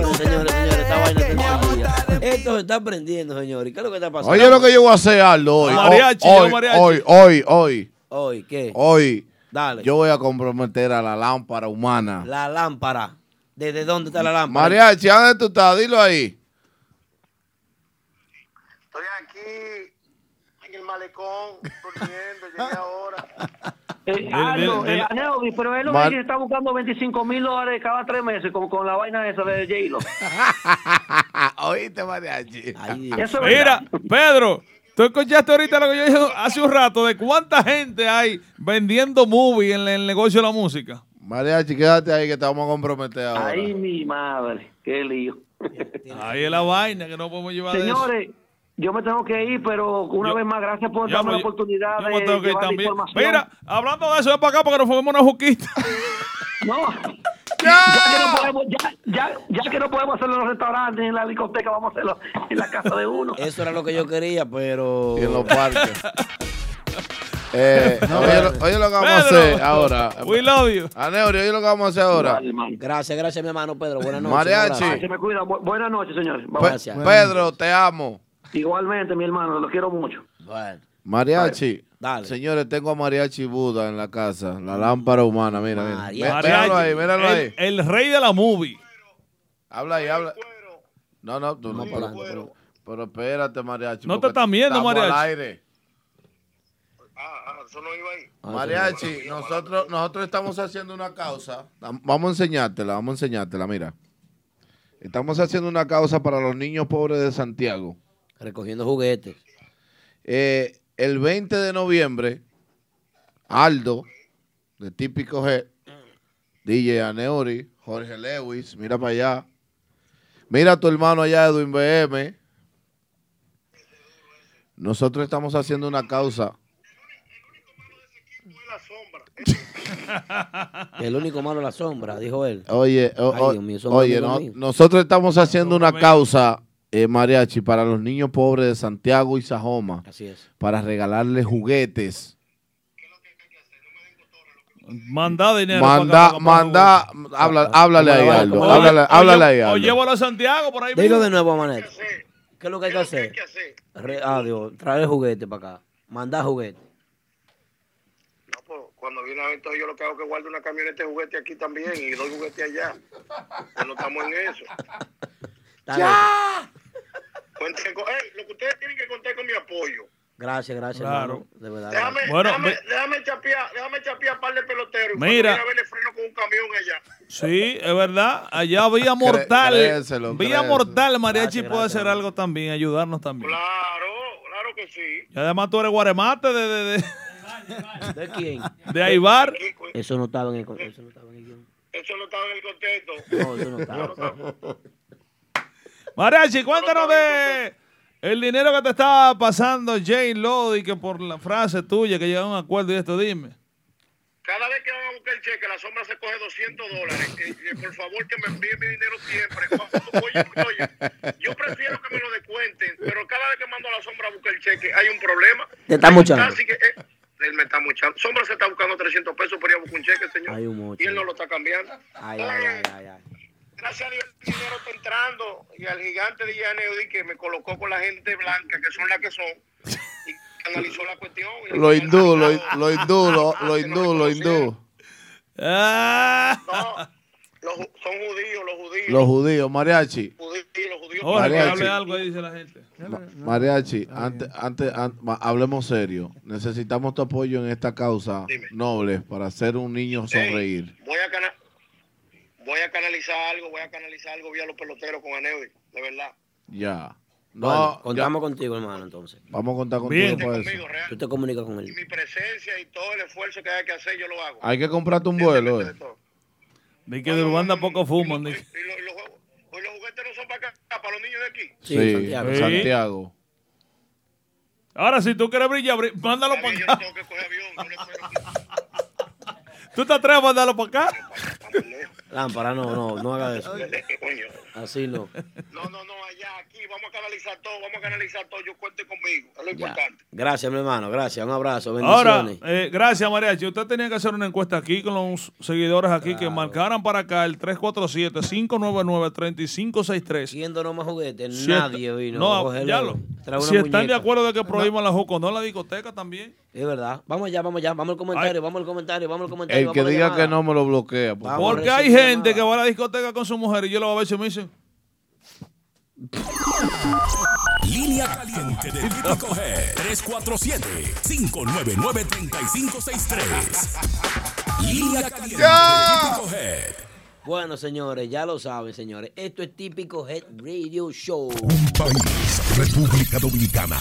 Esto se está prendiendo, señores. ¿Qué es lo que está pasando?
Oye lo que yo voy a hacer, Aldo, hoy.
Mariachi,
hoy,
yo mariachi.
hoy, hoy, hoy,
Hoy, ¿qué?
hoy.
Dale.
Yo voy a comprometer a la lámpara humana.
La lámpara. ¿Desde dónde está la lámpara?
Mariachi, ¿dónde tú estás? Dilo ahí.
En el malecón, durmiendo, llegué ahora. *laughs*
Eh,
dile,
eh. Neody, pero él lo dice que está buscando 25 mil dólares cada tres meses con, con la vaina esa de J-Lo. *laughs*
Oíste, mariachi.
Eso
Mira, Pedro, tú escuchaste ahorita lo que yo dije hace un rato de cuánta gente hay vendiendo movie en el negocio de la música.
Mariachi, quédate ahí que te vamos a comprometer ahora.
Ay, mi madre, qué lío.
Ahí es la vaina que no podemos llevar de eso.
Yo me tengo que ir, pero una vez más, gracias por darme la
yo-
oportunidad
yo
de
me tengo que ir
llevar la
también.
información.
Mira, hablando de eso, ven para acá para que nos fumemos una juquita. *laughs*
No. *laughs* Ya que no podemos, ya, ya, ya que no podemos hacerlo en los restaurantes ni en la discoteca, vamos a hacerlo en la casa de uno. *laughs*
Eso era lo que yo quería, pero.
Y en los parques. Eh,
No,
oye, lo, oye lo que vamos a hacer ahora.
we love you.
Aneuri, oye lo que vamos a hacer ahora.
Gracias, gracias, mi hermano Pedro. Buenas noches.
Mariachi.
abrazo.
Se me cuida. Bu- buenas noches, señores.
Pe- Pedro, te amo.
Igualmente, mi hermano, lo quiero mucho.
Mariachi.
Dale.
Señores, tengo a Mariachi Buda en la casa. La lámpara humana, mira, mira.
Mariachi.
Míralo ahí, míralo
el,
ahí.
el rey de la movie.
Habla ahí, habla. No, no, tú no. Pero, pero, pero espérate, Mariachi.
No te están viendo, Mariachi.
al aire. Mariachi, nosotros, nosotros estamos haciendo una causa. Vamos a enseñártela, vamos a enseñártela, mira. Estamos haciendo una causa para los niños pobres de Santiago.
Recogiendo juguetes.
Eh, el 20 de noviembre, Aldo, de Típico G, DJ Aneuri, Jorge Lewis, mira para allá. Mira a tu hermano allá, Edwin BM. Nosotros estamos haciendo una causa. *laughs*
El único malo es la sombra, dijo él.
Oye, o-
Ay, Dios mío, son
oye,
amigos
no-
míos.
nosotros estamos haciendo una causa, eh, mariachi, para los niños pobres de Santiago y Sajoma.
Así es.
Para regalarles juguetes.
Manda dinero.
Manda,
para acá,
manda, habla, háblale ahí, Aldo. Háblale, háblale ahí,
O
Aldo.
llévalo a Santiago por ahí.
Dilo de nuevo, Manet. ¿Qué es lo que hay que hacer? Re- ah, Dios, traer juguete para acá. Mandar juguete.
Cuando viene a ver, entonces yo lo que hago es que guardo una camioneta de juguete aquí también y doy juguete allá. Pues no estamos en eso.
¡Ya!
Cuenten con- ey, lo que ustedes tienen que contar con mi apoyo.
Gracias, gracias,
Claro.
hermano. De verdad.
Déjame,
Bueno,
déjame,
ve-
déjame chapear, déjame chapear a par de peloteros. y
Mira.
a ver, le freno con un camión allá.
Sí, es verdad. Allá vía mortal.
créeselo,
vía
créeselo.
mortal, Mariachi
Gracias,
puede
gracias,
hacer algo también, ayudarnos también.
Claro, claro que sí.
Y además tú eres guaremate de, de, de,
¿De quién?
de Aibar.
Eso no estaba en el, eso no estaba en el guion.
Eso no estaba en el contexto.
No, eso no estaba.
Mariachi, cuéntanos de el dinero que te estaba pasando Jane Lodi, que por la frase tuya que llegaron a un acuerdo y esto, dime.
Cada vez que van a buscar el cheque, la sombra se coge 200 dólares. Eh, eh, por favor, que me envíen mi dinero siempre. Oye, oye, yo prefiero que me lo descuenten, pero cada vez que mando a la sombra a buscar el cheque, hay un problema.
Te está
que, eh, él me está muchando. Sombra se está buscando 300 pesos por ir a buscar un cheque, señor.
Hay un mocho.
y él no lo está cambiando.
Ay, ay, ay, ay, ay.
Gracias a Dios, el dinero está entrando. Y al gigante de Yaneudi que me colocó con la gente blanca, que son las que son, y analizó la cuestión. y-
Lo hindú, lo, lo hindú, lo, lo hindú, lo hindú.
No, los, son judíos, los judíos.
Los judíos, mariachi.
Judíos, los judíos
que
Mariachi.
hable algo ahí, dice la gente.
Mariachi, antes, antes, hablemos serio. Necesitamos tu apoyo en esta causa noble para hacer un niño sonreír.
Voy a, voy a canalizar algo, voy a canalizar algo vía los peloteros con Aneudi, de verdad.
Ya. No,
Bueno,
ya.
contamos contigo, hermano, entonces.
Vamos a contar contigo
Bien.
para eso.
Tú te comunicas con él.
Mi presencia y todo el esfuerzo que hay que hacer, yo lo hago.
Hay que comprarte un vuelo. eh.
Di que de Urbanda poco fuman. que-
Pues los juguetes no son para acá, para los niños de aquí.
Sí,
Santiago.
Santiago.
Ahora, si tú quieres brillar, bri- mándalo para acá. *laughs* ¿Tú te atreves a mandarlo para acá?
Lámpara, no, no, no haga eso. Así no.
No, no, no, allá, aquí, vamos a canalizar todo, vamos a canalizar todo, yo cuente conmigo, es lo
Ya.
importante.
Gracias, mi hermano, gracias. Un abrazo,
Ahora,
bendiciones.
eh, gracias, Mariachi. Usted tenía que hacer una encuesta aquí con los seguidores aquí que marcaran para acá el 347-599-3563.
¿Quién donó más juguetes?
Si
Nadie
está-
vino.
No,
Cógelo.
ya lo.
Trae una
Si están de acuerdo de que prohíban la joco, no la discoteca también.
Es verdad. Vamos allá, vamos allá. Vamos al comentario, vamos al comentario, vamos al comentario.
El que
vamos a
diga
llamada.
que no me lo bloquea. por favor.
Porque hay gente que va a la discoteca con su mujer y yo lo voy a ver si me dicen.
Línea caliente de Típico Head 347-599-3563. Línea caliente de Típico Head.
Bueno, señores, ya lo saben, señores. Esto es típico Head Radio Show.
país, República Dominicana.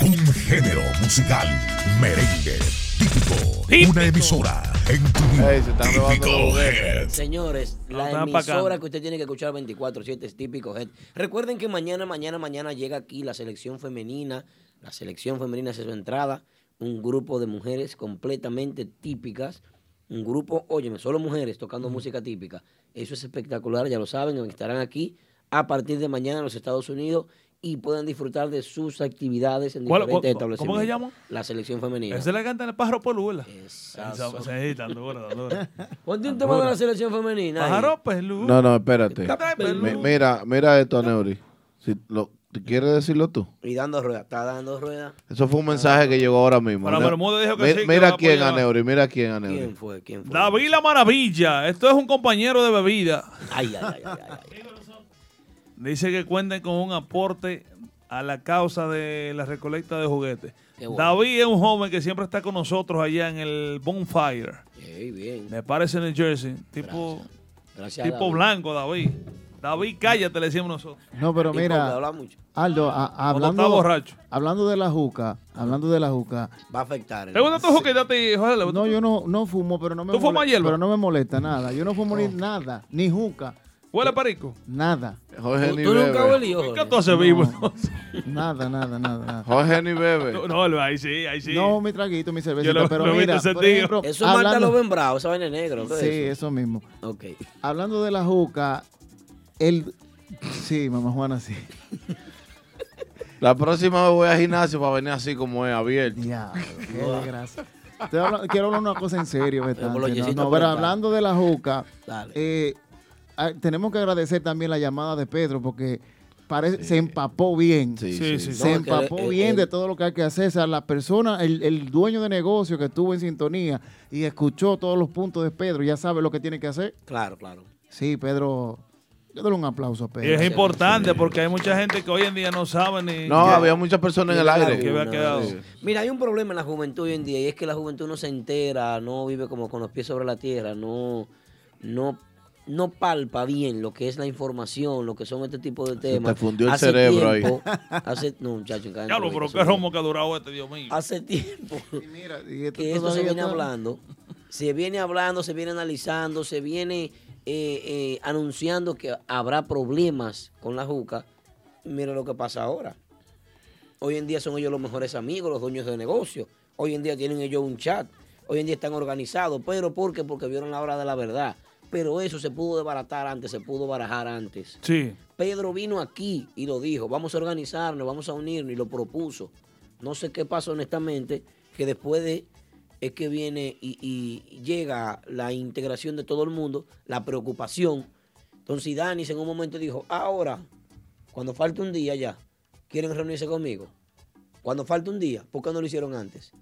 Un género musical, merengue, típico. Una emisora en tu vida. Típico Head.
Señores, la
están
emisora que usted tiene que escuchar 24-7 es típico Head. Recuerden que mañana, mañana, mañana llega aquí la selección femenina. La selección femenina hace su entrada. Un grupo de mujeres completamente típicas. Un grupo, óyeme, solo mujeres tocando música típica. Eso es espectacular, ya lo saben. Estarán aquí a partir de mañana en los Estados Unidos y pueden disfrutar de sus actividades en
¿Cuál-
diferentes
cu- cómo
establecimientos.
se llama?
La selección femenina.
Ese le canta el pájaro pelú, ¿verdad?
Exacto.
Esa- dura. *laughs*
Ponte un tema de la selección femenina.
Pájaro pelú.
No, no, espérate. Mi- mira, mira esto, Neuri. Si lo, ¿Quieres decirlo tú?
Y dando rueda, está dando rueda.
Eso fue un mensaje que llegó ahora mismo.
Pero dijo que
Mi-
sí, que
Mira
a
quién. Aneuri, mira quién, Aneuri.
¿Quién fue? ¿Quién fue?
David la Maravilla. Esto es un compañero de bebida.
Ay, ay, ay, ay, ay.
Dice que cuenten con un aporte a la causa de la recolecta de juguetes.
Bueno.
David es un joven que siempre está con nosotros allá en el Bonfire.
Bien.
Me parece en el Jersey. Tipo,
Gracias,
tipo
David.
blanco, David. David, cállate, le decimos nosotros.
No, pero mira,
habla mucho.
Aldo, a-
está
hablando,
borracho.
hablando de la juca, hablando de la juca.
Va a afectar.
¿Te gusta tu juguete a ti, Jorge? ¿Le gusta
No,
tu-
yo no, no fumo, pero no me
¿Tú fumas
molesta,
hierba?
pero no me molesta nada. Yo no fumo ni nada, ni juca,
¿Huele a perico?
nada.
Jorge
¿Tú,
ni
tú nunca
bebe.
huelió,
¿Qué tú haces vivo?
Nada, nada, nada, nada.
Jorge ni bebe.
No, no, ahí sí, ahí sí.
No, mi traguito, mi cervecita,
Yo lo-
pero
lo
mira, por ejemplo,
Eso es Marta
hablando-
Loben Bravo, esa vaina negro. ¿qué es
Sí,
eso?
eso mismo.
Ok.
Hablando de la juca, el... Sí, mamá Juana, sí.
La próxima vez voy al gimnasio para venir así como es, abierto.
Ya, qué desgracia. Quiero hablar una cosa en serio, Betante, No, no, pero hablando de la juca,
Dale.
eh, tenemos que agradecer también la llamada de Pedro porque parece, se empapó bien.
Sí,
Sí,
sí.
sí.
Se
No,
empapó
el-
bien
el-
de todo lo que hay que hacer. O sea, la persona, el, el dueño de negocio que estuvo en sintonía y escuchó todos los puntos de Pedro, ya sabe lo que tiene que hacer.
Claro, claro.
Sí, Pedro, yo doy un aplauso a
Y
Pedro.
es importante porque hay mucha gente que hoy en día no sabe ni.
No, había muchas personas en el aire.
que había quedado.
Sí.
Mira, hay un problema en la juventud hoy en día y es que la juventud no se entera, no vive como con los pies sobre la tierra, no, no, no palpa bien lo que es la información, lo que son este tipo de temas.
te fundió el
Hace
cerebro ahí.
tiempo- *laughs* Hace, no, muchacho, cállate,
Diablo, pero qué romo que ha durado este, Dios mío.
Hace tiempo
Mira, y esto
que esto se viene hablando, se viene hablando, se viene analizando, se viene eh, eh, anunciando que habrá problemas con la juca. Mira lo que pasa ahora. Hoy en día son ellos los mejores amigos, los dueños de negocio. Hoy en día tienen ellos un chat. Hoy en día están organizados. ¿Pero por qué? Porque vieron la hora de la verdad. Pero eso se pudo desbaratar antes, se pudo barajar antes.
Sí.
Pedro vino aquí y lo dijo, vamos a organizarnos, vamos a unirnos y lo propuso. No sé qué pasó honestamente, que después de es que viene y, y llega la integración de todo el mundo, la preocupación. Entonces Danis en un momento dijo, ahora, cuando falte un día ya, ¿quieren reunirse conmigo? Cuando falte un día, ¿por qué no lo hicieron antes?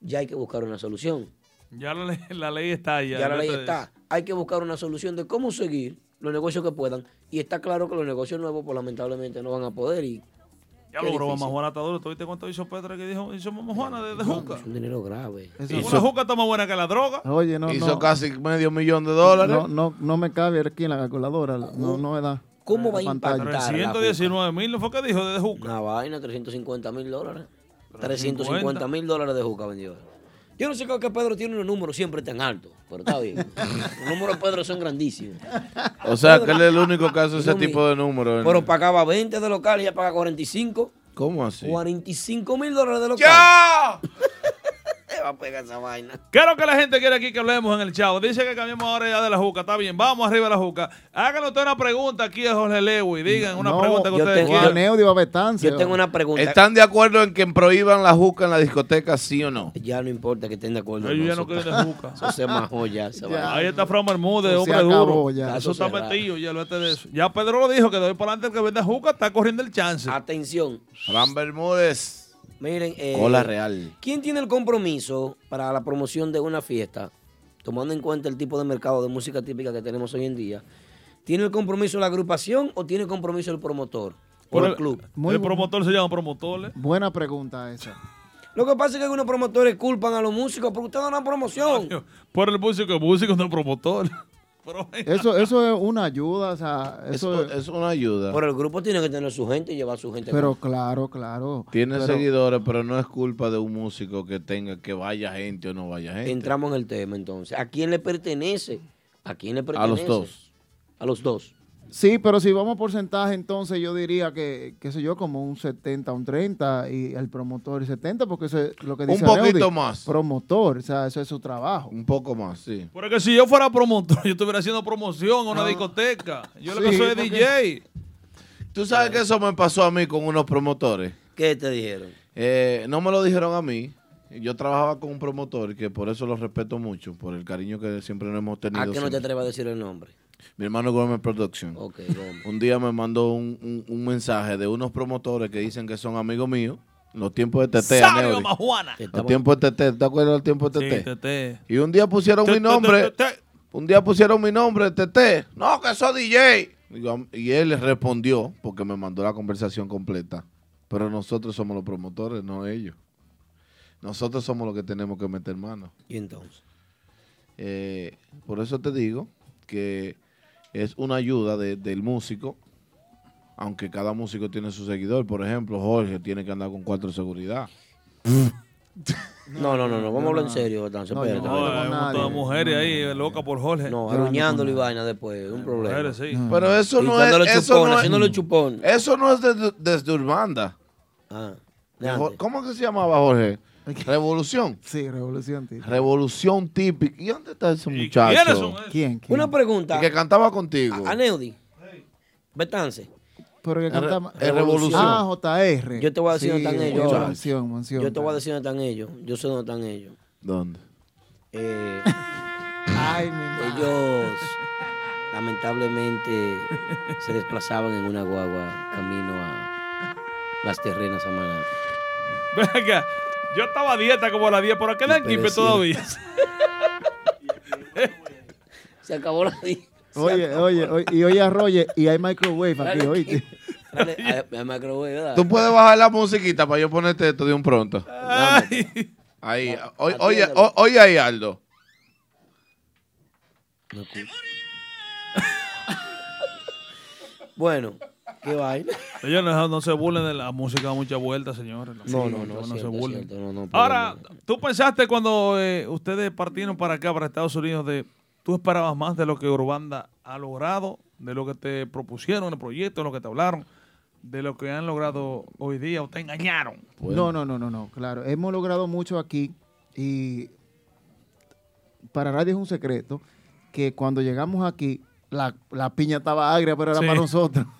Ya hay que buscar una solución.
Ya la ley, la ley está ya.
Ya la ley está. Hay que buscar una solución de cómo seguir los negocios que puedan. Y está claro que los negocios nuevos, pues lamentablemente no van a poder. Y
Ya
qué
lo broma,
difícil.
Juana está duro. ¿Tú viste cuánto hizo Petra que dijo? Hizo Mamá Juana de, de juca.
Es un dinero grave.
Y una juca está más buena que la droga.
Oye, no,
Hizo
no.
casi medio millón de dólares.
No, no, no me cabe aquí en la calculadora. No, no me da.
¿Cómo va a impactar?
119 mil, ¿no fue que dijo de juca?
Una vaina, 350 mil dólares.
350
350 mil dólares de juca vendió. Yo no sé qué Pedro tiene unos números siempre tan altos, pero está bien. *laughs* Los números de Pedro son grandísimos.
O sea, que él es el único que hace ese tipo de números.
Pero pagaba 20 de local y ya paga 45.
¿Cómo así?
45 mil dólares de local.
¡Ya!
Va a pegar esa vaina.
¿Qué es lo que la gente quiere aquí que hablemos en el chavo? Dice que cambiemos ahora ya de la juca. Está bien, vamos arriba de la juca. Háganle usted una pregunta aquí a Jorge Lewis. Digan una
No,
pregunta que
yo
ustedes
tengo-
quieran.
Yo tengo una pregunta.
¿Están de acuerdo en que prohíban la juca en la discoteca, sí o no?
Ya no importa que estén de acuerdo.
Ellos ya
eso
no quieren
está-
de juca. *laughs*
Eso se majó ya. vaina.
Ahí está Fran Bermúdez,
se
hombre
acabó
duro.
ya.
Eso está metido, ya lo de eso. Ya Pedro lo dijo, que de hoy para adelante el que vende juca está corriendo el chance.
Atención.
Fran Bermúdez.
Miren, eh,
Cola real.
¿Quién tiene el compromiso para la promoción de una fiesta, tomando en cuenta el tipo de mercado de música típica que tenemos hoy en día? ¿Tiene el compromiso la agrupación o tiene compromiso el promotor o
Por
el
el-
club?
el promotor se llama promotor. ¿eh?
Buena pregunta esa.
Lo que pasa es que algunos promotores culpan a los músicos porque ustedes no dan promoción.
Por el músico, el músico no es promotor. *laughs*
Eso, eso es una ayuda, o sea, eso
Es, es una ayuda.
Pero el grupo tiene que tener su gente y llevar su gente.
Pero claro, claro.
Tiene
Pero-
seguidores, pero no es culpa de un músico que tenga que vaya gente o no vaya gente.
Entramos en el tema entonces. ¿A quién le pertenece? ¿A quién le
A
pertenece?
los dos.
A los dos.
Sí, pero si vamos a porcentaje, entonces yo diría que, qué sé yo, como un 70, un 30 y el promotor 70, porque eso es lo que
Un
dice
poquito
Neudi.
más.
Promotor, o sea, eso es su trabajo.
Un poco más, sí.
Porque si yo fuera promotor, *laughs* yo estuviera haciendo promoción a una
Ah.
discoteca. Yo lo
Sí,
que soy es
porque-
DJ.
Tú sabes que eso me pasó a mí con unos promotores.
¿Qué te dijeron?
Eh, no me lo dijeron a mí. Yo trabajaba con un promotor que por eso lo respeto mucho, por el cariño que siempre nos hemos tenido.
¿A qué no te atrevas a decir el nombre?
Mi hermano Gómez Production.
Ok, Gómez.
Un día me mandó un, un- un mensaje de unos promotores que dicen que son amigos míos. en Los tiempos de TT. Los tiempos de TT. ¿Te acuerdas del tiempo de
Sí,
TT?
TT.
Y un día pusieron
Te-
mi
te-
nombre.
te- te-
Un día pusieron mi nombre, TT. No, que soy DJ. Y él respondió, porque me mandó la conversación completa. Pero nosotros somos los promotores, no ellos. Nosotros somos los que tenemos que meter mano.
¿Y entonces?
Eh, por eso te digo que es una ayuda de- del músico, aunque cada músico tiene su seguidor. Por ejemplo, Jorge tiene que andar con cuatro de seguridad.
No, no, no, no. Vamos a hablar en serio, Betanzo.
No,
espérate.
no
hay un montón de
nadie.
mujeres ahí, loca por Jorge.
No, aruñándolo y vaina después. Un problema.
Mujeres, sí.
Pero eso no es. Eso
chupón,
no es,
haciéndole chupón.
eso no es desde, desde Urbanda.
Ah, de
De Jo-
antes.
¿Cómo que se llamaba Jorge? Revolución.
Sí, revolución, tío.
Revolución típica. ¿Y dónde está ese
¿Y
muchacho?
quiénes son esos?
¿Quién? quién?
Una pregunta.
El que cantaba contigo.
A Neudi. Betance.
Pero que cantaba.
re- revolución.
Ah, JR.
Yo te voy a decir
Sí,
dónde están ellos
mención, mención.
Yo te voy a decir dónde están ellos. Yo sé dónde están ellos.
¿Dónde?
Eh, *laughs*
Ay, mi madre.
ellos lamentablemente se desplazaban en una guagua camino a las terrenas a Maná.
Venga, yo estaba a dieta como a las 10, pero aquel equipo
Imperecible.
todavía. *laughs*
Se acabó la di- se
Oye, oye, oye, y oye a Roger, y hay microwave aquí, oíste.
Dale, a- a microwave, ¿verdad?
Tú puedes bajar la musiquita para yo ponerte esto de un pronto.
Ay.
Ahí. Oye,
Atiéndelo.
oye, o- oye ahí, Aldo. *laughs*
Bueno, qué vaina. *laughs*
Ellos no, no se burlen de la música a muchas vueltas, señores.
No, no, no,
no se
cierto,
burlen.
cierto, no, no,
Ahora, ¿tú pensaste cuando eh, ustedes partieron para acá, para Estados Unidos, de tú esperabas más de lo que Urbanda ha logrado, de lo que te propusieron en el proyecto, de lo que te hablaron, de lo que han logrado hoy día o te engañaron?
No, no, no, no, no, claro. Hemos logrado mucho aquí y para nadie es un secreto que cuando llegamos aquí, la, la piña estaba agria, pero era
Sí.
para nosotros. *laughs*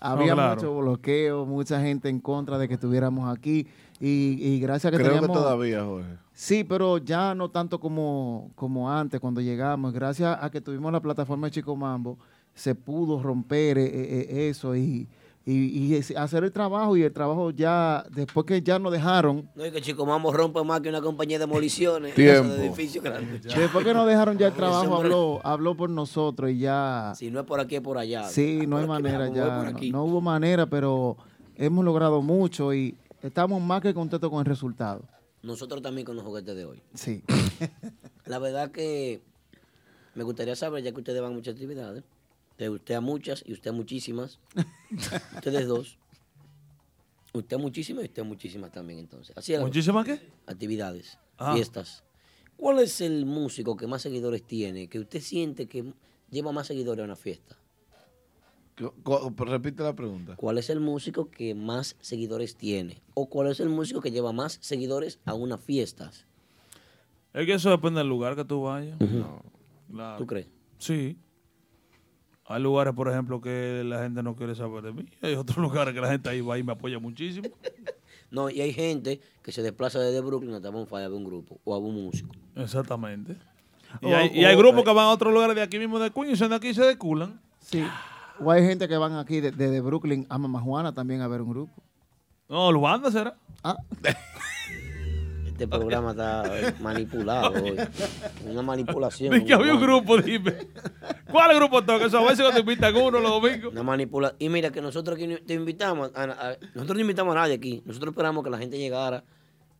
Había
claro.
mucho bloqueo, mucha gente en contra de que estuviéramos aquí y, y gracias a que
Creo que
teníamos...
todavía, Jorge.
Sí, pero ya no tanto como, como antes cuando llegamos. Gracias a que tuvimos la plataforma de Chico Mambo, se pudo romper eh, eh, eso y,
y, y hacer el trabajo y el trabajo ya, después que ya nos dejaron,
No es que Chico Mambo rompe más que una compañía de demoliciones. *laughs*
Tiempo.
eso de edificio grande.
después que nos dejaron ya el *laughs* trabajo, habló, *laughs* habló por nosotros y ya...
Si no es por aquí, es por allá.
Sí, no hay manera ya. No, no hubo manera, pero hemos logrado mucho y estamos más que contentos con el resultado.
Nosotros también con los juguetes de hoy.
Sí.
La verdad que me gustaría saber, ya que ustedes van a muchas actividades, de usted a muchas y usted a muchísimas, ustedes *laughs* dos, usted a muchísimas y usted a muchísimas también entonces. Así.
¿Muchísimas qué?
Actividades,
Ah.
fiestas. ¿Cuál es el músico que más seguidores tiene, que usted siente que lleva más seguidores a una fiesta?
Repite la pregunta.
¿Cuál es el músico que más seguidores tiene? ¿O cuál es el músico que lleva más seguidores a unas fiestas?
Es que eso depende del lugar que tú vayas. Claro.
¿Tú crees?
Sí. Hay lugares, por ejemplo, que la gente no quiere saber de mí. Hay otros *laughs* lugares que la gente ahí va y me apoya muchísimo. *laughs*
No, y hay gente que se desplaza desde Brooklyn hasta Bonfire a ver un grupo o a un músico.
Exactamente. Y
O-
hay, y hay
o-
grupos que van a otros lugares de aquí mismo de Queens y son de aquí y se deculan.
Sí. O hay gente que van aquí de- desde Brooklyn a Mama Juana también a ver un grupo.
No, los bandas será.
Ah. *laughs*
Este programa está eh, manipulado hoy. Una manipulación.
Ni que había un grupo, dime. ¿Cuál grupo toca? Eso a veces cuando invitan uno los domingos.
Una manipulación. Y mira que nosotros aquí te invitamos, a- a- nosotros no invitamos a nadie aquí. Nosotros esperamos que la gente llegara,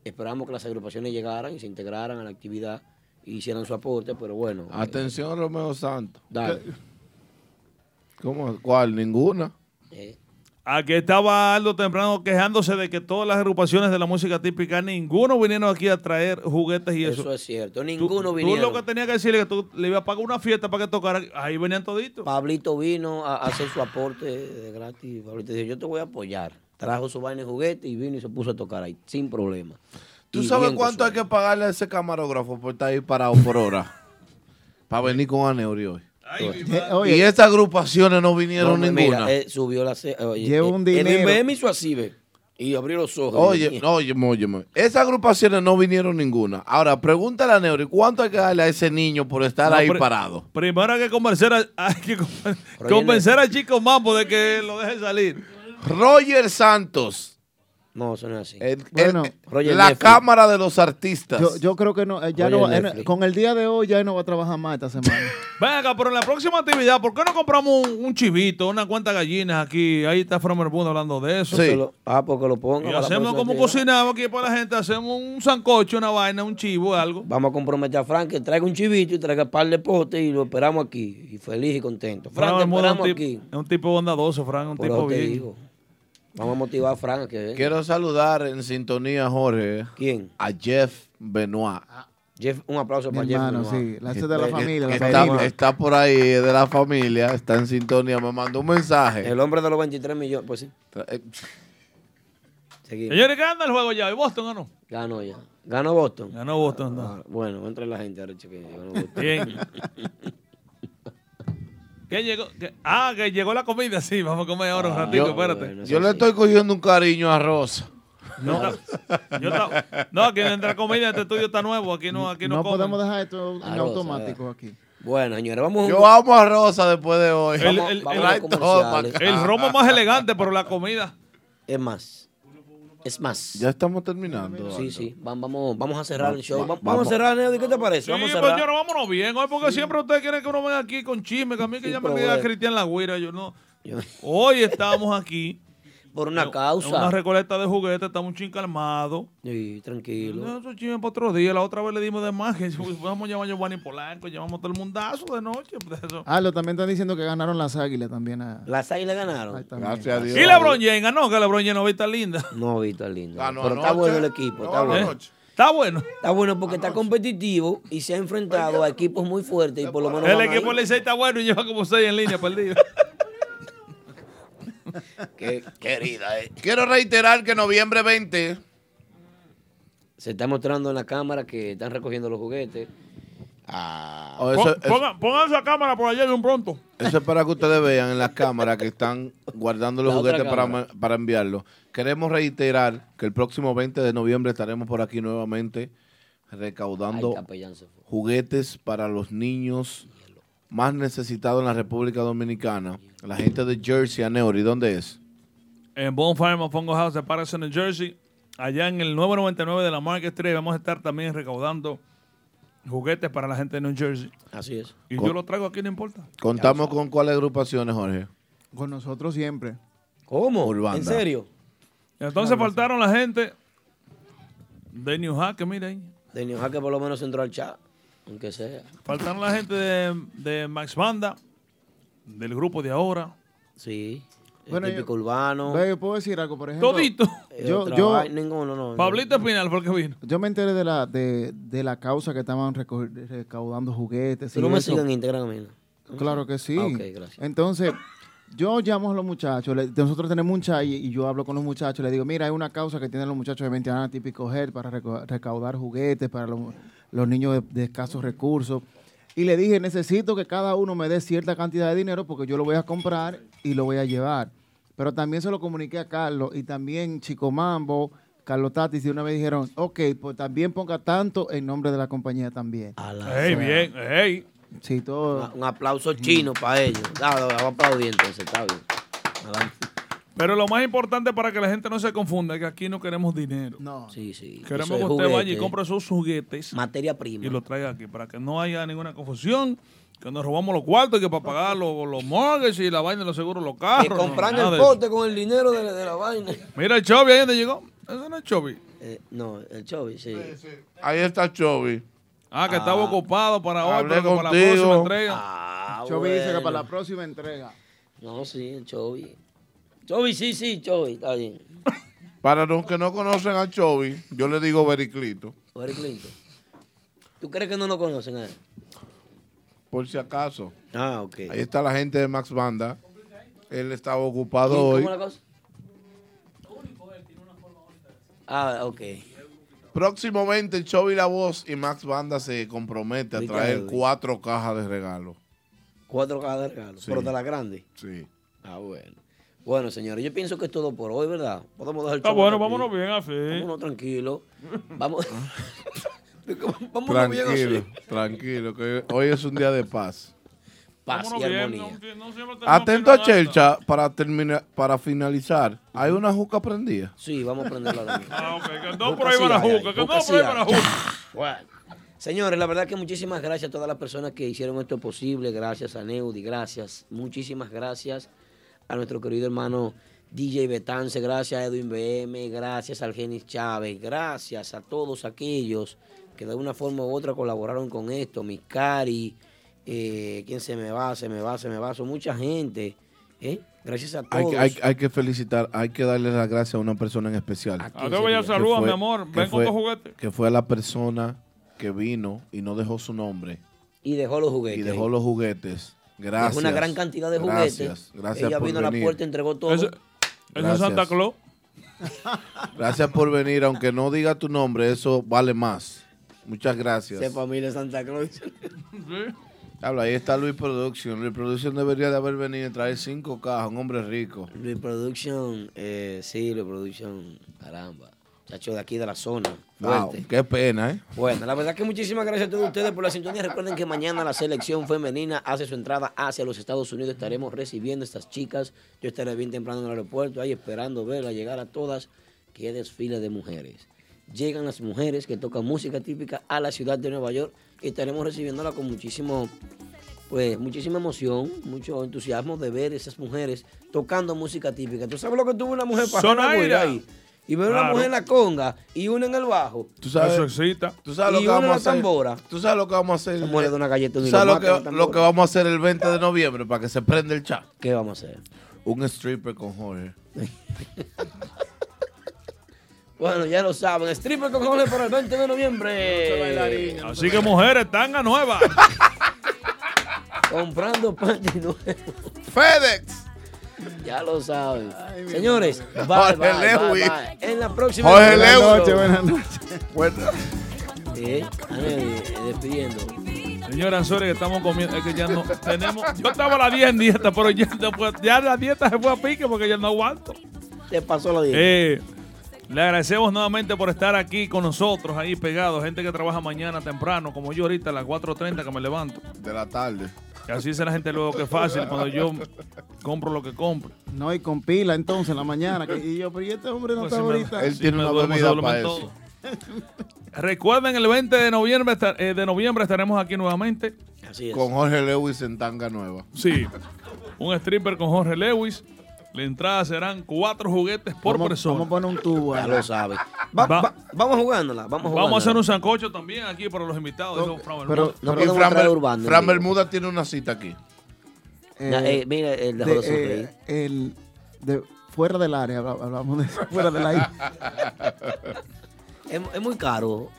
esperamos que las agrupaciones llegaran y se integraran a la actividad y hicieran su aporte, pero bueno. eh,
Atención, Romeo Santos.
Dale.
¿Cómo? ¿Cuál? Ninguna.
eh,
Aquí estaba Aldo temprano quejándose de que todas las agrupaciones de la música típica, ninguno vinieron aquí a traer juguetes y eso.
eso es cierto.
Tú-
Ninguno
Tú
vinieron.
lo que tenías que decirle que tú le ibas a pagar una fiesta para que tocara. Ahí venían toditos.
Pablito vino a, hacer su aporte de gratis. Pablito dijo, yo te voy a apoyar. Trajo su vaina de juguete y vino y se puso a tocar ahí, sin problema.
¿Tú
Y
sabes cuánto hay que pagarle a ese camarógrafo por estar ahí parado por hora? *laughs* Para venir con Aneuri hoy.
Oye.
y estas agrupaciones no vinieron
No,
ninguna.
Mira, eh, subió la... Oye,
Lleva
eh,
un
El
dinero.
IBM hizo así, ve. Y abrió los ojos.
Oye, no, óyeme, óyeme. Esas agrupaciones no vinieron ninguna. Ahora, pregúntale a Neuri, ¿cuánto hay que darle a ese niño por estar
No,
ahí parado?
Primero hay que convencer a, *laughs* hay que conven- convencer a Chico Mambo de que lo deje salir.
Roger Santos.
No, eso no es así.
El-
Bueno,
el- la
Netflix.
Cámara de los Artistas.
Yo, yo creo que no, eh, ya no va- eh, con el día de hoy ya no va a trabajar más esta semana. *laughs*
Venga, pero en la próxima actividad, ¿por qué no compramos un, un chivito, una cuanta gallinas aquí? Ahí está Fromer Bundo hablando de eso.
Sí. Ah, porque lo pongo.
Y hacemos como
actividad.
cocinamos aquí para la gente, hacemos un sancocho, una vaina, un chivo, algo.
Vamos a comprometer a Frank que traiga un chivito y traiga un par de potes y lo esperamos aquí. Y feliz y contento. Frank, te
Fran Bermuda es un
esperamos
tipo-
aquí.
Es un tipo bondadoso, Fran, un
Por
tipo
te digo. Vamos a motivar a Frank a que venga.
Quiero saludar en sintonía, Jorge.
¿Quién?
A Jeff Benoit.
Jeff, un aplauso
Mi
para Jeff.
hermano,
Benoit.
sí, la- de la familia, la
está,
familia.
está por ahí, es de la familia, está en sintonía. Me mandó un mensaje.
El hombre de los 23 millones, pues sí.
Eh,
Seguimos.
Señores, ¿qué anda el juego ya? ¿Y Boston ganó?
Ganó ya. Ganó Boston.
Ganó Boston. no.
Ah, bueno, entre la gente ahora, ganó Boston.
Bien. *laughs* ¿Qué llegó? ¿Qué? Ah, que llegó la comida, sí. Vamos a comer ahora un ratito,
yo,
espérate.
yo le estoy cogiendo un cariño a Rosa.
No, yo ta- no, aquí entra comida, este estudio está nuevo, aquí no, aquí no,
No podemos dejar esto en
Ah, Rosa,
automático aquí.
Bueno, señores, vamos a
Yo amo a Rosa después de hoy.
El,
Vamos-
el-
vamos
el- el romo más elegante, pero la comida.
Es más. Es más.
Ya estamos terminando.
Sí,
Aldo.
sí. Vam- Vamos, vamos a cerrar el show.
va-
Va- Vamos a cerrar, Neody. ¿Qué te parece?
Sí,
vamos a cerrar.
señores, vámonos bien hoy, porque siempre ustedes quieren que uno venga aquí con chisme, que a mí que
Sí,
ya me
pero
diga
bueno.
Cristian yo no. Hoy estamos aquí.
Por una causa.
una recolecta de juguetes, estamos un chin calmados.
Sí, tranquilo.
Eso chisme para otro día. La otra vez le dimos de más. Que vamos a llamar a Giovanni Polanco, llevamos todo el mundazo de noche. pues, eso.
Ah, lo también están diciendo que ganaron las águilas también. A...
Las águilas ganaron.
Gracias a Dios.
Y LeBron James ganó, que LeBron James no viste linda. *laughs*
No, Víctor lindo.
Ganó
Pero está bueno el equipo. Está bueno.
anoche.
Está bueno.
Está bueno porque está competitivo y se ha enfrentado a equipos muy fuertes y por lo menos.
El equipo le está bueno y lleva como seis en línea perdido. *laughs* *laughs*
Qué querida, eh.
Quiero reiterar que noviembre 20
Se está mostrando en la cámara que están recogiendo los juguetes. Ah.
Oh, eso,
Pon-
eso-
pongan, pongan esa cámara por allá de un pronto.
eso es para que ustedes vean en las cámaras que están guardando los
La
juguetes para, para enviarlos. Queremos reiterar que el próximo 20 de noviembre estaremos por aquí nuevamente recaudando
Ay,
juguetes para los niños más necesitados en la República Dominicana. La gente de Jersey, Aneuri, ¿dónde es?
en Bonfire Mofongo House de Patterson, New Jersey. Allá en el 999 de la Market Street vamos a estar también recaudando juguetes para la gente de New Jersey.
Así es.
Y
Con-
yo lo traigo aquí, no importa.
¿Contamos con cuáles agrupaciones, Jorge?
Con nosotros siempre.
¿Cómo?
Urbanda.
¿En serio?
Entonces faltaron la gente de New Hack, miren.
De New Hack por lo menos entró al chat, aunque sea.
Faltaron la gente de, de Max Banda, del grupo de ahora.
Sí. El
Bueno,
típico
yo-
urbano.
Ve, yo puedo decir algo, por ejemplo.
Todito.
Yo,
Otra
yo,
vaina, ninguno, no.
Pablito Espinal el que vino.
yo me enteré de la, de, de la causa que estaban reco- recaudando juguetes.
Tú
y
no me
eso.
sigas en Instagram, amigo.
Claro que sí.
Ah, ok, gracias.
Entonces, yo llamo a los muchachos, le- nosotros tenemos un chat y, y yo hablo con los muchachos, le digo, mira, hay una causa que tienen los muchachos de 20 años típico HED para reco- recaudar juguetes para los, los niños de, de escasos recursos. Y le dije, necesito que cada uno me dé cierta cantidad de dinero porque yo lo voy a comprar y lo voy a llevar. Pero también se lo comuniqué a Carlos y también Chico Mambo, Carlos Tatis, y una vez dijeron, ok, pues también ponga tanto en nombre de la compañía también.
Ey, bien, ey.
Sí, todo.
Un, aplauso chino para ellos. Dale, vamos a aplaudir entonces, está bien. Adelante.
Pero lo más importante para que la gente no se confunda es que aquí no queremos dinero.
No.
Sí, sí.
Queremos
Eso es
que usted vaya y compre esos juguetes.
Materia prima.
Y lo traiga aquí para que no haya ninguna confusión. Que nos robamos los cuartos y que para pagar los, los mortgages y la vaina de los seguros, los carros. No, nada
el
eso.
pote con el dinero de, de la vaina.
Mira el Chovy ahí donde llegó. Ese no es Chovy.
Eh, no, el Chovy, sí.
Ahí está Chovy.
Ah, que estaba ocupado para hoy,
Hablé
pero que para la próxima entrega.
Ah,
Chovy dice que para la próxima entrega.
No, sí, el Chovy. Chovy, sí, sí, Chovy, está bien.
Para los que no conocen a Chovy, yo le digo Bericlito.
Eric Clinton. ¿Tú crees que no lo conocen a él?
Por si acaso.
Ah, ok.
Ahí está la gente de Max Banda. Él estaba ocupado.
¿Cómo la cosa? Ah, ok.
Próximamente Chovy La Voz y Max Banda se compromete a traer cuatro cajas de regalo.
Cuatro cajas de regalo.
Sí.
Pero de la grande.
Sí.
Ah, bueno. Bueno, señores, yo pienso que es todo por hoy, ¿verdad? Podemos dejar el
Está bueno,
aquí.
vámonos bien así.
Vámonos tranquilo. Vamos. *laughs* vámonos bien
Tranquilo,
así.
tranquilo, que hoy es un día de paz.
Paz y
bien,
armonía.
no- no
Atento a. Chelcha para terminar, para finalizar. ¿Hay una juca prendida?
Sí, vamos a prenderla mismo. *laughs*
Ah, ok, que no por ahí va la juca, que no por ahí va la juca. *laughs*
Bueno. Señores, la verdad que muchísimas gracias a todas las personas que hicieron esto posible. Gracias a Neudi, gracias. Muchísimas gracias a nuestro querido hermano DJ Betance, gracias a Edwin BM, gracias al Genis Chávez, gracias a todos aquellos que de una forma u otra colaboraron con esto. Miscari, eh, ¿quién se me va? Se me va, se me va. Son mucha gente. ¿eh? Gracias a
Hay,
todos.
que- hay, hay que felicitar, hay que darle las gracias a una persona en especial.
A vaya saluda, mi amor. Ven con
fue-
tu juguete.
Que fue la persona que vino y no dejó su nombre.
Y dejó los juguetes.
Y dejó los juguetes. Gracias.
Dejó una gran cantidad de
Gracias,
juguetes.
Gracias
Ella
por
vino a la puerta, entregó todo.
Eso, eso es
Gracias.
Santa Claus. *laughs*
Gracias por venir, aunque no diga tu nombre, eso vale más. Muchas gracias.
Sepa familia Santa Claus. *laughs*
Habla, ahí está Luis Production. Luis Production debería de haber venido y traer cinco cajas, un hombre rico.
Reproduction, eh, sí, reproduction, caramba. Chacho de aquí de la zona.
Wow,
Fuerte.
qué pena, ¿eh?
Bueno, la verdad que muchísimas gracias a todos ustedes por la sintonía. Recuerden que mañana la selección femenina hace su entrada hacia los Estados Unidos. Estaremos recibiendo a estas chicas. Yo estaré bien temprano en el aeropuerto, ahí esperando verla llegar a todas. Qué desfile de mujeres. Llegan las mujeres que tocan música típica a la ciudad de Nueva York y estaremos recibiéndola con muchísimo, pues, muchísima emoción, mucho entusiasmo de ver esas mujeres tocando música típica. ¿Tú sabes lo que tuvo una mujer para ahí? Y ver una
Claro.
mujer en la conga y una en el bajo.
¿Tú sabes,
Eso excita.
¿Tú sabes lo
Y
que
una
vamos a
la
hacer?
tambora.
¿Tú sabes lo que vamos a hacer?
Se muere de una galleta
¿Tú
lo
sabes lo
mata en la
que,
tambora.
lo que vamos a hacer el 20 de noviembre para que se prenda el chat?
¿Qué vamos a hacer?
Un stripper con Jorge. *laughs*
Bueno, ya lo saben. Stripper con Jorge para el 20 de noviembre.
Así que mujeres, tanga nueva. *laughs*
Comprando panty nuevo.
FedEx. *laughs*
Ya lo saben. Señores, bye,
Jorge
bye, bye,
Lewis.
bye. En la próxima.
Jorge
Buenas noches,
buenas
noches.
Bueno.
Eh, eh, despidiendo.
Señora, sorry que estamos comiendo. Es que ya no tenemos. Yo estaba a la 10 en dieta, pero ya, después- ya la dieta se fue a pique porque ya no aguanto.
Te pasó la dieta.
Eh, le agradecemos nuevamente por estar aquí con nosotros, ahí pegados. Gente que trabaja mañana temprano, como yo ahorita a las 4.30 que me levanto.
De la tarde.
Así dice la gente luego que es fácil cuando yo compro lo que compro.
No, y con pila entonces en la mañana. que- y yo, pero ¿y este hombre no
Pues
está
me-
ahorita?
Él tiene una bebida para eso. *laughs* Recuerden, el 20 de noviembre, esta- eh, de noviembre estaremos aquí nuevamente.
Así
Con Jorge Lewis en tanga nueva.
Sí, un stripper con Jorge Lewis. La entrada serán cuatro juguetes por
Vamos-
persona.
vamos a poner un tubo
Ya lo sabe. Va-
Va-
va- vamos jugándola. Vamos,
Vamos a hacer
jugándola.
un sancocho también aquí para los invitados. Fran
Pero, y Fran, Fran Bermuda tiene una cita aquí.
Ya, eh, mira, dejó de sonreír.
eh, el de fuera del área, habla- hablamos de *laughs* fuera de la isla.
Es, es muy caro.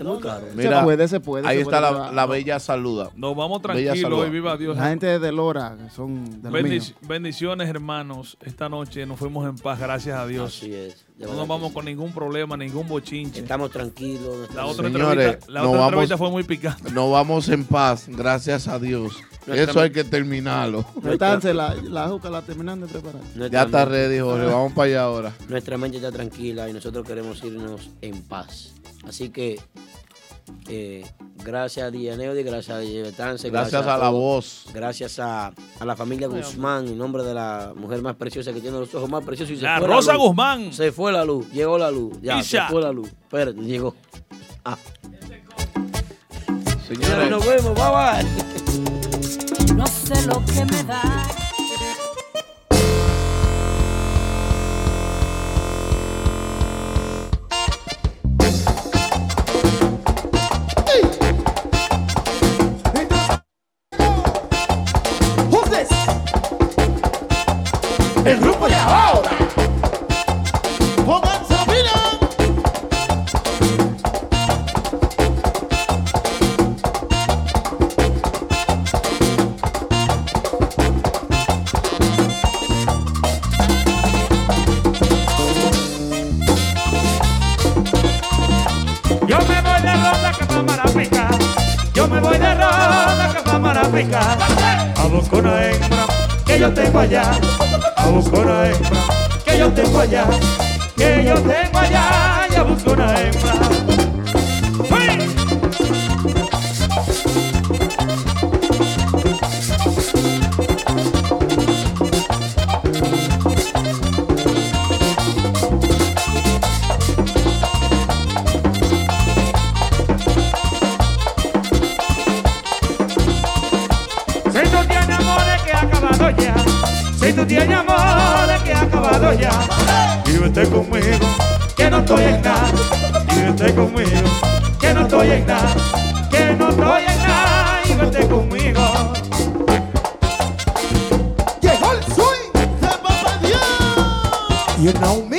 Es muy caro.
Mira,
puede, se puede,
ahí
se
está
puede,
la, la bella saluda.
Nos vamos tranquilos y viva Dios.
La gente de Lora, son de
Bendic- bendiciones, hermanos. Esta noche nos fuimos en paz, gracias a Dios.
Así es.
No nos vamos
sí.
con ningún problema, ningún bochinche.
Estamos tranquilos.
La otra
Señores,
entrevista, la otra
vamos-
entrevista fue muy picante.
Nos vamos en paz, gracias a Dios.
Nuestra-
Eso hay que terminarlo.
La, la juca la terminan de preparar.
Ya está ready, Jorge. Vamos para allá ahora.
Nuestra mente está tranquila y nosotros queremos irnos en paz. Así que, eh, gracias a Dianeudi, gracias a Betance,
Gracias a la voz.
Gracias a, a la familia Guzmán, en nombre de la mujer más preciosa que tiene los ojos más preciosos. Y se
La
fue
Rosa
luz.
Guzmán.
Se fue la luz, llegó la luz. Ya,
Isha.
se fue la luz. Espérate, llegó. Ah.
Señores,
nos vemos, bye bye.
No sé lo que me da.
El grupo de ahora. Pongan Sabina.
Yo me voy de ronda que vamos a África. Yo me voy de ronda que vamos a África. A buscar una hembra que yo tengo allá. A buscar una hembra que yo tengo allá. Que yo tengo allá. Y a buscar una hembra. Vete conmigo, que no estoy en nada, que no estoy en nada, y vete conmigo.
Llegó el swing de Papá Dios. You know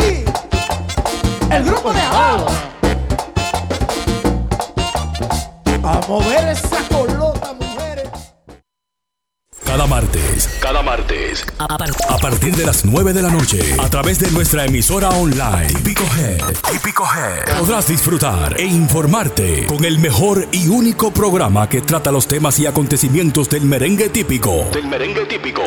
a, par- a partir de las 9 de la noche, a través de nuestra emisora online, Típico Head, Típico Head, podrás disfrutar e informarte con el mejor y único programa que trata los temas y acontecimientos del merengue típico. Del merengue típico.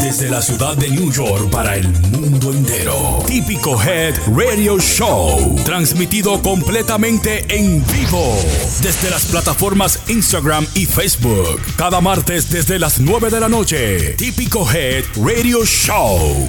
Desde la ciudad de New York para el mundo entero. Típico Head Radio Show. Transmitido completamente en vivo. Desde las plataformas Instagram y Facebook. Cada martes desde las 9 de la noche. Típico Head Radio Show.